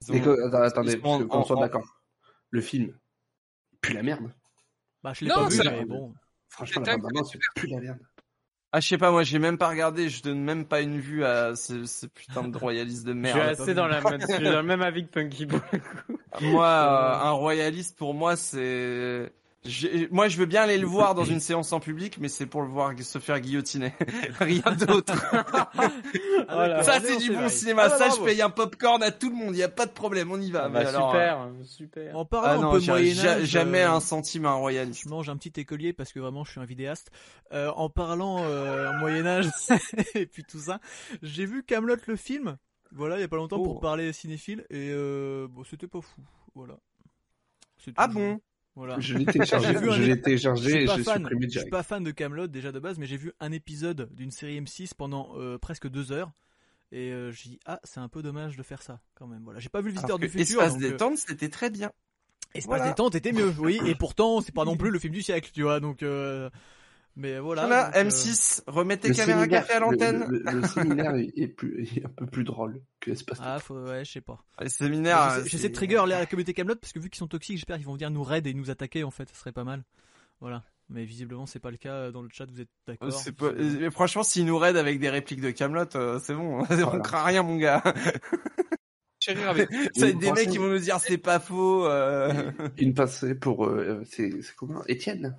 Speaker 5: ils ont-
Speaker 3: Mais que- attendez, qu'on soit
Speaker 5: en-
Speaker 3: d'accord. Le film, pue la merde.
Speaker 1: Bah je l'ai pas vu,
Speaker 6: ça-
Speaker 1: mais bon.
Speaker 3: Franchement,
Speaker 6: C'est
Speaker 3: la bande c'est la merde.
Speaker 5: Ah, je sais pas, moi j'ai même pas regardé, je donne même pas une vue à ces, ces putains de royalistes de
Speaker 2: Je
Speaker 5: merde.
Speaker 2: suis
Speaker 1: pas
Speaker 2: assez dans, la, même- je suis dans le même avis que Punky pour le coup.
Speaker 5: Moi, euh, un royaliste pour moi, c'est Moi, je veux bien aller le voir dans une séance en public, mais c'est pour le voir se faire guillotiner. Rien d'autre.
Speaker 2: Voilà.
Speaker 5: ça, c'est du bon cinéma.
Speaker 1: Ah,
Speaker 5: ça,
Speaker 1: bravo.
Speaker 5: je paye un popcorn à tout le monde. Il y a pas de problème. On y va.
Speaker 2: Ah
Speaker 5: Mais
Speaker 2: bah,
Speaker 5: alors,
Speaker 2: super, super.
Speaker 1: En
Speaker 5: Ah
Speaker 1: parlant
Speaker 5: non,
Speaker 1: un peu
Speaker 5: j'ai-
Speaker 1: Moyen
Speaker 5: j'ai-
Speaker 1: Âge,
Speaker 5: jamais
Speaker 1: euh,
Speaker 5: un centime à un royaliste.
Speaker 1: Je mange un petit écolier parce que vraiment je suis un vidéaste. Euh, en parlant euh, Moyen Âge et puis tout ça, j'ai vu Camelot le film. Voilà, il y a pas longtemps
Speaker 5: Oh.
Speaker 1: pour parler cinéphile et euh, bon, c'était pas fou. Voilà.
Speaker 5: Ah bon
Speaker 1: Voilà.
Speaker 3: Je l'ai téléchargé,
Speaker 1: J'ai vu un
Speaker 3: je l'ai téléchargé
Speaker 1: suis
Speaker 3: et
Speaker 1: pas
Speaker 3: j'ai
Speaker 1: fan.
Speaker 3: supprimé
Speaker 1: Je suis
Speaker 3: direct.
Speaker 1: pas fan de Camelot déjà de base, mais j'ai vu un épisode d'une série M6 pendant euh, presque deux heures. Et euh, j'ai dit ah c'est un peu dommage de faire ça quand même voilà j'ai pas vu le visiteur du futur
Speaker 5: Espace
Speaker 1: donc, euh,
Speaker 5: détente, c'était très bien.
Speaker 1: Espace
Speaker 5: Voilà.
Speaker 1: détente était mieux, oui, et pourtant c'est pas non plus le film du siècle, tu vois, donc euh, mais voilà.
Speaker 5: Voilà,
Speaker 1: donc, euh,
Speaker 5: M6, remets tes
Speaker 3: Le
Speaker 5: caméras
Speaker 3: séminaire-
Speaker 5: café à l'antenne.
Speaker 3: Le, le- le séminaire est, est plus, est un peu plus drôle que Espace
Speaker 1: Ah, faut, ouais, je sais pas.
Speaker 5: Les séminaires.
Speaker 1: J'essaie-
Speaker 5: euh,
Speaker 1: J'essaie de trigger la communauté Camelot parce que vu qu'ils sont toxiques, j'espère qu'ils vont venir nous raid et nous attaquer en fait, ce serait pas mal. Voilà. Mais visiblement c'est pas le cas dans le chat, vous êtes
Speaker 5: Euh,
Speaker 1: d'accord
Speaker 5: pas- euh, mais franchement, s'ils nous raident avec des répliques de Camelot, c'est bon. On craint rien, mon gars.
Speaker 6: Chérir avec.
Speaker 5: Ça va être des mecs qui vont nous dire c'est pas faux. euh.
Speaker 3: Une passée pour, euh, c'est c'est comment? Étienne?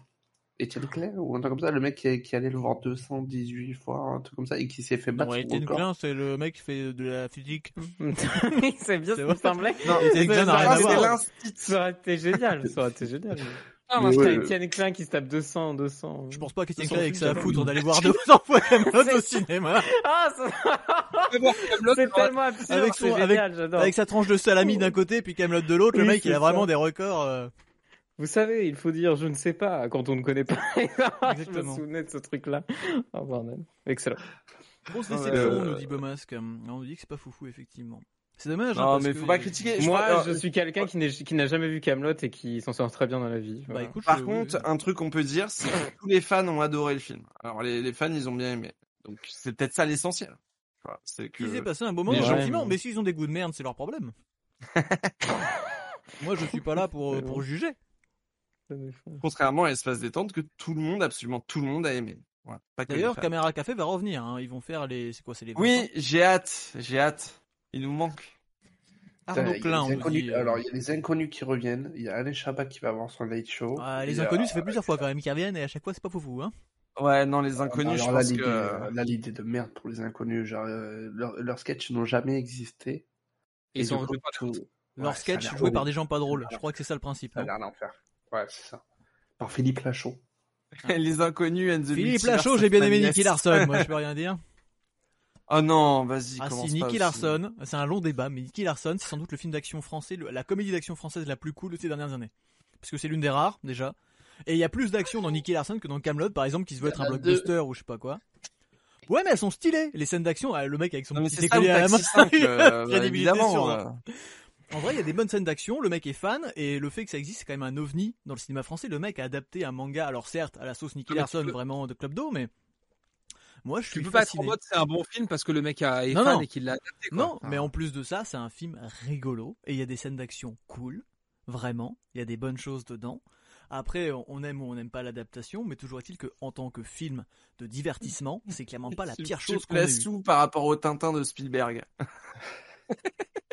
Speaker 3: Étienne Claire ou un truc comme ça, le mec qui, qui allait le voir 218 fois, un truc comme ça, et qui s'est fait battre
Speaker 1: Ouais, Étienne. Klein, c'est le mec qui fait de la physique.
Speaker 2: c'est bien, ça
Speaker 1: vrai.
Speaker 2: me semblait.
Speaker 5: Non,
Speaker 1: Étienne Klein n'a rien à
Speaker 5: c'est
Speaker 1: voir.
Speaker 5: l'instit.
Speaker 2: Ça aurait été génial, ça aurait été génial.
Speaker 6: Ah,
Speaker 3: Mais
Speaker 2: T'as
Speaker 3: ouais,
Speaker 2: Etienne Klein qui se tape 200, 200.
Speaker 1: Je pense pas qu'Étienne Klein ait que ça à foutre
Speaker 2: envie.
Speaker 1: d'aller voir 200 fois Camelot au cinéma.
Speaker 2: Ah, c'est tellement absurde,
Speaker 1: Avec son-
Speaker 2: c'est génial, j'adore.
Speaker 1: Avec sa tranche de salami d'un côté puis Camelot de l'autre, le mec il a vraiment
Speaker 2: ça.
Speaker 1: des records. Euh,
Speaker 2: Vous savez, il faut dire je ne sais pas quand on ne connaît pas. je me
Speaker 1: Exactement.
Speaker 2: souvenais de ce truc-là. Oh bordel. Excellent.
Speaker 1: Grosse déception,
Speaker 5: euh,
Speaker 1: nous dit Beaumasque. On nous dit que c'est pas foufou, effectivement. C'est dommage. hein,
Speaker 5: Non,
Speaker 1: parce
Speaker 5: mais
Speaker 1: que-
Speaker 5: faut pas critiquer. Je
Speaker 2: Moi, je suis quelqu'un qui n'a jamais vu Camelot et qui s'en sort très bien dans la vie.
Speaker 1: Bah écoute,
Speaker 5: Par
Speaker 1: je-
Speaker 5: contre, un truc qu'on peut dire, c'est que tous les fans ont adoré le film. Alors les, les fans, ils ont bien aimé. Donc c'est peut-être ça l'essentiel. C'est que.
Speaker 1: Qu'ils aient passé un moment,
Speaker 2: Mais ouais,
Speaker 1: gentiment,
Speaker 2: mais-
Speaker 1: mais s'ils ont des goûts de merde, c'est leur problème. Moi, je suis pas là pour,
Speaker 2: C'est
Speaker 1: pour
Speaker 2: bon.
Speaker 1: juger.
Speaker 5: Contrairement à Espace Détente, que tout le monde, absolument tout le monde a aimé.
Speaker 1: D'ailleurs. Caméra Café va revenir. hein. Ils vont faire les. C'est quoi C'est les. 20
Speaker 5: Oui, j'ai hâte, j'ai hâte. Il nous manque.
Speaker 1: Arnaud
Speaker 3: Il y a
Speaker 1: Klein, on
Speaker 3: inconnus-
Speaker 1: dit. euh,
Speaker 3: Alors, il y a les inconnus qui reviennent. Il y a Alain Chabat qui va avoir son late show.
Speaker 1: ah, les inconnus, ça fait plusieurs fois quand même qu'ils reviennent et à chaque fois, c'est pas foufou. Hein.
Speaker 5: Ouais, non, les inconnus,
Speaker 3: alors
Speaker 5: je pense que.
Speaker 3: euh, là, l'idée de merde pour les inconnus, genre, euh, leurs leurs sketchs n'ont jamais existé.
Speaker 6: Ils
Speaker 3: Et
Speaker 6: sont
Speaker 3: du coup,
Speaker 6: joués par
Speaker 3: tout-
Speaker 1: Leur
Speaker 3: Ouais, ça a
Speaker 1: sketch
Speaker 3: l'air
Speaker 1: joué par des gens pas drôles. Je crois que c'est ça le principe.
Speaker 3: Ça a
Speaker 1: non
Speaker 3: l'air l'enfer. Ouais, c'est ça. Par Philippe Lachaud.
Speaker 5: les inconnus and the
Speaker 1: Philippe Lachaud, j'ai bien aimé. Nicky Larson. Moi, je peux rien dire.
Speaker 5: Oh non, vas-y,
Speaker 1: Ah
Speaker 5: commence
Speaker 1: si, Nicky. Larson, c'est un long débat, mais Nicky Larson, c'est sans doute le film d'action français, le- la comédie d'action française la plus cool de ces dernières années. Parce que c'est l'une des rares, déjà. Et il y a plus d'action dans Nicky Larson que dans Camelot, par exemple, qui se veut être un blockbuster ou je sais pas quoi. Ouais, mais elles sont stylées, les scènes d'action. ah, Le mec avec son
Speaker 5: Non, mais
Speaker 1: petit
Speaker 5: c'est ça, ou
Speaker 1: écolier à la main.
Speaker 5: 5, euh, bah,
Speaker 1: Crédibilité
Speaker 5: évidemment.
Speaker 1: sur-
Speaker 5: euh.
Speaker 1: En vrai, il y a des bonnes scènes d'action, le mec est fan, et le fait que ça existe, c'est quand même un ovni dans le cinéma français. Le mec a adapté un manga, alors certes, à la sauce Nicky
Speaker 6: tu
Speaker 1: Larson,
Speaker 6: peux-
Speaker 1: vraiment de Club d'eau, mais moi je suis
Speaker 6: Tu peux pas être en mode c'est un bon film parce que le mec a, est
Speaker 1: Non,
Speaker 6: fan
Speaker 1: non.
Speaker 6: et qu'il l'a adapté. Quoi.
Speaker 1: Non, mais en plus de ça, c'est un film rigolo et il y a des scènes d'action cool, vraiment. Il y a des bonnes choses dedans. Après, on- aime ou on n'aime pas l'adaptation, mais toujours est-il que en tant que film de divertissement, c'est clairement pas la
Speaker 5: Tu-
Speaker 1: pire
Speaker 5: tu
Speaker 1: chose qu'on eue.
Speaker 5: tout par rapport au Tintin de Spielberg.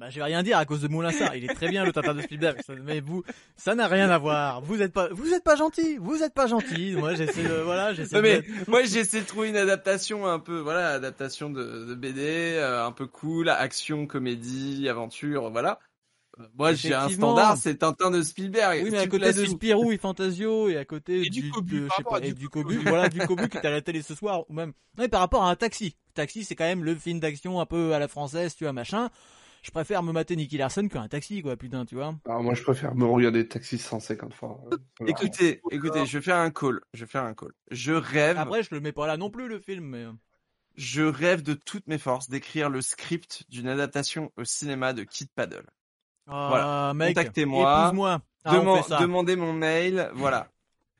Speaker 1: Bah, je vais rien dire à cause de Moulin Sarr. Il est très bien le Tintin de Spielberg, mais vous, ça n'a rien à voir. Vous êtes pas, vous êtes pas gentil. Vous êtes pas gentil. Moi, j'essaie de, voilà, j'essaie
Speaker 5: Non,
Speaker 1: de.
Speaker 5: mais moi j'essaie de trouver une adaptation un peu, voilà, adaptation de, de BD, euh, un peu cool, action, comédie, aventure, voilà. Euh, Moi j'ai un standard, c'est Tintin de Spielberg.
Speaker 1: Oui, mais à côté de Spirou et Fantasio et à côté
Speaker 6: Et du Cobu,
Speaker 1: de- je sais pas, et
Speaker 6: du
Speaker 1: du
Speaker 6: Cobu.
Speaker 1: Cobu, voilà, du Cobu qui est à la télé ce soir ou même, non, mais par rapport à un taxi. Taxi, c'est quand même le film d'action un peu à la française, tu vois, machin. Je préfère me mater Nicky Larson qu'un taxi, quoi, putain, tu vois.
Speaker 3: Alors, moi, je préfère me regarder Taxi 150 fois. euh.
Speaker 5: Écoutez, écoutez, je vais faire un call, je vais faire un call. Je rêve,
Speaker 1: Après, je le mets pas là non plus, le film, mais. euh,
Speaker 5: je rêve de toutes mes forces d'écrire le script d'une adaptation au cinéma de Kid Paddle.
Speaker 1: Ah,
Speaker 5: Voilà. Contactez-moi.
Speaker 1: Épouse-moi. Ah, on
Speaker 5: Deman-
Speaker 1: fait ça.
Speaker 5: demandez mon mail, voilà.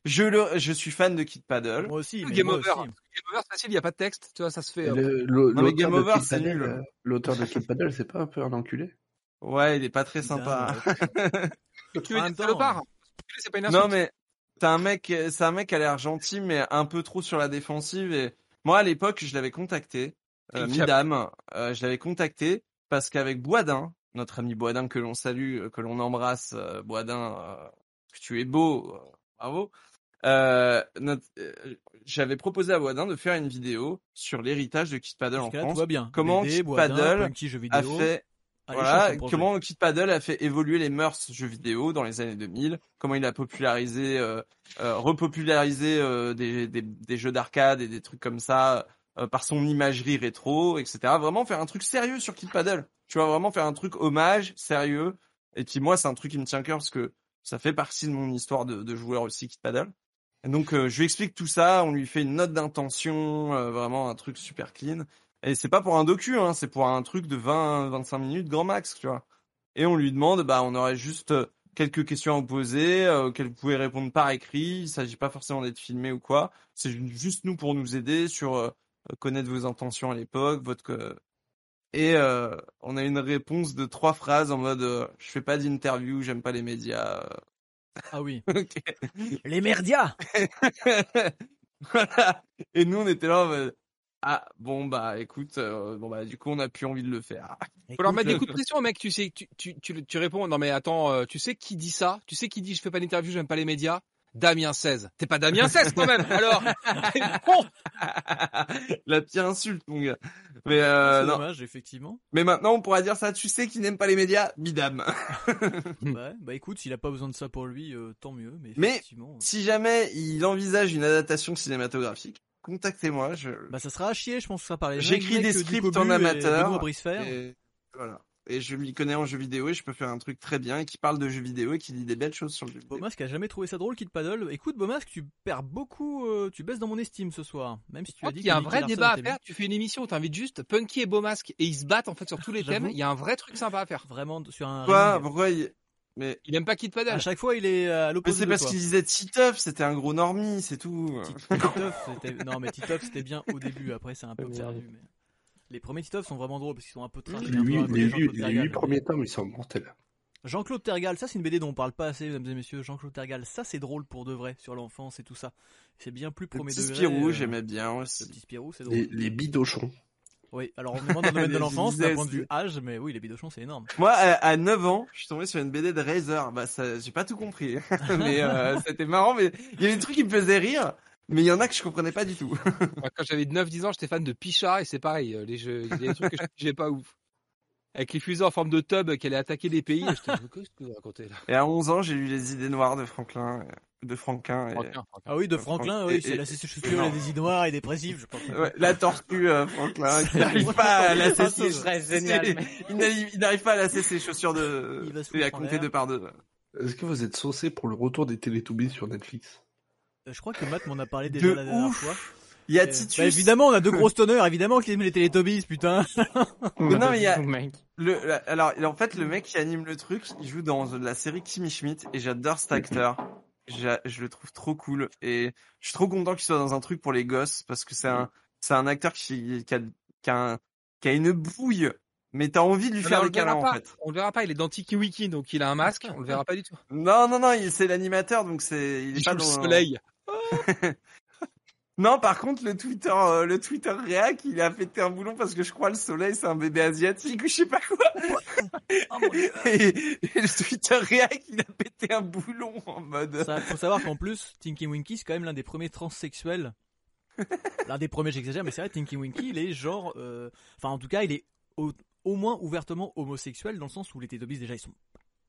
Speaker 5: Je le, je suis fan de Kid Paddle.
Speaker 1: Moi aussi, mais
Speaker 6: Game
Speaker 1: moi
Speaker 6: over.
Speaker 1: aussi.
Speaker 6: Game Over, c'est facile, il n'y a pas de texte, tu vois, ça se fait.
Speaker 3: Le- le-
Speaker 5: Non, mais Game Over, c'est nul.
Speaker 3: euh, L'auteur de Kid Paddle, c'est pas un peu un enculé?
Speaker 5: Ouais, il est pas très sympa.
Speaker 6: Tu veux dire C'est pas une insulte.
Speaker 5: Non mais t'as un mec, c'est un mec qui a l'air gentil mais un peu trop sur la défensive et moi à l'époque je l'avais contacté, euh, Midam, euh, je l'avais contacté parce qu'avec Boisdin, notre ami Boisdin que l'on salue, euh, que l'on embrasse, euh, Boisdin, euh, que tu es beau, euh, bravo. Euh, notre- euh, J'avais proposé à Boisdin de faire une vidéo sur l'héritage de Kid Paddle en France.
Speaker 1: bien.
Speaker 5: Comment
Speaker 1: BD,
Speaker 5: Kid
Speaker 1: Boisdin,
Speaker 5: Paddle a fait voilà, comment Kid Paddle a fait évoluer les mœurs jeux vidéo dans les années 2000, comment il a popularisé, euh, euh, repopularisé euh, des, des, des jeux d'arcade et des trucs comme ça euh, par son imagerie rétro, etc. Vraiment faire un truc sérieux sur Kid Paddle. Tu vois, vraiment faire un truc hommage, sérieux. Et puis moi, c'est un truc qui me tient à cœur parce que ça fait partie de mon histoire de, de joueur aussi Kid Paddle. Donc euh, je lui explique tout ça, on lui fait une note d'intention, euh, vraiment un truc super clean. Et c'est pas pour un docu, hein, c'est pour un truc de 20-25 minutes grand max, tu vois. Et on lui demande, bah, on aurait juste euh, quelques questions à vous poser, euh, auxquelles vous pouvez répondre par écrit. Il s'agit pas forcément d'être filmé ou quoi. C'est ju- juste nous pour nous aider sur euh, connaître vos intentions à l'époque, votre. Et euh, on a une réponse de trois phrases en mode, je fais pas d'interview, j'aime pas les médias.
Speaker 1: Ah oui. Les merdias
Speaker 5: voilà. Et nous, on était là en mode, ah bon bah écoute, euh, bon bah du coup on a plus envie de le faire.
Speaker 6: Faut leur mettre des
Speaker 1: Écoute,
Speaker 6: coups de pression, mec. Tu sais, tu, tu, tu, tu réponds. Non mais attends, euh, tu sais qui dit ça? Tu sais qui dit je fais pas d'interview, j'aime pas les médias? Damien 16. T'es pas Damien 16 quand même. Alors, bon.
Speaker 5: La pire insulte, mon gars. Mais euh,
Speaker 1: c'est
Speaker 5: non.
Speaker 1: dommage, effectivement.
Speaker 5: Mais maintenant, on pourra dire ça. Tu sais qui n'aime pas les médias, bidam.
Speaker 1: Ouais, bah écoute, s'il a pas besoin de ça pour lui, euh, tant mieux. Mais
Speaker 5: Mais-
Speaker 1: effectivement,
Speaker 5: si jamais il envisage une adaptation cinématographique, contactez-moi. Je...
Speaker 1: bah ça sera à chier, je pense que ça par les
Speaker 5: J'écris des
Speaker 1: que
Speaker 5: scripts en amateur. Et voilà. Et je m'y connais en jeux vidéo et je peux faire un truc très bien et qui parle de jeux vidéo et qui dit des belles choses sur le jeu vidéo.
Speaker 1: Bomasque a jamais trouvé ça drôle, Kid Paddle. Écoute, Bomasque, tu perds beaucoup, euh, tu baisses dans mon estime ce soir. Même si tu as dit
Speaker 6: qu'il y a un vrai débat à faire. Tu fais une émission, t'invites juste Punky et Beaumasque et ils se battent en fait sur tous les thèmes. Il y a un vrai truc sympa à faire.
Speaker 1: Vraiment sur un
Speaker 5: Pourquoi,
Speaker 1: ring.
Speaker 5: pourquoi il... Mais,
Speaker 6: Il aime pas Kid Paddle.
Speaker 1: À chaque fois, il est à
Speaker 5: mais
Speaker 1: l'opposé
Speaker 5: c'est parce qu'il disait Titeuf, c'était un gros normie, c'est tout.
Speaker 1: C'était non mais Titoff c'était bien au début. Après c'est un peu perdu. Mais... Les premiers Titoff sont vraiment drôles parce qu'ils sont un peu trash.
Speaker 3: Les huit, les huit- les huit premiers tomes, ils sont mortels.
Speaker 1: Jean-Claude Tergal, ça c'est une BD dont on parle pas assez, mesdames et messieurs. Jean-Claude Tergal, ça c'est drôle pour de vrai sur l'enfance et tout ça. C'est bien plus
Speaker 5: Le
Speaker 1: premier
Speaker 5: petit
Speaker 1: degré.
Speaker 5: Spirou,
Speaker 1: euh,
Speaker 5: j'aimais bien
Speaker 1: Le
Speaker 5: aussi.
Speaker 1: petit Spirou, c'est drôle.
Speaker 3: Les, les bidochons.
Speaker 1: Oui, alors on demande dans le domaine de l'enfance, d'un point de vue âge, mais oui, les bidochons c'est énorme.
Speaker 5: Moi, à, à 9 ans, je suis tombé sur une BD de Razer. Bah, ça, j'ai pas tout compris. mais euh, c'était marrant, mais il y avait des trucs qui me faisaient rire. Mais il y en a que je comprenais pas du tout.
Speaker 6: Quand j'avais 9-10 ans, j'étais fan de Picha et c'est pareil. euh, Les jeux, il y a des trucs que je j'ai pas ouf. Avec les fusées en forme de tub qui allaient attaquer des pays. et J'étais, qu'est-ce que vous racontez là?
Speaker 5: Et à 11 ans, j'ai lu les idées noires de Franklin, de Franquin. et-
Speaker 6: Franklin, Franklin.
Speaker 1: Ah oui, de Franklin, oui, c'est la
Speaker 5: non.
Speaker 1: des idées noires et dépressif, je pense.
Speaker 5: Ouais, la tortue euh, Franklin qui n'arrive pas à lasser ses-
Speaker 2: mais-
Speaker 5: il n'arrive il pas à lasser ses chaussures de
Speaker 1: Il va se
Speaker 5: et à compter deux par deux.
Speaker 3: Est-ce que vous êtes saucé pour le retour des Télétoubbies sur Netflix?
Speaker 1: Je crois que Matt m'en a parlé déjà
Speaker 5: De
Speaker 1: la dernière
Speaker 5: ouf.
Speaker 1: fois.
Speaker 5: Il y a
Speaker 1: Euh,
Speaker 5: Titus.
Speaker 1: bah, évidemment, on a deux grosses tonneurs, évidemment qu'ils aiment les Teletubbies, putain.
Speaker 5: Mais non, mais il y a-
Speaker 2: Mec.
Speaker 5: Le, la- alors, en fait, le mec qui anime le truc, il joue dans la série Kimmy Schmidt et j'adore cet acteur. Je le trouve trop cool et je suis trop content qu'il soit dans un truc pour les gosses parce que c'est un, c'est un acteur qui, qui a, qui a, un- qui a une bouille, mais t'as envie de lui
Speaker 6: Non,
Speaker 5: faire
Speaker 6: le verra
Speaker 5: câlins en
Speaker 6: pas.
Speaker 5: fait.
Speaker 6: On le verra pas. Il est dans Tiki Wiki, donc il a un masque. On le verra pas du tout.
Speaker 5: Non, non, non, il- c'est l'animateur donc c'est, il est
Speaker 6: Il
Speaker 5: pas
Speaker 6: joue le soleil.
Speaker 5: Non, par contre, le Twitter, euh, le Twitter réac, il a pété un boulon parce que je crois le soleil, c'est un bébé asiatique ou je sais pas quoi. et, et le Twitter réac, il a pété un boulon en mode.
Speaker 1: Ça, faut savoir qu'en plus, Tinky Winky, c'est quand même l'un des premiers transsexuels. l'un des premiers, j'exagère, mais c'est vrai, Tinky Winky, il est genre, euh, enfin, en tout cas, il est au, au moins ouvertement homosexuel dans le sens où les Teletubbies déjà ils sont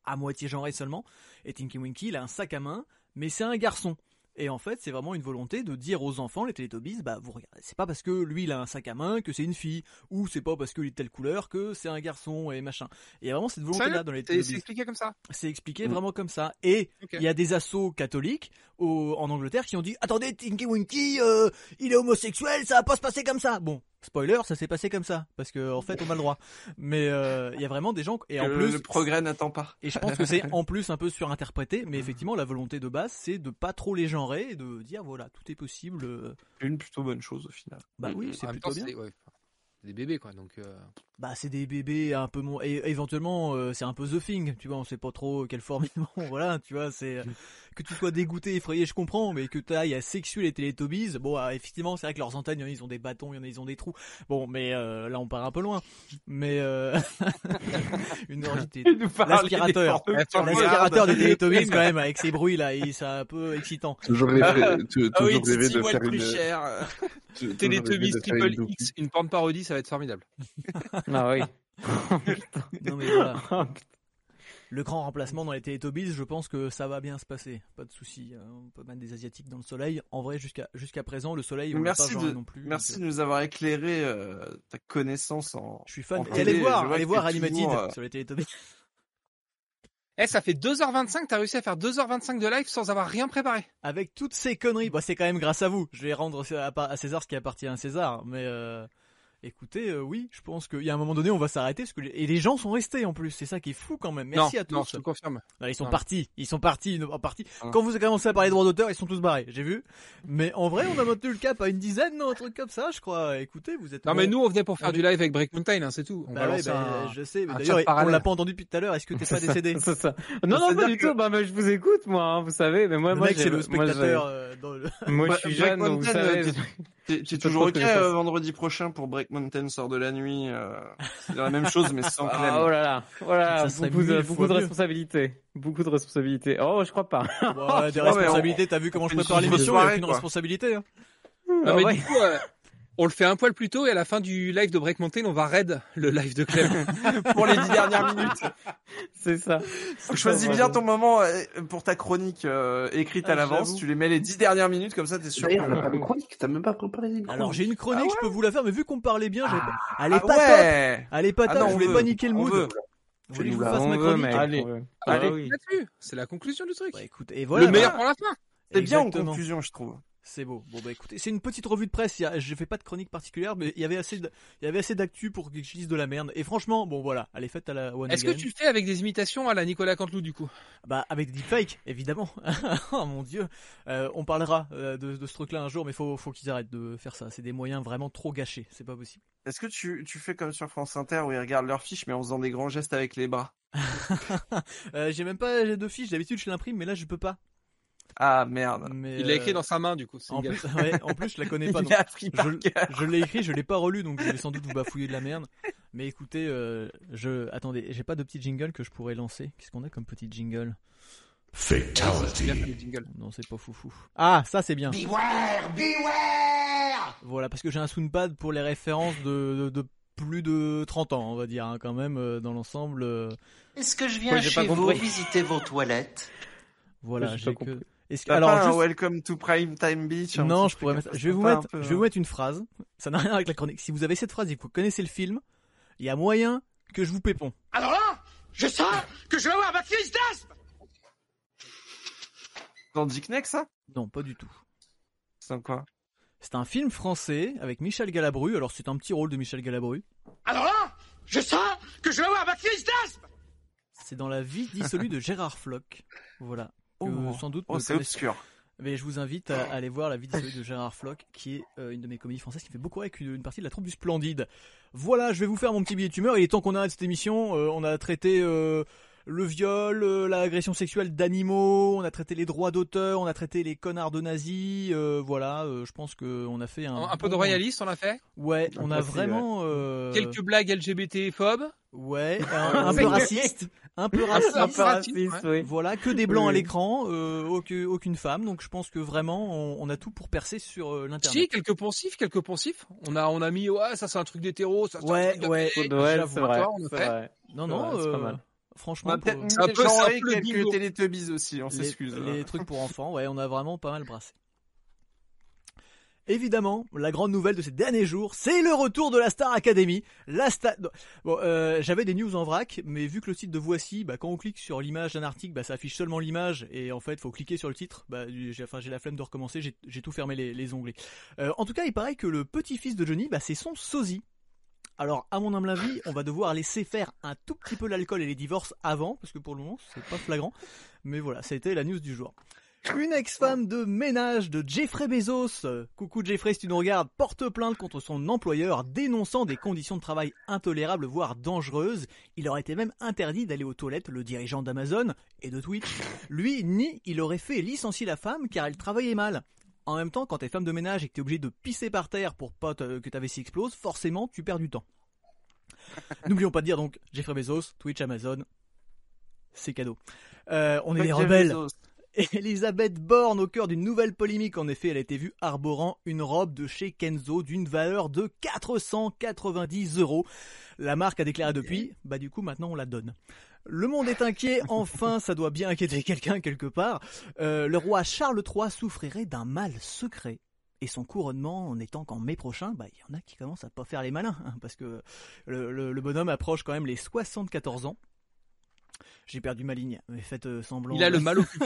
Speaker 1: à moitié genrés seulement, et Tinky Winky, il a un sac à main, mais c'est un garçon. Et en fait, c'est vraiment une volonté de dire aux enfants, les Teletubbies, bah vous regardez, c'est pas parce que lui il a un sac à main que c'est une fille, ou c'est pas parce qu'il est de telle couleur que c'est un garçon et machin. Et il y a vraiment cette volonté là dans les
Speaker 6: C'est c'est
Speaker 1: Teletubbies.
Speaker 6: expliqué comme ça.
Speaker 1: C'est expliqué
Speaker 3: Mm.
Speaker 1: vraiment comme ça. Et il y a des assos catholiques au- en Angleterre qui ont dit attendez Tinky Winky, euh, il est homosexuel, ça va pas se passer comme ça. Bon, spoiler, ça s'est passé comme ça parce que en fait on a le droit. Mais euh, il y a vraiment des gens et en plus
Speaker 5: le progrès n'attend pas.
Speaker 1: et je pense que c'est en plus un peu surinterprété, mais effectivement la volonté de base c'est de pas trop les genrer et de dire voilà tout est possible. euh,
Speaker 5: Une plutôt bonne chose au final.
Speaker 1: Bah oui, c'est
Speaker 6: En même
Speaker 1: plutôt
Speaker 6: temps,
Speaker 1: bien.
Speaker 6: c'est ouais, c'est des bébés quoi. Donc euh,
Speaker 1: bah c'est des bébés un peu mon et éventuellement euh, c'est un peu the thing tu vois on sait pas trop quelle forme ils ont voilà tu vois c'est euh, que tu sois dégoûté effrayé je comprends mais que tu ailles à sexuer les Teletubbies bon euh, effectivement c'est vrai que leurs antennes il y en a, ils ont des bâtons il y en a ils ont des trous bon mais euh, là on part un peu loin mais euh... une orgie l'aspirateur l'aspirateur des. Teletubbies quand même avec ces bruits là et c'est un peu excitant
Speaker 3: Toujours rêvé, tu-
Speaker 6: Ah oui,
Speaker 3: rêvé
Speaker 6: Titi,
Speaker 3: de faire
Speaker 6: le plus
Speaker 3: une.
Speaker 6: cher.
Speaker 3: tu-
Speaker 6: Teletubbies Triple. X, une porn parodie, ça va être formidable.
Speaker 2: Ah oui.
Speaker 1: non mais voilà
Speaker 2: Oh,
Speaker 1: le grand remplacement dans les Teletubbies, je pense que ça va bien se passer. Pas de souci. hein. On peut mettre des asiatiques dans le soleil. En vrai, jusqu'à jusqu'à présent, le soleil, on pas
Speaker 5: Merci
Speaker 1: genre
Speaker 5: de,
Speaker 1: non plus.
Speaker 5: merci
Speaker 1: donc,
Speaker 5: de nous avoir éclairé euh, ta connaissance en.
Speaker 1: euh, Je suis fan.
Speaker 5: en
Speaker 1: allez voir, allez voir Animated
Speaker 5: euh,
Speaker 1: sur les Teletubbies.
Speaker 6: Eh, ça fait 2h25, t'as réussi à faire 2h25 de live sans avoir rien préparé.
Speaker 1: Avec toutes ces conneries, bah, c'est quand même grâce à vous. Je vais rendre à à César ce qui appartient à César. Mais euh, écoutez, euh, oui, je pense qu'il y a un moment donné, on va s'arrêter parce que les... et les gens sont restés en plus. C'est ça qui est fou quand même. Merci
Speaker 6: non,
Speaker 1: à tous.
Speaker 6: Non, je te confirme.
Speaker 1: Non, ils sont
Speaker 6: Non.
Speaker 1: partis, ils sont partis, ils sont partis.
Speaker 5: Ah.
Speaker 1: Quand vous avez commencé à parler de droits d'auteur, ils sont tous barrés, j'ai vu. Mais en vrai, on a maintenu le cap à une dizaine, non, un truc comme ça, je crois. Écoutez, vous êtes.
Speaker 6: Non, mais
Speaker 1: bon.
Speaker 6: nous, on venait pour faire
Speaker 1: On
Speaker 6: du live avec Break Mountain, hein, c'est tout. On
Speaker 1: Bah ouais, bah,
Speaker 6: un-
Speaker 1: je sais. mais D'ailleurs, on l'a pas entendu depuis tout à l'heure. Est-ce que t'es pas décédé
Speaker 2: C'est ça. Non, non, pas du
Speaker 5: que-
Speaker 2: tout. Bah, bah, je vous écoute, moi, hein, vous savez. Mais moi,
Speaker 1: Le
Speaker 2: moi,
Speaker 1: c'est le spectateur. euh.
Speaker 2: Moi,
Speaker 5: Bah,
Speaker 2: je suis
Speaker 5: Black
Speaker 2: jeune, donc vous savez.
Speaker 5: T'es toujours ok euh, vendredi prochain pour Break Mountain sort de la nuit. euh, c'est la même chose mais sans
Speaker 2: Ah, oh là là, voilà,
Speaker 1: Ça serait
Speaker 2: beaucoup, de, beaucoup responsabilités. Beaucoup de responsabilités. Oh, je crois pas.
Speaker 1: Ouais, des responsabilités. T'as vu comment je prépare l'émission Il y a aucune
Speaker 5: quoi.
Speaker 1: responsabilité. Hein.
Speaker 6: Non,
Speaker 2: Ah
Speaker 6: mais
Speaker 2: ouais.
Speaker 6: du coup, euh, on le fait un poil plus tôt et à la fin du live de Break Mountain, on va raid le live de Clem.
Speaker 5: pour les dix dernières minutes.
Speaker 2: C'est ça.
Speaker 5: Choisis bien ton moment euh, pour ta chronique euh, écrite
Speaker 1: Ah,
Speaker 5: à l'avance.
Speaker 1: j'avoue.
Speaker 5: Tu les mets les dix dernières minutes comme ça, t'es sûr.
Speaker 3: D'ailleurs, on pas de chronique, t'as même pas préparé une
Speaker 1: Alors
Speaker 3: chronique.
Speaker 1: j'ai une chronique,
Speaker 5: Ah
Speaker 1: je peux vous la faire, mais vu qu'on me parlait bien, j'avais pas... elle est
Speaker 5: Ah
Speaker 1: pas top.
Speaker 5: ouais.
Speaker 1: Elle est pas
Speaker 5: Ah
Speaker 1: top.
Speaker 5: non,
Speaker 1: je
Speaker 5: on
Speaker 1: voulais
Speaker 5: veut.
Speaker 1: pas niquer le
Speaker 5: On
Speaker 1: mood. que je vous fasse
Speaker 2: On
Speaker 1: ma chronique.
Speaker 5: Allez.
Speaker 2: on.
Speaker 6: Allez,
Speaker 2: Ah oui.
Speaker 6: là-dessus. C'est la conclusion du truc.
Speaker 1: Bah écoute, et voilà.
Speaker 6: le meilleur
Speaker 1: bah,
Speaker 6: pour la fin.
Speaker 5: C'est bien en conclusion, je trouve.
Speaker 1: C'est beau. Bon bah écoutez, c'est une petite revue de presse. Il y a- Je fais pas de chronique particulière, mais il y avait assez, de... il y avait assez d'actu pour que je dise de la merde. Et franchement, bon voilà, elle est faite à la One
Speaker 6: Est-ce que tu le fais avec des imitations à la Nicolas Canteloup du coup?
Speaker 1: Bah avec des deepfakes, évidemment. oh mon dieu. Euh, on parlera euh, de, de ce truc-là un jour, mais faut, faut qu'ils arrêtent de faire ça. C'est des moyens vraiment trop gâchés. C'est pas possible.
Speaker 5: Est-ce que tu, tu fais comme sur France Inter où ils regardent leurs fiches mais en faisant des grands gestes avec les bras?
Speaker 1: Euh, j'ai même pas de fiche. D'habitude je l'imprime, mais là je peux pas.
Speaker 5: Ah merde.
Speaker 1: Mais,
Speaker 6: Il l'a écrit
Speaker 1: euh,
Speaker 6: dans sa main du coup.
Speaker 1: En plus, ouais, en plus, je la connais pas.
Speaker 5: Il
Speaker 1: donc
Speaker 5: a appris par
Speaker 1: je, l'ai écrit, je l'ai pas relu, donc je vais sans doute vous bafouiller de la merde. Mais écoutez, euh, je attendez, j'ai pas de petit jingle que je pourrais lancer. Qu'est-ce qu'on a comme petit jingle?
Speaker 6: Jingles.
Speaker 1: Non, c'est pas foufou. Ah, ça c'est bien.
Speaker 4: Beware, beware
Speaker 1: Voilà, parce que j'ai un soundpad pour les références de, de, de plus de 30 ans, on va dire, hein, quand même, euh, dans l'ensemble. euh,
Speaker 8: Est-ce que je viens
Speaker 2: Ouais,
Speaker 8: chez vous visiter vos toilettes?
Speaker 1: Voilà,
Speaker 2: J'ai
Speaker 1: que. Est-ce que- alors,
Speaker 5: pas un
Speaker 1: juste-
Speaker 5: Welcome to Prime Time Beach un
Speaker 1: non, je pourrais mettre.
Speaker 5: un
Speaker 1: Je vais vous mettre.
Speaker 5: un peu-
Speaker 1: Je vais vous mettre une phrase. Ça n'a rien avec la chronique. Si vous avez cette phrase et que vous connaissez le film, il y a moyen que je vous pépon.
Speaker 4: Alors là, je sens que je vais avoir ma crise d'asthme
Speaker 5: Dans Dick Neck, ça?
Speaker 1: Non, pas du tout.
Speaker 5: C'est quoi?
Speaker 1: C'est un film français avec Michel Galabru. Alors c'est un petit rôle de Michel Galabru.
Speaker 4: Alors là, je sens que je vais avoir ma crise d'asthme
Speaker 1: C'est dans la vie dissolue de Gérard Floch. Voilà. Que
Speaker 5: Oh,
Speaker 1: sans doute
Speaker 5: Oh, c'est obscur.
Speaker 1: Mais je vous invite à aller voir la vie dissolue de Gérard Floch, qui est euh, une de mes comédies françaises qui fait beaucoup avec une, une partie de la troupe du Splendide. Voilà, je vais vous faire mon petit billet d'humeur. Il est temps qu'on arrête cette émission. Euh, on a traité euh, le viol, euh, l'agression sexuelle d'animaux, on a traité les droits d'auteur, on a traité les connards de nazis. euh, voilà, euh, je pense qu'on a fait un.
Speaker 6: Un, un peu de
Speaker 1: bon-
Speaker 6: royaliste, on a fait?
Speaker 1: Ouais, on a vraiment. euh,
Speaker 6: Quelques blagues LGBT phobes.
Speaker 1: Ouais, un, un peu raciste, un peu raciste.
Speaker 2: Un peu
Speaker 6: raciste, ouais.
Speaker 1: Voilà, que des blancs à l'écran, euh, aucune, aucune femme. Donc je pense que vraiment, on, on a tout pour percer sur euh, l'internet.
Speaker 6: Si, quelques poncifs, quelques poncifs. On a, on a mis, ouais, ça c'est un truc d'hétéro, ça c'est
Speaker 1: Ouais,
Speaker 6: un truc de
Speaker 1: ouais.
Speaker 2: Ouais, c'est vrai.
Speaker 6: toi, on a
Speaker 2: c'est
Speaker 6: fait.
Speaker 2: vrai.
Speaker 1: Non, non,
Speaker 2: c'est pas
Speaker 1: euh,
Speaker 2: mal.
Speaker 5: On
Speaker 1: franchement,
Speaker 5: va
Speaker 1: pour-
Speaker 6: un peu- le
Speaker 5: quelques
Speaker 6: bingo.
Speaker 5: Teletubbies aussi, on
Speaker 1: les,
Speaker 5: s'excuse.
Speaker 1: les trucs pour enfants, ouais, on a vraiment pas mal brassé. Évidemment, la grande nouvelle de ces derniers jours, c'est le retour de la Star Academy. La Star... Bon, euh, j'avais des news en vrac, mais vu que le site de Voici, bah, quand on clique sur l'image d'un article, bah, ça affiche seulement l'image, et en fait, faut cliquer sur le titre. Bah, j'ai, enfin, j'ai la flemme de recommencer, j'ai, j'ai tout fermé les, les onglets. Euh, en tout cas, il paraît que le petit-fils de Johnny, bah, c'est son sosie. Alors, à mon humble avis, on va devoir laisser faire un tout petit peu l'alcool et les divorces avant, parce que pour le moment, c'est pas flagrant. Mais voilà, été la news du jour. Une ex-femme de ménage de Jeffrey Bezos, coucou Jeffrey si tu nous regardes, porte plainte contre son employeur dénonçant des conditions de travail intolérables voire dangereuses. Il aurait été même interdit d'aller aux toilettes, le dirigeant d'Amazon et de Twitch. Lui, ni il aurait fait licencier la femme car elle travaillait mal. En même temps, quand t'es femme de ménage et que t'es obligé de pisser par terre pour pas que ta vessie explose, forcément tu perds du temps. N'oublions pas de dire donc Jeffrey Bezos, Twitch, Amazon, c'est cadeau. Euh, on est des rebelles.
Speaker 5: Bezos.
Speaker 1: Elisabeth Borne au cœur d'une nouvelle polémique. En effet, elle a été vue arborant une robe de chez Kenzo d'une valeur de 490 euros. La marque a déclaré depuis, bah du coup maintenant on la donne. Le monde est inquiet, enfin ça doit bien inquiéter quelqu'un quelque part. Euh, le roi Charles III souffrirait d'un mal secret. Et son couronnement en étant qu'en mai prochain, bah il y en a qui commencent à pas faire les malins, hein, parce que le, le- le bonhomme approche quand même les 74 ans. J'ai perdu ma ligne, mais faites euh, semblant.
Speaker 6: Il a le mal au cul.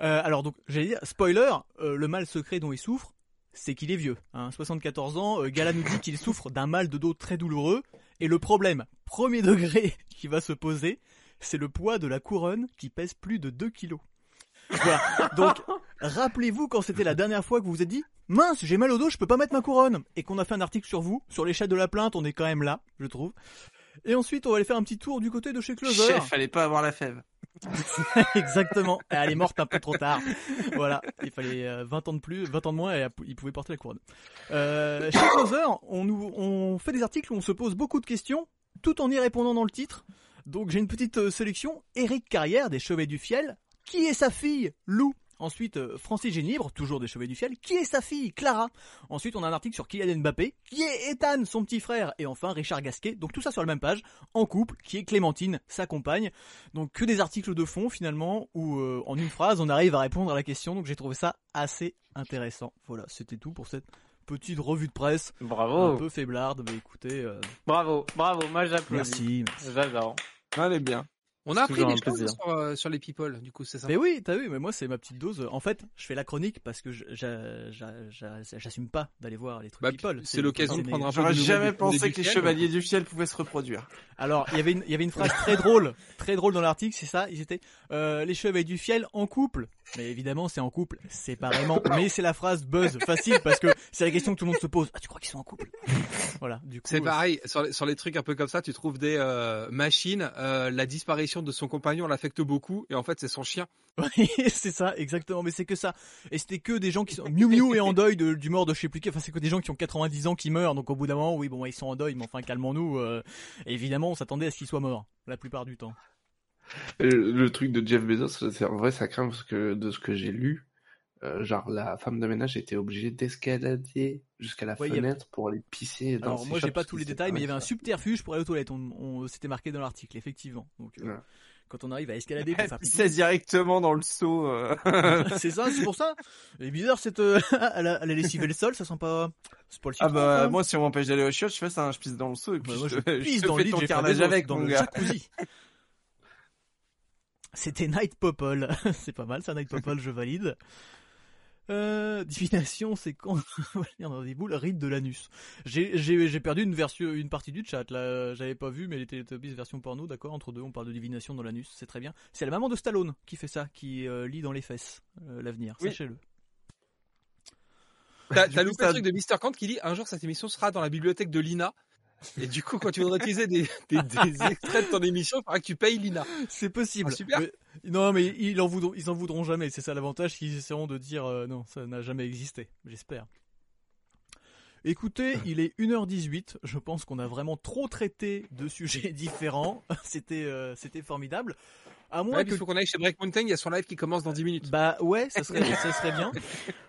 Speaker 1: Euh, alors donc, j'allais dire, spoiler, euh, le mal secret dont il souffre, c'est qu'il est vieux. Hein, 74 ans, euh, Gala nous dit qu'il souffre d'un mal de dos très douloureux. Et le problème, premier degré qui va se poser, c'est le poids de la couronne qui pèse plus de 2 kilos. Voilà. Donc, rappelez-vous quand c'était la dernière fois que vous vous êtes dit, mince, j'ai mal au dos, je peux pas mettre ma couronne. Et qu'on a fait un article sur vous, sur l'échelle de la plainte, on est quand même là, je trouve. Et ensuite, on va aller faire un petit tour du côté de chez Closer.
Speaker 5: Chef, fallait pas avoir la fève.
Speaker 1: Exactement. Elle est morte un peu trop tard. Voilà. Il fallait euh, 20 ans de plus, 20 ans de moins et il pouvait porter la couronne. Euh, chez Closer, on nous, on fait des articles où on se pose beaucoup de questions, tout en y répondant dans le titre. Donc j'ai une petite euh, sélection. Eric Carrière des Chevets du Fiel. Qui est sa fille? Lou. Ensuite, euh, Francis Génibre, toujours des Chevets du Fiel. Qui est sa fille Clara. Ensuite, on a un article sur Kylian Mbappé. Qui est Ethan, son petit frère. Et enfin, Richard Gasquet. Donc tout ça sur la même page. En couple, qui est Clémentine, sa compagne. Donc que des articles de fond finalement où euh, en une phrase on arrive à répondre à la question. Donc j'ai trouvé ça assez intéressant. Voilà, c'était tout pour cette petite revue de presse un
Speaker 2: Bravo,
Speaker 1: peu faiblarde. Mais écoutez, euh,
Speaker 2: bravo, bravo. Moi j'applaudis.
Speaker 1: merci. merci.
Speaker 2: J'adore.
Speaker 5: Allez bien.
Speaker 6: On a appris des choses sur, euh, sur les people, du coup, c'est ça?
Speaker 1: Mais oui, t'as vu, mais moi c'est ma petite dose. En fait, je fais la chronique parce que j'assume pas d'aller voir les trucs
Speaker 6: Bah,
Speaker 1: people.
Speaker 6: c'est l'occasion de prendre un peu
Speaker 5: J'aurais
Speaker 6: de
Speaker 5: jamais pensé que les chevaliers du fiel pouvaient se reproduire.
Speaker 1: Alors, il y avait une, il y avait une phrase très drôle, très drôle dans l'article, c'est ça. Ils étaient euh, les cheveux du fiel en couple. Mais évidemment, c'est en couple séparément. mais c'est la phrase buzz facile parce que c'est la question que tout le monde se pose. Ah, tu crois qu'ils sont en couple? Voilà. Du coup,
Speaker 6: C'est
Speaker 1: euh,
Speaker 6: pareil, sur les, sur les trucs un peu comme ça, tu trouves des euh, machines, euh, la disparition de son compagnon l'affecte beaucoup, et en fait c'est son chien.
Speaker 1: Oui, c'est ça, exactement. Mais c'est que ça. Et c'était que des gens qui sont Miu Miu est en deuil de- du mort de je sais plus qui. Enfin, c'est que des gens qui ont 90 ans qui meurent. Donc au bout d'un moment, oui, bon, ils sont en deuil. Mais enfin, calmons-nous. euh, évidemment, on s'attendait à ce qu'ils soient morts la plupart du temps.
Speaker 3: Le, le truc de Jeff Bezos, c'est en vrai, ça craint parce que de ce que j'ai lu, euh, genre la femme de ménage était obligée d'escalader jusqu'à la
Speaker 1: Ouais, a-
Speaker 3: fenêtre pour aller pisser dans
Speaker 1: Alors moi, j'ai pas tous les détails, mais il y avait un subterfuge pour aller aux toilettes. On, on- c'était marqué dans l'article, effectivement. Donc euh,
Speaker 3: Ouais.
Speaker 1: quand on arrive à escalader pour faire
Speaker 5: sait directement dans le seau. euh.
Speaker 1: c'est ça, c'est pour ça. Et bizarre cette, euh, elle, a, elle a lessivé le sol, ça sent pas. C'est pas le
Speaker 5: Ah bah moi si on m'empêche d'aller au chiottes, je fais ça, hein, je pisse dans le seau et puis
Speaker 1: Bah, moi,
Speaker 5: je,
Speaker 1: je
Speaker 5: te-
Speaker 1: pisse
Speaker 5: je
Speaker 1: dans le
Speaker 5: fais
Speaker 1: lit,
Speaker 5: ton carnage avec
Speaker 1: dans
Speaker 5: mon
Speaker 1: le jacuzzi. C'était Night Popple. c'est pas mal ça, Night Popple, je valide. Euh, divination, c'est quand on va lire dans des boules, rite de l'anus. J'ai, perdu une version, une partie du chat là. J'avais pas vu, mais les Teletubbies version porno, d'accord. Entre deux, on parle de divination dans l'anus, c'est très bien. C'est la maman de Stallone qui fait ça, qui euh, lit dans les fesses euh, l'avenir.
Speaker 5: Oui.
Speaker 1: Sachez-le.
Speaker 6: T'as loupé le truc de Mr. Kant qui dit un jour cette émission sera dans la bibliothèque de Lina. Et du coup, quand tu voudrais utiliser des, des, des extraits de ton émission, il faudra que tu payes Lina.
Speaker 1: C'est possible.
Speaker 6: Ah, super.
Speaker 1: Mais- non, mais ils en voudront, ils en voudront jamais. C'est ça l'avantage qu'ils essaieront de dire euh, non, ça n'a jamais existé. J'espère. Écoutez, il est 1h18. Je pense qu'on a vraiment trop traité de sujets différents. C'était, euh, c'était formidable. À moins
Speaker 6: Ouais,
Speaker 1: que
Speaker 6: il faut qu'on aille chez Break Mountain, il y a son live qui commence dans 10 minutes.
Speaker 1: bah ouais, ça serait, ça serait bien.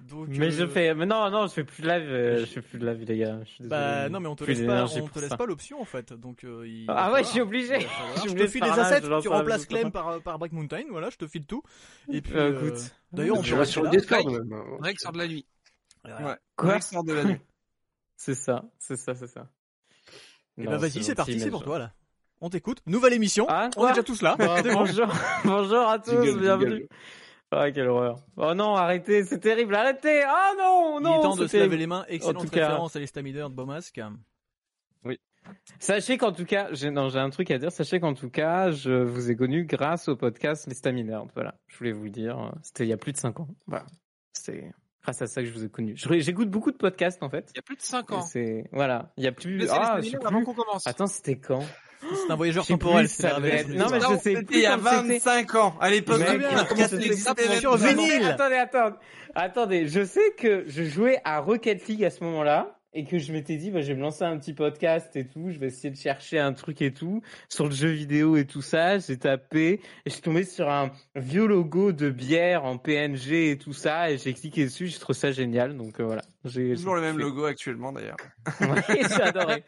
Speaker 1: Donc,
Speaker 2: Mais je
Speaker 1: euh,
Speaker 2: fais, mais non, non, je fais plus de live, euh, je fais plus de live, les gars. Je suis
Speaker 1: Bah
Speaker 2: désolé.
Speaker 1: non, mais on te
Speaker 2: Plus
Speaker 1: laisse pas, on te laisse
Speaker 2: ça.
Speaker 1: pas l'option en fait. Donc euh, il
Speaker 2: Ah ouais, je suis obligé. Je
Speaker 1: te file
Speaker 2: un
Speaker 1: assets, tu remplaces Clem par, par Break Mountain. Voilà, je te file tout. Et puis
Speaker 2: écoute.
Speaker 1: d'ailleurs, on
Speaker 3: restes sur le Discord.
Speaker 6: Drake sort de la nuit.
Speaker 5: Ouais.
Speaker 2: Quoi
Speaker 5: Drake sort de la nuit.
Speaker 2: C'est ça, c'est ça, c'est ça.
Speaker 1: Et bah vas-y, c'est parti, c'est pour toi là. On t'écoute. Nouvelle émission.
Speaker 2: Ah,
Speaker 1: on est déjà tous là.
Speaker 2: Ah,
Speaker 1: bon.
Speaker 2: bonjour, bonjour à tous,
Speaker 3: Jingle,
Speaker 2: bienvenue.
Speaker 3: jingle.
Speaker 2: Ah, quelle horreur. Oh non, arrêtez, c'est terrible, arrêtez. Ah non,
Speaker 1: Il
Speaker 2: non,
Speaker 1: est temps de se laver les mains. Excellente
Speaker 2: En tout cas-
Speaker 1: référence à l'estamider de Beaumasque.
Speaker 2: Sachez qu'en tout cas, j'ai non, j'ai un truc à dire. Sachez qu'en tout cas, je vous ai connu grâce au podcast Les Stamineurs. Voilà, je voulais vous le dire. C'était il y a plus de 5 ans. Voilà, c'est grâce à ça que je vous ai connu. J'écoute beaucoup de podcasts en fait.
Speaker 6: Il y a plus de 5
Speaker 2: Et
Speaker 6: ans.
Speaker 2: C'est voilà, il y a plus. Ah, je sais
Speaker 6: avant
Speaker 2: plus.
Speaker 6: qu'on commence.
Speaker 2: Attends, c'était quand?
Speaker 1: C'est un voyageur temporel.
Speaker 2: plus, ça devait être-
Speaker 1: du
Speaker 2: Non, mais je sais plus
Speaker 5: il y a
Speaker 2: quand c'était.
Speaker 5: 25 ans. À l'époque,
Speaker 2: comment
Speaker 5: podcast
Speaker 1: ça
Speaker 5: n'existait
Speaker 1: sur vinyle
Speaker 2: Attendez, attendez, attendez. Je sais que je jouais à Rocket League à ce moment-là et que je m'étais dit, bah, je vais me lancer un petit podcast et tout. Je vais essayer de chercher un truc et tout sur le jeu vidéo et tout ça. J'ai tapé et je suis tombé sur un vieux logo de bière en PNG et tout ça et j'ai cliqué dessus. J'ai trouvé ça génial. Donc euh, voilà. J'ai
Speaker 5: Toujours le même logo actuellement d'ailleurs.
Speaker 2: Ouais, j'ai adoré.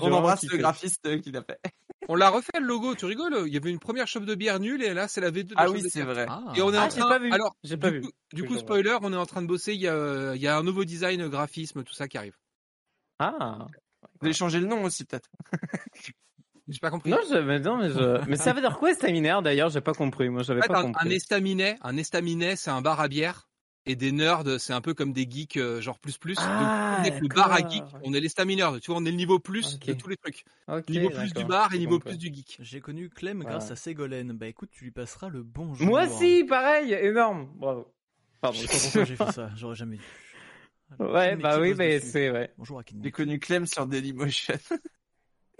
Speaker 5: On embrasse le graphiste qui l'a fait.
Speaker 6: On l'a refait le logo, tu rigoles? Il y avait une première shop de bière nulle et là c'est la V2 de la
Speaker 5: Ah oui, c'est vrai.
Speaker 1: Ah.
Speaker 6: Et on est
Speaker 2: Ah,
Speaker 6: en
Speaker 2: j'ai
Speaker 6: train.
Speaker 2: pas vu.
Speaker 6: Alors,
Speaker 2: J'ai
Speaker 6: du
Speaker 2: pas
Speaker 6: coup,
Speaker 2: vu.
Speaker 6: du coup, spoiler, on est en train de bosser. Il y a, il y a un nouveau design, graphisme, tout ça qui arrive.
Speaker 2: Ah.
Speaker 5: Vous allez changer le nom aussi peut-être.
Speaker 6: J'ai pas compris.
Speaker 2: Non, je, mais non, mais je, mais ça veut dire quoi, staminaire d'ailleurs? J'ai pas compris. Moi, j'avais
Speaker 6: En fait,
Speaker 2: pas
Speaker 6: un, estaminet, un estaminet, c'est un bar à bière. Et des nerds, c'est un peu comme des geeks, euh, genre plus plus.
Speaker 2: Ah,
Speaker 6: Donc, on est le bar à geek, on est l'estamineur. Tu vois, on est le niveau plus
Speaker 2: Ok.
Speaker 6: de tous les trucs.
Speaker 2: Ok,
Speaker 6: niveau plus du bar et niveau plus du geek.
Speaker 1: J'ai connu Clem
Speaker 2: Voilà.
Speaker 1: grâce à Ségolène. Bah écoute, tu lui passeras le bonjour.
Speaker 2: Moi aussi, pareil, énorme. Bravo. Pardon.
Speaker 1: Je sais pas pourquoi j'ai fait ça, j'aurais jamais dû.
Speaker 2: Ouais, bah oui, mais c'est ouais.
Speaker 1: Bonjour à Kim.
Speaker 5: J'ai connu Clem sur Dailymotion.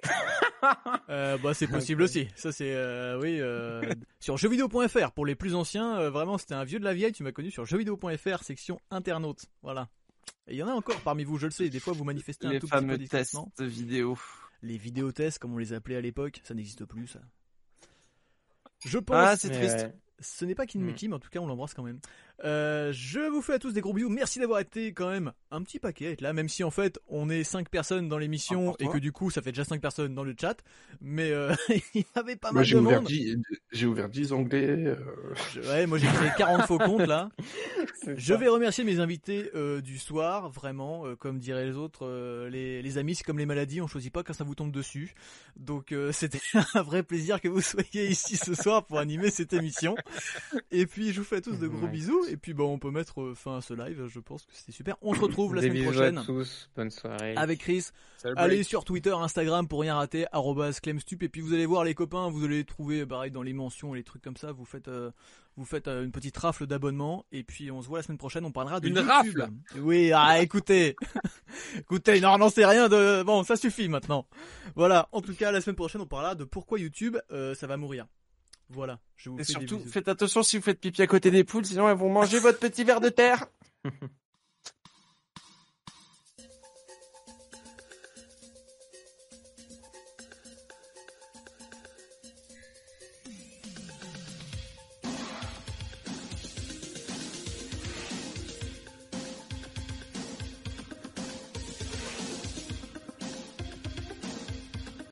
Speaker 1: Euh, bah c'est possible aussi. Ça c'est euh, oui euh, sur jeuxvideo.fr pour les plus anciens. euh, vraiment c'était un vieux de la vieille. Tu m'as connu sur jeuxvideo.fr section internaute. Voilà. Et il y en a encore parmi vous, je le sais. Des fois vous manifestez un
Speaker 5: Les
Speaker 1: tout petit peu
Speaker 5: fameux tests vidéo.
Speaker 1: Les vidéotests comme on les appelait à l'époque, ça n'existe plus ça. Je pense.
Speaker 5: Ah, c'est triste.
Speaker 1: Ce n'est pas Kin
Speaker 2: Hmm.
Speaker 1: Mais en tout cas, on l'embrasse quand même. Euh, je vous fais à tous des gros bisous. Merci d'avoir été quand même un petit paquet là, même si en fait on est 5 personnes dans l'émission
Speaker 5: Ah,
Speaker 1: et que du coup ça fait déjà 5 personnes dans le chat. Mais euh, il y avait pas
Speaker 3: Moi,
Speaker 1: mal de
Speaker 3: ouvert,
Speaker 1: monde.
Speaker 3: 10, j'ai ouvert 10 onglets. euh,
Speaker 1: Je- ouais, moi j'ai créé 40 faux comptes là. Je
Speaker 2: ça.
Speaker 1: vais remercier mes invités euh, du soir, vraiment, comme diraient les autres, les, les amis, c'est comme les maladies, on choisit pas quand ça vous tombe dessus. Donc c'était un vrai plaisir que vous soyez ici ce soir pour animer cette émission. Et puis je vous fais à tous de gros bisous. Et puis bon, on peut mettre euh, fin à ce live. Je pense que c'était super. On se retrouve la
Speaker 2: Des
Speaker 1: semaine prochaine
Speaker 2: à tous. Bonne soirée.
Speaker 1: avec Chris. Allez sur Twitter, Instagram pour rien rater, clemstup et puis vous allez voir les copains, vous allez les trouver pareil dans les mentions et les trucs comme ça. Vous faites, euh, vous faites euh, une petite rafle d'abonnements et puis on se voit la semaine prochaine. On parlera de
Speaker 6: Une
Speaker 1: YouTube.
Speaker 6: rafle
Speaker 1: Oui, ah écoutez, écoutez, non, non, c'est rien de bon, ça suffit maintenant. Voilà, en tout cas la semaine prochaine on parlera de pourquoi YouTube euh, ça va mourir. Voilà, je vous
Speaker 5: Et
Speaker 1: fais
Speaker 5: surtout, faites attention si vous faites pipi à côté des poules, sinon elles vont manger votre petit verre de terre.